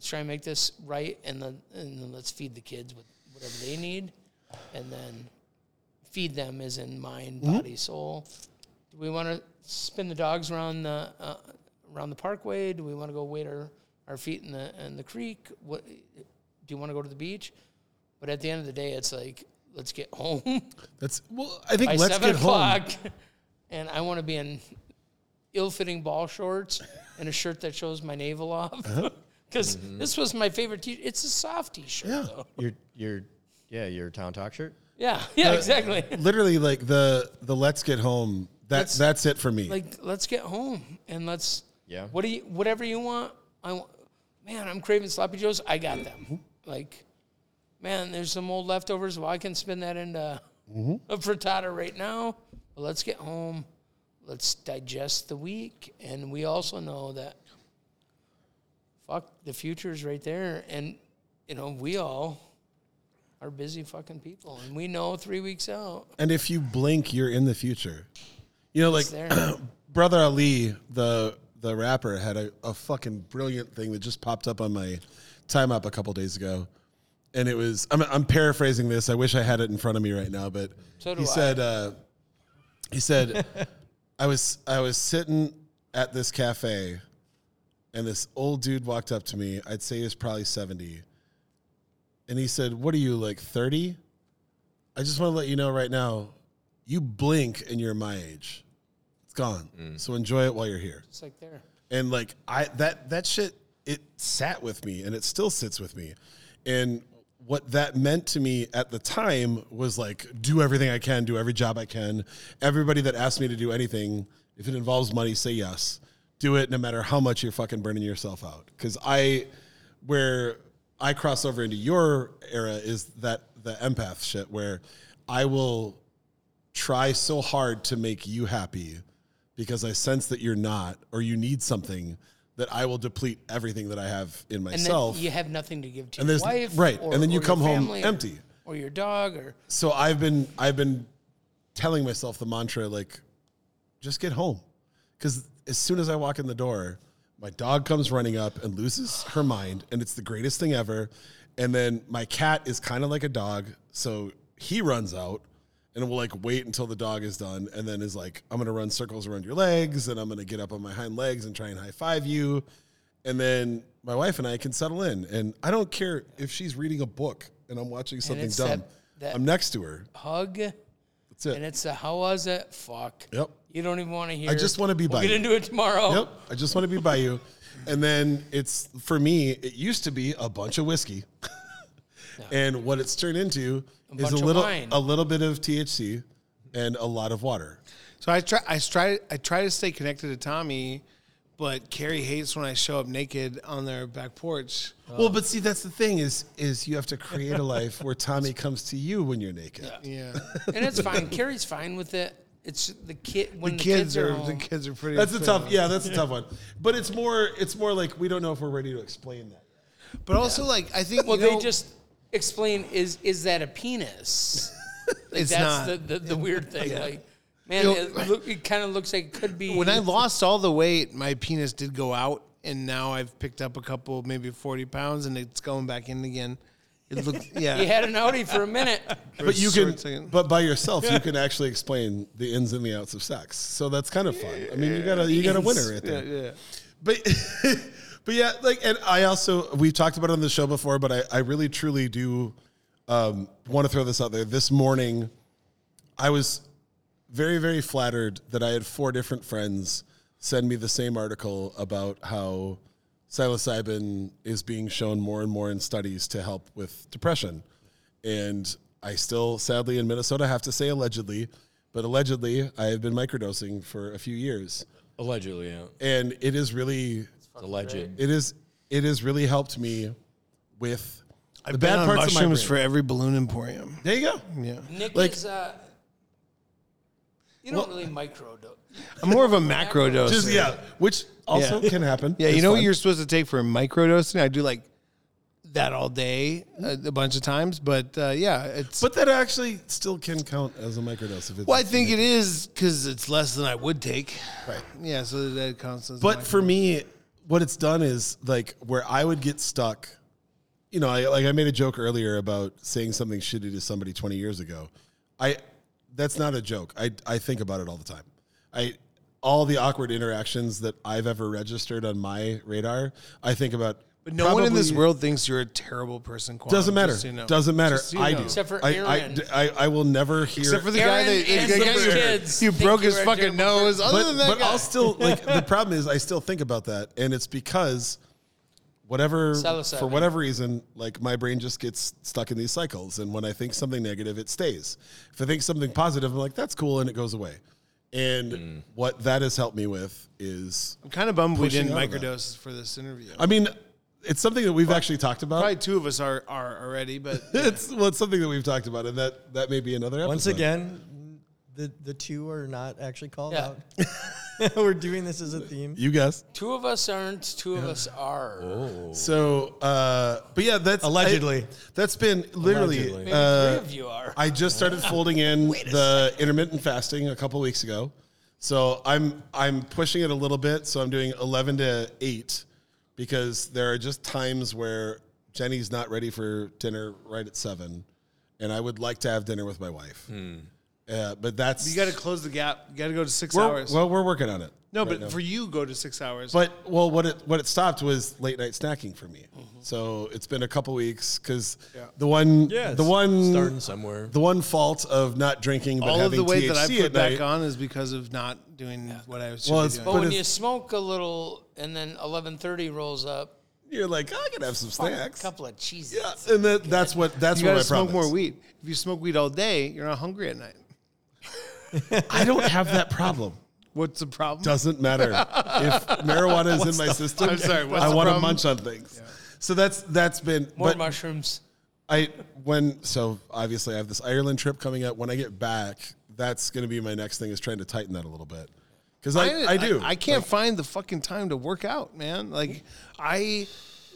let's try and make this right and then and then let's feed the kids with whatever they need and then feed them as in mind body soul do we want to spin the dogs around the uh, around the parkway? Do we want to go wade our, our feet in the in the creek? What do you want to go to the beach? But at the end of the day, it's like let's get home That's well. I think by let's seven get home. o'clock, and I want to be in ill-fitting ball shorts and a shirt that shows my navel off. Uh-huh. Because this was my favorite t It's a soft t-shirt, Yeah. though. Your your yeah, your town talk shirt. Yeah, yeah, exactly. Literally, like the the let's get home. That's That's- that's it for me. like let's get home and let's Yeah. what do you whatever you want i want man i'm craving sloppy joes i got them Mm-hmm. like man there's some old leftovers well i can spin that into Mm-hmm. a frittata right now but let's get home let's digest the week and we also know that fuck the is right there and you know we all are busy fucking people and we know three weeks out and if you blink, you're in the future. You know, like it's Brother Ali, the the rapper, had a, a fucking brilliant thing that just popped up on my time up a couple days ago. And it was I'm I'm paraphrasing this. I wish I had it in front of me right now, but So he said uh, he said I was I was sitting at this cafe and this old dude walked up to me. I'd say he was probably 70. And he said, "What are you like 30?" I just want to let you know right now, you blink and you're my age. It's gone. Mm. So enjoy it while you're here. it's like there And like I that that shit it sat with me and it still sits with me. And what that meant to me at the time was like do everything I can, do every job I can. Everybody that asks me to do anything, if it involves money, say yes. Do it no matter how much you're fucking burning yourself out. Cuz I where I cross over into your era is that the empath shit where I will try so hard to make you happy because I sense that you're not or you need something that I will deplete everything that I have in myself. you have nothing to give to And your wife, right, or- and then you come home or- empty. or your dog, or so I've been I've been telling myself the mantra like just get home cuz as soon as I walk in the door my dog comes running up and loses her mind and it's the greatest thing ever. And then my cat is kind of like a dog so he runs out and will like wait until the dog is done and then is like I'm going to run circles around your legs and I'm going to get up on my hind legs and try and high five you. And then my wife and I can settle in and I don't care if she's reading a book and I'm watching something dumb. that- I'm next to her. hug. That's it And it's a how was it? Fuck. Yep. You don't even want to hear. I just wanna be we'll by get you. into it tomorrow. Yep. I just want to be by you. And then it's for me, it used to be a bunch of whiskey. and what it's turned into is a little a little bit of THC and a lot of water. So I try, I try, I try to stay connected to Tommy, but Carrie hates when I show up naked on their back porch. Well, but see, that's the thing is is you have to create a life where Tommy comes to you when you're naked. Yeah, and it's fine. Carrie's fine with it. It's the kid when the the, kids, are, home. the kids are pretty. That's a upset. tough. Yeah, that's a tough one. But it's more. It's more like we don't know if we're ready to explain that. yet. But also, like I think Well, you they know, just explain is is that a penis? Like, It's that's not. The, the the weird thing. Like, man, You know- it, look, it kind of looks like it could be. when I lost all the weight, my penis did go out, and now I've picked up a couple, maybe forty pounds, and it's going back in again. It looks, yeah. you had an outie for a minute. for a But you can. second. But by yourself, you can actually explain the ins and the outs of sex. So that's kind of fun. I mean, you got a you got a winner right yeah, there. yeah. But but yeah, like, and I also we've talked about it on the show before, but I, I really truly do um, want to throw this out there. This morning, I was very very flattered that I had four different friends send me the same article about how psilocybin is being shown more and more in studies to help with depression, and I still sadly in Minnesota have to say allegedly. But allegedly, I have been microdosing for a few years, Allegedly, yeah. and it is really It's alleged. it is it has really helped me with the I've bad been on parts of my mushrooms brain. for every balloon emporium. there you go. Yeah, Nick Like- is. Uh, you don't really micro do. I'm more of a macro dose. Just yeah, which also Yeah. can happen. Yeah, It's you know what you're supposed to take for micro dosing? I do like that all day uh, a bunch of times, but uh, yeah, it's. But that actually still can count as a microdose if it's. well, I think it is because it's less than I would take. Right. Yeah, so that counts as. But micro- for me, what it's done is like where I would get stuck. You know, I, like I made a joke earlier about saying something shitty to somebody 20 years ago. I that's not a joke. I I think about it all the time. I all the awkward interactions that I've ever registered on my radar, I think about. but no one in this world thinks you're a terrible person. Quam, Doesn't matter. just so you know. Doesn't matter. Just so you I know. do. Except for I, Aaron. I, I, I will never hear. Except for the Aaron guy that and the the guy you- kids you broke his a fucking terrible nose. Other but, than that but guy. I'll still like the problem is I still think about that, and it's because whatever Psilocybin. for whatever reason, like my brain just gets stuck in these cycles, and when I think something negative, it stays. If I think something positive, I'm like that's cool, and it goes away. And hmm. what that has helped me with is, I'm kind of bummed we didn't out microdose for this interview. I mean, it's something that we've actually talked about. Probably two of us are are already, but It's well, it's something that we've talked about, and that that may be another episode. Once again, the the two are not actually called Yeah. out. We're doing this as a theme. you guess. Two of us aren't. Two of us are. So, uh, but yeah, that's Allegedly. I- that's been literally. Allegedly. Maybe Uh, three of you are. I just started folding in the intermittent fasting a couple weeks ago. So I'm I'm pushing it a little bit. So I'm doing 11 to 8 because there are just times where Jenny's not ready for dinner right at 7 and I would like to have dinner with my wife. Uh, but that's you got to close the gap. You got to go to 6 we're, hours. well we're working on it. no, right but now. for you, go to six hours. But well, what it what it stopped was late night snacking for me. Mm-hmm. So it's been a couple weeks because the one Yeah, the it's one starting somewhere. the one fault of not drinking but all of having the weight THC that I at put back night- on is because of not doing what I was Well, be it's- doing. but but when it's- you smoke a little and then 11:30 rolls up, You're like, I can have some fuck, snacks. a couple of cheeses. Yeah, and that, that's what that's you what got my to smoke problem more is. weed. If you smoke weed all day, you're not hungry at night. I don't have that problem. What's the problem? Doesn't matter if marijuana is in my system. I'm sorry, what's I the want to problem? munch on things. So that's that's been. More but mushrooms. I when so obviously I have this Ireland trip coming up. When I get back, that's going to be my next thing is trying to tighten that a little bit because I, I, do. I, can't find the fucking time to work out, man. Like I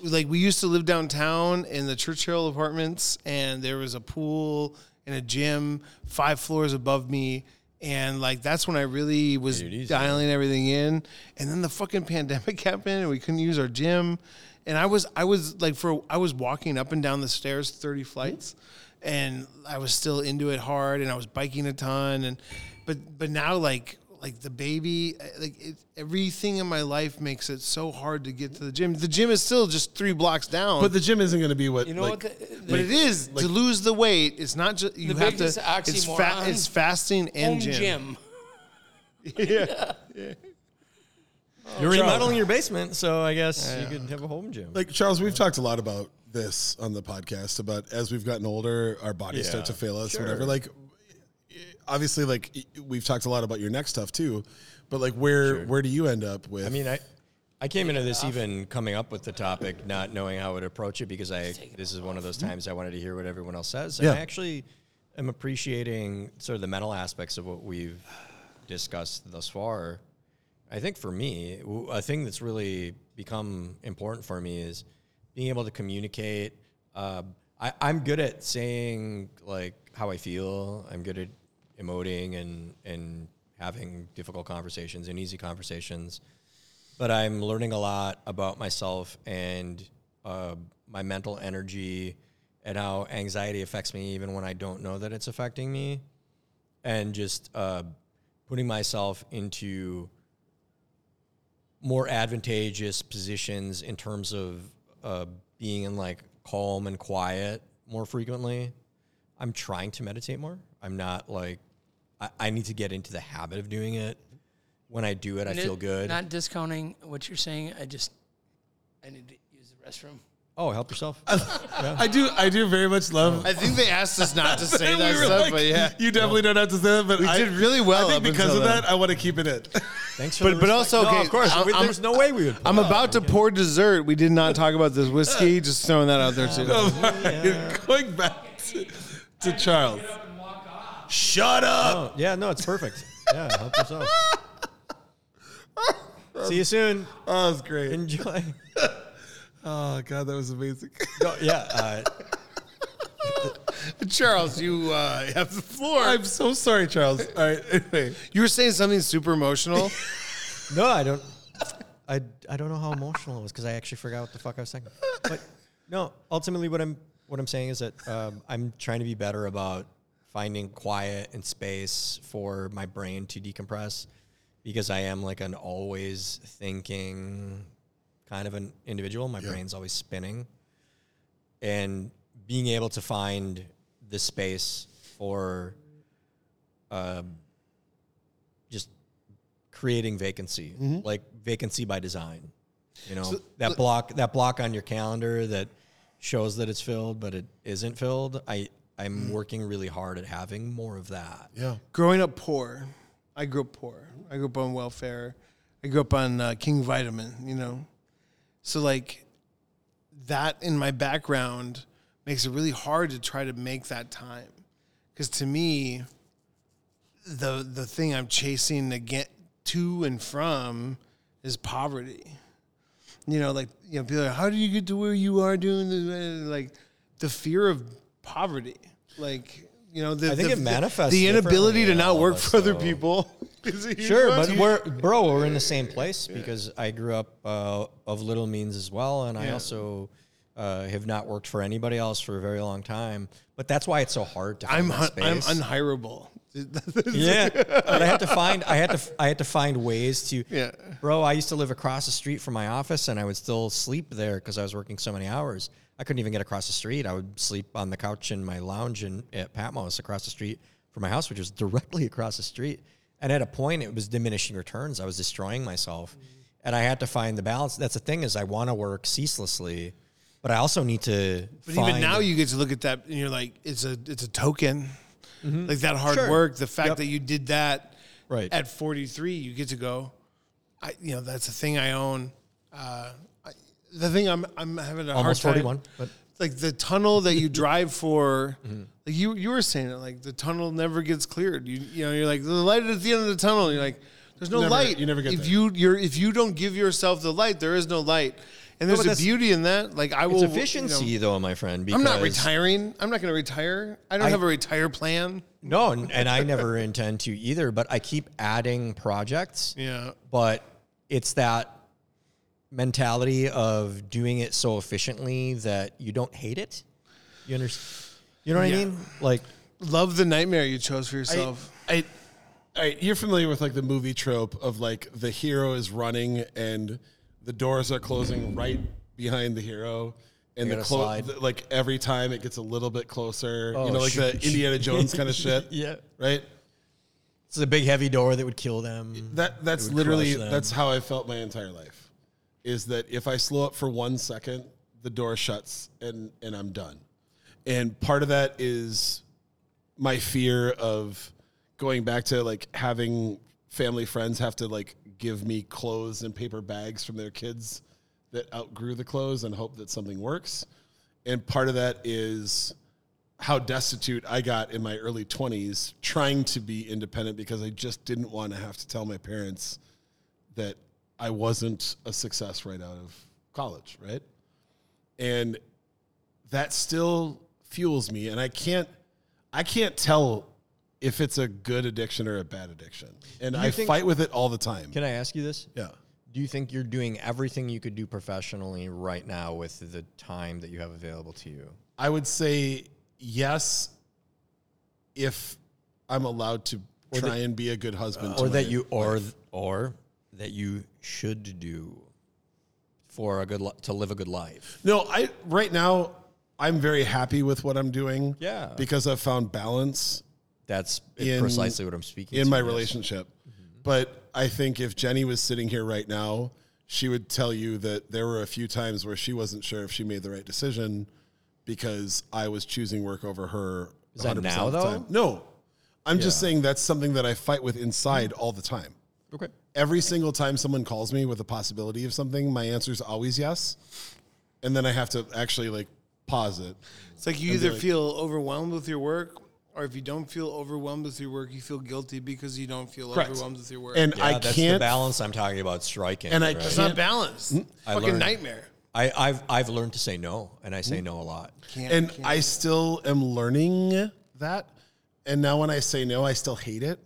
like we used to live downtown in the Churchill apartments and there was a pool and a gym five floors above me and like that's when I really was easy. dialing everything in. And then the fucking pandemic happened and we couldn't use our gym. And I was I was like for I was walking up and down the stairs 30 flights. And I was still into it hard and I was biking a ton and but but now like like the baby uh, like it, everything in my life makes it so hard to get to the gym the gym is still just three blocks down but the gym isn't going to be what You know like, what? The, but it is to lose the weight it's not just you The have to biggest it's, oxymoron, it's fasting and home gym, gym. yeah You're remodeling your basement, so I guess you could have a home gym. like Charles, we've talked a lot about this on the podcast about as we've gotten older, our bodies Yeah, start to fail us, sure. whatever. Like, obviously like we've talked a lot about your next stuff too, but like where where do you end up with? I mean, I I came into this even coming up with the topic, not knowing how I would approach it because I this is one of those times I wanted to hear what everyone else says. And Yeah. I actually am appreciating sort of the mental aspects of what we've discussed thus far. I think for me, a thing that's really become important for me is being able to communicate. Uh, I, I'm good at saying like how I feel. I'm good at emoting and and having difficult conversations and easy conversations. But I'm learning a lot about myself and uh, my mental energy and how anxiety affects me even when I don't know that it's affecting me, and just uh, putting myself into more advantageous positions in terms of uh, being in like calm and quiet more frequently. I'm trying to meditate more. I'm not like I, I need to get into the habit of doing it. When I do it, I N- feel good. Not discounting what you're saying. I just I need to use the restroom. oh, help yourself. I do I do very much love. I think they asked us not to say that were stuff, like, but yeah. you definitely don't have to say that. But We I did really well I think up because until of then. that, I want to keep it in. Thanks for But- the but respect. also, No, okay, of course, I'm- we- I'm- there's no way we would. I'm about to pour dessert. We did not talk about this whiskey. Just throwing that out there too. Oh Going back to, to Charles. Shut up. Oh, yeah, no, it's perfect. Yeah, help yourself. See you soon. Oh, that's great. Enjoy. Oh god, that was amazing. Go, yeah, uh, Charles, you uh, have the floor. I'm so sorry, Charles. All right, anyway. you were saying something super emotional. no, I don't. I, I don't know how emotional it was because I actually forgot what the fuck I was saying. But no, ultimately, what I'm what I'm saying is that um, I'm trying to be better about finding quiet and space for my brain to decompress because I am like an always thinking kind of an individual. My brain's always spinning, and being able to find the space for um, just creating vacancy, like vacancy by design. You know, that block that block on your calendar that shows that it's filled, but it isn't filled. I I'm working really hard at having more of that. Yeah. Growing up poor, I grew up poor. I grew up on welfare. I grew up on uh, King Vitamin. You know, so like that in my background makes it really hard to try to make that time because to me the the thing i'm chasing to get to and from is poverty you know like you know people are like how do you get to where you are doing this like the fear of poverty like you know the, I think the, it manifests the inability to not work for other people Sure, but we're bro, we're in the same place because I grew up uh, of little means as well, and I also uh, have not worked for anybody else for a very long time. But that's why it's so hard to. I'm hun- i'm unhirable yeah, but I had to find I had to I had to find ways to. Yeah. bro, I used to live across the street from my office, and I would still sleep there because I was working so many hours. I couldn't even get across the street. I would sleep on the couch in my lounge in, at Patmos across the street from my house, which was directly across the street. And at a point, it was diminishing returns. I was destroying myself, and I had to find the balance. That's the thing is, I want to work ceaselessly, but I also need to. But even now, you get to look at that, and you're like, it's a it's a token, like that hard Sure. work. The fact Yep. that you did that Right. at 43, you get to go. I you know that's a thing I own. Uh, the thing I'm I'm having a almost hard time. forty-one, but Like the tunnel that you drive for, Mm-hmm. like you you were saying it. Like the tunnel never gets cleared. You you know you're like the light at the end of the tunnel. You're like, there's no Never- light. you never get if there. you you're if you don't give yourself the light, there is no light. And there's but a that's- beauty in that. Like I will it's you know, efficiency, though, my friend. Because I'm not retiring. I'm not going to retire. I don't I- have a retire plan. No, and, and I never intend to either. But I keep adding projects. Yeah. But it's that mentality of doing it so efficiently that you don't hate it. You understand? You know what Yeah. I mean? Like, Love the nightmare you chose for I, yourself. I, all right, you're familiar with like the movie trope of like the hero is running and the doors are closing right behind the hero. And You the gotta clo- the- like every time it gets a little bit closer, you Oh, know, like the shoot. Indiana Jones kind of shit. Yeah. Right. it's a big, heavy door that would kill them. That that's literally that's how I felt my entire life. Is that if I slow up for one second, the door shuts and and I'm done. And part of that is my fear of going back to like having family friends have to like give me clothes and paper bags from their kids that outgrew the clothes and hope that something works. And part of that is how destitute I got in my early 20s trying to be independent because I just didn't want to have to tell my parents that I wasn't a success right out of college, right? And that still fuels me and I can't I can't tell if it's a good addiction or a bad addiction. And I think- fight with it all the time. Can I ask you this? yeah. Do you think you're doing everything you could do professionally right now with the time that you have available to you? I would say yes if I'm allowed to try and be a good husband to or that you or wife. or that you should do for a good li- to live a good life. No, I right now I'm very happy with what I'm doing. Yeah. Because I've found balance That's In- precisely what I'm speaking in my yes. relationship. Mm-hmm. But I think if Jenny was sitting here right now, she would tell you that there were a few times where she wasn't sure if she made the right decision because I was choosing work over her. Is that 100% now, though? time. No. I'm just saying that's something that I fight with inside all the time. Okay. every single time someone calls me with a possibility of something, my answer is always yes. And then I have to actually like pause it. It's like you either like- feel overwhelmed with your work, or if you don't feel overwhelmed with your work, you feel guilty because you don't feel Correct. overwhelmed with your work. And Yeah, I that's the can't balance I'm talking about striking. And I right? it's can't- balance. balanced. I Fucking learned- nightmare. I, I've I've learned to say no, and I say mm-hmm. no a lot. Can't, and can't. I still am learning that. And now when I say no, I still hate it.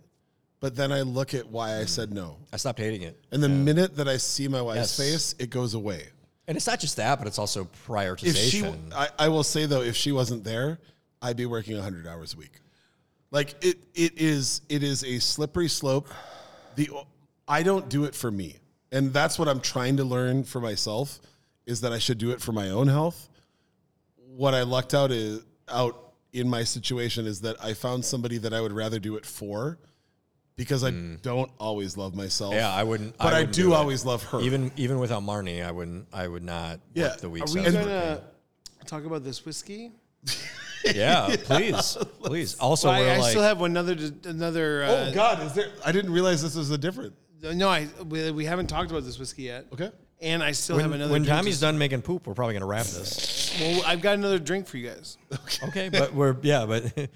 But then I look at why I said no. I stopped hating it, And the minute that I see my wife's Yes. face, it goes away. and it's not just that, but it's also prioritization. If she, I, I will say though, if she wasn't there, I'd be working 100 hours a week. Like it, it is, it is a slippery slope. The, I don't do it for me, and that's what I'm trying to learn for myself, is that I should do it for my own health. What I lucked out is out in my situation is that I found somebody that I would rather do it for, because I don't always love myself. Mm. yeah, I wouldn't. but I, wouldn't do it. always love her. Even even without Marnie, I wouldn't. I would not. Yeah. work the Are weeks. we gonna talk about this whiskey? Yeah, please, please. Also, Well, I, we're I like, still have one another another. Uh, oh God, is there? I didn't realize this was a different. No, I we, we haven't talked about this whiskey yet. Okay. And I still when, have another. when drink Tommy's done making poop, we're probably gonna wrap this. well, I've got another drink for you guys. Okay, Okay, but we're yeah, but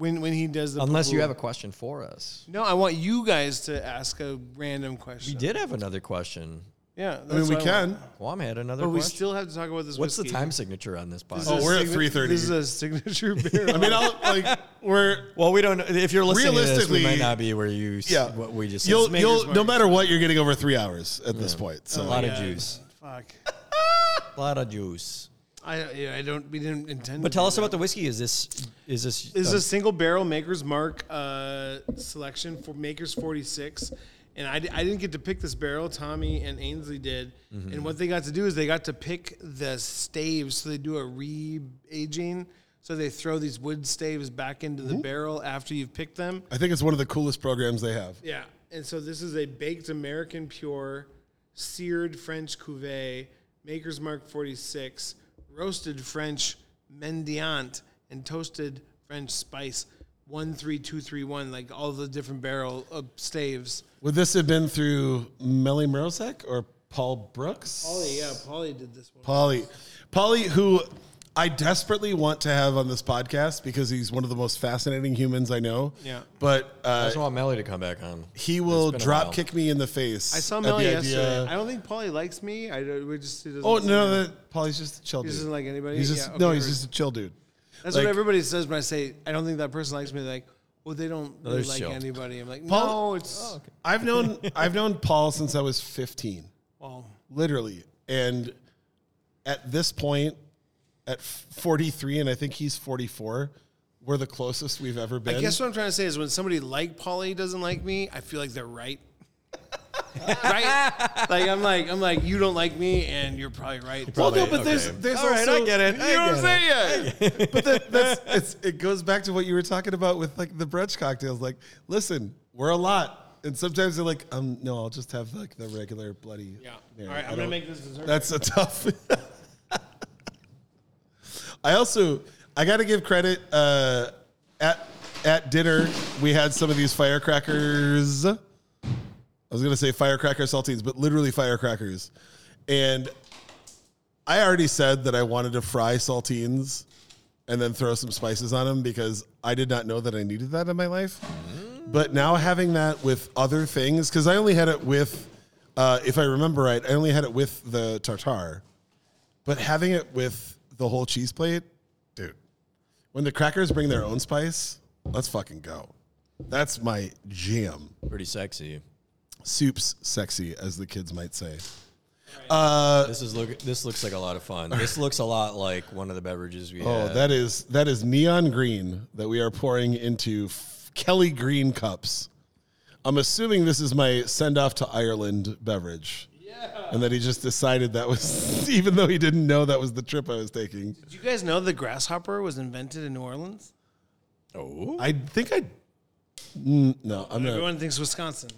When when he does the unless you have a question for us, no, I want you guys to ask a random question. we did have another question. Yeah, I mean, we what can. want. Quam had another But we question. still have to talk about this. What's the time signature on this This podcast? a Oh, we're at 3:30. This is a signature beer. I mean, I'll, like we're Well, we don't. know If you're listening to this, we Realistically- might not be where you. s- yeah. What we just. you'll said. You'll no matter what, you're getting over three hours at this point. Oh, so a lot of juice. Fuck. A lot of juice. I yeah, I don't. We didn't intend. But to tell us that. about the whiskey. Is this is this This is uh, a single barrel Maker's Mark uh, selection for Maker's 46. And I, I didn't get to pick this barrel. Tommy and Ainsley did. Mm-hmm. And what they got to do is they got to pick the staves. So they do a re aging. So they throw these wood staves back into the barrel after you've picked them. I think it's one of the coolest programs they have. Yeah. And so this is a baked American pure, seared French cuvee, Maker's Mark 46, roasted French mendiant, and toasted French spice 13231, like all the different barrel of staves. Would this have been through Melly Merosek or Paul Brooks? Polly, yeah, Polly did this one. Polly, Polly, who I desperately want to have on this podcast because he's one of the most fascinating humans I know. Yeah. But I uh, just want Melly to come back on. he will been a drop while. kick me in the face. I saw at Melly the yesterday. idea- I don't think Polly likes me. I don't, we just he doesn't Oh no, that Polly's just a chill He dude. doesn't like anybody? He's just Yeah, no, okay, he's heard. just a chill dude. That's like- what everybody says when I say I don't think that person likes me. They're like, well, they don't No, really they're like chill. anybody. I'm like, Paul- no, it's I've known I've known Paul since I was 15. well, literally. And at this point, at 43, and I think he's 44, we're the closest we've ever been. I guess what I'm trying to say is when somebody like Polly doesn't like me, I feel like they're right. right? Like I'm like I'm like you don't like me and you're probably right. well, no, Probably, but there's okay. there's All right, also I get it. You I know what I'm saying? But that, that's it's, it goes back to what you were talking about with like the brunch cocktails. Like, listen, we're a lot, and sometimes they're like, um, no, I'll just have like the regular bloody. Yeah. Mary. All right, I I'm gonna don't- make this dessert. That's a tough. I also I got to give credit uh, at at dinner, we had some of these firecrackers. I was to say firecracker saltines, but literally firecrackers. And I already said that I wanted to fry saltines and then throw some spices on them because I did not know that I needed that in my life. But now having that with other things, because I only had it with, uh, if I remember right, I only had it with the tartar. But having it with the whole cheese plate, dude, when the crackers bring their own spice, let's fucking go. That's my jam. Pretty sexy. Soup's sexy, as the kids might say. Uh, this is look. This looks like a lot of fun. This looks a lot like one of the beverages we Oh, had. that is that is neon green that we are pouring into f- Kelly Green cups. I'm assuming this is my send off to Ireland beverage. Yeah. And that he just decided that was, even though he didn't know that was the trip I was taking. Did you guys know the grasshopper was invented in New Orleans? oh, I think I. Mm, no, I'm not. Everyone thinks Wisconsin.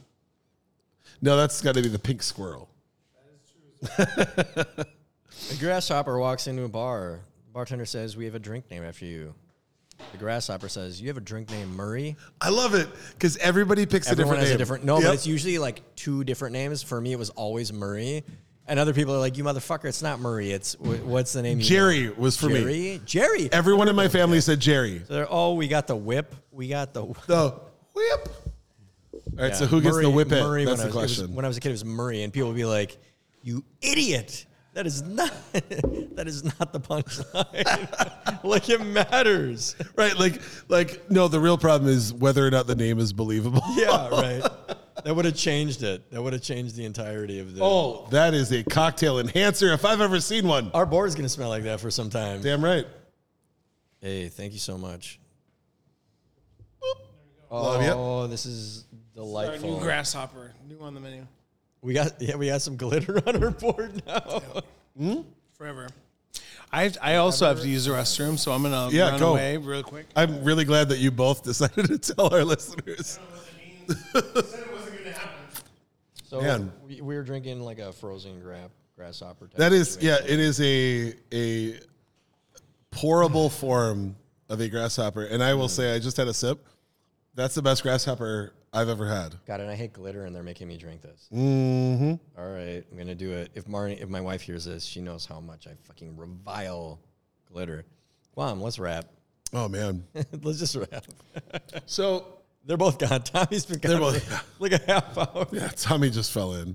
No, that's got to be the pink squirrel. a grasshopper walks into a bar. Bartender says, "We have a drink named after you." The grasshopper says, "You have a drink named Murray." I love it because everybody picks Everyone a different has name. a different. No, Yep. but it's usually like two different names. For me, it was always Murray, and other people are like, "You motherfucker, it's not Murray. It's wh- what's the name?" you Jerry know?" was for me. Jerry. Jerry. Everyone in my family said Jerry. So they're, oh, we got the whip. We got the. The whip. All right, so who gets the whip it? That's when the I was- it was- question. when I was a kid, it was Murray, and people would be like, "You idiot! That is not. that is not the punchline. like it matters. right, like, like no. The real problem is whether or not the name is believable. Yeah, right. That would have changed it. That would have changed the entirety of the. Oh, that is a cocktail enhancer if I've ever seen one. Our board's gonna smell like that for some time. Damn right. Hey, thank you so much. Love ya. Oh, this is Our delightful. new grasshopper, new on the menu we got yeah, we got some glitter on our board now. Hmm? forever. I I also have to use the restroom, so I'm gonna Yeah, run go. away real quick. I'm really glad that you both decided to tell our listeners. So Man. we, we were drinking like a frozen grab grasshopper. Type That is, yeah, situation. it is a a pourable form of a grasshopper, and I will mm. say, I just had a sip. That's the best grasshopper I've ever had. God, and I hate glitter, and they're making me drink this. Mm-hmm. All right, I'm gonna do it. If Marnie, if my wife hears this, she knows how much I fucking revile glitter. Mom, let's wrap. Oh man. let's just wrap. So They're both gone. Tommy's been They're gone both- for like a half hour. yeah, Tommy just fell in.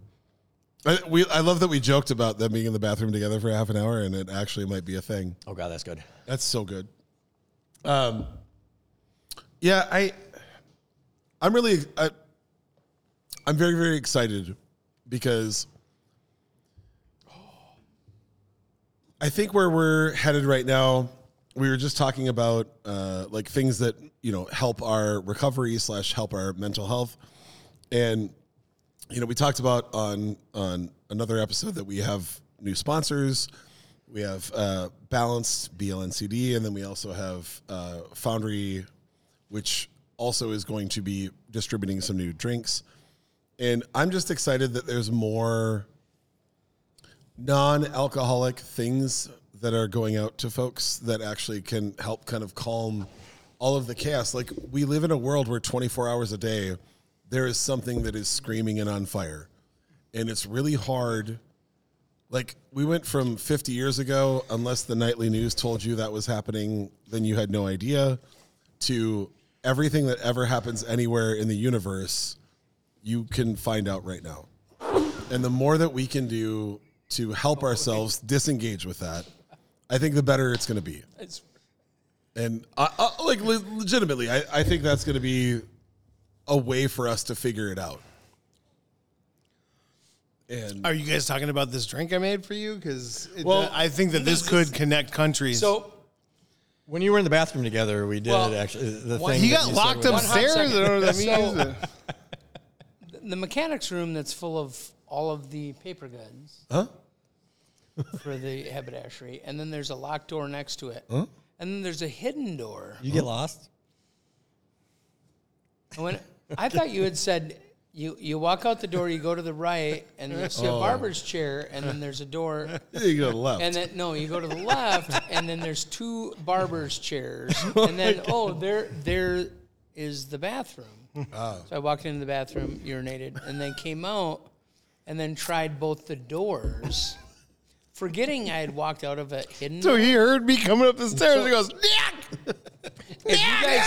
I, we, I love that we joked about them being in the bathroom together for half an hour, and it actually might be a thing. Oh god, that's good. That's so good. Um, yeah, I, I'm really, I, I'm very, very excited because I think where we're headed right now, we were just talking about uh, like things that you know help our recovery slash help our mental health, and you know we talked about on on another episode that we have new sponsors. We have uh, Balanced BLNCD, and then we also have uh, Foundry, which also is going to be distributing some new drinks. And I'm just excited that there's more non-alcoholic things that are going out to folks that actually can help kind of calm all of the chaos. Like we live in a world where 24 hours a day there is something that is screaming and on fire. And it's really hard like we went from 50 years ago unless the nightly news told you that was happening then you had no idea to everything that ever happens anywhere in the universe you can find out right now. And the more that we can do to help ourselves disengage with that, I think the better it's going to be. And I, I, like le- legitimately, I, I think that's going to be a way for us to figure it out. And Are you guys talking about this drink I made for you? Because Well, I think that this could connect countries. so When you were in the bathroom together, we did Well, actually. Uh, the one- thing he that got you said locked was- hot upstairs. I second. don't know So- the mechanics room that's full of all of the paper goods huh? for the haberdashery, and then there's a locked door next to it, and then there's a hidden door. You get lost. And when I thought you had said you you walk out the door, you go to the right, and you see a oh. barber's chair, and then there's a door, You go to the left. and then no, you go to the left, and then there's two barber's chairs, oh and then oh, they're they're the bathroom. Oh. So I walked into the bathroom, urinated, and then came out and then tried both the doors, forgetting I had walked out of a hidden So he heard me coming up the stairs. he goes, "Nick!" If you guys,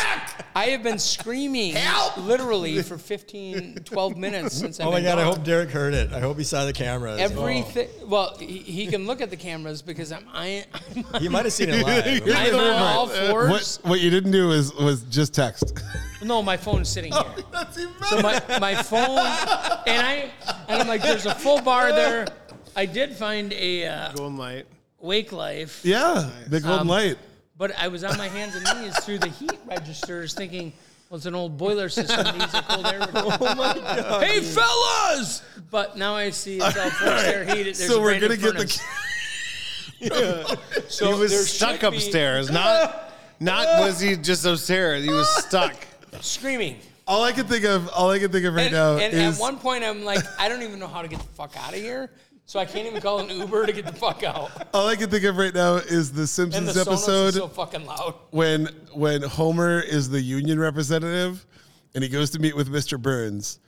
I have been screaming literally for 15, 12 minutes since I've Oh my been god! I gone. hope Derek heard it. I hope he saw the cameras. Everything. Well, he, he can look at the cameras because I'm. I, I'm, Oh, you might have seen it live. I'm on all fours. What what you didn't do is was just text. No, my phone's sitting here. That's even So my, my phone, and I, and I'm like, there's a full bar there. I did find a uh, Golden light. Wake Life, Yeah, the golden Um, light. But I was on my hands and knees through the heat registers, thinking, well, it's an old boiler system. It needs a cold air. Oh my god! Hey, fellas! But now I see it's all forced air heated. There's So we're gonna get the furnace. He So was there stuck should be- upstairs. Not, not was he just upstairs. He was stuck. screaming. All I can think of, all I can think of right And, now and is at one point, I'm like, I don't even know how to get the fuck out of here. So I can't even call an Uber to get the fuck out. all I can think of right now is the And Simpsons the Sonos is episode so fucking loud. when when Homer is the union representative and he goes to meet with Mr. Burns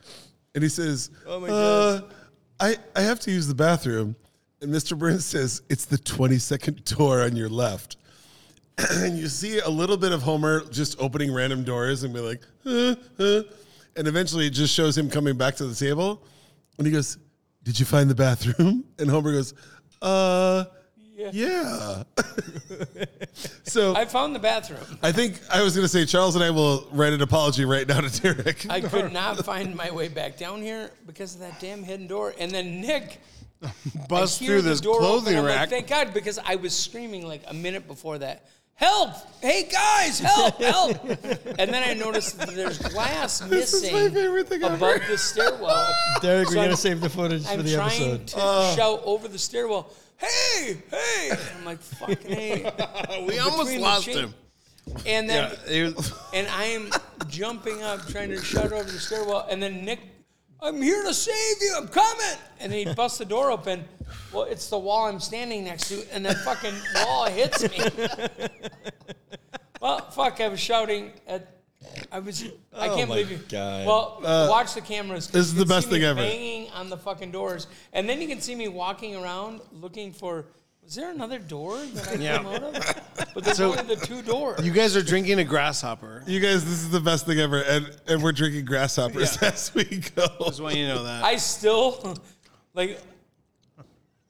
and he says, "Oh my uh, god, I I have to use the bathroom," and Mr. Burns says, "It's the twenty second door on your left." and you see a little bit of Homer just opening random doors and be like, huh, huh. and eventually it just shows him coming back to the table, and he goes, "Did you find the bathroom?" And Homer goes, "Uh, yeah." so I found the bathroom. I think I was going to say Charles and I will write an apology right now to Derek. I could not find my way back down here because of that damn hidden door. And then Nick Bust through the this door clothing open. I'm like, rack. Thank God, because I was screaming like a minute before that. Help! Hey guys, help! Help! and then I noticed that there's glass This is missing my favorite thing ever. above the stairwell. Derek, So we're I'm- gonna save the footage for I'm the trying episode. to shout over the stairwell, "Hey, hey!" And I'm like, "Fucking hey!" we almost Between the lost chink- him. And then Yeah, he was- and I am jumping up, trying to shout over the stairwell, and then Nick, I'm here to save you, I'm coming. And then he busts the door open. Well, it's the wall I'm standing next to, and that fucking wall hits me. well, fuck, I was shouting at. I was. I Oh can't my believe you. God. Well, watch the cameras. 'cause Uh, this is you the can best see me thing ever. Banging on the fucking doors, and then you can see me walking around looking for. Was there another door that I Yeah. came out of? But there's So- only the two doors. you guys are drinking a grasshopper. You guys, this is the best thing ever, and and we're drinking grasshoppers as we go. Just want you to know that. I still like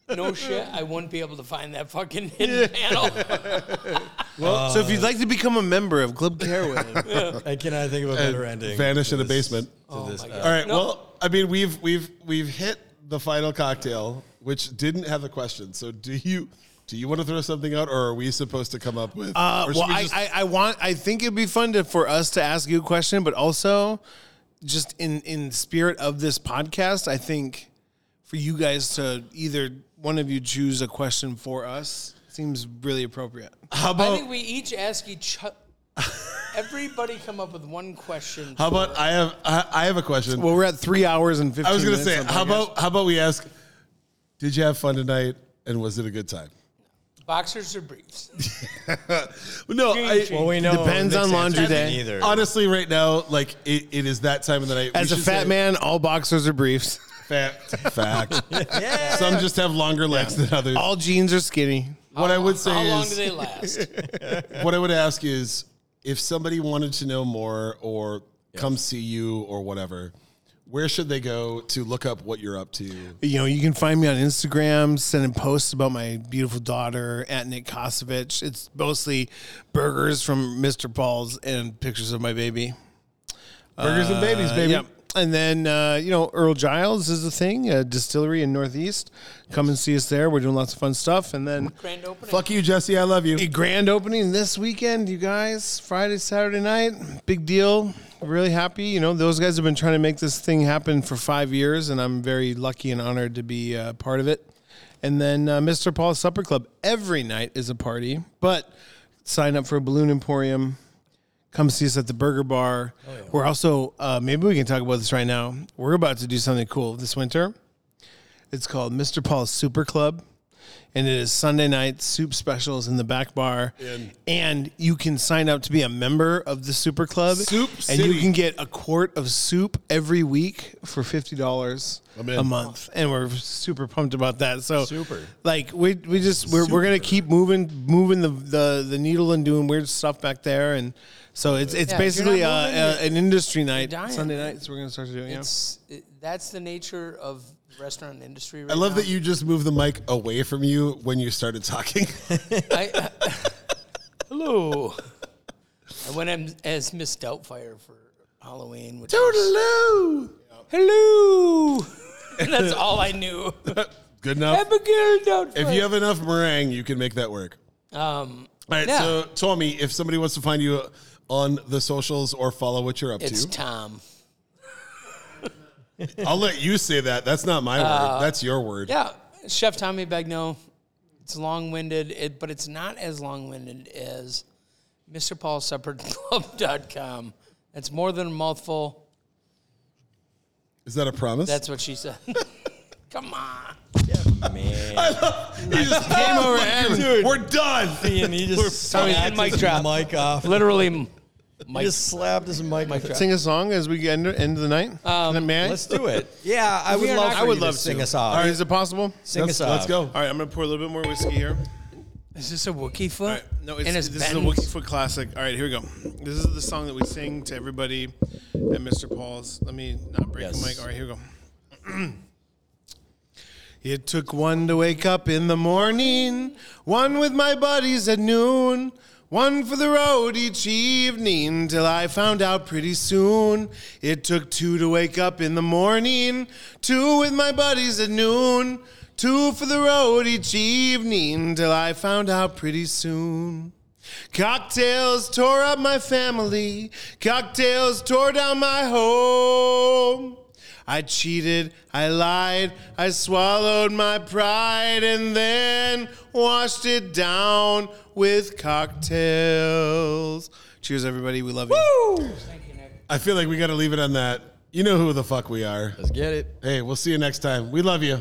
no shit. I wouldn't be able to find that fucking hidden panel. so if you'd like to become a member of Club Carewood, I cannot think of a better ending. Vanish to in a this- basement. to Oh this, my God. All right. No. Well, I mean, we've we've we've hit the final cocktail, which didn't have a question. So, do you do you want to throw something out, or are we supposed to come up with? uh, well, we I, just- I, I want. I think it'd be fun to, for us to ask you a question, but also, just in in spirit of this podcast, I think for you guys to either one of you choose a question for us seems really appropriate. how I think we each ask each. o- Everybody come up with one question. how about I have I, I have a question. Well, we're at three hours and fifteen. I was going to say, how about how about we ask? Did you have fun tonight, and was it a good time? Boxers or briefs? No, I, Well, we know Depends Nick's on laundry answer day. Either. honestly, right now, like it, it is that time of the night. We As a should fat say- man, all boxers are briefs. fact, fact. Some just have longer legs than others. All jeans are skinny. what I would say How long is, do they last? what I would ask is, if somebody wanted to know more or come see you or whatever, where should they go to look up what you're up to? You know, you can find me on Instagram, sending posts about my beautiful daughter at Nick Kosevich. It's mostly burgers from Mr. Paul's and pictures of my baby. Burgers and babies, Uh, baby. Yep. And then, uh, you know, Earl Giles is a thing, a distillery in Northeast. Come and see us there. We're doing lots of fun stuff. And then Grand opening. Fuck you, Jesse. I love you. a grand opening this weekend, you guys. Friday, Saturday night. Big deal. Really happy. You know, those guys have been trying to make this thing happen for five years, and I'm very lucky and honored to be uh, part of it. And then uh, Mr. Paul's Supper Club every night is a party, but sign up for a Balloon Emporium. Come see us at the Burger Bar. We're also, uh, maybe we can talk about this right now. We're about to do something cool this winter. It's called Mr. Paul's Super Club. and it is Sunday night soup specials in the back bar. And you can sign up to be a member of the Super Club. Soup and you can get a quart of soup every week for fifty dollars a month, and we're super pumped about that. So Super. like we we just we're, we're gonna keep moving moving the, the the needle and doing weird stuff back there, and so it's it's Yeah, if you're basically not uh, moving, uh, an industry night dying, Sunday man. nights. We're gonna start doing. do it. Yeah. It's it, that's the nature of the restaurant industry. Right I love now. that you just moved the mic away from you when you started talking. I, I, hello. I went in as Miss Doubtfire for Halloween. Which was- hello. That's all I knew. Good enough. Abigail Doubtfire. If you have enough meringue, you can make that work. um, All right, Yeah. so Tommy, if somebody wants to find you on the socials or follow what you're up it's to, Tom. I'll let you say that. That's not my word. Uh, That's your word. Yeah, Chef Tommy Begnaud. It's long-winded, it, but it's not as long-winded as MrPaulSupperClub.com. That's more than a mouthful. Is that a promise? That's what she said. Come on. Man. He just came over and we're done. and he just Tommy, slapped mic his drop. mic off. Literally, He Mike. just slapped his mic. drop. Sing a song as we get into end the night. Um, May I? Let's do it. Yeah, I would love. I would you to love sing to. us off. All right, is it possible? Sing Let's, off. let's go. All right, I'm gonna pour a little bit more whiskey here. Is this a Wookiefoot? All right, no, it's, and it's this is a Wookiefoot classic. All right, here we go. This is the song that we sing to everybody at Mr. Paul's. Let me not break Yes. the mic. All right, here we go. It took one to wake up in the morning, one with my buddies at noon, one for the road each evening, till I found out pretty soon. It took two to wake up in the morning, two with my buddies at noon, two for the road each evening, till I found out pretty soon. Cocktails tore up my family. Cocktails tore down my home. I cheated, I lied, I swallowed my pride and then washed it down with cocktails. Cheers, everybody. We love you. I feel like we got to leave it on that. You know who the fuck we are. Let's get it. Hey, we'll see you next time. We love you.